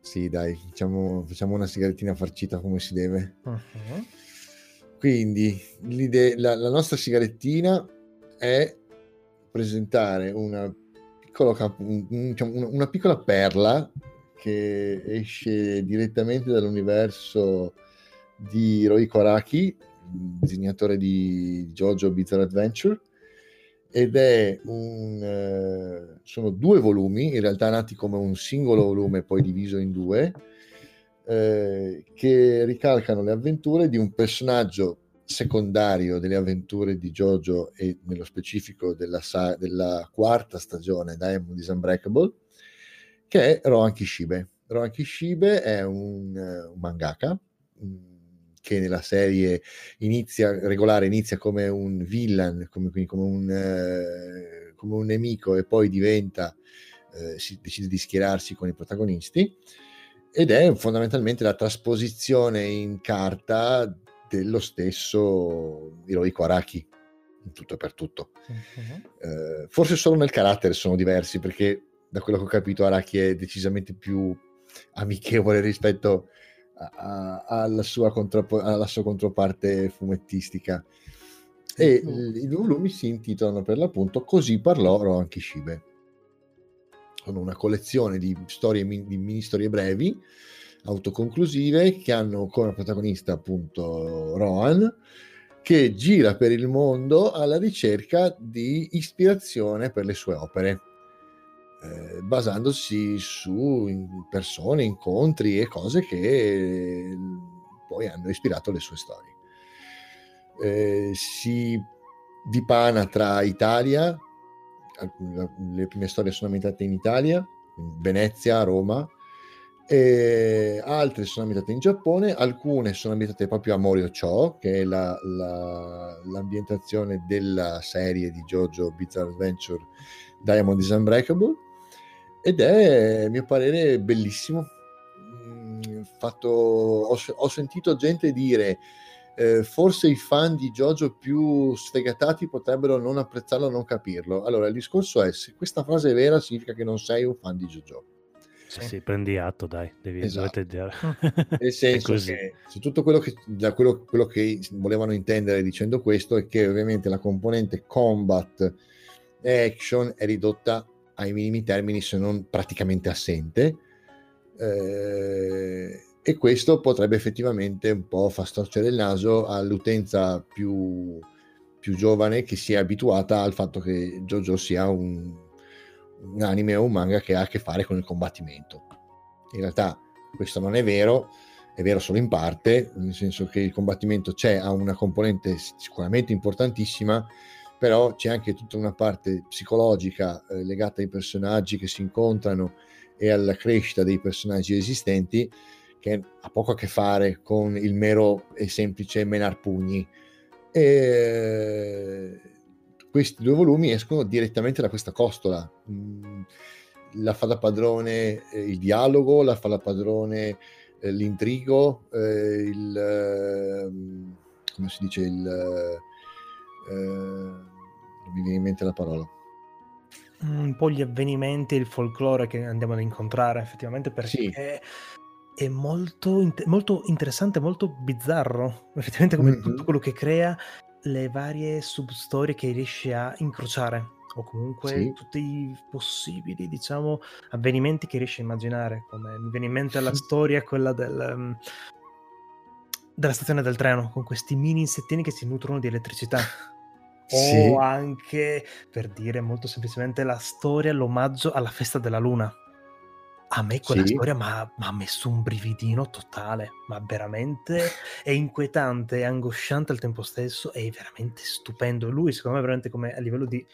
Sì, dai, facciamo, facciamo una sigarettina farcita come si deve. Mhm. Quindi la, la nostra sigarettina è presentare una piccola, cap- diciamo, una, piccola perla che esce direttamente dall'universo di Hirohiko Araki, disegnatore di JoJo Bizarre Adventure, ed è un, eh, sono due volumi, in realtà nati come un singolo volume poi diviso in due, eh, che ricalcano le avventure di un personaggio secondario delle avventure di Jojo e nello specifico della, della quarta stagione Diamond is Unbreakable che è Rohan Kishibe. Rohan Kishibe è un, eh, un mangaka che nella serie inizia, regolare inizia come un villain come, quindi come un, eh, come un nemico e poi diventa eh, si decide di schierarsi con i protagonisti ed è fondamentalmente la trasposizione in carta dello stesso Hirohiko Araki in tutto e per tutto. Mhm. Eh, forse solo nel carattere sono diversi perché da quello che ho capito Araki è decisamente più amichevole rispetto a- alla, sua contropo- alla sua controparte fumettistica. E i due volumi si intitolano per l'appunto Così parlò Rohan Kishibe. Sono una collezione di storie, di mini storie brevi, autoconclusive, che hanno come protagonista appunto Rohan, che gira per il mondo alla ricerca di ispirazione per le sue opere, eh, basandosi su persone, incontri e cose che eh, poi hanno ispirato le sue storie. Eh, si dipana tra Italia, le prime storie sono ambientate in Italia, in Venezia, Roma, e altre sono ambientate in Giappone, alcune sono ambientate proprio a Moriocho, che è la- la- l'ambientazione della serie di JoJo Bizarre Adventure Diamond is Unbreakable, ed è, a mio parere, bellissimo. Mm, Fatto, ho, ho sentito gente dire eh, forse i fan di JoJo più sfegatati potrebbero non apprezzarlo o non capirlo. Allora, il discorso è: se questa frase è vera, significa che non sei un fan di JoJo. Sì, sì, prendi atto, dai, devi, Esatto. dire. <laughs> Nel <laughs> senso che se tutto quello che, da quello, quello che volevano intendere dicendo questo è che ovviamente la componente combat e action è ridotta ai minimi termini, se non praticamente assente. Eh, e questo potrebbe effettivamente un po' far storcere il naso all'utenza più, più giovane che si è abituata al fatto che JoJo sia un, un anime o un manga che ha a che fare con il combattimento. In realtà questo non è vero, è vero solo in parte, nel senso che il combattimento c'è, ha una componente sicuramente importantissima, però c'è anche tutta una parte psicologica eh, legata ai personaggi che si incontrano e alla crescita dei personaggi esistenti che ha poco a che fare con il mero e semplice menar pugni. E questi due volumi escono direttamente da questa costola. Mm, La fa da padrone eh, il dialogo, la fa da padrone eh, l'intrigo, eh, il ehm, come si dice il eh, non mi viene in mente la parola. un po' gli avvenimenti, il folklore che andiamo ad incontrare effettivamente perché Sì. è molto, int- molto interessante, molto bizzarro, effettivamente come Mhm. tutto quello che crea le varie substorie che riesce a incrociare o comunque Sì. tutti i possibili, diciamo, avvenimenti che riesce a immaginare, come mi viene in mente la storia quella del, um, della stazione del treno, con questi mini insettini che si nutrono di elettricità. <laughs> Sì. O anche, per dire molto semplicemente, la storia, l'omaggio alla festa della luna. A me quella Sì. storia mi ha messo un brividino totale, ma veramente è inquietante, è angosciante al tempo stesso, è veramente stupendo. Lui, secondo me, veramente come a livello di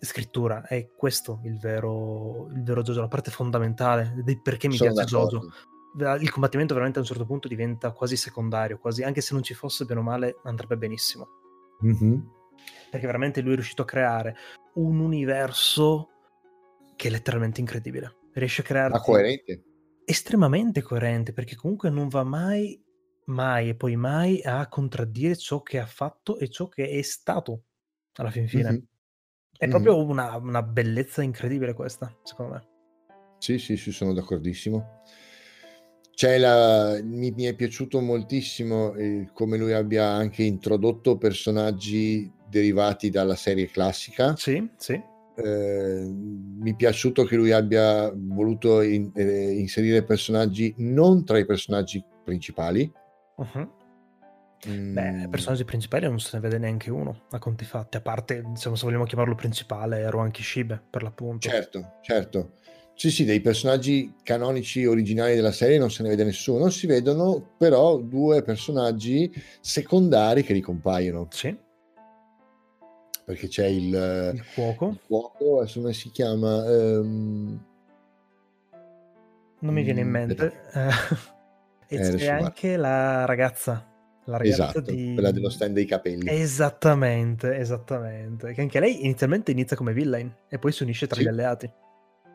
scrittura, è questo il vero, il vero JoJo, la parte fondamentale del perché mi Sono piace d'accordo. JoJo. Il combattimento veramente a un certo punto diventa quasi secondario, quasi, anche se non ci fosse bene o male andrebbe benissimo Mhm. Perché veramente lui è riuscito a creare un universo che è letteralmente incredibile. Riesce a creare Ma coerente. estremamente coerente perché comunque non va mai, mai e poi mai a contraddire ciò che ha fatto e ciò che è stato alla fin fine. Mhm. È Mhm. proprio una, una bellezza incredibile questa, secondo me. Sì, sì, sì, sono d'accordissimo. C'è la... mi, mi è piaciuto moltissimo eh, come lui abbia anche introdotto personaggi derivati dalla serie classica. Sì, sì. Eh, mi è piaciuto che lui abbia voluto in- eh, inserire personaggi non tra i personaggi principali. Mhm. Mm, Beh, personaggi principali non se ne vede neanche uno, a conti fatti, a parte, diciamo, se vogliamo chiamarlo principale, Rohan Kishibe, per l'appunto. Certo, certo. Sì, sì, dei personaggi canonici originali della serie non se ne vede nessuno, si vedono però due personaggi secondari che ricompaiono, Sì, perché c'è il, il cuoco. il cuoco, adesso come si chiama? Ehm, Non mi viene in Mm, mente. Eh, e Eh, c'è adesso guarda. anche la ragazza. La ragazza esatto, di... quella dello stand dei capelli. Esattamente, esattamente. Che anche lei inizialmente inizia come villain e poi si unisce tra Sì. gli alleati.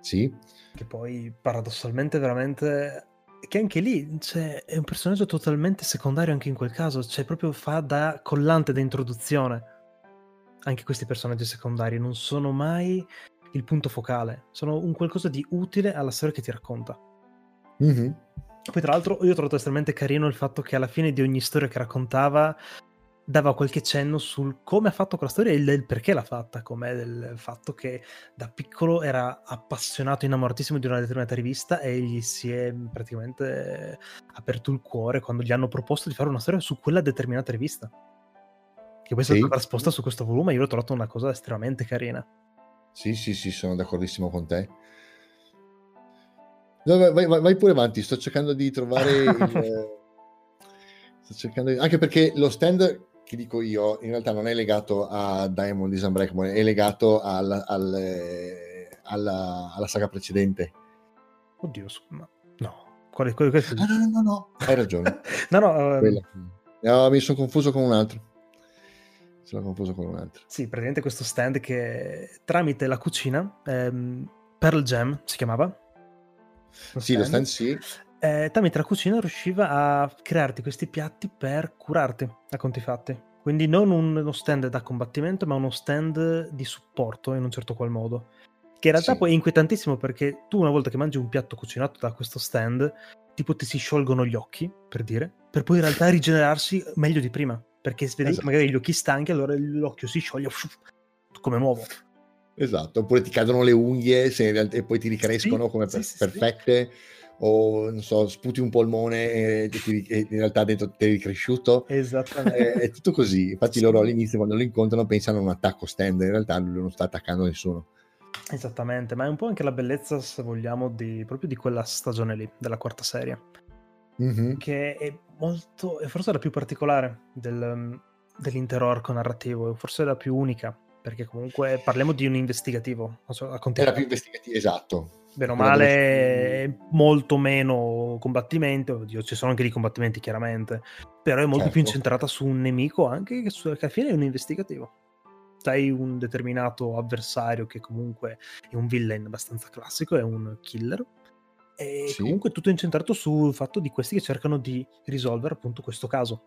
Sì, Che poi paradossalmente veramente... Che anche lì cioè, è un personaggio totalmente secondario anche in quel caso. Cioè proprio fa da collante, da introduzione. Anche questi personaggi secondari non sono mai il punto focale. Sono un qualcosa di utile alla storia che ti racconta. Mhm. Poi, tra l'altro, io ho trovato estremamente carino il fatto che alla fine di ogni storia che raccontava dava qualche cenno sul come ha fatto quella storia e del perché l'ha fatta, com'è del fatto che da piccolo era appassionato, innamoratissimo di una determinata rivista e gli si è praticamente aperto il cuore quando gli hanno proposto di fare una storia su quella determinata rivista. Che poi è stata Sì. la risposta su questo volume, io l'ho trovato una cosa estremamente carina. Sì, sì, sì, sono d'accordissimo con te. No, vai, vai- vai pure avanti, sto cercando di trovare <laughs> il... sto cercando di- Anche perché lo stand che dico io in realtà non è legato a Diamond is Unbreakable, è legato al- al, eh, alla, alla saga precedente. Oddio, ma- no. Quale, quale, quale- Ah, no, no, no, no, hai ragione. <laughs> no, no, Quella. No, mi sono confuso con un altro. Mi sono confuso con un altro. Sì, praticamente questo stand che tramite la cucina, ehm, Pearl Jam si chiamava. Sì, lo stand sì. eh, tramite la cucina riusciva a crearti questi piatti per curarti a conti fatti. Quindi non un- uno stand da combattimento, ma uno stand di supporto in un certo qual modo. Che in realtà Sì. poi è inquietantissimo perché tu una volta che mangi un piatto cucinato da questo stand, tipo ti si sciolgono gli occhi, per dire, per poi in realtà rigenerarsi meglio di prima. Perché vedi Esatto. magari gli occhi stanchi, allora l'occhio si scioglie <laughs> come nuovo. Esatto, oppure ti cadono le unghie se e poi ti ricrescono Sì, come sì, per- sì, sì. perfette, o non so, sputi un polmone e, ti e in realtà dentro ti è ricresciuto. Esattamente. È, è tutto così. Infatti, Sì. loro all'inizio, quando lo incontrano, pensano a un attacco stand, in realtà lui non sta attaccando nessuno. Esattamente, ma è un po' anche la bellezza, se vogliamo, di, proprio di quella stagione lì, della quarta serie, Mhm. che è molto, è forse la più particolare del- dell'intero arco narrativo, forse la più unica, perché comunque parliamo di un investigativo, so, a Era continuare. più investigativo, esatto. Bene o male, dove- è molto meno combattimenti, oddio, ci sono anche dei combattimenti chiaramente, però è molto più Certo. incentrata su un nemico anche che, su- che alla fine è un investigativo. Sai un determinato avversario che comunque è un villain abbastanza classico, è un killer, e Sì. comunque tutto incentrato sul fatto di questi che cercano di risolvere appunto questo caso.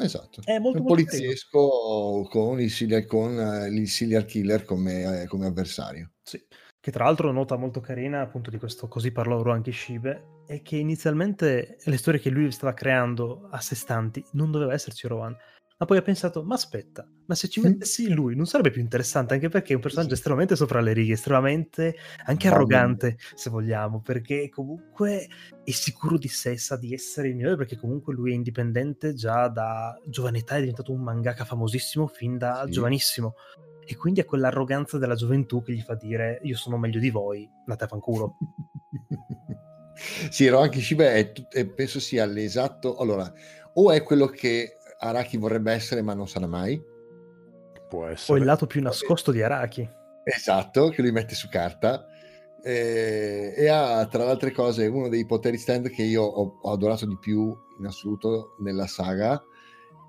Esatto. È molto un molto poliziesco con il serial, con, eh, il serial killer come, eh, come avversario. Sì. Che tra l'altro nota molto carina appunto di questo così parlò Ruanki Shibe è che inizialmente le storie che lui stava creando a sé stanti non doveva esserci Rowan. Ma poi ha pensato, ma aspetta, ma se ci mettessi lui non sarebbe più interessante anche perché è un personaggio estremamente sopra le righe, estremamente anche arrogante se vogliamo, perché comunque è sicuro di sé, sa di essere il migliore perché comunque lui è indipendente già da giovane età, è diventato un mangaka famosissimo fin da Sì. giovanissimo e quindi ha quell'arroganza della gioventù che gli fa dire io sono meglio di voi, andate a fanculo. <laughs> sì, Rocky Shiba è, è- penso sia l'esatto. Allora, o è quello che Araki vorrebbe essere, ma non sarà mai. Può O essere. il lato più nascosto di Araki. Esatto, che lui mette su carta. Eh, e ha tra le altre cose uno dei poteri stand che io ho, ho adorato di più in assoluto nella saga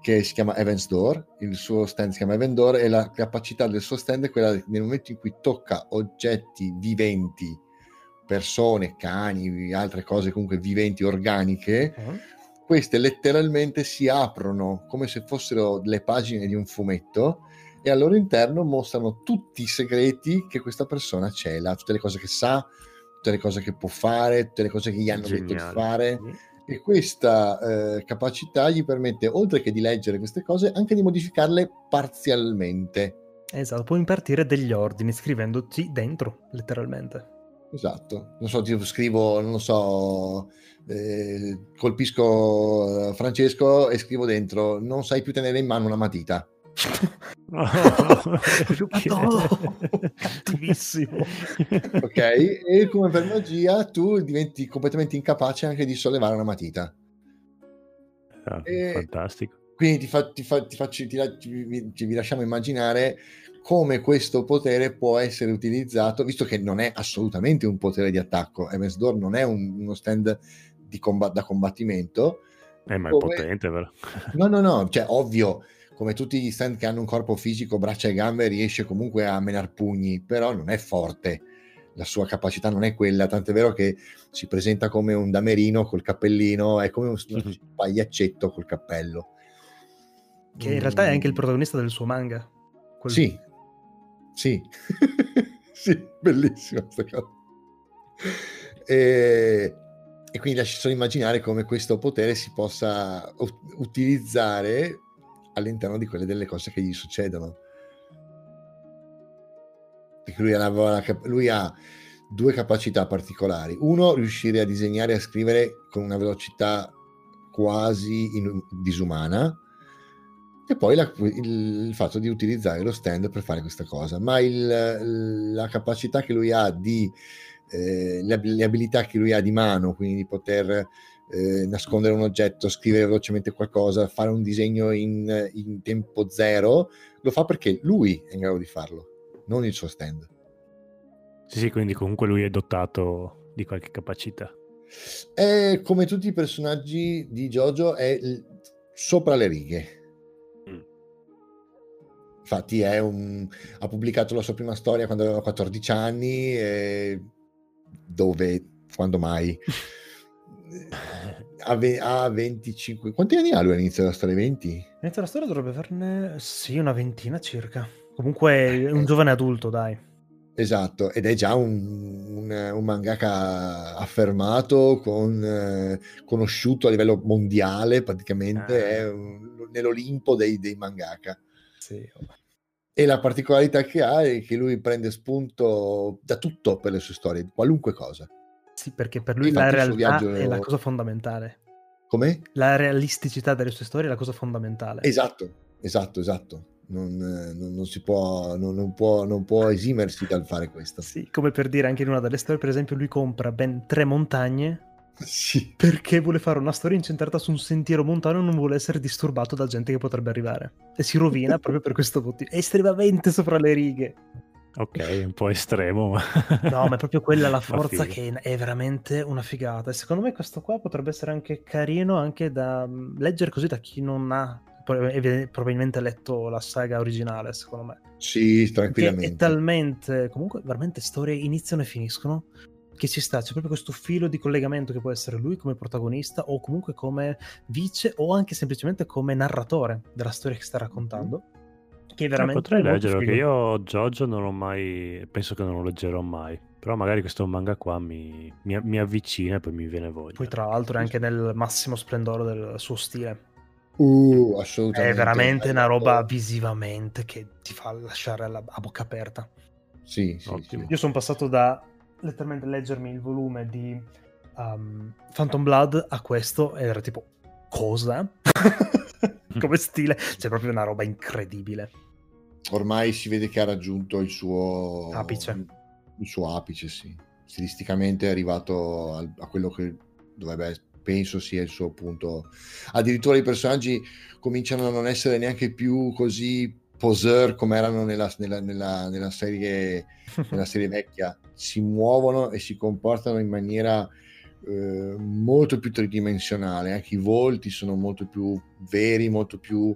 che si chiama Evans Door il suo stand si chiama Evans Door e la capacità del suo stand è quella nel momento in cui tocca oggetti viventi persone, cani, altre cose comunque viventi, organiche queste letteralmente si aprono come se fossero le pagine di un fumetto e al loro interno mostrano tutti i segreti che questa persona cela, tutte le cose che sa, tutte le cose che può fare, tutte le cose che gli hanno detto di Geniale. fare. E questa eh, capacità gli permette, oltre che di leggere queste cose, anche di modificarle parzialmente. Esatto, può impartire degli ordini scrivendoti dentro, letteralmente. Esatto, non so, tipo scrivo, non lo so, eh, colpisco eh, Francesco e scrivo dentro, non sai più tenere in mano una matita. No, <laughs> cattivissimo. ok? E come per magia tu diventi completamente incapace anche di sollevare una matita. Ah, Fantastico. Quindi ti, fa- ti fa- ti faccio- ti ci- vi lasciamo immaginare come questo potere può essere utilizzato, visto che non è assolutamente un potere di attacco. Evans Door non è un- uno stand di comba- da combattimento. Eh, ma è Come- potente, però. <laughs> No, no, no, cioè ovvio, come tutti gli stand che hanno un corpo fisico, braccia e gambe, riesce comunque a menar pugni, però non è forte. La sua capacità non è quella, tant'è vero che si presenta come un damerino col cappellino, è come un, <laughs> pagliaccetto col cappello. Che in realtà è anche il protagonista del suo manga. Quel- Sì, sì, <laughs> sì, bellissima questa cosa. E, e quindi lasci solo immaginare come questo potere si possa ut- utilizzare all'interno di quelle delle cose che gli succedono. Perché lui, cap- lui ha due capacità particolari. Uno, riuscire a disegnare e a scrivere con una velocità quasi in- disumana, e poi la- il, il fatto di utilizzare lo stand per fare questa cosa. Ma il- la capacità che lui ha di eh, le, ab- le abilità che lui ha di mano, quindi di poter eh, nascondere un oggetto, scrivere velocemente qualcosa, fare un disegno in, in tempo zero, lo fa perché lui è in grado di farlo, non il suo stand. Sì, sì, quindi comunque lui è dotato di qualche capacità. È come tutti i personaggi di JoJo, è il- sopra le righe. Infatti è un- ha pubblicato la sua prima storia quando aveva 14 anni, e dove, quando mai? <laughs> Ha, ve- ha 25... Quanti anni ha lui all'inizio della storia? 20? Inizio la storia dovrebbe averne, sì, una ventina circa. Comunque è un giovane adulto, dai. Esatto, ed è già un, un, un mangaka affermato, con, eh, conosciuto a livello mondiale, praticamente Ah. è un- nell'Olimpo dei, dei mangaka. Sì, E la particolarità che ha è che lui prende spunto da tutto per le sue storie, qualunque cosa. Sì, perché per lui la Infatti suo realtà viaggio- è la cosa fondamentale. Come? La realisticità delle sue storie è la cosa fondamentale. Esatto, esatto, esatto. Non, non- non si può, non, non può, non può esimersi dal fare questo. Sì, come per dire anche in una delle storie, per esempio, lui compra ben tre montagne <laughs> Sì. perché vuole fare una storia incentrata su un sentiero montano e non vuole essere disturbato da gente che potrebbe arrivare. E si rovina <laughs> proprio per questo motivo. È estremamente sopra le righe. Ok, è un po' estremo, ma... No, ma è proprio quella la <laughs> forza che è veramente una figata. E secondo me questo qua potrebbe essere anche carino anche da mm, leggere così da chi non ha probabilmente letto la saga originale, secondo me. Sì, Che tranquillamente. è talmente, comunque veramente storie iniziano e finiscono che ci sta, c'è proprio questo filo di collegamento che può essere lui come protagonista o comunque come vice o anche semplicemente come narratore della storia che sta raccontando. Che è Eh, veramente potrei molto leggerlo, figo. che io Jojo non l'ho mai... penso che non lo leggerò mai. Però magari questo manga qua mi, mi, mi avvicina e poi mi viene voglia. Poi tra l'altro è anche nel massimo splendore del suo stile. Uh, assolutamente. È veramente una roba visivamente che ti fa lasciare la, a bocca aperta. Sì, sì, Ottimo. sì. Io sono passato da letteralmente leggermi il volume di um, Phantom Blood a questo ed era tipo cosa? <laughs> Come stile, c'è proprio una roba incredibile. Ormai si vede che ha raggiunto il suo Apice. Il suo apice, sì. Stilisticamente è arrivato al- a quello che dovrebbe, penso sia il suo punto. Addirittura i personaggi cominciano a non essere neanche più così poseur come erano nella, nella- nella- nella serie, <laughs> nella serie vecchia. Si muovono e si comportano in maniera eh, molto più tridimensionale. Anche i volti sono molto più veri, molto più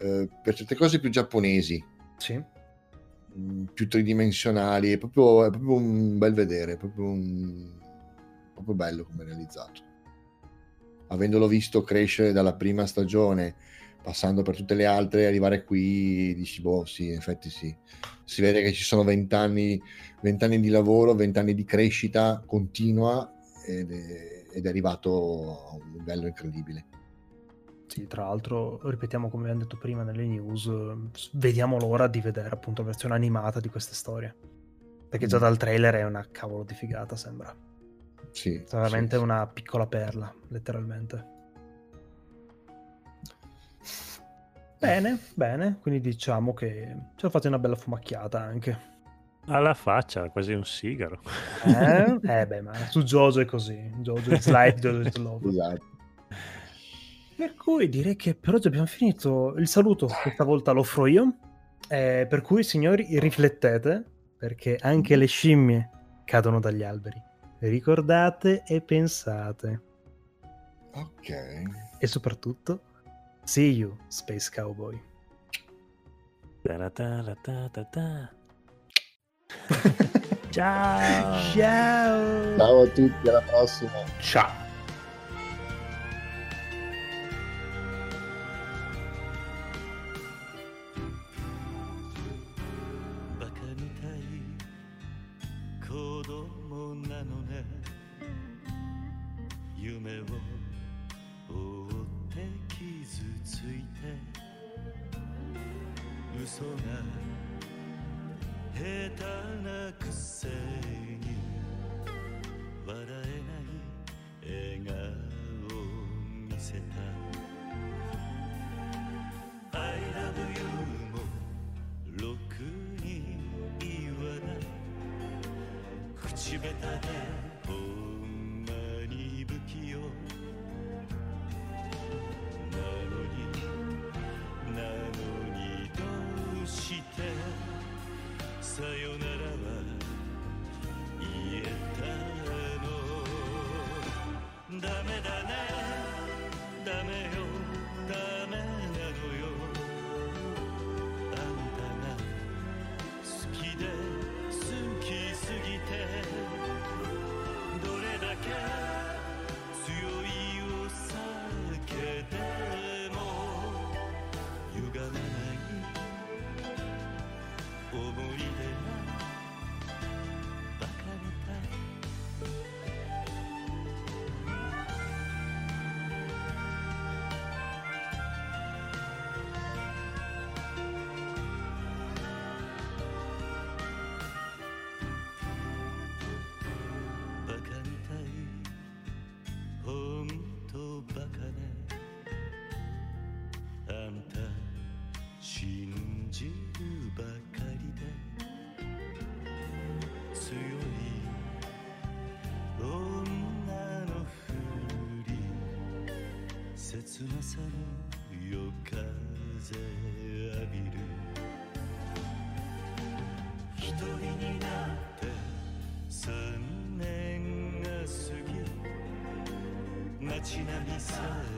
eh, per certe cose più giapponesi Sì. mh, più tridimensionali, è proprio, è proprio un bel vedere, è proprio, un, proprio bello come realizzato. Avendolo visto crescere dalla prima stagione, passando per tutte le altre, arrivare qui, dici, boh, sì, in effetti sì. Si vede che ci sono vent'anni, di lavoro, vent'anni di crescita continua ed è, ed è arrivato a un livello incredibile. Sì, tra l'altro, ripetiamo come abbiamo detto prima nelle news, vediamo l'ora di vedere appunto la versione animata di queste storie. Perché già Mm. dal trailer è una cavolo di figata, sembra. Sì, È veramente sì, sì. una piccola perla, letteralmente. Bene, bene, quindi diciamo che ci ha fatto una bella fumacchiata anche. Alla faccia, quasi un sigaro. Eh? eh beh, ma <laughs> su Jojo è così. Jojo is life, Jojo is love. Esatto. Per cui direi che per oggi abbiamo finito. Il saluto questa volta lo offro io. Eh, per cui, signori, riflettete, perché anche le scimmie cadono dagli alberi. Ricordate e pensate. Ok. E soprattutto, see you, Space Cowboy. Ciao! Ciao! Ciao a tutti, alla prossima. Ciao. tana kısır 翼の夜風浴びる。一人になって三年が過ぎ街並みさえ